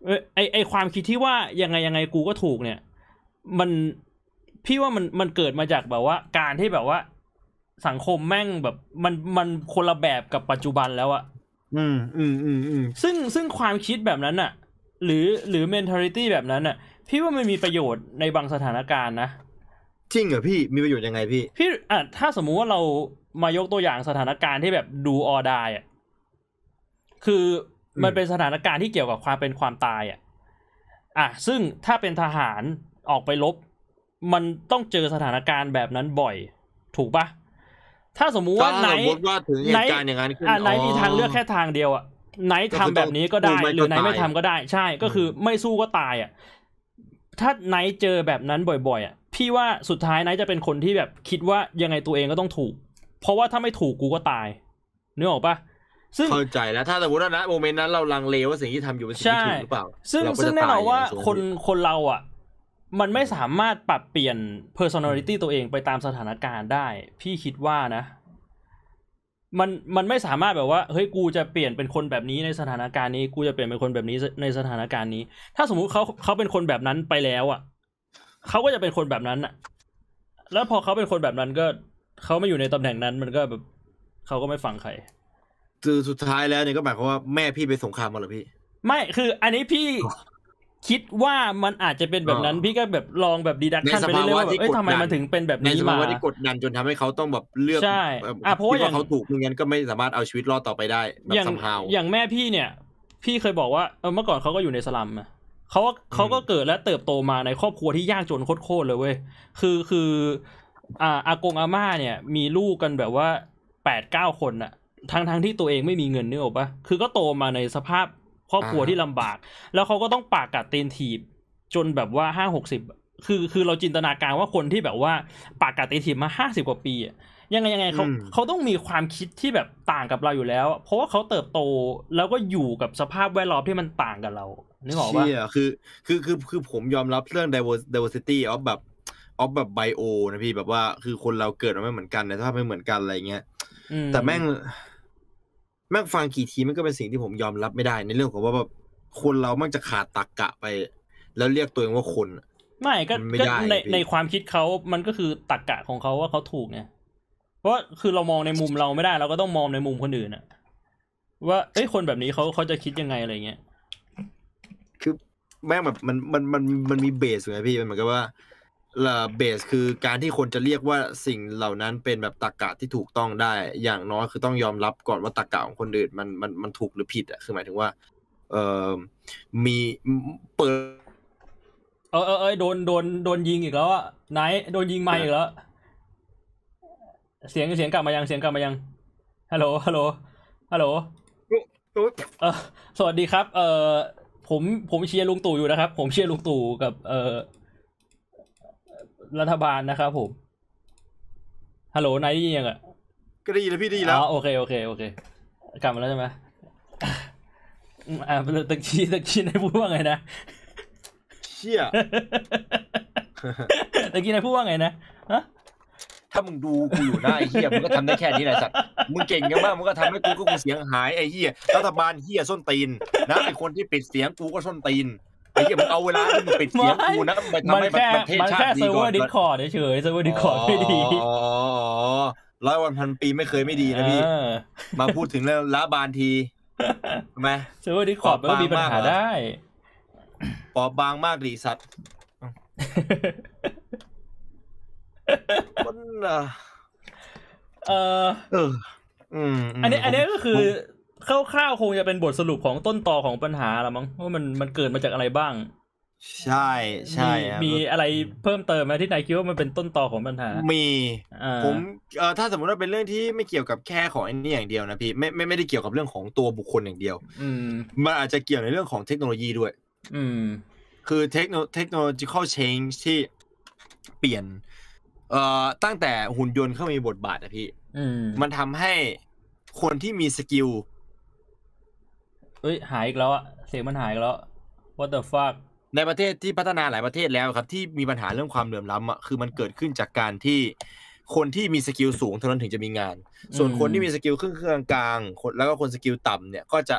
เอยไอไอความคิดที่ว่ายังไงยังไงกูก็ถูกเนี่ย มัน พี่ว่ามันมันเกิดมาจากแบบว่า การที่แบบว่า สังคมแม่งแบบ มันมันคนละแบบกับปัจจุบันแล้วอะอืมอืมอืมอืมซึ่งซึ่งความคิดแบบนั้นน่ะหรือหรือ mentality แบบนั้นน่ะพี่ว่ามันมีประโยชน์ในบางสถานการณ์นะจริงเหรอพี่มีประโยชน์ยังไงพี่ พี่อะถ้าสมมุติว่าเรามายกตัวอย่างสถานการณ์ที่แบบดูออดายอะคือมันอืมเป็นสถานการณ์ที่เกี่ยวกับความเป็นความตายอะอะซึ่งถ้าเป็นทหารออกไปรบ มันต้องเจอสถานการณ์แบบนั้นบ่อย ถูกปะถ้าสมมุติว่าถ้าไหนสมมติว่าถึงเหตุการณ์อย่างนั้นขึ้นอะไหนมีทางเลือกแค่ทางเดียวอะไหนทำแบบนี้ก็ได้ก็คือต้องหรือไหนไม่สู้ไม่ก็ทำตายก็ได้ ใช่ก็คือไม่สู้ก็ตายอะถ้าไนท์เจอแบบนั้นบ่อยๆอะพี่ว่าสุดท้ายไนท์จะเป็นคนที่แบบคิดว่ายังไงตัวเองก็ต้องถูก เพราะว่าถ้าไม่ถูกกูก็ตายนึกออกปะซึ่งเข้าใจแล้วถ้าสมมติว่านะโมเมนต์นั้นเราลังเลว่าสิ่งที่ทำอยู่เป็นสิ่งที่ถูกหรือเปล่า ซึ่งเราก็ซึ่งจะแน่นอนตยว่าใช่ไหมคนพี่คนเราอะ มันไม่สามารถปรับเปลี่ยน personality ตัวเองไปตามสถานการณ์ได้ พี่คิดว่านะ มันมันไม่สามารถแบบว่าเฮ้ยกูจะเปลี่ยนเป็นคนแบบนี้ในสถานการณ์นี้ กูจะเปลี่ยนเป็นคนแบบนี้ในสถานการณ์นี้ ถ้าสมมุติเขาเขาเป็นคนแบบนั้นไปแล้วอะเขาก็จะเป็นคนแบบนั้นอะ แล้วพอเขาเป็นคนแบบนั้นก็เขาไม่อยู่ในตำแหน่งนั้น มันก็แบบเขาก็ไม่ฟังใครคือสุดท้ายแล้วเนี่ยก็หมายความว่าแม่พี่ไปสงครามมาเหรอพี่ ไม่คืออันนี้พี่ คิดว่ามันอาจจะเป็นแบบนั้นอ่าพี่ก็แบบลองแบบดีดักชันในสไปเรื่อยๆภาวะว่าแบบที่เอ้ยกดดันทำไมมันถึงเป็นแบบในนี้สมาภาวะที่กดดันจนทำให้เขาต้องแบบเลือกใช่เอ่ออะเพราะว่าคิดอย่างเขาถูกไม่งั้นก็ไม่สามารถเอาชีวิตรอดต่อไปได้แบอย่างบซัมฮาวอย่างแม่พี่เนี่ย พี่เคยบอกว่าเออเมื่อก่อนเขาก็อยู่ในสลัมอะเขาก็เขาก็เกิดและเติบโตมาในครอบครัวที่ยากจนโคตรๆเลยเว้ยคือคืออ่าอากงอาม่าเนี่ย มีลูกกันแบบว่าแปดเก้าคนอะทั้งทั้งที่ตัวเองไม่มีเงินนึกออกปะคือก็โตมาในสภาพ ครอบครัวที่ลำบาก แล้วเขาก็ต้องปากกัดตีนถีบ จนแบบว่าห้าหกสิบคือคือเราจินตนาการว่าคนที่แบบว่าปากกัดตีนถีบมาห้าสิบกว่าปีอะยังไงยังไงเขาอืมเขาต้องมีความคิดที่แบบต่างกับเราอยู่แล้ว เพราะว่าเขาเติบโตแล้วก็อยู่กับสภาพแวดล้อมที่มันต่างกับเรานึกออกปะเชี่ยคือคือคือคือผมยอมรับเรื่อง divers- diversity of แบบ of แบบ bio นะพี่แบบว่าคือคนเราเกิดมาไม่เหมือนกันในสภาพไม่เหมือนกันอะไรเงี้ยอืแต่แม่ง แม่งฟังกี่ทีมันก็เป็นสิ่งที่ผมยอมรับไม่ได้ ในเรื่องของว่าแบบคนเรามักจะขาดตรรกะไป แล้วเรียกตัวเองว่าคนอะไม่ก็มันไม่ก็ได้ในพี่ในความคิดเขามันก็คือตรรกกะของเขาว่าเขาถูกไงเพราะว่าคือเรามองในมุมเราไม่ได้ เราก็ต้องมองในมุมคนอื่นอะว่าเอ้ยคนแบบนี้เขาเขาจะคิดยังไงอะไรเงี้ยคือแม่งแบบมันมันมันมันมีเบสไงพี่มันเหมือนกับว่า เบสคือการที่คนจะเรียกว่าสิ่งเหล่านั้นเป็นแบบตรรกะที่ถูกต้องได้ อย่างน้อยคือต้องยอมรับก่อนว่าตรรกะของคนอื่นมันมันมันถูกหรือผิดอะคือหมายถึงว่า เออมีเปิด เออเออเออโดนโดนโดนยิงอีกแล้วอะไหนโดนยิงมาอีกแล้ว เสียงเสียงกลับมายังเสียงกลับมายังฮัลโหลฮัลโหลฮัลโหลเออสวัสดีครับ เออผมผมเชียร์ลุงตู่อยู่นะครับ ผมเชียร์ลุงตู่กับเออ รัฐบาลนะครับผม ฮัลโหลนายได้ยินยังอะก็ได้ยินแล้วพี่ได้ยินแล้ว อ๋อโอเคโอเคโอเค กลับมาแล้วใช่ไหมอืมอ่าตะกี้ตะกี้นายพูดว่าไงนะเชี่ยตะกี้นายพูดว่าไงนะฮะถ้ามึงดูกูอยู่หน้าไอ้เหี้ยมึงก็ทำได้แค่นี้แหละสัตว์มึงเก่งกันมากมึงก็ทำให้กูก็กูเสียงหายไอ้เหี้ยรัฐบาลเหี้ยส้นตีนนะไอ้คนที่ปิดเสียงกูก็ส้นตีนไออ้เหี้ยมึงเอาเวลาที่มึงปิดเสียงกูนะไปทำมันให้แค่ประเทศมันชาแค่ติดีเซิร์ฟเวก่ออนร์ดิสคอร์ดเฉยๆเซิร์ฟเวอร์ดิสคอร์ดไม่ดีอ๋ออ๋ออ๋อร้อยวันพันปีไม่เคยไม่ดีนะพี่เออมาพูดถึงเรื่องละบานทีทำไมเซิร์ฟเวอร์ดิสคอร์ดมันก็มีปัญหาได้ปอบบางมากดีสัตว์มันอะเออเอออืมมอันนี้อันนี้ก็คือผม คร่าวๆคงจะเป็นบทสรุปของต้นตอของปัญหาละมั้งว่ามันมันเกิดมาจากอะไรบ้าง ใช่ใช่มีครับมีอะไรเพิ่มเติมไหมที่นายคิดว่ามันเป็นต้นตอของปัญหา มีอ่าผมเอ่อถ้าสมมติว่าเป็นเรื่องที่ไม่เกี่ยวกับแค่ของไอ้นี่อย่างเดียวนะพี่ไม่ไม่ไม่ได้เกี่ยวกับเรื่องของตัวบุคคลอย่างเดียว อืมมันอาจจะเกี่ยวในเรื่องของเทคโนโลยีด้วย อืม คือเทคโนเทคโนโลยี change ที่เปลี่ยน เอ่อตั้งแต่หุ่นยนต์เข้ามามีบทบาทนะพี่อืมมันทำให้คนที่มีสกิล เอ้ยหายอีกแล้วอะเสียงมันหายอีกแล้ว what the fuck ในประเทศที่พัฒนาหลายประเทศแล้วครับ ที่มีปัญหาเรื่องความเหลื่อมล้ำอะคือมันเกิดขึ้นจากการที่คนที่มี skill สูงเท่านั้นถึงจะมีงาน ส่วนอืมคนที่มี skill ครึ่งๆกลางๆแล้วก็คน skill ต่ำเนี่ยก็จะ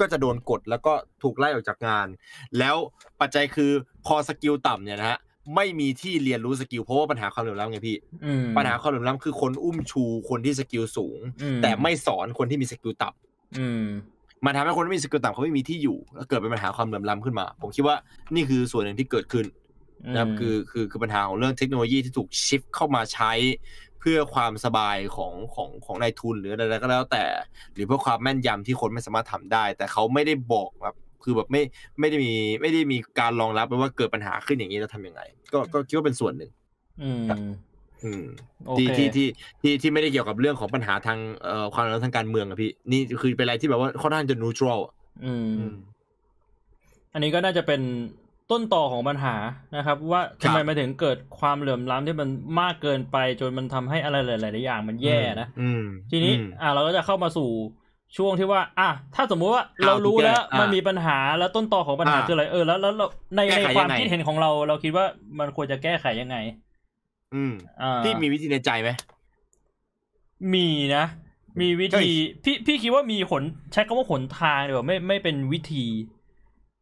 ก็จะโดนกดแล้วก็ถูกไล่ออกจากงาน แล้วปัจจัยคือพอ skill ต่ำเนี่ยนะฮะไม่มีที่เรียนรู้ skill เพราะว่าปัญหาความเหลื่อมล้ำไงพี่อืมปัญหาความเหลื่อมล้ำคือคนอุ้มชูคนที่ skill สูงอืมแต่ไม่สอนคนที่มี skill ต่ำอื มมันทำให้คนที่มีสกิลต่ำเขาไม่มีที่อยู่ แล้วเกิดเป็นปัญหาความเหลื่อมล้ำขึ้นมา ผมคิดว่านี่คือส่วนหนึ่งที่เกิดขึ้นนะครับคือคือคือปัญหาของเรื่องเทคโนโลยีที่ถูกชิฟเข้ามาใช้เพื่อความสบายของของของนายทุนหรืออะไรก็แล้วแต่ หรือเพื่อความแม่นยำที่คนไม่สามารถทำได้ แต่เขาไม่ได้บอกแบบคือแบบไม่ไม่ได้มีไม่ได้มีการรองรับว่าเกิดปัญหาขึ้นอย่างนี้แล้วทำยังไง ก็ก็คิดว่าเป็นส่วนหนึ่งอืมอืมโอ ที่เคที่ที่ที่ที่ไม่ได้เกี่ยวกับเรื่องของปัญหาทางเอ่อความรักทางการเมืองอะพี่ นี่คือเป็นอะไรที่แบบว่าค่อนข้างจะ neutral อะอืมอืม อันนี้ก็น่าจะเป็นต้นต่อของปัญหานะครับ ว่าครัทำบไมมาถึงเกิดความเหลื่อมล้ำที่มันมากเกินไป จนมันทำให้อะไรหลายๆอย่างมันแย่นะอืมทีนี้อืมอ่าเราก็จะเข้ามาสู่ช่วงที่ว่า อะถ้าสมมุติว่า How เรารู้ to get แล้วอะมันมีปัญหาแล้วต้นต่อของปัญหาอะคืออะไรเออแล้วแล้วเราในแก้ในไขความยังไงคิดเห็นของเรา เราคิดว่ามันควรจะแก้ไขยังไง อืมอ่าพี่มีวิธีในใจไหมมีนะ มีวิเฮ้ธียพี่พี่คิดว่ามีหนใช้คำว่าหนทางดีกว่าไม่ไม่เป็นวิธี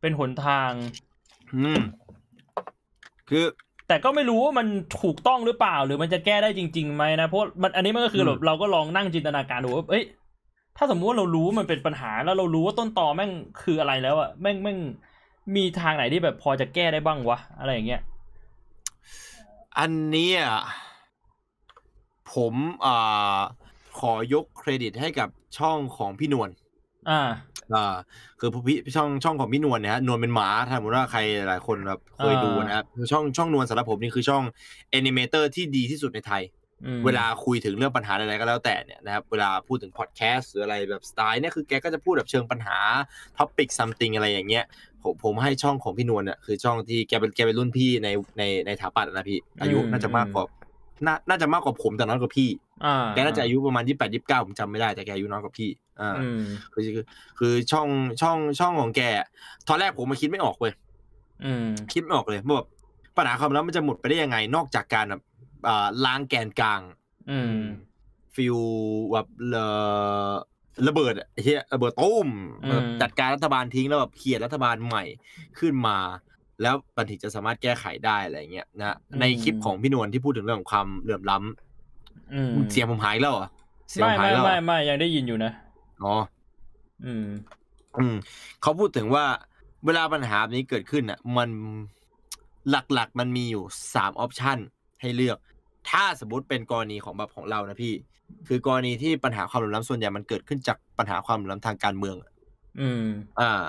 เป็นหนทาง อืม คือ แต่ก็ไม่รู้ว่ามันถูกต้องหรือเปล่า หรือมันจะแก้ได้จริงๆไหมนะเพราะมันอันนี้มันก็คือมแบบเราก็ลองนั่งจินตนาการดูว่าเอ้ยถ้าสมมุติว่าเรารู้ว่ามันเป็นปัญหาแล้วเรารู้ว่าต้นตอแม่งคืออะไรแล้วอะแม่งแม่งมีทางไหนที่แบบพอจะแก้ได้บ้างวะอะไรอย่างเงี้ย อันเนี้ยผมอ่าขอยกเครดิตให้กับช่องของพี่นวลอ่าอ่าคือพี่ช่องช่องของพี่นวลเนี่ยฮะนวลเป็นหมาถ้าสมมติว่าใครหลายคนแบบเคยดูนะครับคือช่องช่องนวลสำหรับผมนี่คือช่อง animator ที่ดีที่สุดในไทยอืมเวลาคุยถึงเรื่องปัญหาอะไรก็แล้วแต่เนี่ยนะครับเวลาพูดถึงพอดแคสต์หรืออะไรแบบสไตล์เนี่ยคือแกก็จะพูดแบบเชิงปัญหาtopic something อะไรอย่างเงี้ย ผมผมให้ช่องของพี่นวลเนี่ยคือช่องที่แกเป็นแกเป็นรุ่นพี่ในในในถาปัตย์นะพี่ อายุน่าจะมากกว่าน่าน่าจะมากกว่าผมแต่น้อยกว่าพี่อ่าแกน่าจะอายุประมาณยี่แปดยี่เก้าผมจำไม่ได้แต่แกอายุน้อยกว่าพี่อ่าอืมคือคือคือช่องช่องช่องของแกตอนแรกผมมาคิดไม่ออกเว้ยอืมคิดไม่ออกเลยว่าแบบปัญหาความรักมันจะหมดไปได้ยังไง นอกจากการแบบอ่าล้างแกนกลางอืม feelแบบเอ่อ ระเบิดอะไอ้เฮียระเบิดตุ้มอืมแบบจัดการรัฐบาลทิ้งแล้วแบบเขียนรัฐบาลใหม่ขึ้นมา แล้วมันถึงจะสามารถแก้ไขได้อะไรเงี้ยนะในคลิปของพี่นวลที่พูดถึงเรื่องของความเหลื่อมล้ำอืมเสียงผมหายอีกแล้วเหรอเสียงไม่ผมหายไม่แล้วเหรไม่อไม่ยังได้ยินอยู่นะอ๋ออืม อืมเขาพูดถึงว่าเวลาปัญหาแบบนี้เกิดขึ้นอะ มันหลักๆมันมีอยู่สามออปชันให้เลือก ถ้าสมมติเป็นกรณีของแบบของเรานะพี่ คือกรณีที่ปัญหาความเหลื่อมล้ำส่วนใหญ่มันเกิดขึ้นจากปัญหาความเหลื่อมล้ำทางการเมืองอะอืมอ่า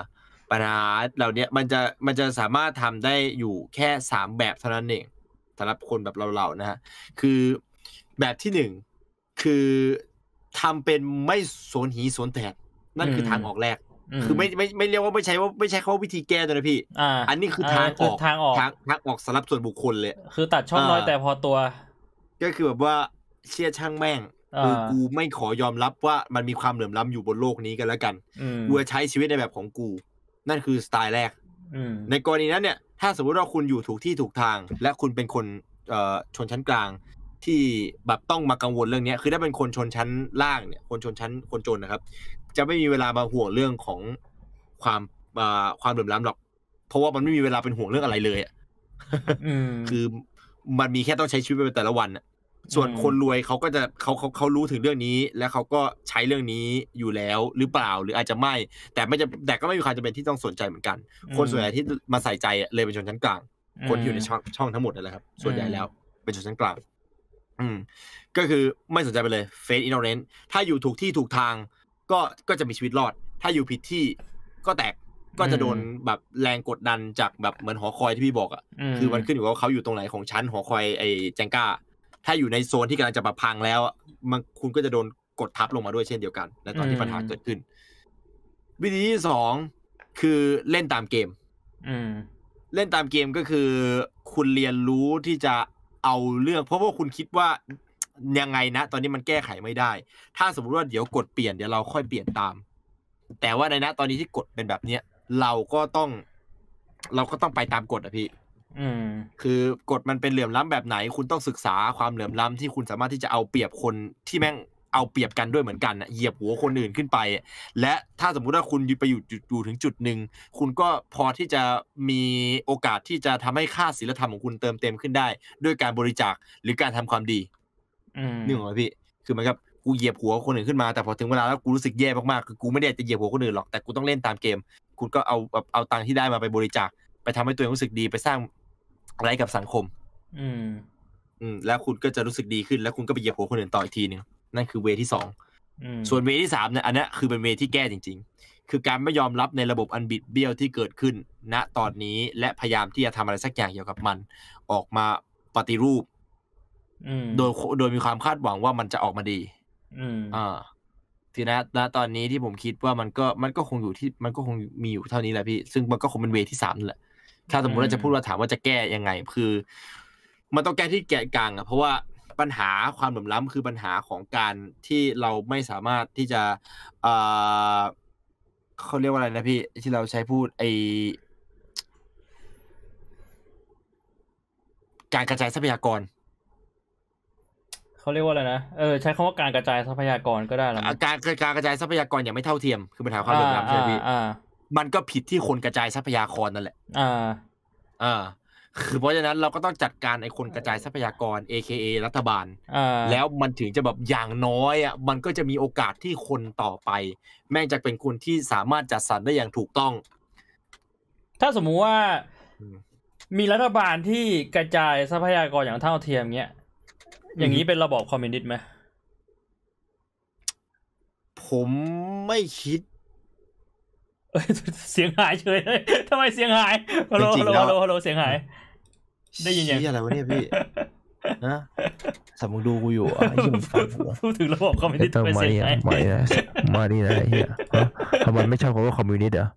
ปัญหาเหล่าเนี้ยมันจะมันจะสามารถทำได้อยู่แค่สามแบบเท่านั้นเองสำหรับคนแบบเราๆนะฮะคือแบบที่หนึ่งคือทำเป็นไม่สนหีสนแตกนั่นคือทางออกแรก คือไม่ไม่ไม่เรียกว่าไม่ใช้ว่าไม่ใช้คำว่าวิธีแก้ตัวนะพี่อ่าอันนี้คือทางออกทางออกทางทางออกสำหรับส่วนบุคคลเลย คือตัดช่องน้อยอ่าแต่พอตัว ก็คือแบบว่าเชี่ยช่างแม่งอ่า คือกูไม่ขอยอมรับว่ามันมีความเหลื่อมล้ำอยู่บนโลกนี้กันแล้วกันอืมกูจะใช้ชีวิตในแบบของกู นั่นคือสไตล์แรกอืมในกรณีนั้นเนี่ย ถ้าสมมติว่าคุณอยู่ถูกที่ถูกทาง และคุณเป็นคนเอ่อชนชั้นกลาง ที่แบบต้องมากังวลเรื่องเนี้ยคือถ้าเป็นคนชนชั้นล่างเนี่ย คนชนชั้นคนจนนะครับ จะไม่มีเวลามาห่วงเรื่องของความอ่าความเหลื่อมล้ำหรอก เพราะว่ามันไม่มีเวลาเป็นห่วงเรื่องอะไรเลยอะอืมคือมันมีแค่ต้องใช้ชีวิตไปแต่ละวันอะ ส่วนอืมคนรวยเขาก็จะเขาเขาเขารู้ถึงเรื่องนี้ แล้วเขาก็ใช้เรื่องนี้อยู่แล้วหรือเปล่าหรืออาจจะไม่ แต่ไม่จะแต่ก็ไม่มีความจำเป็นที่ต้องสนใจเหมือนกัน คนส่วนใหญ่ที่มาใส่ใจอะเลยเป็นชนชั้นกลาง คนที่อยู่ในช่องช่องทั้งหมดนั่นแหละครับ ส่วนใหญ่แล้วเป็นชนชั้นกลาง อืม ก็คือไม่สนใจไปเลยเฟ i อิน o อ a เ t นถ้าอยู่ถูกที่ถูกทาง ก็ก็จะมีชีวิตรอด ถ้าอยู่ผิดที่ก็แตกก็จะโดนแบบแรงกดดันจากแบบเหมือนหอคอยที่พี่บอกอะคือมันขึ้นอยู่กับว่าเขาอยู่ตรงไหนของชั้นหอคอยไอ้แจงก้า ถ้าอยู่ในโซนที่กำลังจะแบบพังแล้วอะมันคุณก็จะโดนกดทับลงมาด้วยเช่นเดียวกันในตอนที่ปัญหาเกิดขึ้น วิธีที่สองคือเล่นตามเกมอืมเล่นตามเกมก็คือ คุณเรียนรู้ที่จะเอาเรื่อง เพราะว่าคุณคิดว่ายังไงนะ ตอนนี้มันแก้ไขไม่ได้ ถ้าสมมุติว่าเดี๋ยวกดเปลี่ยนเดี๋ยวเราค่อยเปลี่ยนตาม แต่ว่าในณตอนนี้ที่กดเป็นแบบเนี้ยเราก็ต้อง เราก็ต้องไปตามกฎอะพี่อืม คือกฎมันเป็นเหลื่อมล้ำแบบไหน คุณต้องศึกษาความเหลื่อมล้ำที่คุณสามารถที่จะเอาเปรียบคนที่แม่งเอาเปรียบกันด้วยเหมือนกันอะเหยียบหัวคนอื่นขึ้นไปอะและถ้าสมมุติว่าคุณไปอยู่จุดอยู่ถึงจุดหนึ่งคุณก็พอที่จะมีโอกาสที่จะทำให้ค่าศีลธรรมของคุณเติมเต็มขึ้นได้ ด้วยการบริจาคหรือการทำความดีอืมนี่ของพี่คือเหมันกับกูเหยียบหัวคนอื่นขึ้นมาแต่พอถึงเวลาแล้วกูรู้สึกแย่มากๆคือกูไม่ได้อยากจะเหยียบหัวคนอื่นหรอกแต่กูต้องเล่นตามเกม คุณก็เอาแบบเอาตังค์ที่ได้มาไปบริจาคไปทำให้ตัวเองรู้สึกดีไปสร้าง อะไรกับสังคม อืม อืม แล้วคุณก็จะรู้สึกดีขึ้น แล้วคุณก็ไปเหยียบหัวคนอื่นต่ออีกทีหนึ่งนั่นคือเวที่สองอืมส่วนเวที่สามเนี่ยอันเนี้ยคือเป็นเวที่แก้จริง ๆ คือการไม่ยอมรับในระบบอันบิดเบี้ยวที่เกิดขึ้น ณตอนนี้และพยายามที่จะทำอะไรสักอย่างเกี่ยวกับมัน ออกมาปฏิรูปอืมโดยโดยมีความคาดหวังว่ามันจะออกมาดีอืมอ่าทีนะณตอนนี้ที่ผมคิดว่ามันก็มันก็คงอยู่ที่มันก็คงมีอยู่เท่านี้แหละพี่ ซึ่งมันก็คงเป็นเวที่สามนั่นแหละ ถ้าสมมติว่าจะพูดว่าถามว่าจะแก้ยังไง คือ มันต้องแก้ที่แกะกลางอะเพราะว่าปัญหาความเหลื่อมล้ำคือปัญหาของการที่เราไม่สามารถที่จะเอ่อเขาเรียกว่าอะไรนะพี่ที่เราใช้พูดไอการกระจายทรัพยากรเขาเรียกว่าอะไรนะเออใช้คำว่าการกระจายทรัพยากรก็ได้แล้วมั้งการการกระจายทรัพยากรอย่างไม่เท่าเทียม คือปัญหาความเหลื่อมล้ำใช่ไหมพี่อ่า มันก็ผิดที่คนกระจายทรัพยากรนั่นแหละอ่าอ่าคือเพราะฉะนั้นเราก็ต้องจัดการไอ้คนกระจายทรัพยากร AKA รัฐบาลอ่าแล้วมันถึงจะแบบอย่างน้อยอะมันก็จะมีโอกาสที่คนต่อไป แม่งจะเป็นคนที่สามารถจัดสรรได้อย่างถูกต้อง ถ้าสมมุติว่าอืมมีรัฐบาลที่กระจายทรัพยากรอย่างเท่าเทียมเงี้ย อย่างนี้เป็นระบอบคอมมิวนิสต์ไหมผมไม่คิด เอ้ยเสียงหายเฉยเลยทำไมเสียงหายฮัลโหลจริฮัลงโหลๆแล้วฮัลโหลฮัลโหลเสียงหาย ได้ยินยังเชี่ยอะไรวะเนี่ยพี่นะสมมึงดูกูอยู่อะไอ้ที่มึงฟังกูอะพูดถึงระบบคอมมิวไอ้นิสต์เติมเป็นมาเสียงนี่หายมานี่นะมานี่นะไอ้เหี้ยฮะทำไมไม่ชอบคำว่าคอมมิวนิสต์เหรอ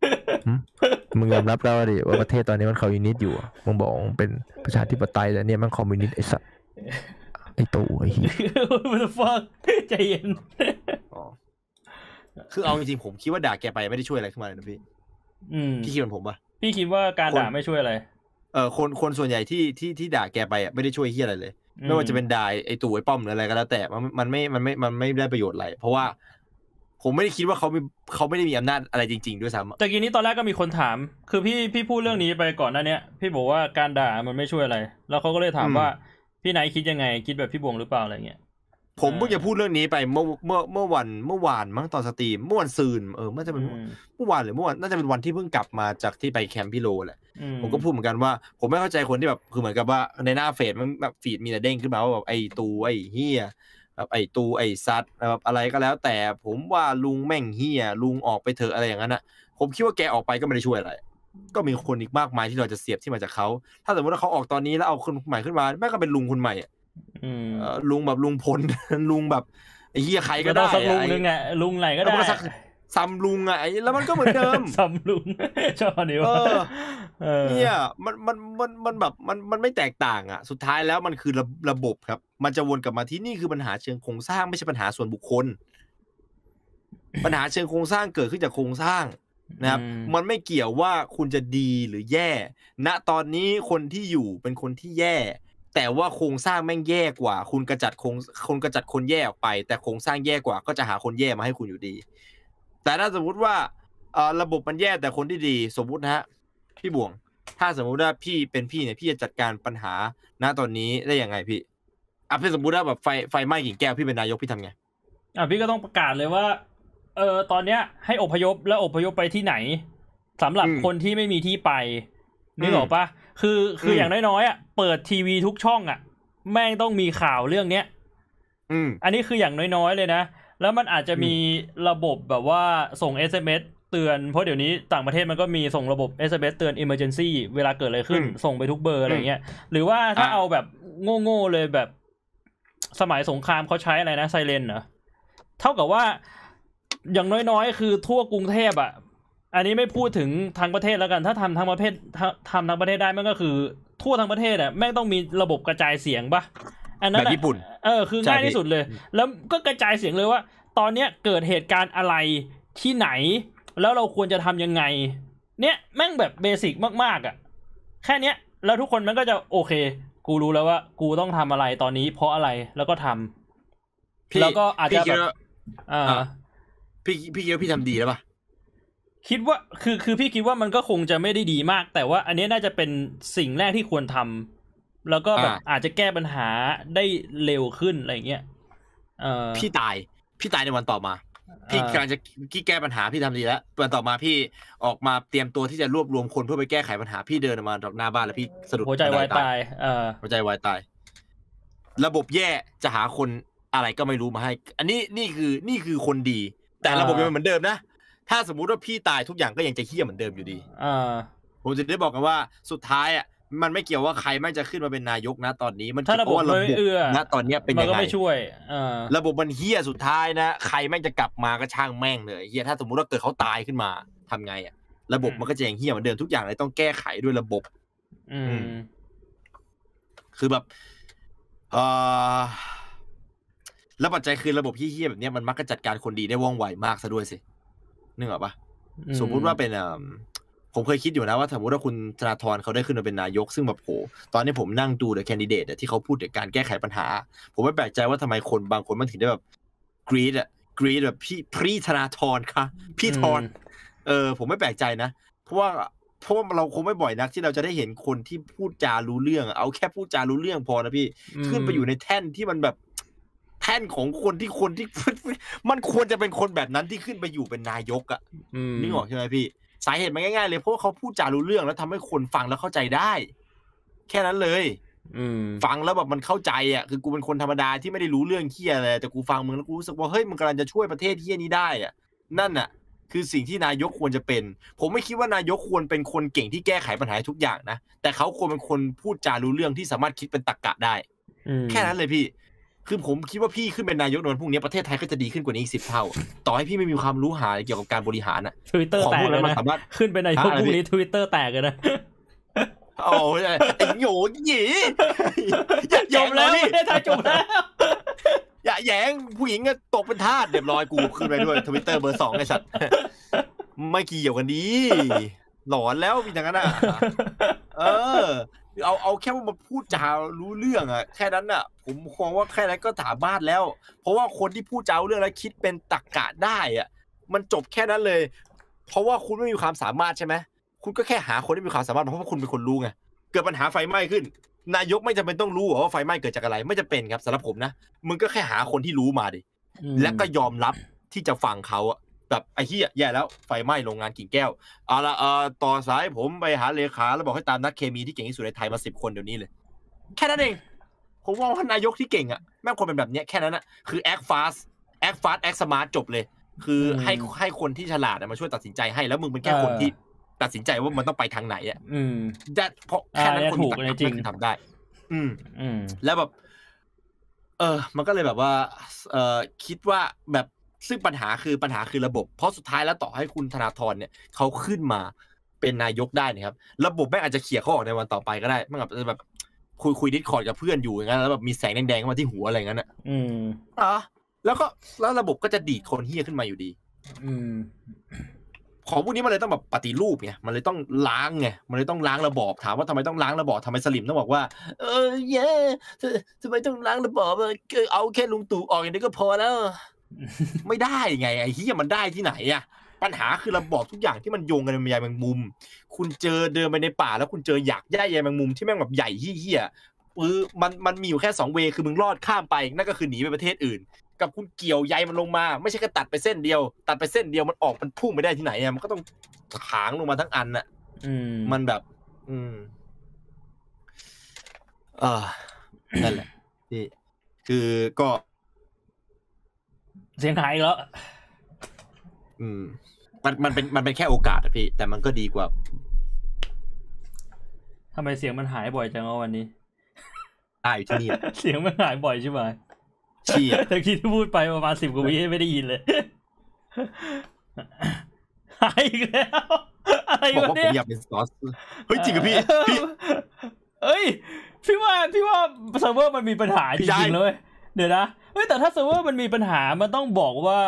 หึมึงยอมรับแล้วดิว่าประเทศตอนนี้มันคอมมิวนิสต์อยู่อะมึงบอกว่ามึงเป็นประชาธิปไตยแต่เนี่ยมันคอมมิวนิสต์ไอ้สัสไอ้ตู่ไอ้เหี้ย What the fuck ใจเย็นอ๋อ คือเอาจริงๆผมคิดว่าด่าแกไปไม่ได้ช่วยอะไรขึ้นมาเลยนะพี่อืมพี่คิดเหมือนผมปะพี่คิดว่าการด่าคนไม่ช่วยอะไร เออคนคนส่วนใหญ่ที่ที่ที่ด่าแกไปอะไม่ได้ช่วยเหี้ยอะไรเลยอืไม่ว่าจะเป็นด่าไอ้ตู่ไอ้ป้อมหรืออะไรก็แล้ว แต่มันมันไม่มันไม่มันไม่ได้ประโยชน์อะไร เพราะว่า ผมไม่ได้คิดว่าเขามีเขาไม่ได้มีอำนาจอะไรจริง ๆ ด้วยซ้ำอะแต่กี้นี้ตอนแรกก็มีคนถาม คือพี่พี่พูดเรื่องนี้ไปก่อนหน้าเนี้ยพี่บอกว่าการด่ามันไม่ช่วยอะไร แล้วเขาก็เลยถามว่าพี่ไนท์คิดยังไง คิดแบบพี่บวงหรือเปล่าอะไรเงี้ย ผมเพิ่งจะพูดเรื่องนี้ไปเมื่อเมื่อเมื่อวันเมื่อวานมั้งตอน stream เมื่อวานซืนเออน่าจะเป็นอืมเมื่อวานหรือเมื่อวันน่าจะเป็นวันที่เพิ่งกลับมาจากที่ไปแคมป์พี่โลแหละอืผมก็พูดเหมือนกันว่า ผมไม่เข้าใจคนที่แบบคือเหมือนกับว่าในหน้าเฟซมันแบบฟีดมีแต่เด้งขึ้นมาว่าแบบไอ้ตูไอ้เฮียแบบไอ้ตูไอ้ซัดแบบอะไรก็แล้ว แต่ผมว่าลุงแม่งเฮียลุงออกไปเถอะอะไรอย่างนั้นอะผมคิดว่าแกออกไปก็ไม่ได้ช่วยอะไรก็มีคนอีกมากมายที่เราจะเสียบที่มาจากเขา ถ้าสมมติว่าเขาออกตอนนี้แล้วเอาคนใหม่ขึ้นมาแม่งก็เป็นลุงคนใหม่อะอืมเอ่อ ลุงแบบลุงพลลุงแบบไอ้เฮียใครก็ก็ต้อได้งสักลุงไอ้นึงไงลุงไหนก็แล้วได้มันก็สักซัมลุงอะไอ้แล้วมันก็เหมือนเดิมซัมลุงชอบอันนี้เอว่าอเออเนี่ยมันมันมันมันแบบมันมันไม่แตกต่างอะ สุดท้ายแล้วมันคือระระบบครับ มันจะวนกลับมาที่นี่คือปัญหาเชิงโครงสร้างไม่ใช่ปัญหาส่วนบุคคล ปัญหาเชิงโครงสร้างเกิดขึ้นจากโครงสร้างนะครับอืมมันไม่เกี่ยวว่าคุณจะดีหรือแย่ ณตอนนี้คนที่อยู่เป็นคนที่แย่ แต่ว่าโครงสร้างแม่งแย่กว่า คุณกระจัดโครงคนกระจัดคนแย่ออกไป แต่โครงสร้างแย่กว่าก็จะหาคนแย่มาให้คุณอยู่ดี แต่ถ้าสมมุติว่าเอ่อระบบมันแย่แต่คนที่ดี สมมุตินะฮะพี่บวง ถ้าสมมุติว่าพี่เป็นพี่เนี่ยพี่จะจัดการปัญหาณตอนนี้ได้ยังไงพี่อะพี่สมมุติว่าแบบไฟไฟไหม้กิ่งแก้วพี่เป็นนายกพี่ทำไงอะพี่ก็ต้องประกาศเลยว่า เออตอนเนี้ย ให้อพยพแล้วอพยพไปที่ไหนสำหรับอืมคนที่ไม่มีที่ไปนึกอืมออกปะ คือคืออมอย่างน้อยๆอะเปิดทีวีทุกช่องอะ แม่งต้องมีข่าวเรื่องเนี้ยอืมอันนี้คืออย่างน้อยๆเลยนะ แล้วมันอาจจะมีระบบแบบว่าส่ง SMS เตือน เพราะเดี๋ยวนี้ต่างประเทศมันก็มีส่งระบบ SMS เตือน Emergency เวลาเกิดอะไรขึ้นอืมส่งไปทุกเบอร์อะไรเงี้ย หรือว่าถ้าอะเอาแบบโง่ๆเลยแบบสมัยสงครามเขาใช้อะไรนะไซเรนเหรอ เท่ากับว่าอย่างน้อยๆ คือทั่วกรุงเทพอะ อันนี้ไม่พูดถึงทางประเทศแล้วกัน ถ้าทำทางประเทศถ้าทำทางประเทศได้มันก็คือ ทั่วทั้งประเทศอะแม่งต้องมีระบบกระจายเสียงปะอันนั้นแบบอะญี่ปุ่น เออคือใช่ง่ายที่พี่สุดเลย แล้วก็กระจายเสียงเลยว่า ตอนเนี้ยเกิดเหตุการณ์อะไรที่ไหน แล้วเราควรจะทำยังไง เนี่ยแม่งแบบเบสิกมากๆอะแค่เนี้ย แล้วทุกคนมันก็จะโอเค กูรู้แล้วว่า กูต้องทำอะไรตอนนี้ เพราะอะไรแล้วก็ทำพี่แล้วก็อาจจะพี่คิดแบบว่าอ่าอะพี่พี่คิดว่าพี่ทำดีแล้วป่ะ คิดว่าคือคือพี่คิดว่ามันก็คงจะไม่ได้ดีมาก แต่ว่าอันนี้น่าจะเป็นสิ่งแรกที่ควรทำแล้วก็แบบอ่าอาจจะแก้ปัญหาได้เร็วขึ้นอะไรเงี้ยเออพี่ตายพี่ตายในวันต่อมาพี่อ่ากำลังจะพี่แก้ปัญหาพี่ทำดีแล้ววันต่อมาพี่ออกมาเตรียมตัวที่จะรวบรวมคนเพื่อไปแก้ไขปัญหาพี่เดินออกมาจากหน้าบ้านแล้วพี่สะดุดหัวใจบันไดวายตายเออหัวใจวายตาย ระบบแย่จะหาคนอะไรก็ไม่รู้มาให้ อันนี้นี่คือนี่คือคนดี แต่อ่าระบบยังเหมือนเดิมนะ ถ้าสมมุติว่าพี่ตายทุกอย่างก็ยังจะเฮี้ยเหมือนเดิมอยู่ดีเออผมจะได้บอกกันว่าสุดท้ายอะมันไม่เกี่ยวว่าใครไม่งจะขึ้นมาเป็นนายกนะตอนนี้ มันถ้าระบบว่าระไม่บบเอื้อนะตอนเนี้ยเป็นมันยังก็ไงไม่ช่วยเออระบบมันเฮี้ยสุดท้ายนะ ใครแม่งจะกลับมาก็ช่างแม่งเลยเฮียถ้าสมมุติว่าเกิดเขาตายขึ้นมาทำไงอะ ระบบอืมมันก็จะยังเฮี้ยเหมือนเดิมทุกอย่างเลยต้องแก้ไขด้วยระบบ อือืมมคือแบบเออแล้วปัจจัยคือระบบเฮี้ยๆแบบเนี้ยมันมักจะจัดการคนดีได้ว่องไวมากซะด้วยสิ นึกออกปะสมมุติว่าเป็นเอ่อผมเคยคิดอยู่นะว่าสมมติว่าคุณธนาธรเขาได้ขึ้นมาเป็นนายก ซึ่งแบบโหตอนนี้ผมนั่งดูเดอะแคนดิเดตที่เขาพูดถึงการแก้ไขปัญหา ผมไม่แปลกใจว่าทำไมคนบางคนมันถึงได้แบบกรีดอะกรีดแบบพี่พี่ธนาธรคะพี่ธรอืมเออ ผมไม่แปลกใจนะ เพราะว่าเพราะว่าเราคงไม่บ่อยนักที่เราจะได้เห็นคนที่พูดจารู้เรื่องอะเอาแค่พูดจารู้เรื่องพอนะพี่ ขึ้นไปอยู่ในแท่นที่มันแบบ แท่นของคนที่คนที่ มันควรจะเป็นคนแบบนั้นที่ขึ้นไปอยู่เป็นนายกอะอืมนึกออกใช่ไหมพี่ สาเหตุมันง่ายๆเลยเพราะว่าเขาพูดจารู้เรื่องแล้วทำให้คนฟังแล้วเข้าใจได้ แค่นั้นเลยอืมฟังแล้วแบบมันเข้าใจอะคือกูเป็นคนธรรมดาที่ไม่ได้รู้เรื่องเฮียอะไรแต่กูฟังมึงแล้วกูรู้สึกว่าเฮ้ยมึงกำลังจะช่วยประเทศเฮียนี้ได้อะนั่นน่ะ คือสิ่งที่นายกควรจะเป็น ผมไม่คิดว่านายกควรเป็นคนเก่งที่แก้ไขปัญหาให้ทุกอย่างนะแต่เขาควรเป็นคนพูดจารู้เรื่องที่สามารถคิดเป็นตรรกะได้อืมแค่นั้นเลยพี่ คือผมคิดว่าพี่ขึ้นเป็นนายกในวันพรุ่งนี้ประเทศไทยก็จะดีขึ้นกว่านี้อีกสิบเท่า ต่อให้พี่ไม่มีความรู้หาเกี่ยวกับการบริหารอะทวิตเตอร์ของแตพวกกเลนั้ยนมันนะสามารถขึ้นเป็นนายกฮะอะไรพรุ่งพี่นี้ทวิตเตอร์แตกเลยนะโอ้ยไอ้โหยหยีอย่าจแย้บงแล้วเราดิไม่ได้ทายจบแล้วอย่าแย้งผู้หญิงก็ตกเป็นทาสเรียบร้อยกูขึ้นไปด้วยทวิตเตอร์เบอร์สองไอ้สัตว์ไม่เกี่ยวกันดี หลอนแล้วมีอย่างนั้นอะเออ เอาเอาแค่ว่ามาพูดจารู้เรื่องอะแค่นั้นอะผมมองว่าแค่นั้นก็สามารถแล้ว เพราะว่าคนที่พูดจารู้เรื่องแล้วคิดเป็นตรรกะได้อะมันจบแค่นั้นเลย เพราะว่าคุณไม่มีความสามารถใช่ไหมคุณก็แค่หาคนที่มีความสามารถมาเพราะว่าคุณเป็นคนรู้ไงเกิดปัญหาไฟไหม้ขึ้น นายกไม่จำเป็นต้องรู้หรอว่าไฟไหม้เกิดจากอะไร ไม่จำเป็นครับสำหรับผมนะมึงก็แค่หาคนที่รู้มาดิและก็ยอมรับที่จะฟังเขาอะ แบบไอ้เหี้ยแย่แล้วไฟไหม้โรงงานกิ่งแก้วเอาละเอ่อต่อสายผมไปหาเลขาแล้วบอกให้ตามนักเคมีที่เก่งที่สุดในไทยมาสิบคนเดี๋ยวนี้เลย แค่นั้นเองผมว่าว่านายกที่เก่งอะแม่งควรเป็นแบบเนี้ยแค่นั้นอะคือ act fast act fast act smart จบเลย คืออมให้ให้คนที่ฉลาดอะมาช่วยตัดสินใจให้แล้วมึงเป็นแค่คนเออที่ตัดสินใจว่ามันต้องไปทางไหนอะอืมแต่เพราะแค่นั้นอ่าเนี่ยคนมีถูกตรรเลยกะจริงไม่คือทำได้ อืมอืมแล้วแบบ เออ มันก็เลยแบบว่า เออคิดว่าแบบ ซึ่งปัญหาคือปัญหาคือระบบ เพราะสุดท้ายแล้วต่อให้คุณธนาธรเนี่ยเขาขึ้นมาเป็นนายกได้นะครับ ระบบแม่งอาจจะเขี่ยเขาออกในวันต่อไปก็ได้แม่งอาจจะแบบคุยคุยดิสคอร์ดกับเพื่อนอยู่อย่างนั้นแล้วแบบมีแสงแดงๆเข้ามาที่หัวอะไรอย่างนั้นอะอืมอะแล้วก็แล้วระบบก็จะดีดคนเฮี้ยขึ้นมาอยู่ดี อืมของพวกนี้มันเลยต้องแบบปฏิรูปไง มันเลยต้องล้างไง มันเลยต้องล้างระบอบ ถามว่าทำไมต้องล้างระบอบทำไมสลิมต้องบอกว่า เออเย่ททำไมต้องล้างระบอบอะเอาแค่ลุงตู่ออกอย่างนี้ก็พอแล้ว ไม่ได้ไงไอ้เฮียมันได้ที่ไหนอะปัญหาคือระบอบทุกอย่างที่มันโยงกันเป็นใยแมงมุม คุณเจอเดินไปในป่าแล้วคุณเจออยากย่ายใยแมงมุมที่แม่งแบบใหญ่เหี้ยๆปื้อมันมันมีอยู่แค่สองเวย์คือมึงรอดข้ามไปนั่นก็คือหนีไปประเทศอื่น กับคุณเกี่ยวใยมันลงมา ไม่ใช่แค่ตัดไปเส้นเดียว ตัดไปเส้นเดียวมันออกมันพุ่งไปได้ที่ไหนอะมันก็ต้องถางลงมาทั้งอันน่ะอืมมันแบบ อืมเออนั่นแหละพี่คือก็ เสียงหายอีกแล้วอืม มันมันเป็นมันเป็นแค่โอกาสอะพี่ แต่มันก็ดีกว่าทำไมเสียงมันหายบ่อยจังวะวันนี้ตายอยู่ที่นี่อะเสียงมันหายบ่อยใช่ไหมเชี่ยแต่กี้ที่พูดไปประมาณสิบกว่าวิไม่ได้ยินเลยหายอีกแล้วอะไรบอกวะว่าผเนี่มยอยากเป็นซอสเฮ้ยจริงกับพี่พี่ เอ้ย พี่ว่าพี่ว่าเซิร์ฟเวอร์มันมีปัญหาจพี่ชาย ริงๆเลยเดี๋ยวนะ เฮ้ยแต่ถ้าเซิร์ฟเวอร์มันมีปัญหา มันต้องบอกว่า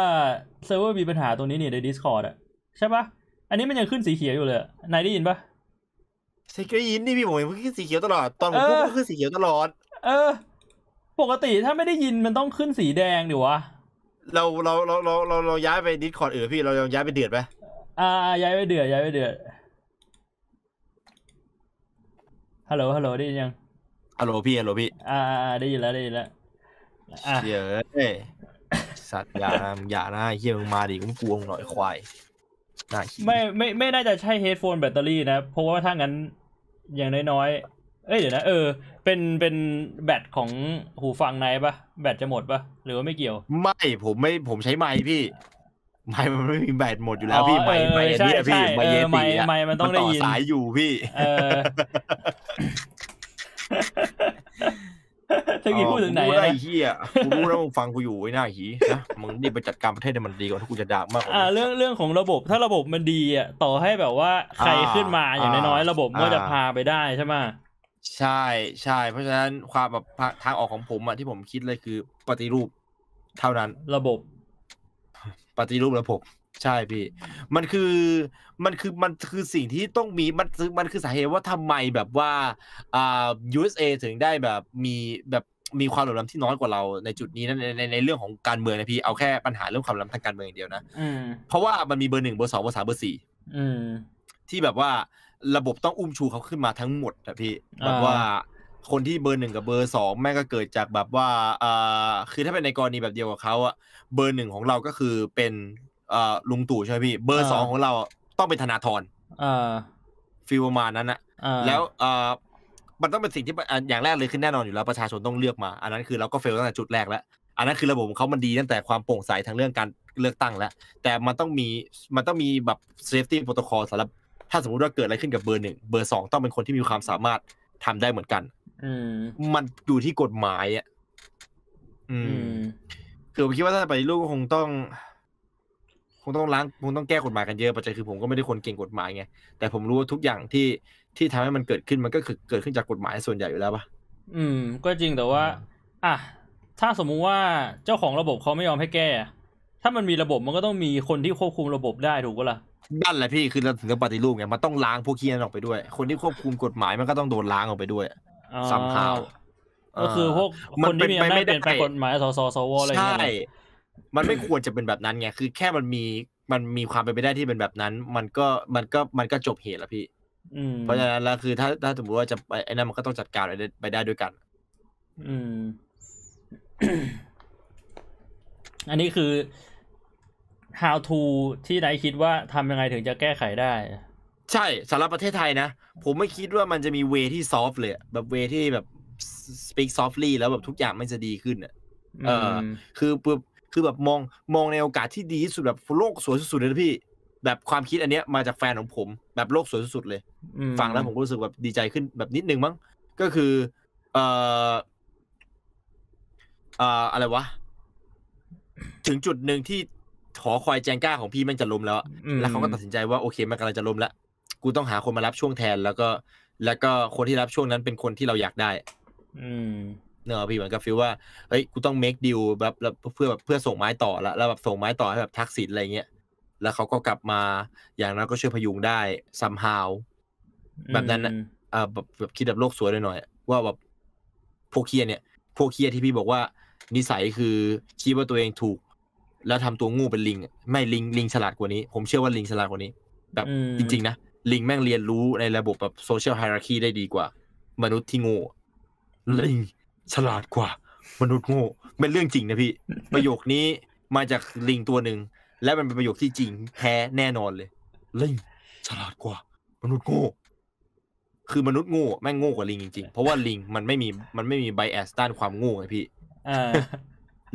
เซิร์ฟเวอร์มีปัญหาตรงนี้นี่ใน Discord อะใช่ปะอันนี้มันยังขึ้นสีเขียวอยู่เลยอะนายได้ยินปะใช่ก็ได้ยินนี่พี่ผมเห็นมันขึ้นสีเขียวตลอด ตอนผมพูดเออก็ขึ้นสีเขียวตลอด เออ ปกติถ้าไม่ได้ยินมันต้องขึ้นสีแดงดิวะเราเราเราเราเราเราย้ายไป Discord เออพี่เราย้ายไปเดือดไหมอ่า ย้ายไปเดือดย้ายไปเดือดฮัลโหลฮัลโหลได้ยินยังฮัลโหลพี่ฮัลโหลพี่ อ่าอ่าอ่าได้ยินแล้วได้ยินแล้ว อะเชี่ยเอ้ยสัตว์อย่านะมึงอย่านะไอ้เหี้ยมึงมาดิกูไม่กลัวมึงหน่อยควายน่าขี้ไม่ไม่ไม่น่าจะใช่เฮดโฟนแบตเตอรี่นะ เพราะว่าถ้างั้นอย่างน้อยๆ เอ้ยเดี๋ยวนะเออ เป็นเป็นแบตของหูฟังในปะแบตจะหมดปะหรือว่าไม่เกี่ยว ไม่ผมไม่ผมใช้ไมค์พี่ไมค์มันไม่มีแบตหมดอยู่แล้วพี่อ๋อไมค์เออไมค์อันใช่เนี้ยพี่ใช่ไมค์เยเออไมติค์อะไมค์มันต้องได้ยินสายอยู่พี่ เออ ตะกี้พูดถึงไหนกูอะรู้นะนะไอ้เฮียกูรู้นะมึงฟังกูอยู่ไอ้หน้าหีนะมึงรีบไปจัดการประเทศให้มันดีก่อนที่กูจะด่ามากกว่าอ่านี้เรื่องเรื่องของระบบถ้าระบบมันดีอะต่อให้แบบว่าใครอ่าขึ้นมาอย่างน้อยอ่าๆระบบก็จะอ่าพาไปได้ใช่ไหมใช่ใช่เพราะฉะนั้นความแบบทางออกของผมอะที่ผมคิดเลยคือปฏิรูปเท่านั้น ระบบ ปฏิรูประบบ ใช่พี่ มันคือมันคือมันคือสิ่งที่ต้องมีมันคือมันคือสาเหตุว่าทำไมแบบว่าอ่า USA ถึงได้แบบมีแบบมีความเหลื่อมล้ำที่น้อยกว่าเราในจุดนี้นะในในในเรื่องของการเมืองนะพี่เอาแค่ปัญหาเรื่องความเหลื่อมล้ำทางการเมืองอย่างเดียวนะอืมเพราะว่ามันมีเบอร์หนึ่งเบอร์สองเบอร์สามเบอร์สี่อืมที่แบบว่าระบบต้องอุ้มชูเขาขึ้นมาทั้งหมดอะพี่อ่าแบบว่าคนที่เบอร์หนึ่งกับเบอร์สองแม่งก็เกิดจากแบบว่าอ่าคือถ้าเป็นในกรณีแบบเดียวกับเขาอะเบอร์หนึ่งของเราก็คือเป็นอ่า ลุงตู่ใช่ไหมพี่ เบอร์สองของเราต้องเป็นธนาธรอ่าfeel ประมาณนั้นนะอ่าแล้วอ่ามันต้องเป็นสิ่งที่อะอย่างแรกเลยคือแน่นอนอยู่แล้วประชาชนต้องเลือกมา อันนั้นคือเราก็ fail ตั้งแต่จุดแรกแล้วอันนั้นคือระบบของเขามันดีตั้งแต่ความโปร่งใสทางเรื่องการเลือกตั้งแล้ว แต่มันต้องมีมันต้องมีแบบ safety protocol สำหรับถ้าสมมติว่าเกิดอะไรขึ้นกับเบอร์หนึ่งเบอร์สองต้องเป็นคนที่มีความสามารถทำได้เหมือนกันอืมมันอยู่ที่กฎหมายอะอือืมมคือผมคิดว่าถ้าไปลูกก็คงต้อง คงต้องล้างคงต้องแก้กฎหมายกันเยอะปัจจัยคือผมก็ไม่ได้คนเก่งกฎหมายไงแต่ผมรู้ว่าทุกอย่างที่ที่ทำให้มันเกิดขึ้นมันก็คือเกิดขึ้นจากกฎหมายส่วนใหญ่อยู่แล้วปะอืม ก็จริงแต่ว่า อะถ้าสมมุติว่าเจ้าของระบบเขาไม่ยอมให้แก้อะถ้ามันมีระบบมันก็ต้องมีคนที่ควบคุมระบบได้ถูกปะล่ะนั่นแหละพี่คือเราถึงจะปฏิรูปไงมันต้องล้างพวกขี้นั้นออกไปด้วย คนที่ควบคุมกฎหมายมันก็ต้องโดนล้างออกไปด้วยอ๋อ somehow ก็คือพวกมัคนนเป็ที่นมีไปอำนาไม่จเปลี่ยนแปลงได้กฎหมายสสสวอะไรอย่างใช่เงี้ยเหรอ มันไม่ควรจะเป็นแบบนั้นไงคือแค่มันมีมันมีความเป็นไปได้ที่เป็นแบบนั้น มันก็มันก็มันก็จบเหตุแล้วพี่อืมเพราะฉะนั้นแล้วคือถ้าถ้าสมมติว่าจะไปไอ้นั่นมันก็ต้องจัดการไปได้ไปได้ด้วยกัน อืม อันนี้คือ how to ที่นายคิดว่าทำยังไงถึงจะแก้ไขได้ ใช่สำหรับประเทศไทยนะ ผมไม่คิดว่ามันจะมีเวที่ซอฟเลยอะแบบเวที่แบบ speak softly แล้วแบบทุกอย่างมันจะดีขึ้นอะเออมคือ คือคือแบบมองมองในโอกาสที่ดีที่สุดแบบโลกสวยสุดๆเลยนะพี่ แบบความคิดอันเนี้ยมาจากแฟนของผม แบบโลกสวยสุดๆเลยอืมฟังแล้วผมก็รู้สึกแบบดีใจขึ้นแบบนิดนึงมั้งก็คือ เอ่อเอ่ออะไรวะ ถึงจุดหนึ่งที่หอคอยแจงก้าของพี่แมันจะล้มแล้วอะอืมแล้วเขาก็ตัดสินใจว่าโอเคมันกำลังจะล้มแล้ว กูต้องหาคนมารับช่วงแทน แล้วก็ แล้วก็คนที่รับช่วงนั้นเป็นคนที่เราอยากได้ อืม เนอะพี่เหมือนกับฟีลว่าเฮ้ยกูต้อง make deal แบบแล้วเพื่อแบบเพื่อส่งไม้ต่อแล้วแล้วแบบส่งไม้ต่อให้แบบทักษิณอะไรเงี้ยแล้วเขาก็กลับมาอย่างนั้นก็ช่วยพยุงได้ somehow แบบนั้นน่ะอ่าแบบแบบคิดแบบโลกสวยหน่อยๆว่าแบบพวกเคียเนี่ย พวกเคียที่พี่บอกว่า นิสัยคือคิดว่าตัวเองถูก แล้วทำตัวงูเป็นลิงอะไม่ลิงลิงฉลาดกว่านี้ ผมเชื่อว่าลิงฉลาดกว่านี้ แบบอืมจริง ๆ นะลิงแม่งเรียนรู้ในระบบแบบโซเชียลไฮรักีได้ดีกว่า มนุษย์ที่โง่ลิง ฉลาดกว่า มนุษย์โง่เป็นเรื่องจริงนะพี่ ประโยคนี้มาจากลิงตัวหนึ่ง และมันเป็นประโยคที่จริงแท้แน่นอนเลย ลิงฉลาดกว่า มนุษย์โง่คือมนุษย์โง่แม่งโง่กว่าลิงจริงๆ เพราะว่าลิงมันไม่มีมันไม่มีไบแอสด้านความโง่ไงพี่อ่า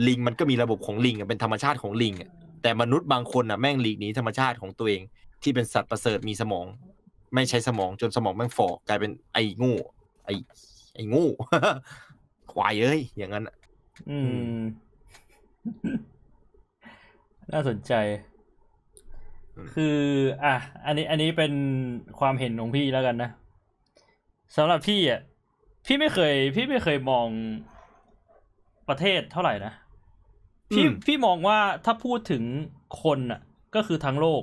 ลิงมันก็มีระบบของลิงอะเป็นธรรมชาติของลิงอะแต่มนุษย์บางคนอะแม่งหลีกหนีธรรมชาติของตัวเอง ที่เป็นสัตว์ประเสริฐมีสมอง ไม่ใช้สมองจนสมองแม่งฝ่อกลายเป็นไอ้โง่ไอ้ไอ้โง่ ควายเอ้ยอย่างนั้นอะอืม น่าสนใจ คือ อะ อันนี้ อันนี้เป็นความเห็นของพี่แล้วกันนะสำหรับพี่อะพี่ไม่เคย พี่ไม่เคยมองประเทศเท่าไหร่นะพี่พี่มองว่าถ้าพูดถึงคนอะ ก็คือทั้งโลก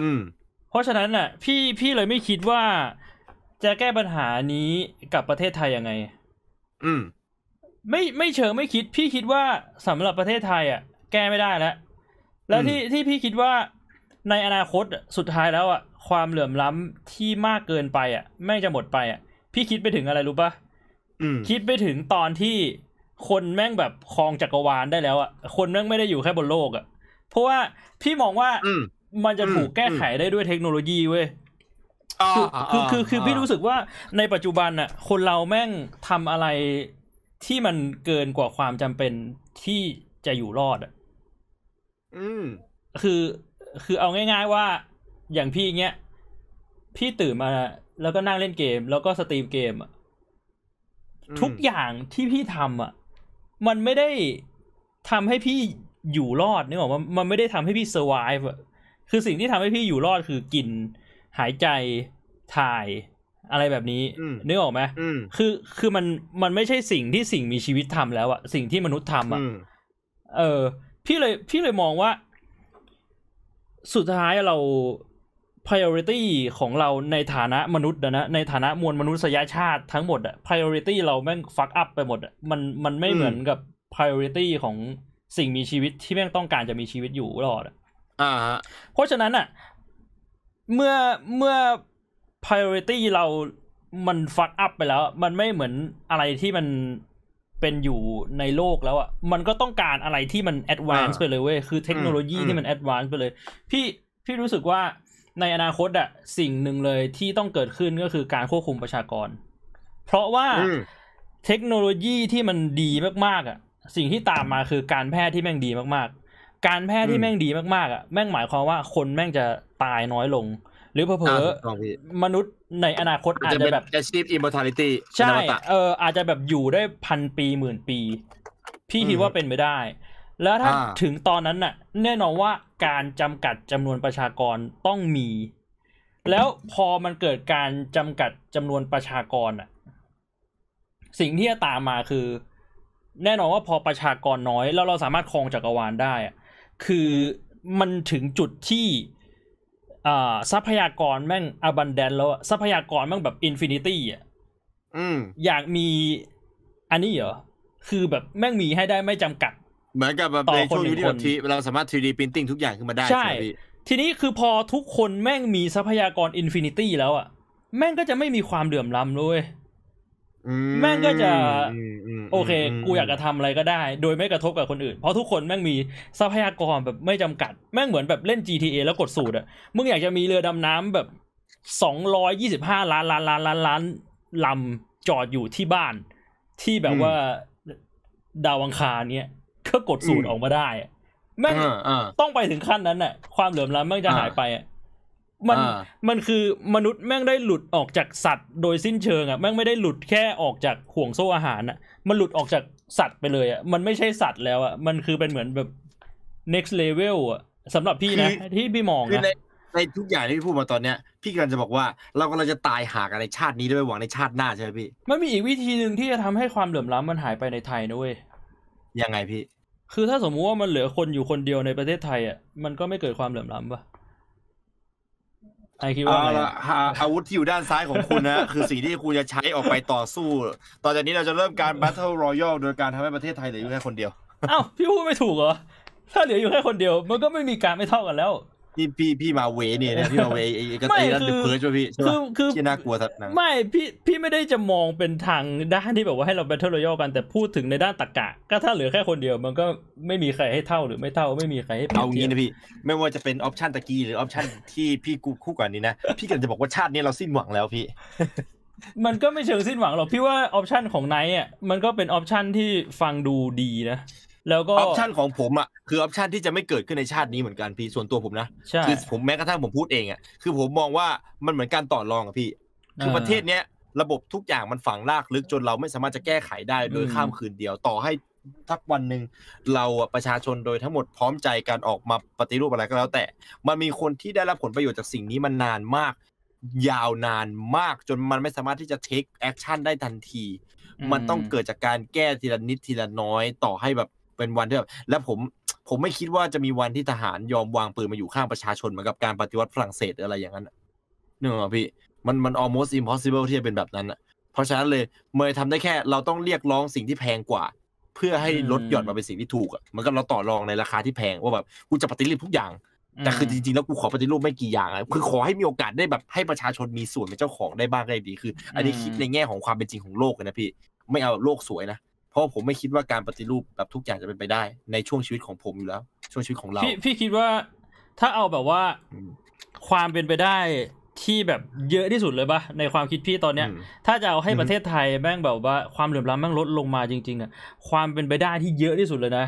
อืม เพราะฉะนั้นน่ะ พี่พี่เลยไม่คิดว่าจะแก้ปัญหานี้กับประเทศไทยยังไง อืม ไม่ไม่เชิงไม่คิด พี่คิดว่าสำหรับประเทศไทย อะ แก้ไม่ได้แล้ว แล้วอืมที่ที่พี่คิดว่าในอนาคตอะสุดท้ายแล้วอะ ความเหลื่อมล้ำที่มากเกินไปอะแม่งจะหมดไปอะ พี่คิดไปถึงอะไรรู้ปะอืมคิดไปถึงตอนที่คนแม่งแบบครองจักรวาลได้แล้วอะคนแม่งไม่ได้อยู่แค่บนโลกอะ เพราะว่าพี่มองว่าอืมมันจะถูกอืมแก้ไขได้ด้วยเทคโนโลยีเว้ยอ่า คือคือคือคืออ่าพี่รู้สึกว่าในปัจจุบันน่ะคนเราแม่งทำอะไรที่มันเกินกว่าความจำเป็นที่จะอยู่รอดอะอืมคือคือเอาง่าย ๆว่าอย่างพี่เงี้ยพี่ตื่นมาแล้วก็นั่งเล่นเกม แล้วก็สตรีมเกมอะอืมทุกอย่างที่พี่ทำอะ มันไม่ได้ทำให้พี่อยู่รอดนึกออกว่ามันไม่ได้ทำให้พี่ survive อะคือสิ่งที่ทำให้พี่อยู่รอดคือกิน หายใจถ่ายอะไรแบบนี้อืมนึกออกไหมอืมคือคือมันมันไม่ใช่สิ่งที่สิ่งมีชีวิตทำแล้วอะสิ่งที่มนุษย์ทำอะอืมเออ พี่เลยพี่เลยมองว่า สุดท้ายเรา priority ของเราในฐานะมนุษย์อะนะ ในฐานะมวลมนุษยชาติทั้งหมดอะ priority เราแม่ง fuck up ไปหมดอะมันมันไม่อืมเหมือนกับ priority ของสิ่งมีชีวิตที่แม่งต้องการจะมีชีวิตอยู่รอดอะอ่าฮะเพราะฉะนั้นอะ เมื่อเมื่อ priority เรามัน fuck up ไปแล้ว มันไม่เหมือนอะไรที่มันเป็นอยู่ในโลกแล้วอะมันก็ต้องการอะไรที่มัน advance อ่าไปเลยเว้ย คือเทคโนโลยีอืมที่มัน advance ไปเลย พี่พี่รู้สึกว่าในอนาคตอะสิ่งหนึ่งเลยที่ต้องเกิดขึ้นก็คือการควบคุมประชากร เพราะว่าอืมเทคโนโลยีที่มันดีมากๆอะสิ่งที่ตามมาคือการแพทย์ที่แม่งดีมากๆ การแพทย์ที่แม่งดีมากๆอะแม่งหมายความว่าคนแม่งจะตายน้อยลง หรือเผลอ่าอถูกต้องพี่ๆมนุษย์ในอนาคตมันอาจจะจะเป็นแบบ achieve immortality ใช่เป็นอมตะเอออาจจะแบบอยู่ได้พันปีหมื่นปี พี่คิดอืมว่าเป็นไปได้ แล้วถ้าอ่าถึงตอนนั้นน่ะ แน่นอนว่าการจำกัดจำนวนประชากรต้องมี แล้วพอมันเกิดการจำกัดจำนวนประชากรอะ สิ่งที่จะตามมาคือ แน่นอนว่าพอประชากรน้อย แล้วเราสามารถครองจักรวาลได้อะ คือมันถึงจุดที่อ่าทรัพยากรแม่ง abundant แล้วอะทรัพยากรแม่งแบบ infinity อะอืมอยากมีอันนี้เหรอ คือแบบแม่งมีให้ได้ไม่จำกัด เหมือนกับแบบต่อในช่วงคนหนึ่ยุคงที่แบบคนที่เราสามารถ 3D printing ทุกอย่างขึ้นมาได้ใช่ไหมพี่ทีนี้คือพอทุกคนแม่งมีทรัพยากร infinity แล้วอะแม่งก็จะไม่มีความเหลื่อมล้ำด้วยอื แม่งก็จะอืมอืมโอเคมกูอยากจะทำอะไรก็ได้ โดยไม่กระทบกับคนอื่น เพราะทุกคนแม่งมีทรัพยากรแบบไม่จำกัด แม่งเหมือนแบบเล่น GTA แล้วกดสูตรอะมึงอยากจะมีเรือดำน้ำแบบสองร้อยยี่สิบห้าล้านล้านล้านล้านล้านลำจอดอยู่ที่บ้าน ที่แบบว่าดาวอังคารเนี้ยก็กดสูตรออกมาได้อะแม่งอ่าอ่าต้องไปถึงขั้นนั้นน่ะ ความเหลื่อมล้ำแม่งจะอ่าหายไปอะ มันอ่ามันคือมนุษย์แม่งได้หลุดออกจากสัตว์โดยสิ้นเชิงอะแม่งไม่ได้หลุดแค่ออกจากห่วงโซ่อาหารอะ มันหลุดออกจากสัตว์ไปเลยอะมันไม่ใช่สัตว์แล้วอะมันคือเป็นเหมือนแบบ next level อะสำหรับพี่นะ ที่พี่มองคือนะในในทุกอย่างที่พี่พูดมาตอนเนี้ยพี่กำลังจะบอกว่าเรากำลังจะตายหากันในชาตินี้ด้วยหวังในชาติหน้าใช่ไหมพี่มันมีอีกวิธีหนึ่งที่จะทำให้ความเหลื่อมล้ำมันหายไปในไทยนะเว้ยยังไงพี่ คือถ้าสมมุติว่ามันเหลือคนอยู่คนเดียวในประเทศไทยอะมันก็ไม่เกิดความเหลื่อมล้ำป่ะ ไอคิดว่าเอาไงละหาอาวุธที่อยู่ด้านซ้ายของคุณนะ คือสิ่งที่คุณจะใช้ออกไปต่อสู้ ต่อจากนี้เราจะเริ่มการ Battle Royale โดยการทำให้ประเทศไทยเหลืออยู่แค่คนเดียวอ้าวพี่พูดไม่ถูกเหรอ ถ้าเหลืออยู่แค่คนเดียว มันก็ไม่มีการไม่เท่ากันแล้ว พี่พี่พี่มาเวเนี่ยนะพี่มาเวไอ้ไอ้กระไม่ไอ้นั่นคือเพิร์ชป่ะพี่ใช่คืป่ะอคือที่น่ากลัวสัตว์หนังไม่พี่พี่ไม่ได้จะมองเป็นทางด้านที่แบบว่าให้เรา Battle Royale กันแต่พูดถึงในด้านตรรกะ ก็ถ้าเหลือแค่คนเดียวมันก็ไม่มีใครให้เท่าหรือไม่เท่าไม่มีใครให้ปรียเอาบงี้ทียบนะพี่ ไม่ว่าจะเป็นออปชันตะกี้หรือออปชันที่พี่กูคู่ก่อนนี้นะพี่กำลังจะบอกว่าชาตินี้เราสิ้นหวังแล้วพี่มันก็ไม่เชิงสิ้นหวังหรอกพี่ว่า option ของไนท์อะมันก็เป็น option ที่ฟังดูดีนะ แล้วก็ option ของผมอะคือ option ที่จะไม่เกิดขึ้นในชาตินี้เหมือนกันพี่ส่วนตัวผมนะใช่คือผมแม้กระทั่งผมพูดเองอะคือผมมองว่ามันเหมือนการต่อรองอะพี่ คือประเทศเนี้ยระบบทุกอย่างมันฝังลากลึกจนเราไม่สามารถจะแก้ไขได้โดยอืมข้ามคืนเดียวต่อให้ทักวันหนึ่งเราอะประชาชนโดยทั้งหมดพร้อมใจการออกมาปฏิรูปอะไรก็แล้วแต่ มันมีคนที่ได้รับผลประโยชน์จากสิ่งนี้มันนานมาก ยาวนานมากจนมันไม่สามารถที่จะ take action ได้ทันที มันต้องเกิดจากการแก้ทีละนิดทีละน้อย ต่อให้แบบ เป็นวันที่แบบและผมผมไม่คิดว่าจะมีวันที่ทหารยอมวางปืนมาอยู่ข้างประชาชนเหมือนกับการปฏิวัติฝรั่งเศสหรืออะไรอย่างนั้นอะนึกออกไหมพี่มันมัน almost impossible ที่จะเป็นแบบนั้นอะเพราะฉะนั้นเลยเมย์ทำได้แค่เราต้องเรียกร้องสิ่งที่แพงกว่า เพื่อให้ลดหย่อนมาเป็นสิ่งที่ถูกอะเหมือนกับเราต่อรองในราคาที่แพงว่าแบบกูจะปฏิรูปทุกอย่างแต่คือจริงๆแล้วกูขอปฏิรูปไม่กี่อย่างอะคือขอให้มีโอกาสได้แบบให้ประชาชนมีส่วนเป็นเจ้าของได้บ้างก็ได้ดีคือ อันนี้คิดในแง่ของความเป็นจริงของโลกเลยนะพี่ไม่เอาแบบโลกสวยนะ เพราะผมไม่คิดว่าการปฏิรูปแบบทุกอย่างจะเป็นไปได้ ในช่วงชีวิตของผมอยู่แล้ว ช่วงชีวิตของเรา พี่พี่คิดว่าถ้าเอาแบบว่าอืมความเป็นไปได้ที่แบบเยอะที่สุดเลยปะในความคิดพี่ตอนเนี้ยอืมถ้าจะเอาให้อือฮึประเทศไทยแม่งแบบว่าความเหลื่อมล้ำแม่งลดลงมาจริง ๆอะความเป็นไปได้ที่เยอะที่สุดเลยนะ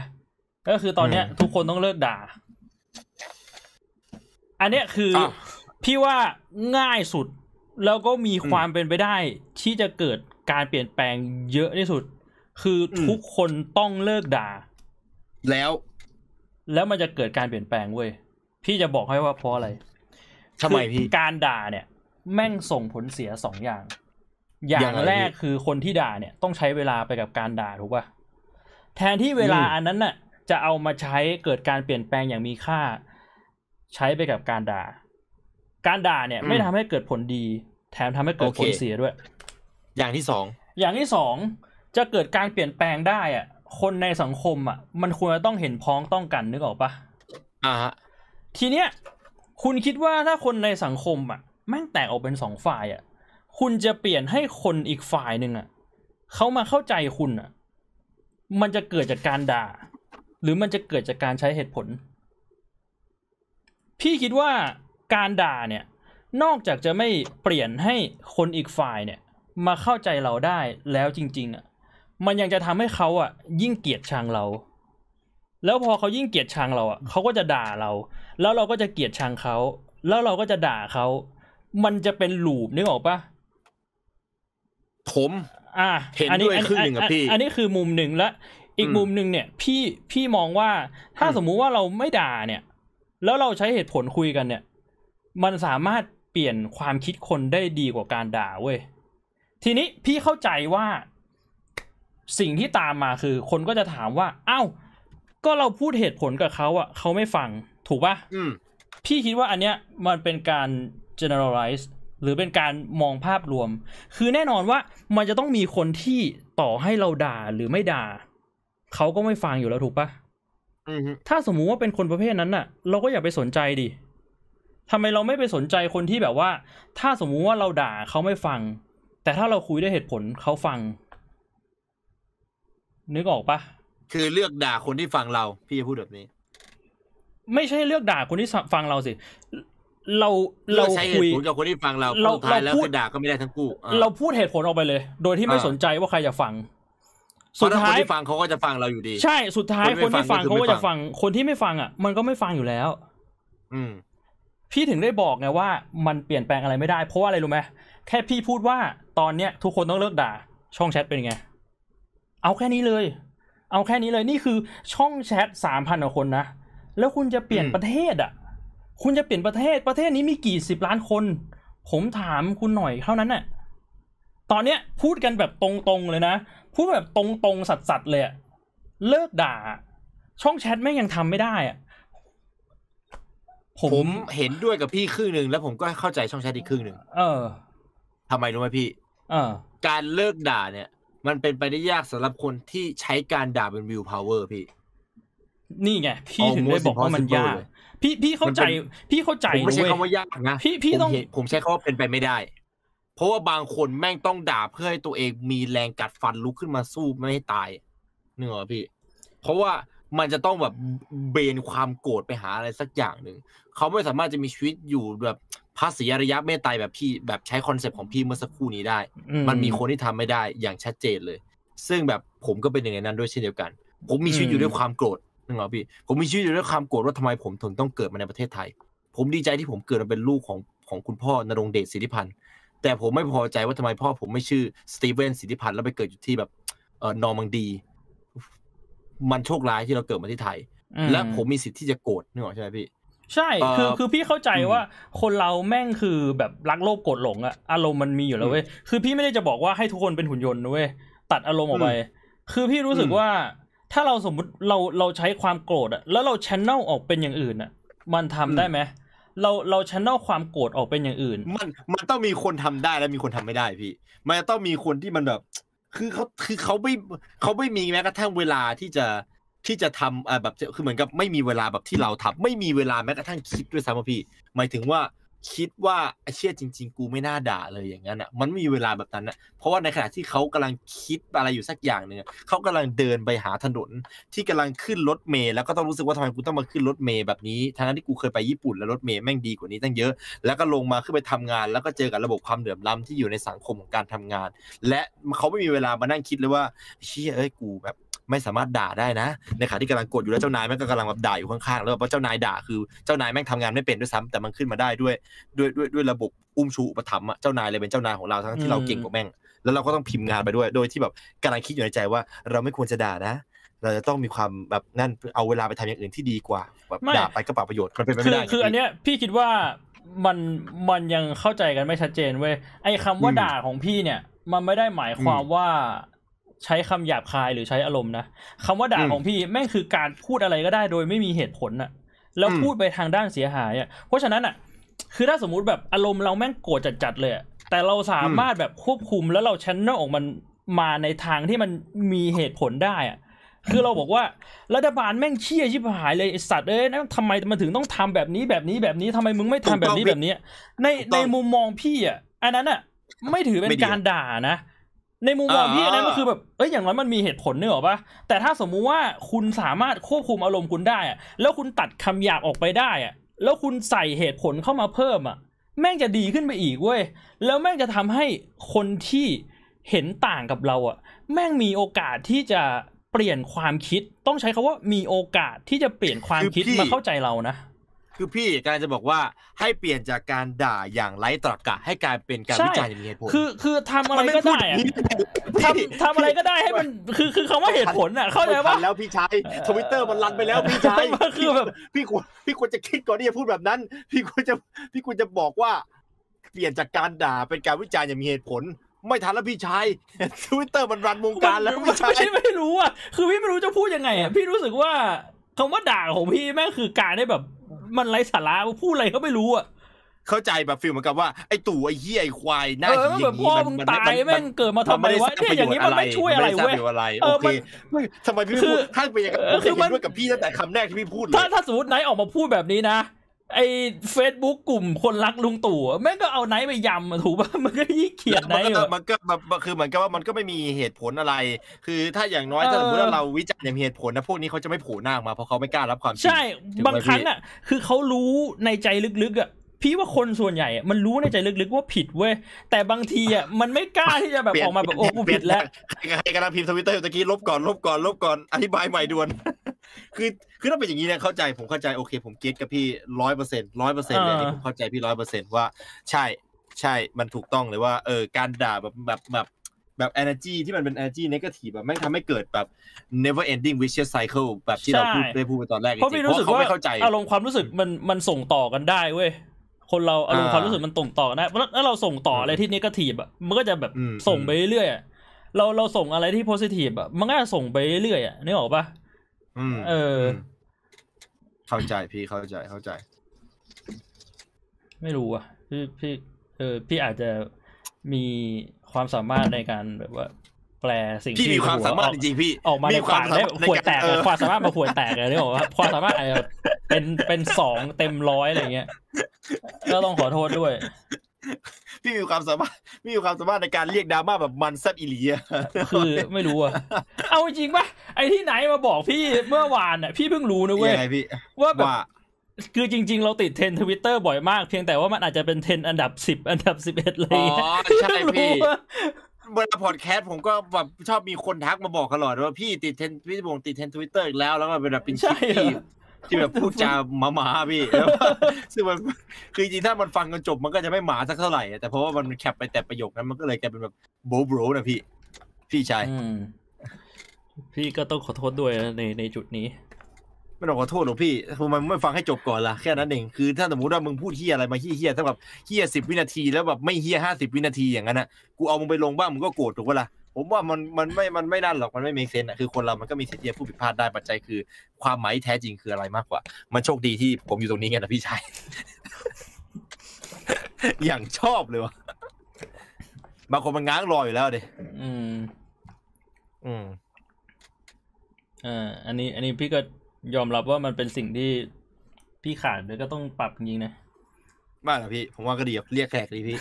ก็คือตอนเนี้ย ทุกคนต้องเลิกด่า อันเนี้ยคืออาวพี่ว่าง่ายสุด แล้วก็มีความเป็นไปได้ที่จะเกิดการเปลี่ยนแปลงเยอะที่สุด คืออมทุกคนต้องเลิกด่า แล้ว แล้วมันจะเกิดการเปลี่ยนแปลงเว้ยพี่จะบอกให้ว่าเพราะอะไรทำไมคือพี่การด่าเนี่ย แม่งส่งผลเสียสองอย่าง อย่ายังงไงแรกพี่คือคนที่ด่าเนี่ย ต้องใช้เวลาไปกับการด่าถูกป่ะแทนที่เวลาอืมอันนั้นน่ะ จะเอามาใช้เกิดการเปลี่ยนแปลงอย่างมีค่า ใช้ไปกับการด่า การด่าเนี่ยไม่ทำให้เกิดผลดี แถมทำให้เกิดผลเสียด้วย อย่างที่สองอย่างที่สอง จะเกิดการเปลี่ยนแปลงได้อะ คนในสังคมอะ มันควรจะต้องเห็นพ้องต้องกันนึกออกปะอ่าฮะทีเนี้ยคุณคิดว่าถ้าคนในสังคมอะแม่งแตกออกเป็นสองฝ่ายอะ คุณจะเปลี่ยนให้คนอีกฝ่ายหนึ่งอะเขามาเข้าใจคุณอะ มันจะเกิดจากการด่า หรือมันจะเกิดจากการใช้เหตุผล พี่คิดว่าการด่าเนี่ย นอกจากจะไม่เปลี่ยนให้คนอีกฝ่ายเนี่ย มาเข้าใจเราได้แล้วจริง ๆ อะ มันยังจะทำให้เขาอะ ยิ่งเกลียดชังเรา แล้วพอเขายิ่งเกลียดชังเราอะเขาก็จะด่าเรา แล้วเราก็จะเกลียดชังเขา แล้วเราก็จะด่าเขา มันจะเป็นลูปนึกออกปะผมอะเห็นอัด้วยครึ่งหนึ่งอะพี่ อันนี้คือมุมหนึ่งและอีกอืมมุมหนึ่งเนี่ย พี่พี่มองว่าถ้าอืมสมมุติว่าเราไม่ด่าเนี่ย แล้วเราใช้เหตุผลคุยกันเนี่ย มันสามารถเปลี่ยนความคิดคนได้ดีกว่าการด่าเว้ยทีนี้พี่เข้าใจว่า สิ่งที่ตามมาคือ คนก็จะถามว่า อ้าว ก็เราพูดเหตุผลกับเขาอะเขาไม่ฟัง ถูกปะอืมพี่คิดว่าอันเนี้ยมันเป็นการ generalize หรือเป็นการมองภาพรวม คือแน่นอนว่ามันจะต้องมีคนที่ต่อให้เราด่าหรือไม่ด่า เขาก็ไม่ฟังอยู่แล้วถูกปะอืมฮึถ้าสมมุติว่าเป็นคนประเภทนั้นน่ะ เราก็อย่าไปสนใจดิทำไมเราไม่ไปสนใจคนที่แบบว่า ถ้าสมมุติว่าเราด่าเขาไม่ฟัง แต่ถ้าเราคุยด้วยเหตุผลเขาฟัง นึกออกปะคือเลือกด่าคนที่ฟังเรา พี่จะพูดแบบนี้ ไม่ใช่เลือกด่าคนที่ฟังเราสิ เราเราเราใช้เหคุยตุผลกับคนที่ฟังเราเราสุดท้ายแล้วเราพูดคือด่าก็ไม่ได้ทั้งคู่อะเราพูดเหตุผลออกไปเลย โดยที่ไม่อ่าสนใจว่าใครจะฟังเพสุราะดถ้าคนท้ายที่ฟังเขาก็จะฟังเราอยู่ดี ใช่สุดท้ายคคนนไม่ที่ฟัฟังงก็คือเขาก็ไม่จะฟัฟังงคนที่ไม่ฟังอะ มันก็ไม่ฟังอยู่แล้ว อืม พี่ถึงได้บอกไงว่า มันเปลี่ยนแปลงอะไรไม่ได้ เพราะว่าอะไรรู้ไหมแค่พี่พูดว่าตอนเนี้ยทุกคนต้องเลิกด่า ช่องแชทเป็นไง เอาแค่นี้เลย เอาแค่นี้เลยนี่คือช่องแชทสามพันกว่าคนนะ แล้วคุณจะเปลี่ยนอืมประเทศอะ คุณจะเปลี่ยนประเทศประเทศนี้มีกี่สิบล้านคน ผมถามคุณหน่อยเท่านั้นน่ะตอนเนี้ยพูดกันแบบตรงๆเลยนะ พูดแบบตรงๆสัดๆเลยอะเลิกด่า ช่องแชทแม่งยังทำไม่ได้อะผผมมเห็นด้วยกับพี่ครึ่งหนึ่งแล้วผมก็เข้าใจช่องแชทอีกครึ่งหนึ่งเออทำไมรู้ไหมพี่ เออ การเลิกด่าเนี่ย มันเป็นไปได้ยากสำหรับคนที่ใช้การด่าเป็นวิวพาวเวอร์พี่ นี่ไง พี่ถึงได้บอกว่ามันยาก พี่พี่เข้าใจ พี่เข้าใจผมไม่ใช้เว้ยคำว่ายากนะพี่พี่ต้องผมเห็นผมใช้คำว่าเป็นไปไม่ได้ เพราะว่าบางคนแม่งต้องด่าเพื่อให้ตัวเองมีแรงกัดฟันลุกขึ้นมาสู้ไม่ให้ตายนึกออกปะพี่ เพราะว่ามันจะต้องแบบเบนความโกรธไปหาอะไรสักอย่างหนึ่ง เขาไม่สามารถจะมีชีวิตอยู่แบบภาษีอริยะเมตไตรแบบพี่แบบใช้คอนเซปต์ของพี่เมื่อสักครู่นี้ได้อืมันมีคนที่ทำไม่ได้อย่างชัดเจนเลย ซึ่งแบบผมก็เป็นหนึ่งในนั้นด้วยเช่นเดียวกัน ผมมีชีวิตอยู่ด้วยความโกรธนึกออกปะพี่ผมมีชีวิตอยู่ด้วยความโกรธว่าทำไมผมถึงต้องเกิดมาในประเทศไทย ผมดีใจที่ผมเกิดมาเป็นลูกของของคุณพ่อนรงเดชสิทธิพันธ์แต่ผมไม่พอใจว่าทำไมพ่อผมไม่ชื่อสตีเวนสิทธิพันธ์แล้วไปเกิดอยู่ที่แบบเออนอร์มังดี มันโชคร้ายที่เราเกิดมาที่ไทยอืและผมมีสิทธิ์ที่จะโกรธนึกออกใช่ไหมพี่ ใช่เอ่อคือคือพี่เข้าใจอืมว่าคนเราแม่งคือแบบรักโลภโกรธหลงอะอารมณ์มันมีอยู่แล้วเว้ยคือพี่ไม่ได้จะบอกว่าให้ทุกคนเป็นหุ่นยนต์นะเว้ยตัดอารมณ์ออกไป คือพี่รู้สึกอืมว่า ถ้าเราสมมุติเราเราใช้ความโกรธอะแล้วเรา channel ออกเป็นอย่างอื่นอะมันทำได้ไหมเราเรา channel ความโกรธออกเป็นอย่างอื่น มันมันต้องมีคนทำได้และมีคนทำไม่ได้พี่ มันจะต้องมีคนที่มันแบบ คือเขาคือเขาไม่เขาไม่มีแม้กระทั่งเวลาที่จะ ที่จะทำอ่อแบบคือเหมือนกับไม่มีเวลาแบบที่เราทำไม่มีเวลาแม้กระทั่งคิดด้วยซ้ำพี่ หมายถึงว่าคิดว่าไอเชี่ยจริง ๆ กูไม่น่าด่าเลยอย่างนั้นอะมันไม่มีเวลาแบบนั้นอะเพราะว่าในขณะที่เขากำลังคิดอะไรอยู่สักอย่างหนึ่งเขากำลังเดินไปหาถนน ที่กำลังขึ้นรถเมล์แล้วก็ต้องรู้สึกว่าทำไมกูต้องมาขึ้นรถเมล์แบบนี้ทั้งที่กูเคยไปญี่ปุ่นแล้วรถเมล์แม่งดีกว่านี้ตั้งเยอะ แล้วก็ลงมาขึ้นไปทำงาน แล้วก็เจอกับระบบความเหลื่อมล้ำที่อยู่ในสังคมของการทำงาน และเขาไม่มีเวลามานั่งคิดเลยว่าเชี่ยเอ้ยกูแบบ ไม่สามารถด่าได้นะ ในขณะที่กำลังกดอยู่แล้วเจ้านายแม่งก็กำลังแบบด่าอยู่ข้างๆแล้วเพราะเจ้านายด่าคือเจ้านายแม่งทำงานไม่เป็นด้วยซ้ำแต่มันขึ้นมาได้ด้วยด้วยด้วยด้วยระบบอุ้มชูอุปถัมภ์อะเจ้านายเลยเป็นเจ้านายของเราทั้งที่เราเก่งกว่าแม่ง แล้วเราก็ต้องพิมพ์งานไปด้วย โดยที่แบบกำลังคิดอยู่ในใจว่า เราไม่ควรจะด่านะเราจะต้องมีความแบบนั่นเอาเวลาไปทำอย่างอื่นที่ดีกว่าแบบไม่ด่าไปก็เปล่าประโยชน์มันเป็นไปคืไม่อได้คือไงอันเนี้ยพี่คิดว่ามันมันยังเข้าใจกันไม่ชัดเจนเว้ยไอ้คำว่าอืมด่าของพี่เนี่ย มันไม่ได้หมายความว่า ใช้คำหยาบคายหรือใช้อารมณ์นะคำว่าด่าอืมของพี่แม่งคือการพูดอะไรก็ได้โดยไม่มีเหตุผลน่ะแล้วอืมพูดไปทางด้านเสียหายอะเพราะฉะนั้นอะคือถ้าสมมุติแบบอารมณ์เราแม่งโกรธจัดๆเลยอะแต่เราสามารถแบบควบคุมแล้วเราชันเนลออกมันมาในทางที่มันมีเหตุผลได้อะคือเราบอกว่ารัฐบาลแม่งเชี่ยชิบหายเลยไอสัตว์เอ้ยนะทำไมมันถึงต้องทำแบบนี้แบบนี้แบบนี้ทำไมมึงไม่ทำแบบนี้แบบนี้ ในถูกต้ในองมุมมองพี่อะอันนั้นอะไม่ถือเป็นไม่ดีการด่านะ ในมุมมองพี่อันนั้นก็คือแบบ เอ้ย อย่างน้อยมันมีเหตุผลเนกอะปะแต่ถ้าสมมุติว่าคุณสามารถควบคุมอารมณ์คุณได้อะแล้วคุณตัดคำหยาบออกไปได้อะแล้วคุณใส่เหตุผลเข้ามาเพิ่มอะแม่งจะดีขึ้นไปอีกเว้ย แล้วแม่งจะทำให้คนที่เห็นต่างกับเราอะแม่งมีโอกาสที่จะเปลี่ยนความคิด ต้องใช้คาว่ามีโอกาสที่จะเปลี่ยนความคิดคือพี่มาเข้าใจเรานะ คือพี่กำลังจะบอกว่าให้เปลี่ยนจากการด่าอย่างไร้ตรรกะให้กลายเป็นการใช่วิจารณ์อย่างมีเหตุผลคือคือทำอะไรมันม่ก็พูได้อย่าอะงนี้ทำทำอะไรก็ได้ให้มันคือคือคำว่าเหตุผลอะเข้าใจไม่ทัปะนแล้วพี่ชายทวิตเตอร์มันรันไปแล้วพี่ชายมันคือแบบพี่ควรพี่ควรจะคิดก่อนที่จะพูดแบบนั้น พี่ควรจะพี่ควรจะบอกว่า เปลี่ยนจากการด่าเป็นการวิจารณ์อย่างมีเหตุผลไม่ทันแล้วพี่ชายทวิตเตอร์มันรันวงการแล้วมันพี่ชายไม่ใช่ไม่รู้อะคือพี่ไม่รู้จะพูดยังไงอะพี่รู้สึกว่าคำว่าด่าของพี่แม่งคือการได้แบบ มันไร้สาระพูดอะไรก็ไม่รู้อะเข้าใจแบบฟีลเหมือนกับว่าไอ้ตู่ไอ้เหี้ยไอ้ควายหน้าเออหีอแบบย่างนี้พ่อมันมึงมันตายมันแม่งเกิดมาทำไมวะเนี่ยอย่างนี้มันไม่ช่วยอะไรมันเว้ยด้สร้างประโชน์อะไรเอโออเคมันไม่ทำไมพี่คืพูอดถ้าเป็นอย่างนั้นเออผมคืจะอมัเห็นนด้วยกับพี่ตั้งแต่คำแรกที่พี่พูดเลยถ้าถ้าสมมติไนท์ออกมาพูดแบบนี้นะ ไอ้เฟซบุ๊กกลุ่มคนรักลุงตู่อะแม่งก็เอาไนท์ไปยำอะถูกป่ะมันก็ยิ่งเขียดไนมันท์ก็อะมันก็แบบคือเหมือนกับว่ามันก็ไม่มีเหตุผลอะไร คือถ้าอย่างน้อยถ้าเออสมมติว่าเราวิจารณ์อย่างมีเหตุผลนะพวกนี้เขาจะไม่โผล่หน้าออกมาเพราะเขาไม่กล้ารับความจริงใช่ถูกไหมบางครั้งพี่อะ คือเขารู้ในใจลึกๆอะพี่ว่าคนส่วนใหญ่อะมันรู้ในใจลึกๆว่าผิดเว้ยแต่บางทีอะมันไม่กล้าที่จะแบบออกมาแบบโอ้กูผิดแล้วใครกำลังพิมพ์ทวิตเตอร์ตะกี้ลบก่อนลบก่อนลบก่อนอธิบายใหม่ด่วน คือคือถ้าเป็นอย่างนี้เนี่ยเข้าใจผมเข้าใจโอเค ผมเก็ตกับพี่ร้อยเปอร์เซ็นต์ร้อยเปอร์เซ็นต์เลยอันนี่อ่าผมเข้าใจพี่ร้อยเปอร์เซ็นต์ว่าใช่ใช่มันถูกต้องเลยว่าเออการด่าแบบแบบแบบแบบ energy ที่มันเป็น energy negative แบบแม่งทำให้เกิดแบบ never ending vicious cycle แบบที่เราพูดได้พูดไปตอนแรกจเพราะริพี่งๆเพรู้ราะสึกเขาว่าไม่เข้าใจอารมณ์ความรู้สึกมันมันส่งต่อกันได้เว้ยคนเราอารมณ์อ่าความรู้สึกมันส่งต่อกันได้แล้วแล้วเราส่งต่ออะไรที่นกาทีฟอะมันก็จะแบบอืมส่งไปเรื่อยๆอะเราเราส่งอะไรที่โพซิทีฟอะมันก็จะส่งไปเรื่อยๆอะนึกออกปะ อืมเอออืมเข้าใจพี่เข้าใจเข้าใจ ไม่รู้อะ พี่พี่เออพี่อาจจะมีความสามารถในการแบบว่า แปลสิ่งพี่ที่มีความหัสามารถอจอกริงๆพี่ออกมาในปากได้ในขวดการแตกเออะอความสามารถมาขวดแตกอะเนี่ยบอกว่าความสามารถอาจจะเป็นเป็นสองเต็มร้อยอะไรเงี้ยก็ต้องขอโทษด้วย พี่มีความสามารถพี่มีความสามารถในการเรียกดราม่าแบบมันแซบอีหลีอะคือไม่รู้อะเอาจริงปะไอ้ที่ไหนมาบอกพี่เมื่อวานอะพี่เพิ่งรู้นะเว้ยยังไงพี่ว่าแบบว่าคือจริง ๆ เราติดเทรนทวิตเตอร์บ่อยมาก เพียงแต่ว่ามันอาจจะเป็นเทรนอันดับสิบอันดับสิบเอ็ดเลยอ๋อเงี้ยใช่เพิ่งพี่รู้ว่าเวลาพอดแคสต์ผมก็แบบชอบมีคนทักมาบอกตลอดว่าพี่ติดเทรนพี่บงติดเทรนทวิตเตอร์อีกแล้วแล้วก็เป็นแบบเป็นคลิใช่ปเหร ที่อที่แบบพูดจาหมาๆพี่แล้วซึ่งมันคือจริงๆถ้ามันฟังกันจบมันก็จะไม่หมาสักเท่าไหร่ แต่เพราะว่ามันแคปไปแต่ประโยคนั้นมันก็เลยกลายเป็นแบบโบโบรนะพี่ พี่ชายอืมพี่ก็ต้องขอโทษด้วยนะในในจุดนี้ ไม่ต้องขอโทษหรอกพี่ทำไมมึงไม่ฟังให้จบก่อนล่ะแค่นั้นเองคือถ้าสมมติว่ามึงพูดเฮียอะไรมาเฮียๆถ้าแบบเฮียสิบวินาทีแล้วแบบไม่เฮียห้าสิบวินาทีอย่างนั้นนะกูเอามึงไปลงบ้างมึงก็โกรธถูกปะล่ะ ผมว่ามันมันไม่มันไม่นั่นหรอกมันไม่มีเซนอะคือคนเรามันก็มีสิทธิ์ที่จะพูดผิดพลาดได้ปัจจัยคือ ความหมายที่แท้จริงคืออะไรมากกว่า มันโชคดีที่ผมอยู่ตรงนี้ไงนะพี่ชาย อย่างชอบเลยวะบางคนมันง้างรออยู่แล้วเด้อืม อืมเอ่าอันนี้ อันนี้พี่ก็ยอมรับว่ามันเป็นสิ่งที่พี่ขาดแล้วก็ต้องปรับจริงๆนะ มากนะพี่ ผมว่าก็ดีอะเรียกแขกดีพี่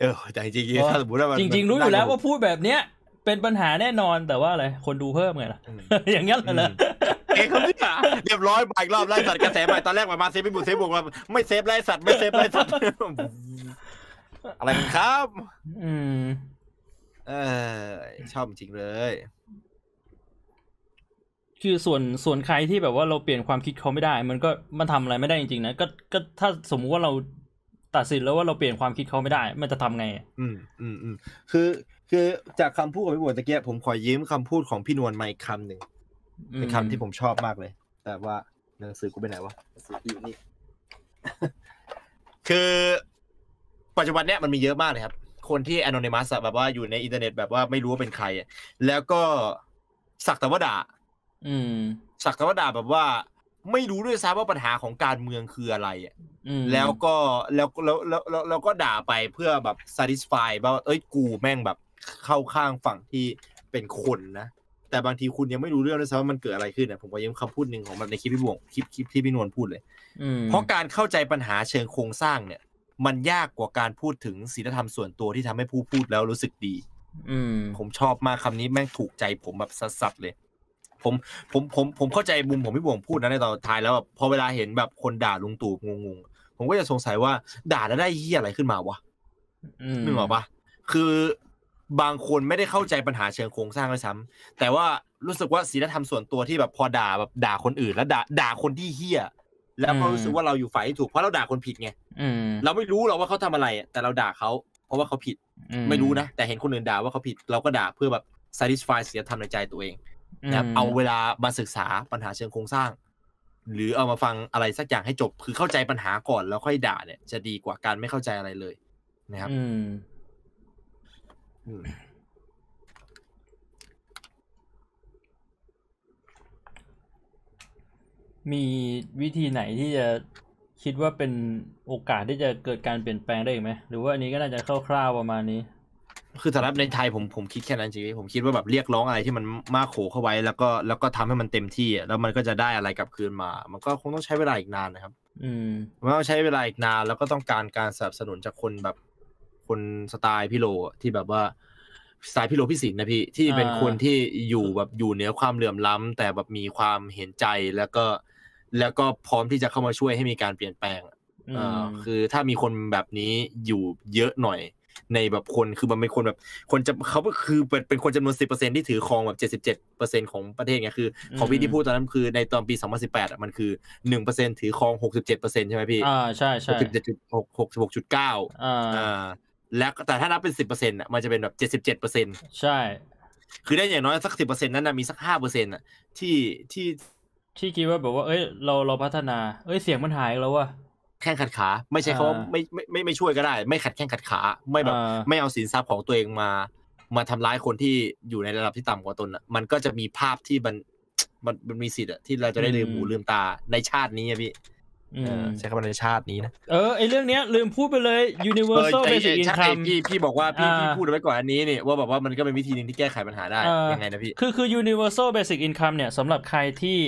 เออแต่จริงๆถ้าสมมติว่ามันจริง ๆ รู้อยู่แล้วมันว่าพูดแบบเนี้ย เป็นปัญหาแน่นอนแต่ว่าอะไร คนดูเพิ่มไงล่ะอืมอย่างงั้นเลยเหรอเอ้ยเขาเนี่ยเรียบร้อยมาอีกรอบไล่สัตว์กระแสใหม่ตอนแรกมามาเซฟไม่บุกเซฟบุกมาไม่เซฟไล่สัตว์ไม่เซฟไล่สัตว์อะไรกันครับ อืม เออชอบจริงเลย คือส่วนส่วนใครที่แบบว่าเราเปลี่ยนความคิดเขาไม่ได้ มันก็มันทำอะไรไม่ได้จริงๆนะก็ก็ถ้าสมมุติว่าเรา ตัดสินแล้วว่าเราเปลี่ยนความคิดเขาไม่ได้ มันจะทำไงอะอืมอืมอืมคือ คือจากคำพูดของพี่บัวตะเกียผมขอยืมคำพูดของพี่นวลมาอีกคำหนึ่งเป็นคำที่ผมชอบมากเลย แต่ว่าหนังสือกูไปไหนวะหนังสือกูอยู่นี่ คือ ปัจจุบันเนี้ยมันมีเยอะมากเลยครับ คนที่ anonymous อะแบบว่าอยู่ในอินเทอร์เน็ตแบบว่าไม่รู้ว่าเป็นใครอะแล้วก็สักแต่ว่าด่า อืม สักแต่ว่าด่าแบบว่า ไม่รู้ด้วยซ้ำว่าปัญหาของการเมืองคืออะไรอะอืมแล้วก็แล้วแล้วแล้วแล้วแล้วก็ด่าไปเพื่อแบบ satisfy ว่าเอ้ยกูแม่งแบบเข้าข้างฝั่งที่เป็นคนนะแต่บางทีคุณยังไม่รู้เรื่องด้วยซ้ำว่ามันเกิดอะไรขึ้นนะผมก็ยืมคำพูดหนึ่งของมันในคลิปพี่บวงคลิปคลิปที่พี่นวลพูดเลยอืมเพราะการเข้าใจปัญหาเชิงโครงสร้างเนี่ย มันยากกว่าการพูดถึงศีลธรรมส่วนตัวที่ทำให้ผู้พูดแล้วรู้สึกดี อืมผมชอบมากคำนี้แม่งถูกใจผมแบบสัสๆเลย ผมผมผมผมเข้าใจมุมของพี่บวงพูดนะในตอนท้ายแล้วแบบพอเวลาเห็นแบบคนด่าลุงตู่งงๆผมก็จะสงสัยว่าด่าแล้วได้เฮียอะไรขึ้นมาวะอืมนึกออกปะคือบางคนไม่ได้เข้าใจปัญหาเชิงโครงสร้างด้วยซ้ำแต่ว่ารู้สึกว่าศีลธรรมส่วนตัวที่แบบพอด่าแบบด่าคนอื่น แล้วด่าด่าคนที่เฮี้ยแล้วก็รู้สึกว่าเราอยู่ฝ่ายที่ถูกเพราะเราด่าคนผิดไงอืมเราไม่รู้หรอกว่าเขาทำอะไรอะแต่เราด่าเขาเพราะว่าเขาผิดอืไม่รู้นะแต่เห็นคนอื่นด่าว่าเขาผิด เราก็ด่าเพื่อแบบ satisfy ศีลธรรมในใจตัวเอง นะครับมเอาเวลามาศึกษาปัญหาเชิงโครงสร้าง หรือเอามาฟังอะไรสักอย่างให้จบ คือเข้าใจปัญหาก่อนแล้วค่อยด่าเนี่ย จะดีกว่าการไม่เข้าใจอะไรเลยนะครับอืมอืมมีวิธีไหนที่จะคิดว่าเป็นโอกาสที่จะเกิดการเปลี่ยนแปลงได้อีกไหม หรือว่าอันนี้ก็น่าจะคร่าวๆประมาณนี้ คือสำหรับในไทยผมผมคิดแค่นั้นจริงๆผมคิดว่าแบบเรียกร้องอะไรที่มันมากโขเข้าไว้ แล้วก็แล้วก็ทำให้มันเต็มที่อะแล้วมันก็จะได้อะไรกลับคืนมา มันก็คงต้องใช้เวลาอีกนานนะครับ อืมมันต้องใช้เวลาอีกนานแล้วก็ต้องการการสนับสนุนจากคนแบบคนสไตล์พี่โลอะที่แบบว่าสไตล์พี่โลพี่สิงห์นะพี่ที่เป็นอ่าคนที่อยู่แบบอยู่เหนือความเหลื่อมล้ำแต่แบบมีความเห็นใจแล้วก็ แล้วก็พร้อมที่จะเข้ามาช่วยให้มีการเปลี่ยนแปลงอะอืเอ่อมคือถ้ามีคนแบบนี้อยู่เยอะหน่อย ในแบบคนคือมันเป็นคนแบบคนจะเขาก็คือเป็นเป็นคนจำนวนสิบเปอร์เซ็นที่ถือครองแบบเจ็ดสิบเจ็ดเปอร์เซ็นของประเทศไงคือของพี่ที่พูดตอนนั้นคือในตอนปีสองพันสิบแปดอะมันคือหนึ่งเปอร์เซ็นถือครองหกสิบเจ็ดเปอร์เซ็นใช่ไหมพี่อ่าใช่หใช่กสิบเจ็ดจุดหกหกสิบหกจุดเก้าอ่าอ่าแล้วแต่ถ้านับเป็นสิบเปอร์เซ็นต์อะมันจะเป็นแบบเจ็ดสิบเจ็ดเปอร์เซ็นใช่ คือได้อย่างน้อยสักสิบเปอร์เซ็นต์นั้นนะมีสักห้าเปอร์เซ็นต์อะที่ที่ที่คิดว่าแบบว่า เอ้ยเราเราพัฒนา เอ้ยเสียงมันหายแล้วว่ะ แข้งขัดขา ไม่ใช่เขาว่าอ่าไม่ไม่ไม่ไม่ช่วยก็ได้ ไม่ขัดแข้งขัดขา ไม่แบบอ่าไม่เอาสินทรัพย์ของตัวเองมา มาทำร้ายคนที่อยู่ในระดับที่ต่ำกว่าตนอะมันก็จะมีภาพที่มันมันมันมีสิทธิ์อะที่เราจะได้ลืมหูลืมตาในชาตินี้อะพี่อืมเออใช้คำว่าในชาตินี้นะเออไอเรื่องเนี้ยลืมพูดไปเลย universal เออ basic ไอ้ใช่ income พี่พี่บอกว่าพี่อ่าพี่พูดเอาไว้ก่อนอันนี้นี่ว่าแบบว่ามันก็เป็นวิธีหนึ่งที่แก้ไขปัญหาได้เออยังไงนะพี่คือคือ universal basic income เนี่ยสำหรับใครที่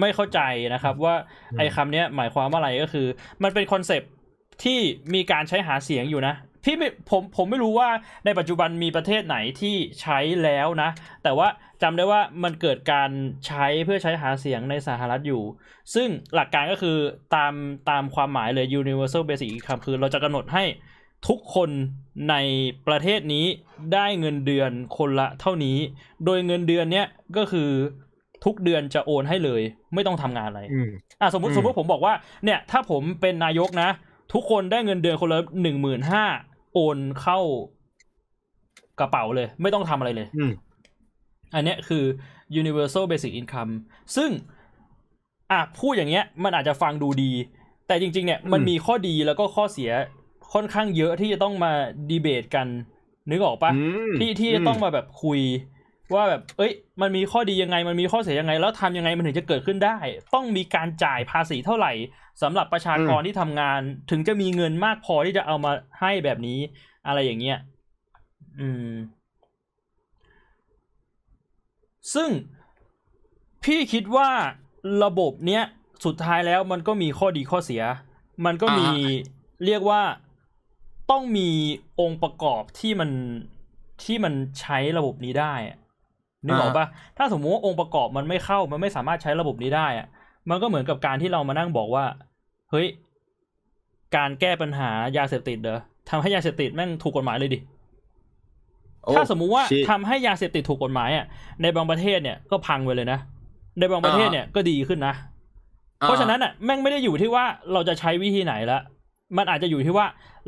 ไม่เข้าใจนะครับ ว่าอืมไอ้คำเนี้ยหมายความว่าอะไรก็คือ มันเป็นคอนเซปต์ที่มีการใช้หาเสียงอยู่นะพี่ไม่ผมผมไม่รู้ว่าในปัจจุบันมีประเทศไหนที่ใช้แล้วนะ แต่ว่าจำได้ว่ามันเกิดการใช้เพื่อใช้หาเสียงในสหรัฐอยู่ ซึ่งหลักการก็คือตามตามความหมายเลย universal basic income คือเราจะกำหนดให้ทุกคนในประเทศนี้ได้เงินเดือนคนละเท่านี้ โดยเงินเดือนเนี้ยก็คือ ทุกเดือนจะโอนให้เลย ไม่ต้องทำงานอะไรอืมอะสมมติอืมสมมติผมบอกว่า เนี่ยถ้าผมเป็นนายกนะ ทุกคนได้เงินเดือนคนละหนึ่งหมื่นห้าโอนเข้ากระเป๋าเลย ไม่ต้องทำอะไรเลยอืมอันเนี้ยคือ universal basic income ซึ่งอะพูดอย่างเงี้ย มันอาจจะฟังดูดี แต่จริง ๆ เนี่ยมันมีข้อดีแล้วก็ข้อเสียค่อนข้างเยอะที่จะต้องมาดีเบตกัน นึกออกปะอืมที่ที่จะต้องมาแบบคุย ว่าแบบ เอ้ย มันมีข้อดียังไง มันมีข้อเสียยังไง แล้วทำยังไงมันถึงจะเกิดขึ้นได้ ต้องมีการจ่ายภาษีเท่าไหร่สำหรับประชากรที่ทำงาน ถึงจะมีเงินมากพอที่จะเอามาให้แบบนี้ อะไรอย่างเงี้ย อืม ซึ่งพี่คิดว่าระบบเนี้ยสุดท้ายแล้วมันก็มีข้อดีข้อเสีย มันก็มีอ่าเรียกว่าต้องมีองค์ประกอบที่มันที่มันใช้ระบบนี้ได้อะ นึกออกปะถ้าสมมติว่าองค์ประกอบมันไม่เข้ามันไม่สามารถใช้ระบบนี้ได้อะมันก็เหมือนกับการที่เรามานั่งบอกว่า เฮ้ย การแก้ปัญหายาเสพติดเหรอทำให้ยาเสพติดแม่งถูกกฎหมายเลยดิโอ้ถ้าสมมุติว่าชิทำให้ยาเสพติดถูกกฎหมายอะในบางประเทศเนี่ยก็พังไปเลยนะ ในบางประเทศเนี่ยก็ดีขึ้นนะ เพราะฉะนั้นอะแม่งไม่ได้อยู่ที่ว่าเราจะใช้วิธีไหนละ มันอาจจะอยู่ที่ว่า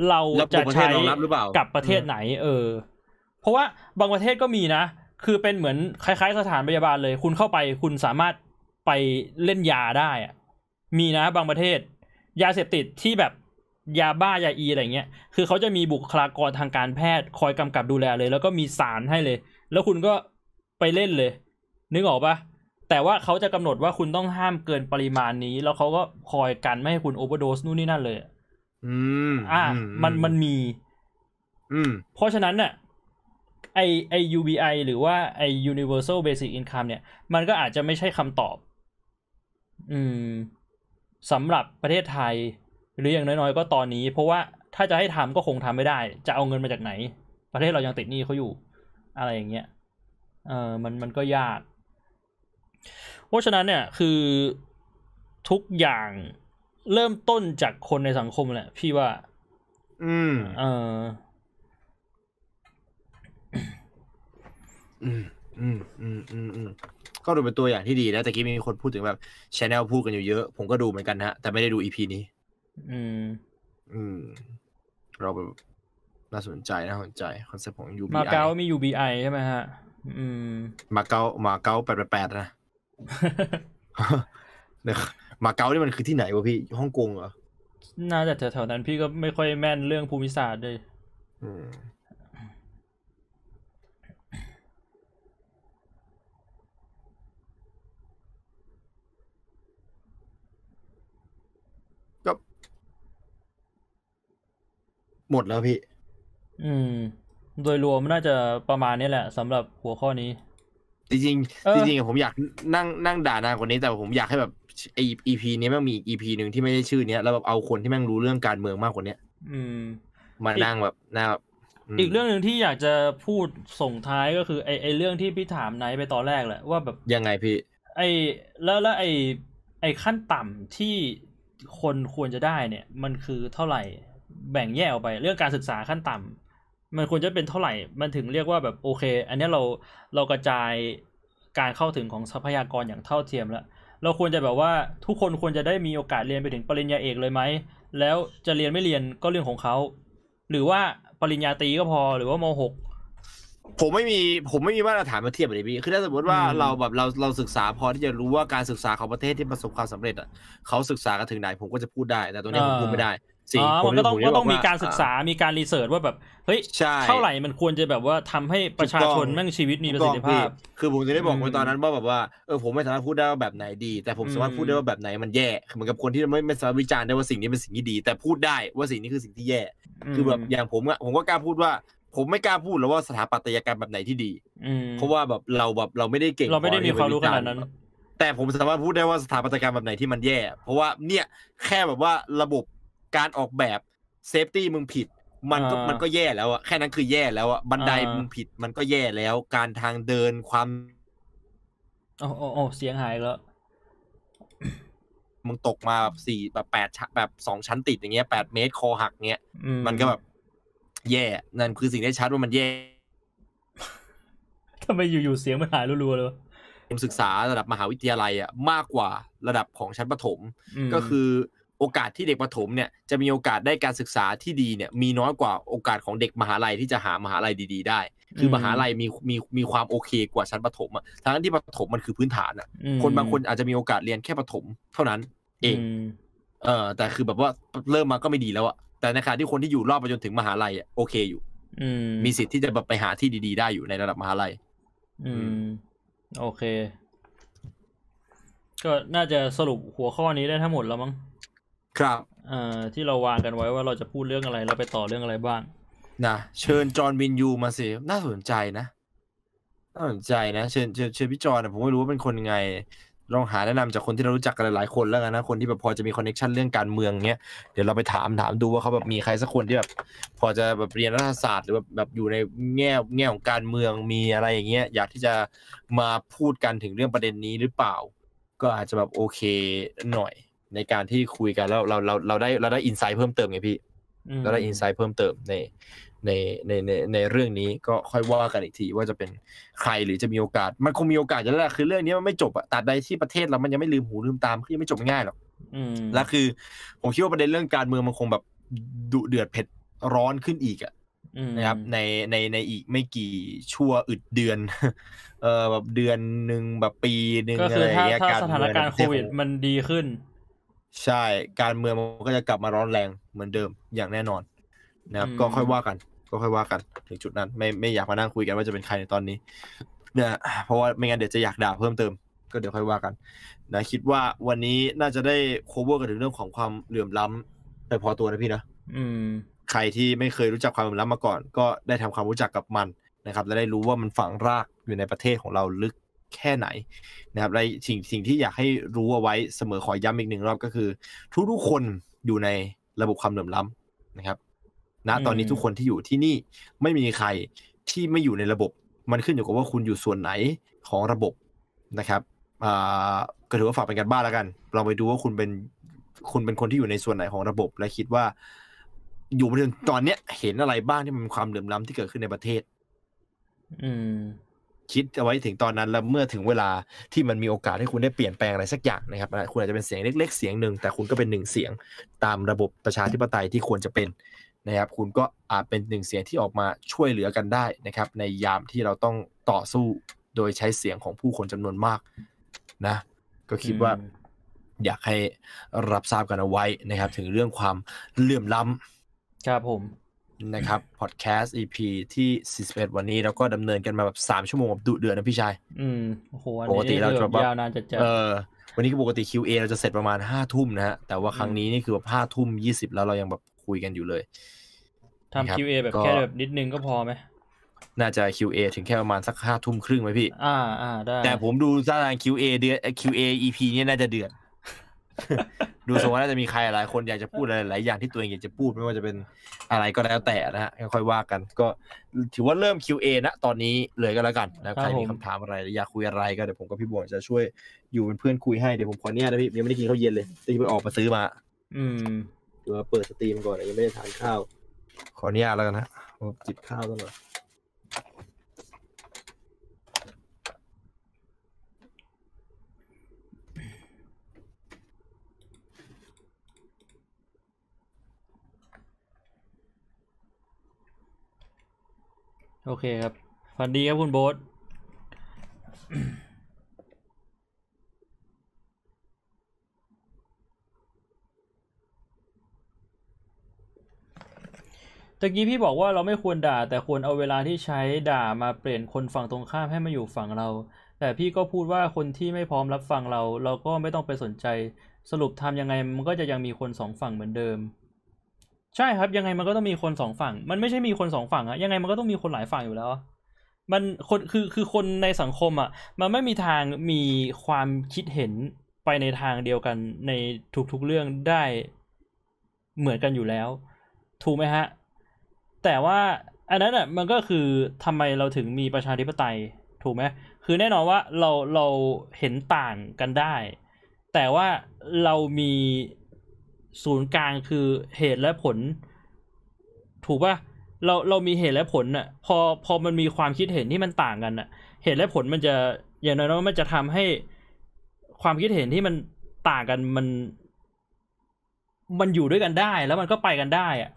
เราระบบจะประเทศใช้รองรับหรือเปล่ากับประเทศไหน เออ เพราะว่าบางประเทศก็มีนะ คือเป็นเหมือนคล้ายๆ สถานพยาบาลเลย คุณเข้าไปคุณสามารถไปเล่นยาได้อะมีนะบางประเทศ ยาเสพติดที่แบบยาบ้ายาอีอะไรเงี้ย คือเขาจะมีบุคลากรทางการแพทย์คอยกำกับดูแลเลย แล้วก็มีสารให้เลย แล้วคุณก็ไปเล่นเลย นึกออกปะแต่ว่าเขาจะกำหนดว่าคุณต้องห้ามเกินปริมาณนี้ แล้วเขาก็คอยกันไม่ให้คุณโอเวอร์โดสนู่นนี่นั่นเลย อืม อ่าอืมันมันมี อืม เพราะฉะนั้นน่ะ ไอไอ UBI หรือว่าไอ Universal Basic Income เนี่ย มันก็อาจจะไม่ใช่คำตอบ อืมสำหรับประเทศไทย หรืออย่างน้อยๆ ก็ตอนนี้ เพราะว่าถ้าจะให้ทำก็คงทำไม่ได้ จะเอาเงินมาจากไหน ประเทศเรายังติดหนี้เขาอยู่ อะไรอย่างเงี้ยเออมันมันก็ยาก เพราะฉะนั้นเนี่ยคือทุกอย่างเริ่มต้นจากคนในสังคมแหละพี่ว่า อืม เออ อืมอืมอืมอืมอืมก็ดูเป็นตัวอย่างที่ดีนะแต่กี้มีคนพูดถึงแบบ channel พูดกันอยู่เยอะผมก็ดูเหมือนกันนะฮะ แต่ไม่ได้ดู EP นี้ อืม อืม เราแบบน่าสนใจน่าสนใจ concept ของ UBI มาเก๊ามี UBI ใช่ไหมฮะ อืม มาเก๊ามาเก๊าแปดแปดนะเนี่ยมาเก๊านี่มันคือที่ไหนวะพี่ฮ่องกงเหรอน่าจะแถวๆนั้นพี่ก็ไม่ค่อยแม่นเรื่องภูมิศาสตร์เลยอืม หมดแล้วพี่ อืม โดยรวมน่าจะประมาณนี้แหละสำหรับหัวข้อนี้ จริงเออๆจริงๆอะผมอยากนั่งนั่งด่านานกว่านี้แต่ผมอยากให้แบบไอ EP นี้แม่งมีอีก EP หนึ่งที่ไม่ได้ชื่อเนี้ยแล้วแบบเอาคนที่แม่งรู้เรื่องการเมืองมากกว่าเนี้ยอืม มาอีกนั่งแบบหน้าแบบมอีกเรื่องหนึ่งที่อยากจะพูดส่งท้ายก็คือไอไอเรื่องที่พี่ถามไนท์ไปตอนแรกแหละว่าแบบยังไงพี่ ไอแล้วแล้วไอไอขั้นต่ำที่คนควรจะได้เนี่ย มันคือเท่าไหร่ แบ่งแยกออกไป เรื่องการศึกษาขั้นต่ำมันควรจะเป็นเท่าไหร่ มันถึงเรียกว่าแบบโอเค อันเนี้ยเราเรากระจายการเข้าถึงของทรัพยากรอย่างเท่าเทียมแล้ว เราควรจะแบบว่าทุกคนควรจะได้มีโอกาสเรียนไปถึงปริญญาเอกเลยไหม แล้วจะเรียนไม่เรียนก็เรื่องของเขา หรือว่าปริญญาตรีก็พอหรือว่ามหกผมไม่มีผมไม่มีมาตรฐานมาเทียบเลยพี่ คือถ้าสมมติว่าอืมเราแบบเราเราศึกษาพอที่จะรู้ว่าการศึกษาของประเทศที่ประสบความสำเร็จอะเขาศึกษากันถึงไหนผมก็จะพูดได้ แต่ตรงนี้ผมพูดไม่ได้ สิอ๋อผมันก็ต้องผมก็จะต้องบมีการศึกษามีการรีเสิร์ชว่าแบบเฮ้ยใช่เท่าไหร่มันควรจะแบบว่าทำให้ประชาชนแม่งชีวิตมีประสิทธิภาพ คือผมจะได้บอกอืไว้มตอนนั้นว่าแบบว่าเออผมไม่สามารถพูดได้ว่าแบบไหนดี แต่ผมสามารถอืมพูดได้ว่าแบบไหนมันแย่เหมือนกับคนที่ไม่ไม่สามารถวิจารณ์ได้ว่าสิ่งนี้เป็นสิ่งที่ดี แต่พูดได้ว่าสิ่งนี้คือสิ่งที่แย่ คือแบบอย่างผมอะผมก็กล้าพูดว่าผมไม่กล้าพูดหรอกว่าสถาปัตยกรรมแบบไหนที่ดีอืมเพราะว่าแบบเราแบบเราไม่ได้เก่งเราไม่ได้พอมีที่จะความรู้ไปขจนาดนั้น แต่ผมสามารถพูดได้ว่าสถาปัตยกรรมแบบไหนที่มันแย่ เพราะว่าเนี่ยแค่แบบว่าระบบ การออกแบบเซฟตี้มึงผิด มันก็อ่ามัมันก็แย่แล้วอะแค่นั้นคือแย่แล้วอะบันไดอ่ามึมึงผิดมันก็แย่แล้ว การทางเดินความโอ้โอ้โอ้เสียงหายแล้วมึงตกมาแบบสี่แบบแปดชั้นแบบสองชั้นติดอย่างเงี้ยแปดเมตรคอหักเงี้ยอืมันก็แบบแย่นั่นคือสิ่งที่ชัดว่ามันแย่ทำไมอยู่ๆเสียงมันหายรัวๆเลยวะผมศึกษาระดับมหาวิทยาลัยอะมากกว่าระดับของชั้นประถมมก็คือ โอกาสที่เด็กประถมเนี่ยจะมีโอกาสได้การศึกษาที่ดีเนี่ยมีน้อยกว่าโอกาสของเด็กมหาลัยที่จะหามหาลัยดี ๆ ได้ คือมหาลัยมีมีมีความโอเคกว่าชั้นประถมอะทั้งที่ประถมมันคือพื้นฐานอะอืมคนบางคนอาจจะมีโอกาสเรียนแค่ประถมเท่านั้นเองมเออแต่คือแบบว่าเริ่มมาก็ไม่ดีแล้วอะแต่ในขณะที่คนที่อยู่รอบไปจนถึงมหาลัยอะโอเคอยู่อืมมีสิทธิ์ที่จะแบบไปหาที่ดี ๆ ได้อยู่ในระดับมหาลัย อืม โอเค ก็น่าจะสรุปหัวข้อนี้ได้ทั้งหมดแล้วมั้ง ครับเอ่อที่เราวางกันไว้ว่าเราจะพูดเรื่องอะไรแล้วไปต่อเรื่องอะไรบ้าง นะเชิญจอห์นวิญญูมาสิน่าสนใจนะน่าสนใจนะเชิญเชิญเชิญพี่จอห์นนะผมไม่รู้ว่าเป็นคนยังไงลองหาแนะนำจากคนที่เรารู้จักกันหลายๆคนแล้วกันนะคนที่แบบพอจะมี connection เรื่องการเมืองเนี้ยเดี๋ยวเราไปถามถามดูว่าเขาแบบมีใครสักคนที่แบบพอจะแบบเรียนรัฐศาสตร์หรือแบบแบบอยู่ในแง่แง่ของการเมืองมีอะไรอย่างเงี้ยอยากที่จะมาพูดกันถึงเรื่องประเด็นนี้หรือเปล่า ก็อาจจะแบบโอเคหน่อย ในการที่คุยกันแล้วเราเราเราได้เราได้อินไซต์เพิ่มเติมไงพี่อืมแล้วได้อินไซต์เพิ่มเติมในในในในในเรื่องนี้ก็ค่อยว่ากันอีกทีว่าจะเป็นใครหรือจะมีโอกาส มันคงมีโอกาสอยู่แล้วแหละคือเรื่องนี้มันไม่จบอะตราบใดที่ประเทศเรามันยังไม่ลืมหูลืมตามคือยังไม่จบง่ายหรอกอืมและคือ ผมคิดว่าประเด็นเรื่องการเมืองมันคงแบบดุเดือดเผ็ดร้อนขึ้นอีกอะอืมนะครับในในในอีกไม่กี่ชั่วอึดเดือน เออแบบเดือนหนึ่งแบบปีหนึ่งก็อะคือไรอถ้าย่างเงี้ยถ้าการสถานการณ์เมืโคองในประเทศวิดของมันดีขึ้น ใช่การเมืองมันก็จะกลับมาร้อนแรงเหมือนเดิมอย่างแน่นอนนะครับอืมก็ค่อยว่ากัน ก็ค่อยว่ากันถึงจุดนั้น ไม่ไม่อยากมานั่งคุยกันว่าจะเป็นใครในตอนนี้เนี่ยเพราะว่าไม่งั้นเดี๋ยวจะอยากด่าเพิ่มเติม ก็เดี๋ยวค่อยว่ากันนะคิดว่าวันนี้น่าจะได้ cover กันถึงเรื่องของความเหลื่อมล้ำไปพอตัวนะพี่นะอืม ใครที่ไม่เคยรู้จักความเหลื่อมล้ำมาก่อน ก็ได้ทำความรู้จักกับมันนะครับ และได้รู้ว่ามันฝังรากอยู่ในประเทศของเราลึก แค่ไหนนะครับและสิ่งสิ่งที่อยากให้รู้เอาไว้เสมอขอย้ำอีกหนึ่งรอบก็คือ ทุกๆคนอยู่ในระบบความเหลื่อมล้ำนะครับณตอนนี้อืมทุกคนที่อยู่ที่นี่ไม่มีใครที่ไม่อยู่ในระบบ มันขึ้นอยู่กับว่าคุณอยู่ส่วนไหนของระบบนะครับอ่าก็ถือว่าฝากเป็นการบ้านแล้วกันลองไปดูว่าคุณเป็นคุณเป็นคนที่อยู่ในส่วนไหนของระบบ และคิดว่า อยู่มาถึงตอนเนี้ย เห็นอะไรบ้างที่มันเป็นความเหลื่อมล้ำที่เกิดขึ้นในประเทศ อืม คิดเอาไว้ถึงตอนนั้น แล้วเมื่อถึงเวลาที่มันมีโอกาสให้คุณได้เปลี่ยนแปลงอะไรสักอย่างนะครับ คุณอาจจะเป็นเสียงเล็ก ๆ เสียงหนึ่งแต่คุณก็เป็นหนึ่งเสียงตามระบบประชาธิปไตยที่ควรจะเป็นนะครับ คุณก็อาจเป็นหนึ่งเสียงที่ออกมาช่วยเหลือกันได้นะครับ ในยามที่เราต้องต่อสู้โดยใช้เสียงของผู้คนจำนวนมากนะ ก็คิดว่าอยากให้รับทราบกันเอาไว้นะครับ ถึงเรื่องความเลื่อมล้ำครับผม นะครับพอดแคสต์ EP ที่ 41 วันนี้แล้วก็ดำเนินกันมาแบบ 3 ชั่วโมงแบบดุเดือดนะพี่ชายอืมโอ้โหอันปกตินี้เราคือจะแบบแบบยาวนานจัดจัดเออวันนี้คือปกติ QA เราจะเสร็จประมาณ 5 ทุ่มนะฮะ แต่ว่าครั้งนี้นี่คือแบบ5ทุ่ม 20 แล้วเรายังแบบคุยกันอยู่เลยทำ QA แบบก็แค่แบบนิดนึงก็พอไหมน่าจะ QA ถึงแค่ประมาณสัก5ทุ่มครึ่งไหมพี่ อ่าอ่าได้ แต่ผมดูท่าทาง QA เดือน QA EP เนี่ยน่าจะเดือด ดูทรงว่าน่าจะมีใครหลายคนอยากจะพูดอะไรหลายอย่างที่ตัวเองอยากจะพูดไม่ว่าจะเป็นอะไรก็แล้วแต่นะฮะค่อยๆว่ากัน ก็ถือว่าเริ่ม QA นะตอนนี้เลยก็แล้วกันนะใครมีคำถามอะไรหรืออยากคุยอะไรก็เดี๋ยวผมกับพี่บวงจะช่วยอยู่เป็นเพื่อนคุยให้เดี๋ยวผมขออนุญาตนะพี่ยังไม่ได้กินข้าวเย็นเลยที่ไปออกมาซื้อมา อืมเดี๋ยวมาเปิดสตรีมก่อนยังไม่ได้ทานข้าว ขออนุญาตแล้วกันนะผมจิบข้าวซะหน่ โอเคครับฝันดีครับคุณโบ๊ทตะกี้พี่บอกว่าเราไม่ควรด่า แต่ควรเอาเวลาที่ใช้ด่ามาเปลี่ยนคนฝั่งตรงข้ามให้มาอยู่ฝั่งเรา แต่พี่ก็พูดว่าคนที่ไม่พร้อมรับฟังเรา เราก็ไม่ต้องไปสนใจ สรุปทำยังไงมันก็จะยังมีคนสองฝั่งเหมือนเดิม ใช่ครับยังไงมันก็ต้องมีคนสองฝั่ง มันไม่ใช่มีคนสองฝั่งอะยังไงมันก็ต้องมีคนหลายฝั่งอยู่แล้ว มันคนคือคือคนในสังคมอะมันไม่มีทางมีความคิดเห็นไปในทางเดียวกันในทุกๆเรื่องได้เหมือนกันอยู่แล้ว ถูกไหมฮะ แต่ว่าอันนั้นอะมันก็คือทำไมเราถึงมีประชาธิปไตยถูกไหมคือแน่นอนว่าเราเราเห็นต่างกันได้ แต่ว่าเรามี ศูนย์กลางคือเหตุและผล ถูกป่ะเราเรามีเหตุและผลน่ะ พอพอมันมีความคิดเห็นที่มันต่างกันน่ะ เหตุและผลมันจะอย่างน้อยๆมันจะทำให้ความคิดเห็นที่มันต่างกันมัน มันอยู่ด้วยกันได้ แล้วมันก็ไปกันได้อะ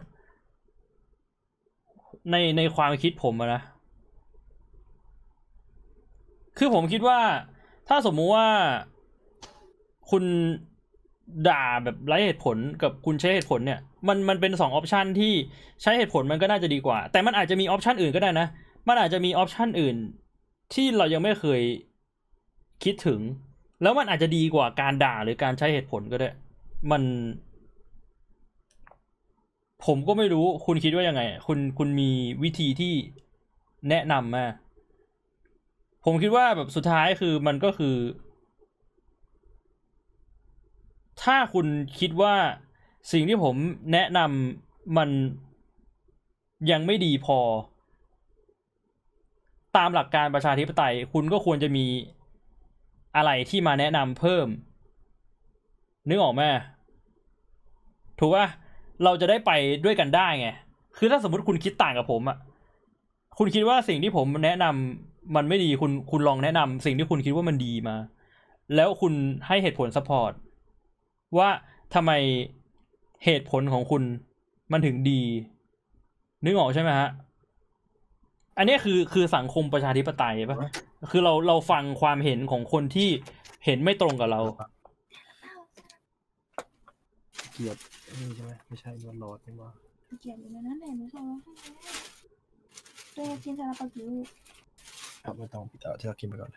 ในในความคิดผมนะคือผมคิดว่าถ้าสมมุติว่าคุณ ด่าแบบไร้เหตุผลกับคุณใช้เหตุผลเนี่ย มันมันเป็นสองออปชันที่ใช้เหตุผลมันก็น่าจะดีกว่า แต่มันอาจจะมีออปชันอื่นก็ได้นะ มันอาจจะมีออปชันอื่น ที่เรายังไม่เคยคิดถึง แล้วมันอาจจะดีกว่าการด่าหรือการใช้เหตุผลก็ได้ มัน ผมก็ไม่รู้คุณคิดว่ายังไง คุณคุณมีวิธีที่แนะนำมาผมคิดว่าแบบสุดท้ายคือมันก็คือ ถ้าคุณคิดว่าสิ่งที่ผมแนะนำมันยังไม่ดีพอ ตามหลักการประชาธิปไตย คุณก็ควรจะมีอะไรที่มาแนะนำเพิ่ม นึกออกไหมถูกป่ะเราจะได้ไปด้วยกันได้ไง คือถ้าสมมติคุณคิดต่างกับผมอะคุณคิดว่าสิ่งที่ผมแนะนำมันไม่ดีคุณคุณลองแนะนำสิ่งที่คุณคิดว่ามันดีมา แล้วคุณให้เหตุผล support ว่าทำไมเหตุผลของคุณมันถึงดี นึกออกใช่ไหมฮะ อันนี้คือคือสังคมประชาธิปไตยปะคือเราเราฟังความเห็นของคนที่เห็นไม่ตรงกับเรา เกียรตินี่ใช่ไหมไม่ใช่นวลรอดนี่ว่าเขียนอยู่ในนั้นแหละหนูส่งมาให้แล้วด้วยกินซาลาเปากี่ลูกครับไม่ต้องพี่ต่อที่เรากินไปก่อน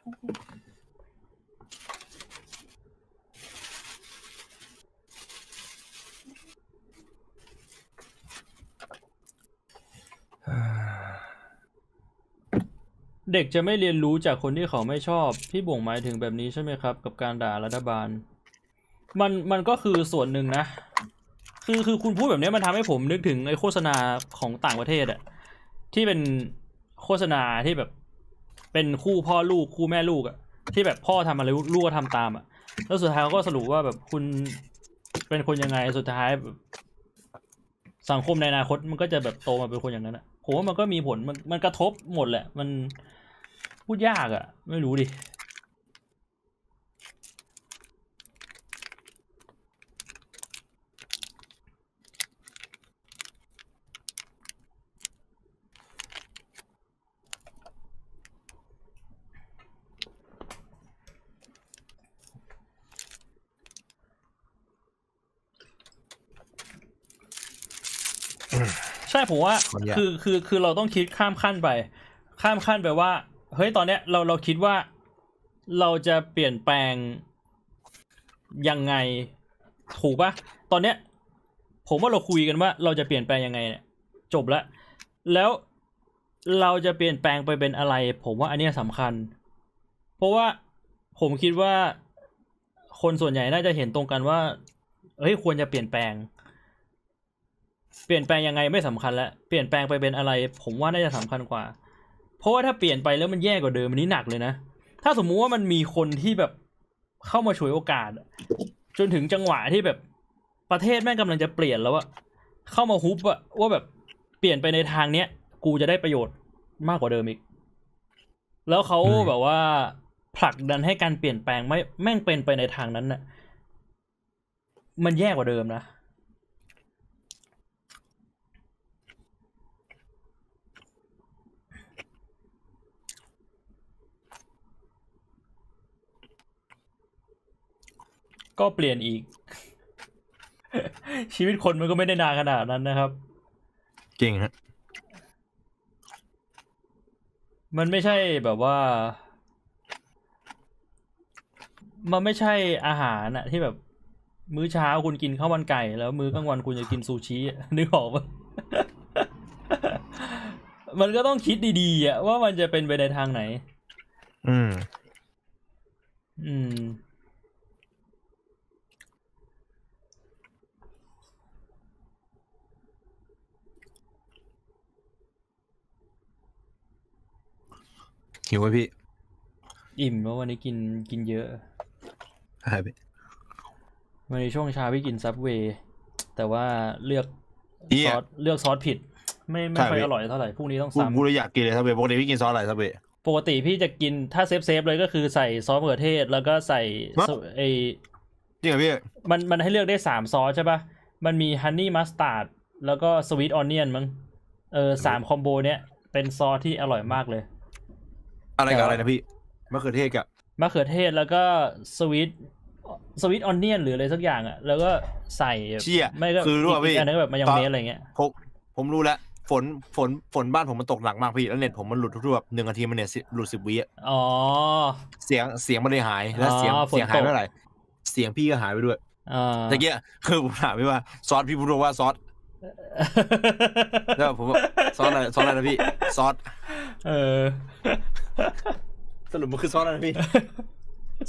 เด็กจะไม่เรียนรู้จากคนที่เขาไม่ชอบ พี่บ่งหมายถึงแบบนี้ใช่ไหมครับ กับการด่ารัฐบาล มันมันก็คือส่วนหนึ่งนะ คือคือคุณพูดแบบนี้มันทำให้ผมนึกถึงไอ้โฆษณาของต่างประเทศอะที่เป็นโฆษณาที่แบบ เป็นคู่พ่อลูกคู่แม่ลูกอะที่แบบพ่อทำอะไรลูกก็ทำตามอะแล้วสุดท้ายเขาก็สรุปว่าแบบคุณเป็นคนยังไงสุดท้ายแบบสังคมในอนาคตมันก็จะแบบโตมาเป็นคนอย่างนั้นอะผมว่ามันก็มีผลมันมันกระทบหมดแหละ มัน พูดยากอะไม่รู้ดิใช่ผมว่าขออนุญาตคือคือคือเราต้องคิดข้ามขั้นไป ข้ามขั้นไปว่า เฮ้ยตอนเนี้ยเราเราคิดว่าเราจะเปลี่ยนแปลงยังไงถูกปะตอนเนี้ย ผมว่าเราคุยกันว่า เราจะเปลี่ยนแปลงยังไงเนี่ย จบแล้วแล้วเราจะเปลี่ยนแปลงไปเป็นอะไร ผมว่าอันเนี้ยสำคัญ เพราะว่าผมคิดว่าคนส่วนใหญ่น่าจะเห็นตรงกันว่าเฮ้ยควรจะเปลี่ยนแปลง เปลี่ยนแปลงยังไงไม่สำคัญแล้วเปลี่ยนแปลงไปเป็นอะไร ผมว่าน่าจะสำคัญกว่า เพราะว่าถ้าเปลี่ยนไปแล้วมันแย่กว่าเดิมอันนี้หนักเลยนะ ถ้าสมมุติว่ามันมีคนที่แบบเข้ามาฉวยโอกาส จนถึงจังหวะที่แบบประเทศแม่งกำลังจะเปลี่ยนแล้วอะเข้ามาฮุบอะว่าแบบเปลี่ยนไปในทางเนี้ย กูจะได้ประโยชน์มากกว่าเดิมอีก แล้วเขาแบบว่าผลักดันให้การเปลี่ยนแปลงไม่แม่งเป็นไปในทางนั้นน่ะ มันแย่กว่าเดิมนะ ก็เปลี่ยนอีก ชีวิตคนมันก็ไม่ได้นานขนาดนั้นนะครับเก่งฮะมันไม่ใช่แบบว่า มันไม่ใช่อาหารอะที่แบบ มื้อเช้าคุณกินข้าวมันไก่ แล้วมื้อกลางวันคุณจะกินซูชิอะนึกออกปะมันก็ต้องคิดดีๆอะว่ามันจะเป็นไปในทางไหน อืม อืม หิวไหมพี่ อิ่มเพราะวันนี้กินกินเยอะใช่พี่วันนี้ช่วงเช้าพี่กินซับเวย์แต่ว่าเลือกเหี้ซยอสเลือกซอสผิด ไม่ไม่ใช่ค่อยพี่อร่อยเท่าไหร่พรุ่งนี้ต้องกูซ้ำกูเลยอยากกินเลยซับเวย์ปกติพี่กินซอสอะไรซับเวย์ปกติพี่จะกินถ้า safe safe เลยก็คือใส่ซอสมะเขือเทศ แล้วก็ใส่ฮะซอไอจริงเหรอพี่มันมันให้เลือกได้สามซอสใช่ปะมันมี honey mustard แล้วก็ sweet onion มั้งเออสาม combo เนี้ยเป็นซอสที่อร่อยมากเลย อะไรกับอะไรนะพี่มะเขือเทศกับมะเขือเทศแล้วก็ sweet sweet onion หรืออะไรสักอย่างอะ แล้วก็ใส่เชี่ยไม่ก็คือรู้ป่ะอีพี่กอันนึงก็แบบมายองเนสอะไรเงี้ยผมผมรู้แล้วฝนฝนฝนบ้านผมมันตกหนักมากพี่ แล้วเน็ตผมมันหลุดทุกๆแบบหนึ่งนาทีมันเน็ตสิหลุดสิบวิอะอ๋อเสียงเสียงมันเลยหายแล้วเสียงอ๋อฝนเสียงหายตกไม่เท่าไหร่เสียงพี่ก็หายไปด้วยอ่าตะเกียคือผมถามพี่ว่าซอสพี่พูดว่าซอส แล้วผมบอกซอสอะไรซอสอะไรนะพี่ซอสเออ สรุปมันคือซอสอะไรนะพี่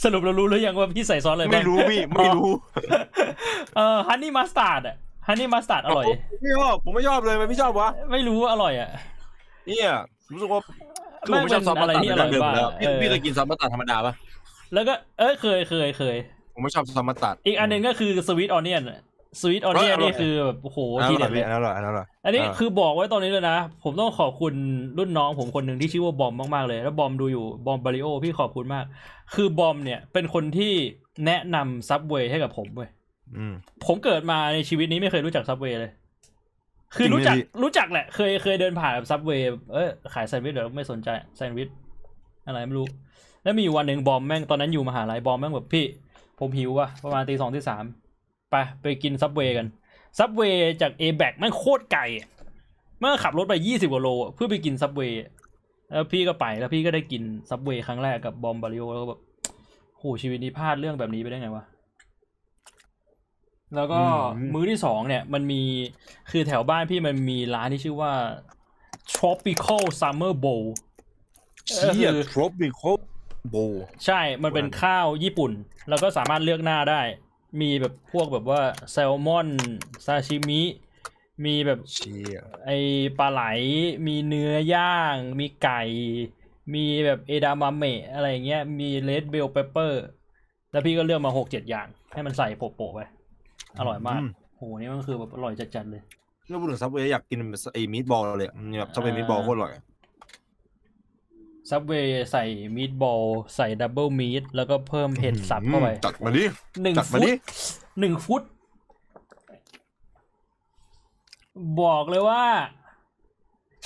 สรุปเรารู้หรือยังว่าพี่ใส่ซอสอะไรบ้างไม่รู้พี่ไม่รู้เออ honey mustard อะ honey mustard อร่อยไม่ชอบผมไม่ชอบเลยมันไม่ชอบวะไม่รู้ว่าอร่อยอะเนี่ยรู้สึกว่าคือผมไม่ชอบซอสมันมัสเป็นตาอะไรที่อร่อยเดิมๆแล้วมากพี่เออพี่เคยกินซอสมัสตาร์ดธรรมดาปะแล้วก็เออเคยเคยเคยผมไม่ชอบซอสมัสตาร์ดอีกอันหนึ่งก็คือ sweet onion sweet onion เอออร่อยนี่คือแบบโอ้โหทีนั้นอเด็ร่อดยเลยพี่อันนั้นอร่อยอันนั้นอร่อยอันนี้เออคือบอกไว้ตอนนี้เลยนะ ผมต้องขอบคุณรุ่นน้องผมคนหนึ่งที่ชื่อว่าบอมมากๆเลย แล้วบอมดูอยู่บอมบาริโอพี่ขอบคุณมาก คือบอมเนี่ยเป็นคนที่แนะนำ Subway ให้กับผมเว้ยอืมผมเกิดมาในชีวิตนี้ไม่เคยรู้จัก Subway เลย คือจริงไหมรู้จักพี่รู้จักแหละ เคยเคยเดินผ่านแบบ Subway เออขายแซนด์วิชเดี๋ยวไม่สนใจแซนด์วิชอะไรไม่รู้ แล้วมีอยู่วันหนึ่งบอมแม่งตอนนั้นอยู่มหาลัยบอมแม่งแบบพี่ ผมหิวว่ะประมาณตีสองตีสาม ไปไปกิน Subway กัน Subway จากเอแบคแม่งโคตรไกลอะเมื่อขับรถไปยี่สิบกว่าโลอะเพื่อไปกิน Subway แล้วพี่ก็ไปแล้วพี่ก็ได้กิน Subway ครั้งแรกกับบอมบาริโอแล้วก็แบบโหชีวิตนี้พลาดเรื่องแบบนี้ไปได้ไงวะแล้วก็อืมมื้อที่สองเนี่ย มันมีคือแถวบ้านพี่มันมีร้านที่ชื่อว่า Tropical Summer Bowl เชี่ยเออคือ Tropic al Bowl ใช่มันเป็นข้าวญี่ปุ่น แล้วก็สามารถเลือกหน้าได้ มีแบบพวกแบบว่าแซลมอนซาชิมิ มีแบบเชี่ยไอปลาไหล มีเนื้อย่าง มีไก่ มีแบบเอดามาเมะอะไรอย่างเงี้ย มี red bell pepper แล้วพี่ก็เลือกมาหกเจ็ดอย่าง ให้มันใส่โปะๆไป อร่อยมาก โห นี่มันคือแบบอร่อยจัดๆเลย เรื่องพูดถึง Subway อยากกินไอ้ meatball เลยอะมันแบบ Subway meatball โคตรอร่อย Subway ใส่ meat ball ใส่ double meat แล้วก็เพิ่มเห็ดสับเข้าไปจัดมาดิหนึ่งฟุตจัดมาดิหนึ่งฟุต บอกเลยว่า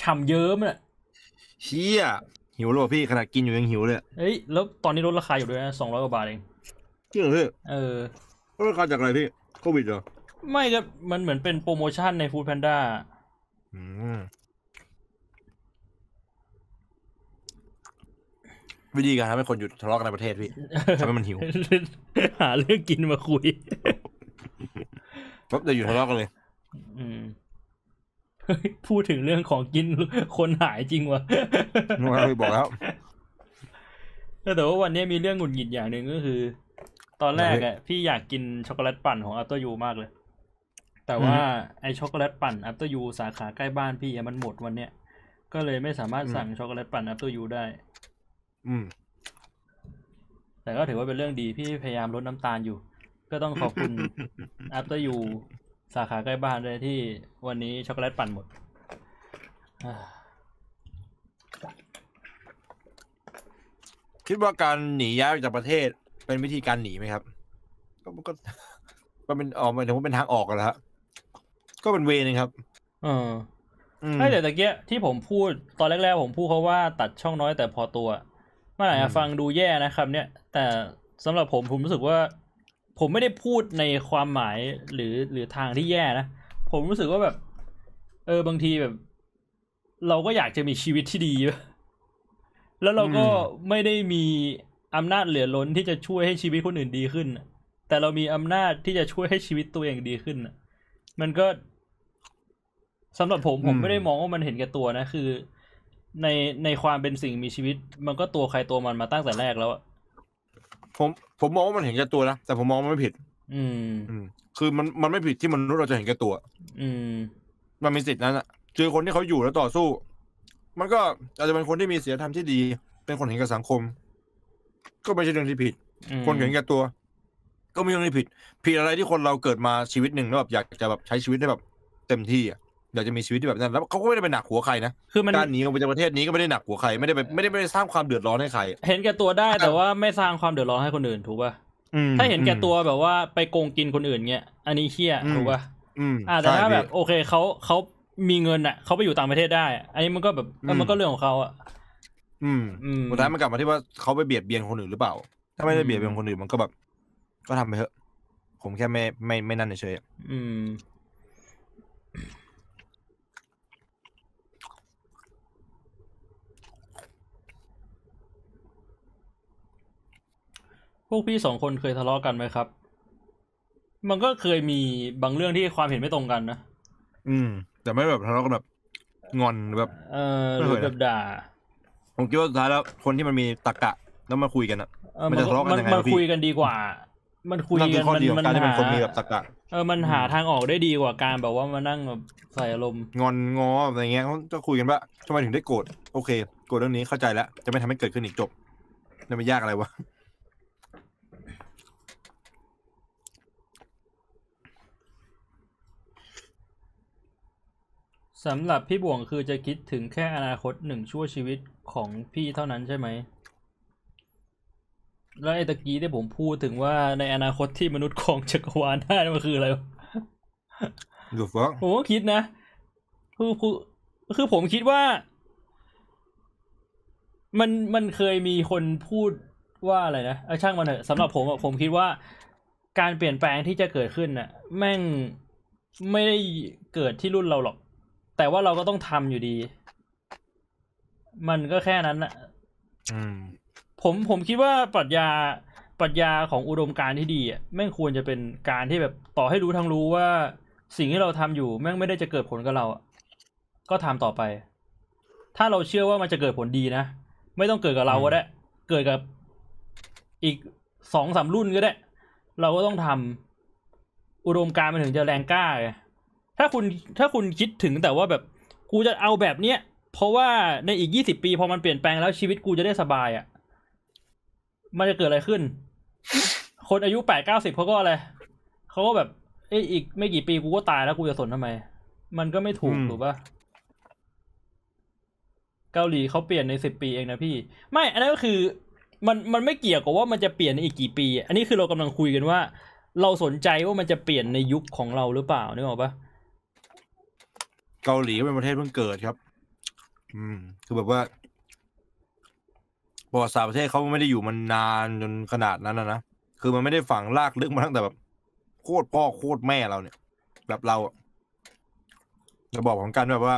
ฉ่ำเยิ้มน่ะเชี่ยหิวเลยว่ะพี่ขนาดกินอยู่ยังหิวเลยอะเอ้ยแล้วตอนนี้ลดราคาอยู่ด้วยนะสองร้อยกว่าบาทเอง จริงเหรอพี่เออ ราคาจากอะไรพี่โควิดเหรอไม่ก็มันเหมือนเป็นโปรโมชั่นในฟู้ดแพนด้าอืม วิธีการทำให้คนหยุดทะเลาะกันในประเทศพี่ทำให้มันหิว หาเรื่องกินมาคุยปั๊บจะหยุดทะเลาะกันเลยอืมเฮ้ยพูดถึงเรื่องของกินคนหายจริงวะนึกว่าพี่บอกแล้วแต่ว่าวันนี้มีเรื่องหงุดหงิดอย่างหนึ่งก็คือ ตอนแรกอะพี่อยากกินช็อกโกแลตปั่นของอั t เตอร์ยูมากเลย แต่ว่าไอช็อกโกแลตปั่นอั t เตอร์ยูสาขาใกล้บ้านพี่อะมันหมดวันเนี้ยก็เลยไม่สามารถสั่งช็อกโกแลตปั่นอั t เตอร์ยูได้ อืม แต่ก็ถือว่าเป็นเรื่องดีพี่พยายามลดน้ำตาลอยู่ ก็ต้องขอบคุณ After You สาขาใกล้บ้านเลยที่วันนี้ช็อกโกแลตปั่นหมดอ่าคิดว่าการหนีย้ายออกจากประเทศเป็นวิธีการหนีไหมครับ ก็ก็ก็เป็นออกหมายถึงว่าเป็นทางออกกันแล้วฮะก็เป็นเวนึงครับ เออ อืมไม่แต่ตะเกียที่ผมพูดตอนแรกๆผมพูดเขาว่าตัดช่องน้อยแต่พอตัว มันอาจจะฟังดูแย่นะครับ เนี่ย แต่สำหรับผมผมรู้สึกว่า ผมไม่ได้พูดในความหมายหรือหรือทางที่แย่นะผมรู้สึกว่าแบบ เออบางทีแบบ เราก็อยากจะมีชีวิตที่ดี แล้วเราก็ไม่ได้มีอำนาจเหลือล้นที่จะช่วยให้ชีวิตคนอื่นดีขึ้นน่ะแต่เรามีอำนาจที่จะช่วยให้ชีวิตตัวเองดีขึ้นน่ะมันก็สำหรับผมผมอืมไม่ได้มองว่ามันเห็นแก่ตัวนะ คือ ในในความเป็นสิ่งมีชีวิต มันก็ตัวใครตัวมันมาตั้งแต่แรกแล้วอะผมผมมองว่ามันเห็นแก่ตัวนะแต่ผมมองว่ามันไม่ผิด อืม อืม คือมันมันไม่ผิดที่มนุษย์เราจะเห็นแก่ตัว อืม มันมีสิทธินั้นอะคือคนที่เขาอยู่แล้วต่อสู้ มันก็อาจจะเป็นคนที่มีศีลธรรมที่ดี เป็นคนเห็นแก่สังคม ก็ไม่ใช่เรื่องที่ผิด อืมคนเห็นแก่ตัว ก็ไม่ใช่เรื่องที่ผิด ผิดอะไรที่คนเราเกิดมาชีวิตหนึ่งแล้วแบบอยากจะแบบใช้ชีวิตได้แบบเต็มที่อะ อยากจะมีชีวิตที่แบบนั้นแล้วเขาก็ไม่ได้ไปหนักหัวใครนะคือมันการหนีออกไปจากประเทศนี้ก็ไม่ได้หนักหัวใครไม่ได้ไปไม่ได้ไม่ได้สร้างความเดือดร้อนให้ใคร เห็นแก่ตัวได้แต่ว่าไม่สร้างความเดือดร้อนให้คนอื่นถูกป่ะอืมถ้าเห็นแก่ตัวแบบว่าไปโกงกินคนอื่นเงี้ยอันนี้เฮี้ยอืมถูกป่ะอืมอ่าแต่ถ้าใช่แบบพี่โอเคเขาเขามีเงินอะเขาไปอยู่ต่างประเทศได้อะอันนี้มันก็แบบเอออืมมันก็เรื่องของเขาอะอืมอืมสุดท้ายมันกลับมาที่ว่าเขาไปเบียดเบียนคนอื่นหรือเปล่า ถ้าไม่ได้เบียดเบียนคนอื่นมันก็แบบ ก็ทำไปเถอะ ผมแค่ไม่ไม่ไม่นั่นเฉยๆอะอืม วกพี่สองคนเคยทะเลาะกันไหมครับ มันก็เคยมีบางเรื่องที่ความเห็นไม่ตรงกันนะ อืม แต่ไม่แบบทะเลาะกันแบบงอนหรือแบบ เออหไม่รืเคอยนะแบบด่า ผมคิดว่าสุดท้ายแล้วคนที่มันมีตรรกะแล้วมาคุยกันอะเออมันมันจะทะเลาะกันมันยังไงมันวะพี่คุยกันดีกว่า มันคุยนั่นคืกัอนข้อมันดีของมันการที่เป็นหาคนมีแบบตรรกะ เออ มันหาทางออกได้ดีกว่าการแบบว่ามานั่งแบบใส่อารมณ์งอนงออะไรเงี้ยเขาจะคุยกันว่าทำไมถึงได้โกรธ โอเค โกรธเรื่องนี้เข้าใจแล้ว จะไม่ทำให้เกิดขึ้นอีกจบจะไม่ยากอะไรวะ สำหรับพี่บ่วงคือจะคิดถึงแค่อนาคตหนึ่งชั่วชีวิตของพี่เท่านั้นใช่ไหม แล้วไอ้ตะกี้ที่ผมพูดถึงว่าในอนาคตที่มนุษย์ของจักรวาลได้นั่นมันคืออะไรวะดูฟังผมก็คิดนะ คือคือคือผมคิดว่า มันมันเคยมีคนพูดว่าอะไรนะเอาช่างมันเถอะสำหรับผมอะผมคิดว่า การเปลี่ยนแปลงที่จะเกิดขึ้นน่ะ แม่งไม่ได้เกิดที่รุ่นเราหรอก แต่ว่าเราก็ต้องทำอยู่ดี มันก็แค่นั้นน่ะอืมผมผมคิดว่าปรัชญาปรัชญาของอุดมการณ์ที่ดีอะแม่งควรจะเป็นการที่แบบต่อให้รู้ทั้งรู้ว่า สิ่งที่เราทำอยู่แม่งไม่ได้จะเกิดผลกับเราอะก็ทำต่อไป ถ้าเราเชื่อว่ามันจะเกิดผลดีนะไม่ต้องเกิดกับเราก็ได้ เกิดกับอีกสองสามรุ่นก็ได้ เราก็ต้องทำอุดมการณ์มันถึงจะแรงกล้าไง ถ้าคุณถ้าคุณคิดถึงแต่ว่าแบบกูจะเอาแบบเนี้ยเพราะว่าในอีกยี่สิบปีพอมันเปลี่ยนแปลงแล้วชีวิตกูจะได้สบายอะ่ะ มันจะเกิดอะไรขึ้น คนอายุแปดเก้าสิบเขาก็อะไรเขาก็แบบเอ้ยอีกไม่กี่ปีกูก็ตายแล้วกูจะสนทำไม มันก็ไม่ถูกอืมถูกปะเกาหลีเขาเปลี่ยนในสิบปีเองนะพี่ ไม่อันนั้นก็คือ มันมันไม่เกี่ยวกับว่ามันจะเปลี่ยนในอีกกี่ปี อันนี้คือเรากำลังคุยกันว่า เราสนใจว่ามันจะเปลี่ยนในยุคของเราหรือเปล่านึกออกปะ เกาหลีก็เป็นประเทศเพิ่งเกิดครับ อืม คือแบบว่าประวัติศาสตร์ประเทศเขาไม่ได้อยู่มันนานจนขนาดนั้นนะนะคือมันไม่ได้ฝังลากลึกมาตั้งแต่แบบโคตรพ่อโคตรแม่เราเนี่ย แบบเราอะจะบอกของกันแบบว่า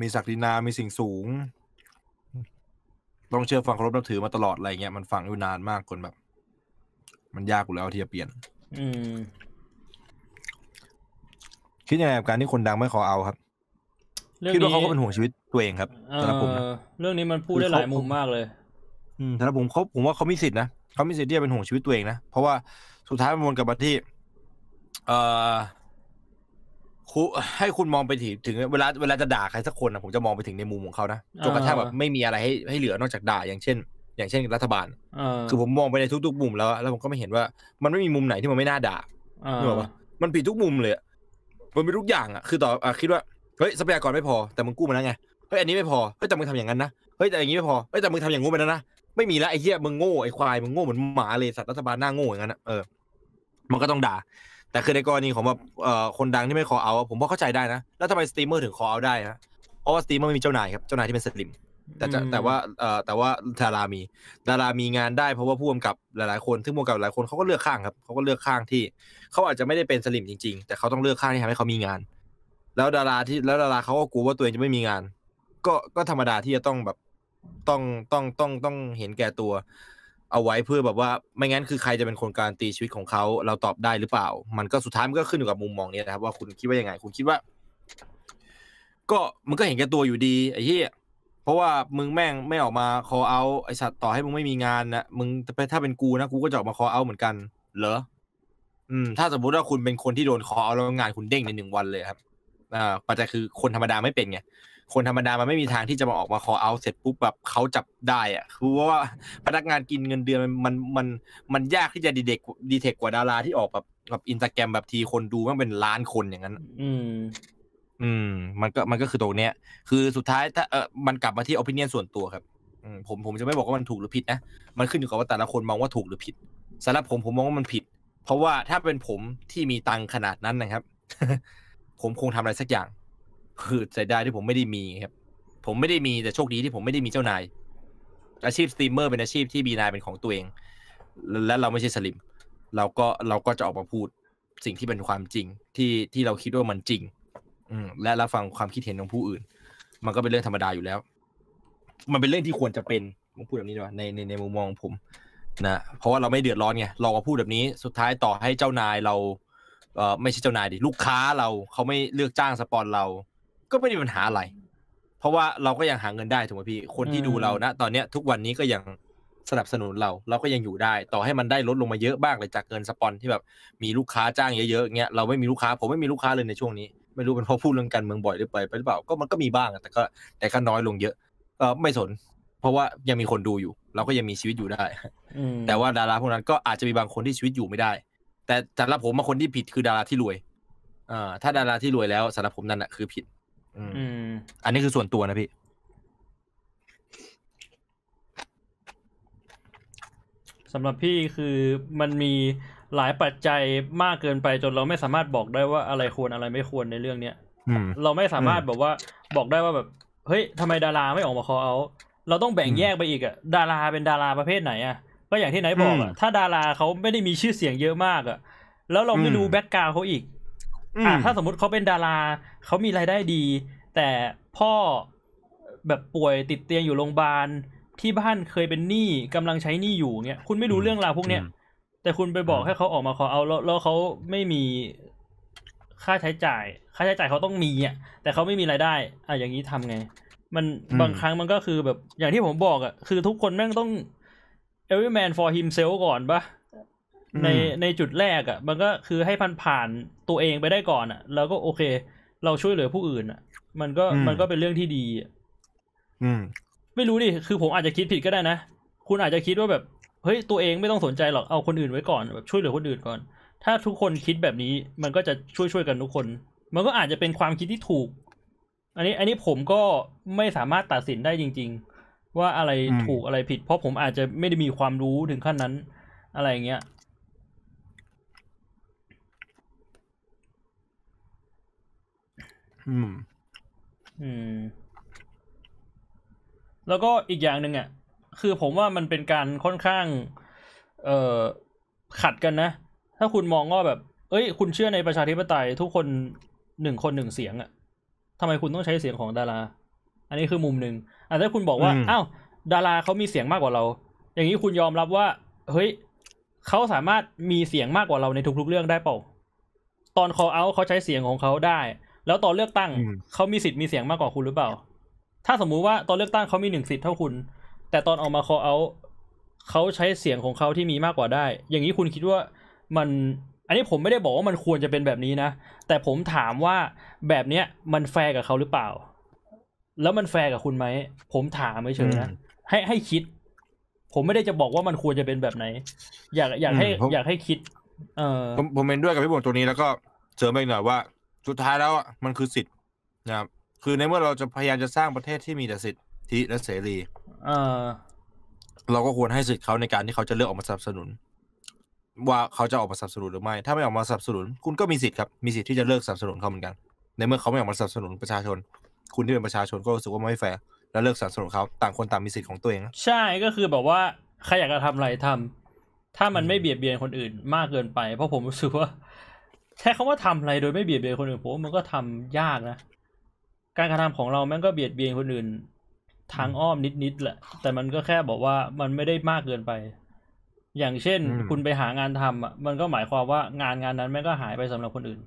มีศักดินา มีสิ่งสูง ต้องเชื่อฟังเคารพนับถือมาตลอดอะไรเงี้ยมันฝังอยู่นานมากจนแบบ มันยากอยู่แล้วที่จะเปลี่ยน อืม คิดยังไงกับการที่คนดังไม่ขอเอาครับเรื่องคิดว่านี้เขาก็เป็นห่วงชีวิตตัวเองครับเอสำหรับผมนะอเรื่องนี้มันพูดคือได้เขาหลายมุมมากเลยอืมแต่ถ้าผมเขาผมว่าเขามีสิทธินะเขามีสิทธิ์ที่จะเป็นห่วงชีวิตตัวเองนะเพราะว่าสุดท้ายมันวนกลับมาที่ เอ่อคุให้คุณมองไปถึงถึงเวลาเวลาจะด่าใครสักคนนะผมจะมองไปถึงในมุมของเขานะจนกระทั่งแบบไม่มีอะไรให้ให้เหลือนอกจากด่าอย่างเช่น อย่างเช่นรัฐบาลเออคือผมมองไปในทุกๆมุมแล้วอะแล้วผมก็ไม่เห็นว่า มันไม่มีมุมไหนที่มันไม่น่าด่าเออนึกออกปะมันผิดทุกมุมเลยอะ มันเป็นทุกอย่างอะคือต่ออะคิดว่าเฮ้ยทรัพยากรไม่พอแต่มึงกู้มาแล้วไงเฮ้ยอันนี้ไม่พอเฮ้ยแต่มึงทำอย่างนั้นนะเฮ้ยแต่อย่างนี้ไม่พอเฮ้ยแต่มึงทำอย่างงู้นไปแล้วนะไม่มีแล้วไอ้เหี้ยมึงโง่ไอ้ควายมึงโง่เหมือนหมาเลยสัตว์รัฐบาลหน้าโง่อย่างนั้นนะเออมันก็ต้องด่า แต่คือในกรณีของแบบเอ่อคนดังที่ไม่ขอเอาอะผมพอเข้าใจได้นะแล้วทำไมสตรีมเมอร์ถึง call out ได้นะเพราะว่าสตรีมเมอร์ไม่มีเจ้านายครับเจ้านายที่เป็นสลิ่มแต่จะอืมแต่ว่าเอ่อแต่ว่าดารามีดารามีงานได้เพราะว่าผู้กำกับหลายๆคนซึ่งผู้กำกับหลายคนเขาก็เลือกข้างครับเขาก็เลือกข้างที่ เขาอาจจะไม่ได้เป็นสลิ่มจริง ๆ แต่เขาต้องเลือกข้างที่ทำให้เขามีงาน แล้วดาราที่แล้วดาราเขาก็กลัวว่าตัวเองจะไม่มีงาน ก็ก็ธรรมดาที่จะต้องแบบต้องต้องต้องต้องเห็นแก่ตัว เอาไว้เพื่อแบบว่าไม่งั้นคือใครจะเป็นคนการตีชีวิตของเขาเราตอบได้หรือเปล่า มันก็สุดท้ายมันก็ขึ้นอยู่กับมุมมองนี้นะครับ ว่าคุณคิดว่ายังไง คุณคิดว่า ก็มันก็เห็นแก่ตัวอยู่ดีไอ้เหี้ยเพราะว่ามึงแม่งไม่ออกมาคอเอาไอสัตว์ต่อให้มึงไม่มีงานนะมึงถ้าเป็นกูนะกูก็จะออกมาคอเอาเหมือนกัน เหรอ อืมถ้าสมมุติว่าคุณเป็นคนที่โดนคอเอาแล้วงานคุณเด้งในหนึ่งวันเลยครับอ่าปัจจัยคือคนธรรมดาไม่เป็นไงคนธรรมดามันไม่มีทางที่จะมาออกมาคอเอาเสร็จปุ๊บแบบเขาจับได้อะคือว่าพนักงานกินเงินเดือนมันมันมันมันยากที่จะดีเด็กดีเทคกว่าดาราที่ออกแบบแบบอินสตาแกรมแบบทีคนดูมันเป็นล้านคนอย่างนั้น อืม อืม มันก็มันก็คือตรงเนี้ย คือสุดท้ายถ้าเออมันกลับมาที่ opinion ส่วนตัวครับอืมผมผมจะไม่บอกว่ามันถูกหรือผิดนะมันขึ้นอยู่กับว่าแต่ละคนมองว่าถูกหรือผิดสำหรับผมผมมองว่ามันผิด เพราะว่าถ้าเป็นผมที่มีตังขนาดนั้นนะครับ ผมคงทำอะไรสักอย่าง คือเสียดายที่ผมไม่ได้มีครับ ผมไม่ได้มีแต่โชคดีที่ผมไม่ได้มีเจ้านาย อาชีพสตรีมเมอร์เป็นอาชีพที่มีนายเป็นของตัวเอง และเราไม่ใช่สลิ่ม เราก็เราก็จะออกมาพูดสิ่งที่เป็นความจริงที่ที่เราคิดว่ามันจริง อืมและรับฟังความคิดเห็นของผู้อื่น มันก็เป็นเรื่องธรรมดาอยู่แล้ว มันเป็นเรื่องที่ควรจะเป็นผมพูดแบบนี้ดีกว่าในในในมุมมองผม นะเพราะว่าเราไม่เดือดร้อนไงเรามาพูดแบบนี้สุดท้ายต่อให้เจ้านายเราเอ่อไม่ใช่เจ้านายดิลูกค้าเราเขาไม่เลือกจ้างสปอนเรา ก็ไม่มีปัญหาอะไร เพราะว่าเราก็ยังหาเงินได้ถูกไหมพี่คนที่อืมดูเรานะตอนเนี้ยทุกวันนี้ก็ยังสนับสนุนเราเราก็ยังอยู่ได้ ต่อให้มันได้ลดลงมาเยอะบ้างเลยจากเงินสปอนที่แบบมีลูกค้าจ้างเยอะๆอย่างเงี้ยเราไม่มีลูกค้าผมไม่มีลูกค้าเลยในช่วงนี้ ไม่รู้เป็นเพราะพูดเรื่องการเมืองบ่อยหรือไปไปหรือเปล่าก็มันก็มีบ้างอะแต่ก็แต่ก็น้อยลงเยอะเออไม่สน เพราะว่ายังมีคนดูอยู่ เราก็ยังมีชีวิตอยู่ได้อืมแต่ว่าดาราพวกนั้นก็อาจจะมีบางคนที่ชีวิตอยู่ไม่ได้ แต่สำหรับผมมาคนที่ผิดคือดาราที่รวยอ่าถ้าดาราที่รวยแล้วสำหรับผมนั่นแหละคือผิด อืมอืมอันนี้คือส่วนตัวนะพี่ สำหรับพี่คือมันมีหลายปัจจัยมากเกินไปจนเราไม่สามารถบอกได้ว่าอะไรควรอะไรไม่ควรในเรื่องเนี้ยอืมเราไม่สามารถอืมแบบว่าบอกได้ว่าแบบ เฮ้ยทำไมดาราไม่ออกมา call out เราต้องแบ่งอืมแยกไปอีกอะดาราเป็นดาราประเภทไหนอะก็อย่างที่ไหนบอกอะอืมถ้าดาราเขาไม่ได้มีชื่อเสียงเยอะมากอะแล้วเราไม่อืมรู้แบ็กกราวเขาอีกอือะมถ้าสมมติเขาเป็นดาราเขามีรายได้ดี แต่พ่อแบบป่วยติดเตียงอยู่โรงพยาบาลที่บ้านเคยเป็นหนี้กำลังใช้หนี้อยู่เงี้ยคุณไม่รู้เรื่องราวพวกเนี้ยอืมแต่คุณไปบอกอืมให้เขาออกมาขอเอาแล้วแล้วเขาไม่มีค่าใช้จ่าย ค่าใช้จ่ายเขาต้องมีอะแต่เขาไม่มีรายได้อะอย่างนี้ทำไง มันบางครั้งมันก็คือแบบอย่างที่ผมบอกอะ คือทุกคนแม่งต้อง every man for himself ก่อนปะในในจุดแรกอะ มันก็คือให้ผ่านผ่านตัวเองไปได้ก่อนอะ แล้วก็โอเค เราช่วยเหลือผู้อื่นอะ มันก็อืมมันก็เป็นเรื่องที่ดีอะอืม ไม่รู้ดิคือผมอาจจะคิดผิดก็ได้นะ คุณอาจจะคิดว่าแบบเฮ้ยตัวเองไม่ต้องสนใจหรอกเอาคนอื่นไว้ก่อนแบบช่วยเหลือคนอื่นก่อน ถ้าทุกคนคิดแบบนี้มันก็จะช่วยช่วยๆกันทุกคน มันก็อาจจะเป็นความคิดที่ถูก อันนี้ อันนี้ผมก็ไม่สามารถตัดสินได้จริง ๆ ว่าอะไรอืมถูกอะไรผิด เพราะผมอาจจะไม่ได้มีความรู้ถึงขั้นนั้น อะไรอย่างเงี้ยอืม อืม แล้วก็อีกอย่างหนึ่งอะ คือผมว่ามันเป็นการค่อนข้าง เอ่อ ขัดกันนะ ถ้าคุณมองว่าแบบ เอ้ย คุณเชื่อในประชาธิปไตยทุกคนหนึ่งคนหนึ่งเสียงอะ ทำไมคุณต้องใช้เสียงของดารา อันนี้คือมุมหนึ่งอะถ้าคุณบอกว่าอืมอ้าว ดาราเขามีเสียงมากกว่าเรา อย่างนี้คุณยอมรับว่า เฮ้ยเขาสามารถมีเสียงมากกว่าเราในทุกๆเรื่องได้เปล่า ตอน call out เขาใช้เสียงของเขาได้ แล้วตอนเลือกตั้งอืมเขามีสิทธิ์มีเสียงมากกว่าคุณหรือเปล่า ถ้าสมมุติว่าตอนเลือกตั้งเขามีหนึ่งสิทธิ์เท่าคุณ แต่ตอนออกมา call out เขาใช้เสียงของเขาที่มีมากกว่าได้ อย่างนี้คุณคิดว่ามัน อันนี้ผมไม่ได้บอกว่ามันควรจะเป็นแบบนี้นะ แต่ผมถามว่าแบบเนี้ยมันแฟร์กับเขาหรือเปล่า แล้วมันแฟร์กับคุณไหม ผมถามเฉยๆนะอืมให้ให้คิด ผมไม่ได้จะบอกว่ามันควรจะเป็นแบบไหน อยากอยากให้อืมผมอยากให้คิด เออผมผมเห็นด้วยกับพี่บงตัวนี้แล้วก็เสริมไปอีกหน่อยว่า สุดท้ายแล้วอะมันคือสิทธิ์นะครับ คือในเมื่อเราจะพยายามจะสร้างประเทศที่มีแต่สิทธิและเสรี เออเราก็ควรให้สิทธิ์เขาในการที่เขาจะเลือกออกมาสนับสนุน ว่าเขาจะออกมาสนับสนุนหรือไม่ ถ้าไม่ออกมาสนับสนุน คุณก็มีสิทธิ์ครับ มีสิทธิ์ที่จะเลิกสนับสนุนเขาเหมือนกัน ในเมื่อเขาไม่ออกมาสนับสนุนประชาชน คุณที่เป็นประชาชนก็รู้สึกว่าไม่แฟร์ แล้วเลิกสนับสนุนเขา ต่างคนต่างมีสิทธิ์ของตัวเอง ใช่ ก็คือแบบว่าใครอยากจะทำอะไรทำถ้ามันไม่เบียดเบียนคนอื่นมากเกินไป เพราะผมรู้สึกว่าใช้คำว่าทำอะไรโดยไม่เบียดเบียนคนอื่นผมว่ามันก็ทำยากนะ การกระทำของเราแม่งก็เบียดเบียนคนอื่น ทางอ้อมนิดๆแหละ แต่มันก็แค่บอกว่ามันไม่ได้มากเกินไป อย่างเช่นอืมคุณไปหางานทำอะมันก็หมายความว่างานงานนั้นแม่งก็หายไปสำหรับคนอื่น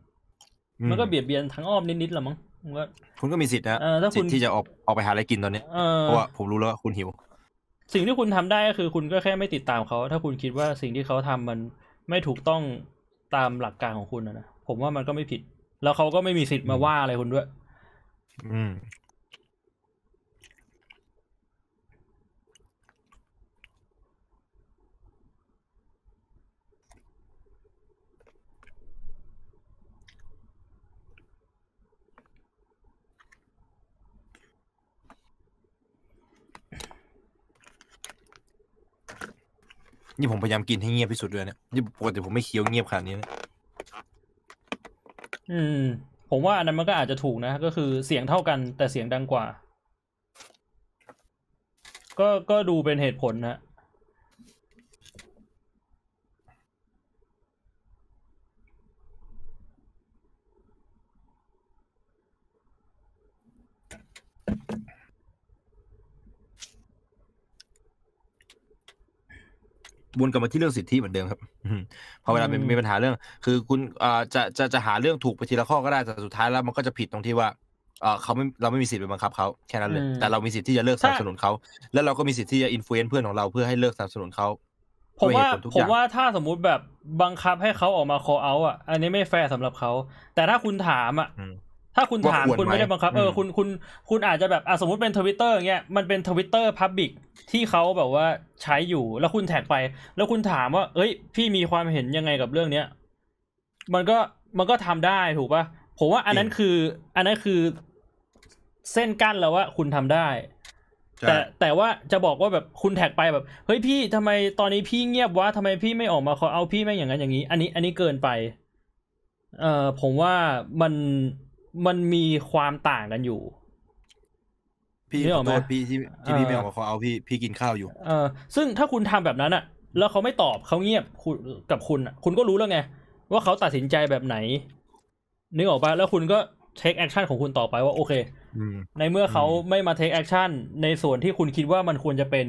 มันก็เบียดเบียนทางอ้อมนิดๆแหละมั้งมันก็คุณก็มีสิทธิ์นะเออถ้าคุณสิทธิ์ที่จะออกออกไปหาอะไรกินตอนเนี้ยเออเพราะว่าผมรู้แล้วว่าคุณหิว สิ่งที่คุณทำได้ก็คือคุณก็แค่ไม่ติดตามเขา ถ้าคุณคิดว่าสิ่งที่เขาทำมันไม่ถูกต้องตามหลักการของคุณนะนะผมว่ามันก็ไม่ผิด แล้วเขาก็ไม่มีสิทธิ์มาว่าอะไรคุณด้วย อืม นี่ผมพยายามกินให้เงียบที่สุดด้วยเนี่ยนี่ปกติผมไม่เคี้ยวเงียบขนาดนี้นะอืม ผมว่าอันนั้นมันก็อาจจะถูกนะ ก็คือเสียงเท่ากันแต่เสียงดังกว่า ก็ก็ดูเป็นเหตุผลนะ วนกลับมาที่เรื่องสิทธิเหมือนเดิมครับอืมพอเวลามีอืมมีปัญหาเรื่อง คือคุณเอ่อจะจะจะหาเรื่องถูกไปทีละข้อก็ได้แต่สุดท้ายแล้วมันก็จะผิดตรงที่ว่าเอ่อเขาไม่เราไม่มีสิทธิ์ไปบังคับเขาแค่นั้นเลยอืมแต่เรามีสิทธิ์ที่จะเลิกสถ้านับสนุนเขาแล้วเราก็มีสิทธิ์ที่จะ influence เพื่อนของเราเพื่อให้เลิกสนับสนุนเขาผมว่าด้วยเหตุผลทุกอย่างผมว่าถ้าถ้าสมมุติแบบบังคับให้เขาออกมา call out อะ อันนี้ไม่แฟร์สำหรับเขา แต่ถ้าคุณถามอะอืม ถ้าคุณถามว่าควรคุณไม่ได้ไหมบังคับเอออืมคุณคุณคุณอาจจะแบบอะสมมติเป็นทวิตเตอร์เงี้ยมันเป็นทวิตเตอร์ publicที่เขาแบบว่าใช้อยู่แล้วคุณแท็กไป แล้วคุณถามว่า เอ้ย พี่มีความเห็นยังไงกับเรื่องเนี้ยมันก็มันก็ทำได้ถูกปะผมว่าอันนั้นคือ อันนั้นคือเส้นกั้นแล้วว่าคุณทำได้ใช่แต่แต่ว่าจะบอกว่าแบบคุณแท็กไปแบบ เฮ้ยพี่ทำไมตอนนี้พี่เงียบวะทำไมพี่ไม่ออกมาขอเอาพี่แม่งอย่างนั้นอย่างนี้ อันนี้อันนี้เกินไป เอ่อผมว่ามัน มันมีความต่างกันอยู่ พี่นึกออกไหมโทษพี่ที่ที่พี่เออไม่ออกมาขอเอาพี่พี่กินข้าวอยู่ เออ ซึ่งถ้าคุณทำแบบนั้นอะแล้วเขาไม่ตอบเขาเงียบคุณกับคุณอะคุณก็รู้แล้วไง ว่าเขาตัดสินใจแบบไหนนึกออกปะแล้วคุณก็ take action ของคุณต่อไปว่าโอเคอืมในเมื่อเขาอืมไม่มา take action ในส่วนที่คุณคิดว่ามันควรจะเป็น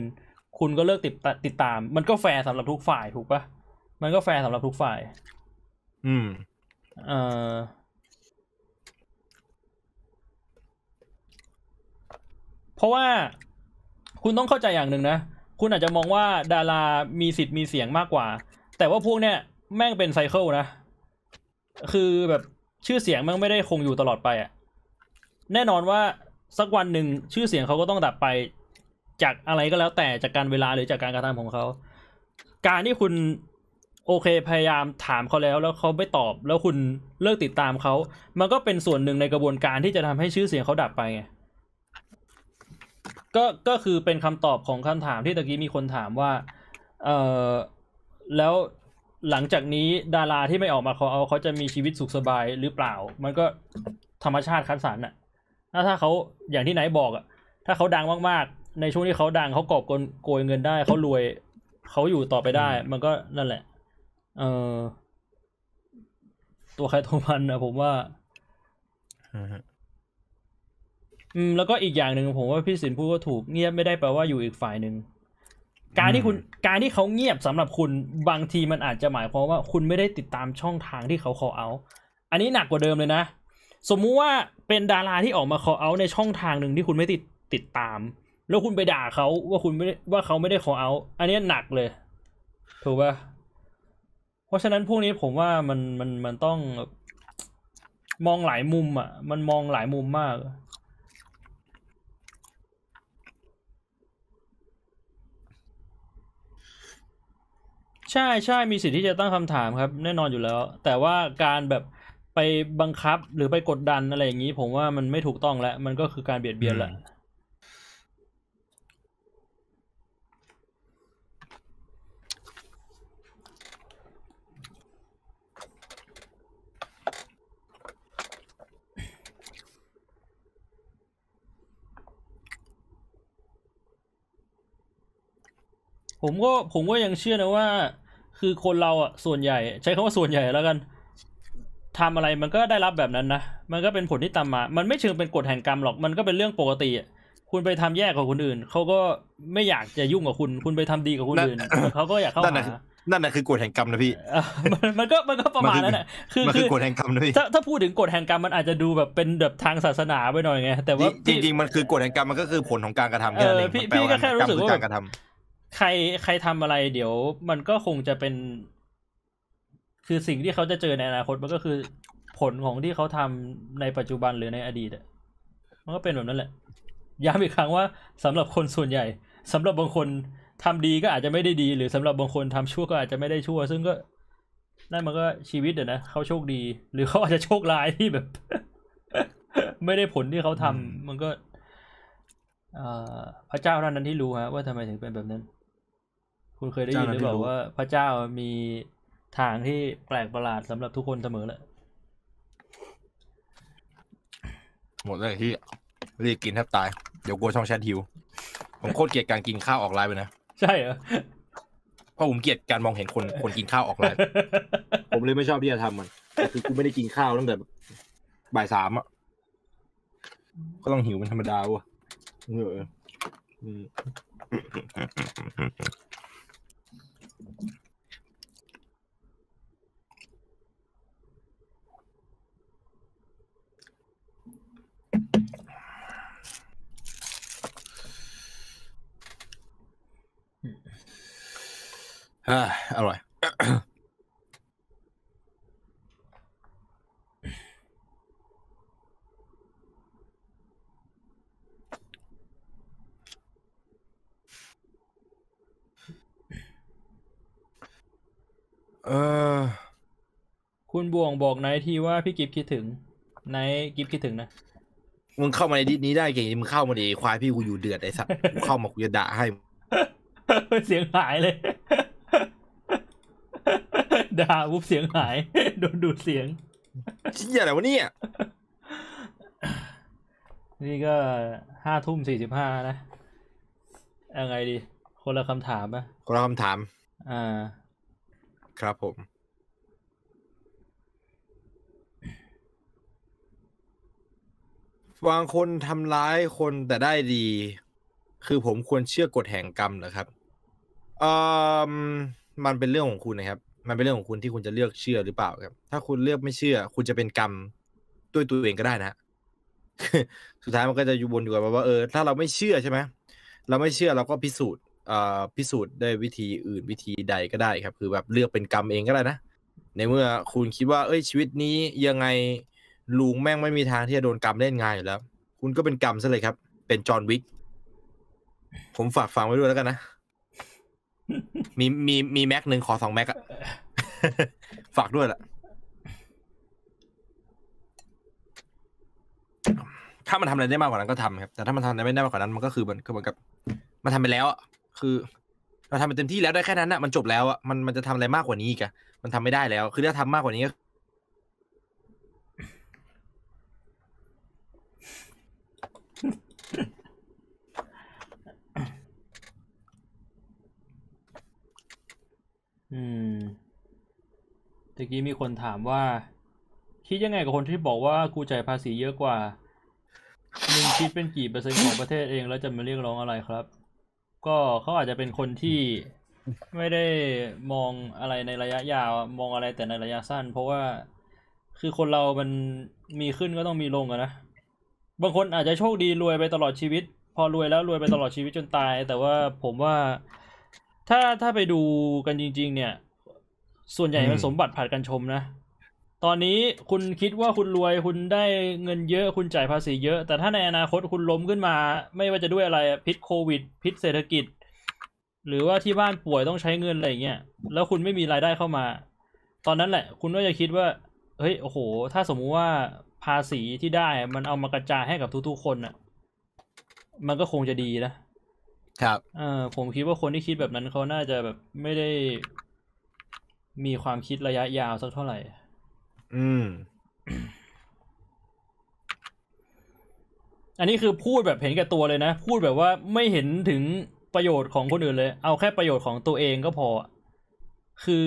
คุณก็เลิกติดตาติดตาม มันก็แฟร์สำหรับทุกฝ่ายถูกปะมันก็แฟร์สำหรับทุกฝ่าย อืม เอ่อ เพราะว่าคุณต้องเข้าใจอย่างหนึ่งนะ คุณอาจจะมองว่าดารามีสิทธิ์มีเสียงมากกว่า แต่ว่าพวกเนี้ยแม่งเป็นไซเคิลนะ คือแบบชื่อเสียงแม่งไม่ได้คงอยู่ตลอดไปอะแน่นอนว่าสักวันหนึ่งชื่อเสียงเขาก็ต้องดับไปจากอะไรก็แล้วแต่จากการเวลาหรือจากการกระทำของเขา การที่คุณโอเคพยายามถามเขาแล้ว แล้วเขาไม่ตอบ แล้วคุณเลิกติดตามเขา มันก็เป็นส่วนหนึ่งในกระบวนการที่จะทำให้ชื่อเสียงเขาดับไปไง ก็ก็คือเป็นคำตอบของคำถามที่ตะกี้มีคนถามว่า เออแล้วหลังจากนี้ดาราที่ไม่ออกมาขอเอาเขาจะมีชีวิตสุขสบายหรือเปล่า มันก็ธรรมชาติคัดสรรน่ะถ้าถ้าเขาอย่างที่ไหนบอกอะถ้าเขาดังมากๆ ในช่วงที่เขาดังเขากอบโกยโกยเงินได้เขารวยเขาอยู่ต่อไปได้ มันก็นั่นแหละ เออตัวใครตัวมันนะผมว่าอืม อืมแล้วก็อีกอย่างหนึ่งผมว่าพี่สินพูดก็ถูกเงียบไม่ได้แปลว่าอยู่อีกฝ่ายหนึ่งการที่คุณการที่เขาเงียบสำหรับคุณบางทีมันอาจจะหมายความว่าคุณไม่ได้ติดตามช่องทางที่เขา call out อันนี้หนักกว่าเดิมเลยนะ สมมุติว่าเป็นดาราที่ออกมา call out ในช่องทางหนึ่งที่คุณไม่ติดติดตาม แล้วคุณไปด่าเขาว่าคุณไม่ได้ว่าเขาไม่ได้ call out อันนี้หนักเลยถูกปะเพราะฉะนั้นพวกนี้ผมว่ามันมันมันต้องมองหลายมุมอะ มันมองหลายมุมมาก ใช่ใช่มีสิทธิ์ที่จะตั้งคำถามครับ แน่นอนอยู่แล้ว แต่ว่าการแบบไปบังคับหรือไปกดดันอะไรอย่างนี้ ผมว่ามันไม่ถูกต้องแล้ว มันก็คือการเบียดเบียนแหละ ผมก็ผมก็ยังเชื่อนะว่า คือคนเราอะส่วนใหญ่ ใช้คำว่าส่วนใหญ่แล้วกันทำอะไรมันก็ได้รับแบบนั้นนะ มันก็เป็นผลที่ตามมา มันไม่เชิงเป็นกฎแห่งกรรมหรอก มันก็เป็นเรื่องปกติอะคุณไปทำแย่กับคนอื่น เขาก็ไม่อยากจะยุ่งกับคุณ คุณไปทำดีกับคนอื่น เขาก็อยากเข้านั่นหาน่ะนั่นน่ะคือกฎแห่งกรรมนะพี่เออมันมันก็มันก็ประมาณนั้นแหละ คือมันคืคืออกฎแห่งกรรมนะพี่ ถ้าถ้าพูดถึงกฎแห่งกรรมมันอาจจะดูแบบเป็นแบบทางศาสนาไปหน่อยไง แต่ว่าจริงจริงๆมันคือกฎแห่งกรรมมันก็คือผลของการกระทำแค่นั้นเองเออพี่มันแปลพี่ก็แค่รู้สึกว่ารรมอการกระทำ ใครใครทำอะไรเดี๋ยว มันก็คงจะเป็น คือสิ่งที่เขาจะเจอในอนาคตมันก็คือผลของที่เขาทำในปัจจุบันหรือในอดีตอะมันก็เป็นแบบนั้นแหละย้ำอีกครั้งว่าสำหรับคนส่วนใหญ่สำหรับบางคนทำดีก็อาจจะไม่ได้ดี หรือสำหรับบางคนทำชั่วก็อาจจะไม่ได้ชั่ว ซึ่งก็นั่นมันก็ชีวิตอะนะเขาโชคดี หรือเขาอาจจะโชคร้ายที่แบบ ไม่ได้ผลที่เขาทำมันก็เอ่อพระเจ้าเท่านั้นที่รู้ฮะว่าทำไมถึงเป็นแบบนั้น คุณเคยได้ยินหรือเปล่าว่า พระเจ้ามีทางที่แปลกประหลาดสำหรับทุกคนเสมอแหละหมดเลยที่รีบกินแทบตาย เดี๋ยวกลัวช่องแชทหิว ผมโคตรเกลียดการกินข้าวออกไลน์ไปนะ ใช่เหรอเพราะผมเกลียดการมองเห็นคนคนกินข้าวออกไลน์ผมเลยไม่ชอบที่จะทำมันแต่คือกูไม่ได้กินข้าวตั้งแต่แบบบ่ายสามอะก็ต้องหิวเป็นธรรมดาวะเออ อืมอ่าอร่อย เออ คุณบวงบอกไนท์ทีว่าพี่กิฟคิดถึงไนท์กิฟคิดถึงนะ มึงเข้ามาในดิสนี้ได้เก่งมึงเข้ามาดิควายพี่กูอยู่เดือดไอ้สัสกูเข้ามากูจะด่าให้ เสียงหายเลย ด่าปุ๊บเสียงหาย โดนดูดเสียงเชี่ยอะไรวะเนี่ย นี่ก็ห้าทุ่มสี่สิบห้านะยังไงดี คนละคำถามปะคนละคำถาม อ่า ครับผม บางคนทำร้ายคนแต่ได้ดี คือผมควรเชื่อกฎแห่งกรรมเหรอครับเอ่อมันเป็นเรื่องของคุณนะครับ มันเป็นเรื่องของคุณที่คุณจะเลือกเชื่อหรือเปล่าครับ ถ้าคุณเลือกไม่เชื่อ คุณจะเป็นกรรมด้วยตัวเองก็ได้นะสุดท้ายมันก็จะอยู่บนอยู่กับว่าเออถ้าเราไม่เชื่อใช่ไหมเราไม่เชื่อเราก็พิสูจน์เอ่อพิสูจน์ได้วยวิธีอื่นวิธีใดก็ได้ครับ คือแบบเลือกเป็นกรรมเองก็ได้นะในเมื่อคุณคิดว่า เอ้ยชีวิตนี้ยังไงลุงแม่งไม่มีทางที่จะโดนกรรมเล่นงานอยู่แล้ว คุณก็เป็นกรรมซะเลยครับ เป็นจอห์นวิกผมฝากฟังไว้ด้วยแล้วกันนะ มีมีมีแม็กหนึ่งขอสองแม็กอะฝากด้วยแหละถ้ามันทำอะไรได้มากกว่านั้นก็ทำครับ แต่ถ้ามันทำอะไรไม่ได้มากกว่านั้นมันก็คือมันคือเหมือนกับ มันทำไปแล้วอะคือเราทำไปเต็มที่แล้วได้แค่นั้นอะมันจบแล้วอะมันมันจะทำอะไรมากกว่านี้อีกอะมันทำไม่ได้แล้ว คือถ้าทำมากกว่านี้ก็ อืมตะกี้มีคนถามว่า คิดยังไงกับคนที่บอกว่ากูจ่ายภาษีเยอะกว่ามึงคิดเป็นกี่เปอร์เซ็นต์ของประเทศเองแล้วจะมาเรียกร้องอะไรครับ ก็เขาอาจจะเป็นคนที่ไม่ได้มองอะไรในระยะยาว มองอะไรแต่ในระยะสั้น เพราะว่าคือคนเรามันมีขึ้นก็ต้องมีลงอะนะบางคนอาจจะโชคดีรวยไปตลอดชีวิต พอรวยแล้วรวยไปตลอดชีวิตจนตาย แต่ว่าผมว่า ถ้าถ้าไปดูกันจริง ๆ เนี่ย ส่วนใหญ่มันอืมสมบัติผัดกันชมนะ ตอนนี้คุณคิดว่าคุณรวยคุณได้เงินเยอะคุณจ่ายภาษีเยอะ แต่ถ้าในอนาคตคุณล้มขึ้นมา ไม่ว่าจะด้วยอะไรอะพิษโควิด พิษเศรษฐกิจ หรือว่าที่บ้านป่วยต้องใช้เงินอะไรอย่างเงี้ยแล้วคุณไม่มีรายได้เข้ามา ตอนนั้นแหละ คุณก็จะคิดว่า เฮ้ยโอ้โห ถ้าสมมุติว่าภาษีที่ได้อะมันเอามากระจายให้กับทุกๆคนอะ มันก็คงจะดีนะ ครับเออผมคิดว่าคนที่คิดแบบนั้นเขาน่าจะแบบไม่ได้มีความคิดระยะยาวสักเท่าไหร่ อืม อันนี้คือพูดแบบเห็นแก่ตัวเลยนะ พูดแบบว่าไม่เห็นถึงประโยชน์ของคนอื่นเลย เอาแค่ประโยชน์ของตัวเองก็พอ คือ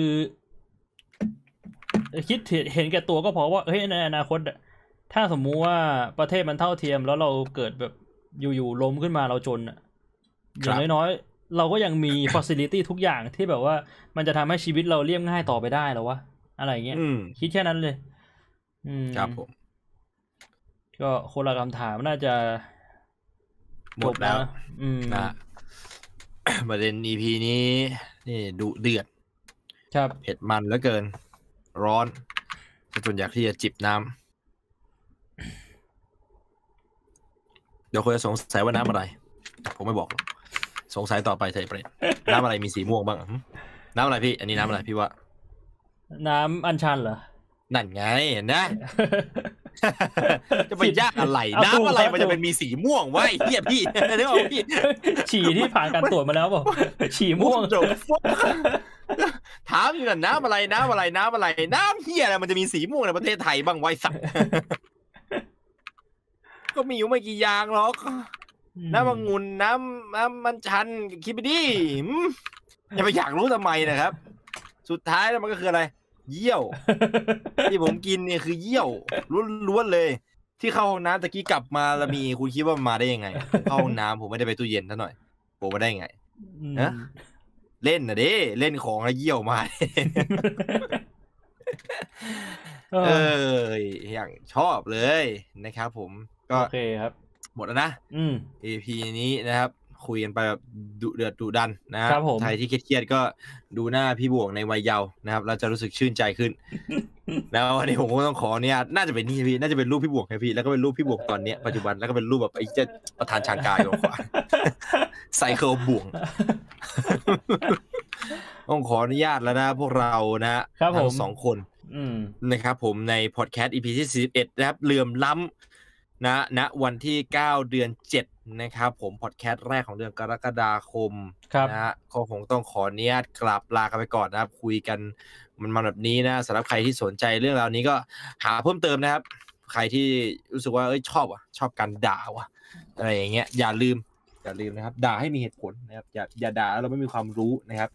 คิดเห็นแก่ตัวก็พอว่าเฮ้ยในอนาคตอะถ้าสมมุติว่าประเทศมันเท่าเทียมแล้วเราเกิดแบบอยู่ๆล้มขึ้นมาเราจนอะ อครัย่างบน้อยๆ เราก็ยังมี facility ทุกอย่างที่แบบว่า มันจะทำให้ชีวิตเราเรียบง่ายต่อไปได้แล้ววะ อะไรอย่างเงี้ยอืมคิดแค่นั้นเลย อืมครับผม ก็คนละคำถามน่าจะหมดแล้วจบนะอืมนะประเด็น EP นี้ นี่ดุเดือด ครับเผ็ดมันเหลือเกิน ร้อนจนอยากที่จะจิบน้ำเดี๋ยวคนจะสงสัยว่าน้ำอะไร ผมไม่บอกหรอก สงสัยต่อไปเถอะเปรตน้ำอะไรมีสีม่วงบ้างหึน้ำอะไรพี่ อันนี้น้ำอะไรพี่ว่า น้ำอัญชันเหรอ นั่นไงเห็นนะจะไปยากอะไรเอาถูกน้ำอะไรครับมันจะเป็นมีสีม่วงวะไอ้เหี้ยพี่เดี๋ยวเอาพี่ ฉี่ที่ผ่านการตรวจมาแล้วเปล่าฉี่ม่วงจบถามอยู่นั่นน้ำอะไรน้ำอะไรน้ำอะไร น้ำเหี้ยอะไรมันจะมีสีม่วงในประเทศไทยบ้างไวะไอ้สัตว์ก็มีอยู่ไม่กี่อย่างหรอก น้ำองุ่นน้ำน้ำมันชันคิดไปดิหืมอย่าไปอยากรู้ทำไมนะครับ สุดท้ายแล้วมันก็คืออะไร เยี่ยว ที่ผมกินเนี่ยคือเยี่ยวล้วนๆเลย ที่เข้าห้องน้ำตะกี้กลับมาแล้วมีคุณคิดว่ามันมาได้ยังไงเข้าห้องน้ำผมไม่ได้ไปตู้เย็นซะหน่อยผมมาได้ไงอืมฮะเล่นนะเด้เล่นของแล้วเยี่ยวมาเอเออออย่างชอบเลยนะครับผมก็โอเคครับ หมดแล้วนะอืม EP นี้นะครับ คุยกันไปแบบดุเดือดดุดันนะครับผมใครที่เครียดๆก็ดูหน้าพี่บวงในวัยเยาว์นะครับเราจะรู้สึกชื่นใจขึ้น แล้ววันนี้ผมก็ต้องขอเนี่ยน่าจะเป็นนี่พี่น่าจะเป็นรูปพี่บวงครับพี่แล้วก็เป็นรูปพี่บวงตอนเนี้ยปัจจุบันแล้วก็เป็นรูปแบบไอ้เจ้าประธานชางกายอยู่ขวาไซเคิลบวงต้องขออนุญาตแล้วนะพวกเรานะครับผมทั้งสองคนอืมนะครับผมในพอดแคสต์ EP ที่41นะครับเหลื่อมล้ำ นะณวันที่ 9 เดือน 7 นะครับ ผมพอดแคสต์แรกของเดือนกรกฎาคมครับนะฮะก็คงต้องขออนุญาตกลับลากันไปก่อนนะครับ คุยกันมันมาแบบนี้นะสำหรับใครที่สนใจเรื่องราวนี้ก็หาเพิ่มเติมนะครับ ใครที่รู้สึกว่าเอ้ยชอบอะชอบการด่าว่ะอะไรอย่างเงี้ยอย่าลืมอย่าลืมนะครับ ด่าให้มีเหตุผลนะครับอย่าอย่าด่าแล้วเราไม่มีความรู้นะครับ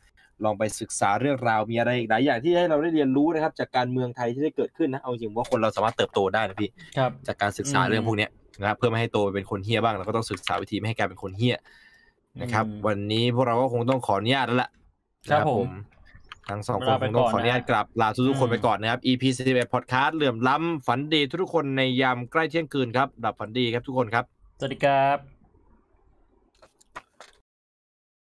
ลองไปศึกษาเรื่องราวมีอะไรอีกหลายอย่างที่ให้เราได้เรียนรู้นะครับ จากการเมืองไทยที่ได้เกิดขึ้นนะเอาจริงว่าคนเราสามารถเติบโตได้นะพี่ครับจากการศึกษาอืมเรื่องพวกเนี้ยนะครับเพื่อไม่ให้โตไปเป็นคนเฮี้ยบ้างเราก็ต้องศึกษาวิธีไม่ให้กลายเป็นคนเฮี้ยนะครับอืมวันนี้พวกเราก็คงต้องขออนุญาตแล้วล่ะครับนะผมทั้งสองคนลาคไปงต้องก่อนขออนุญาตนะกลับลาทุกๆคนอืมไปก่อนนะครับ EP 41 Podcast เหลื่อมล้ำฝันดีทุกๆคนในยามใกล้เที่ยงคืนครับดับฝันดีครับทุกคนครับ สวัสดีครับ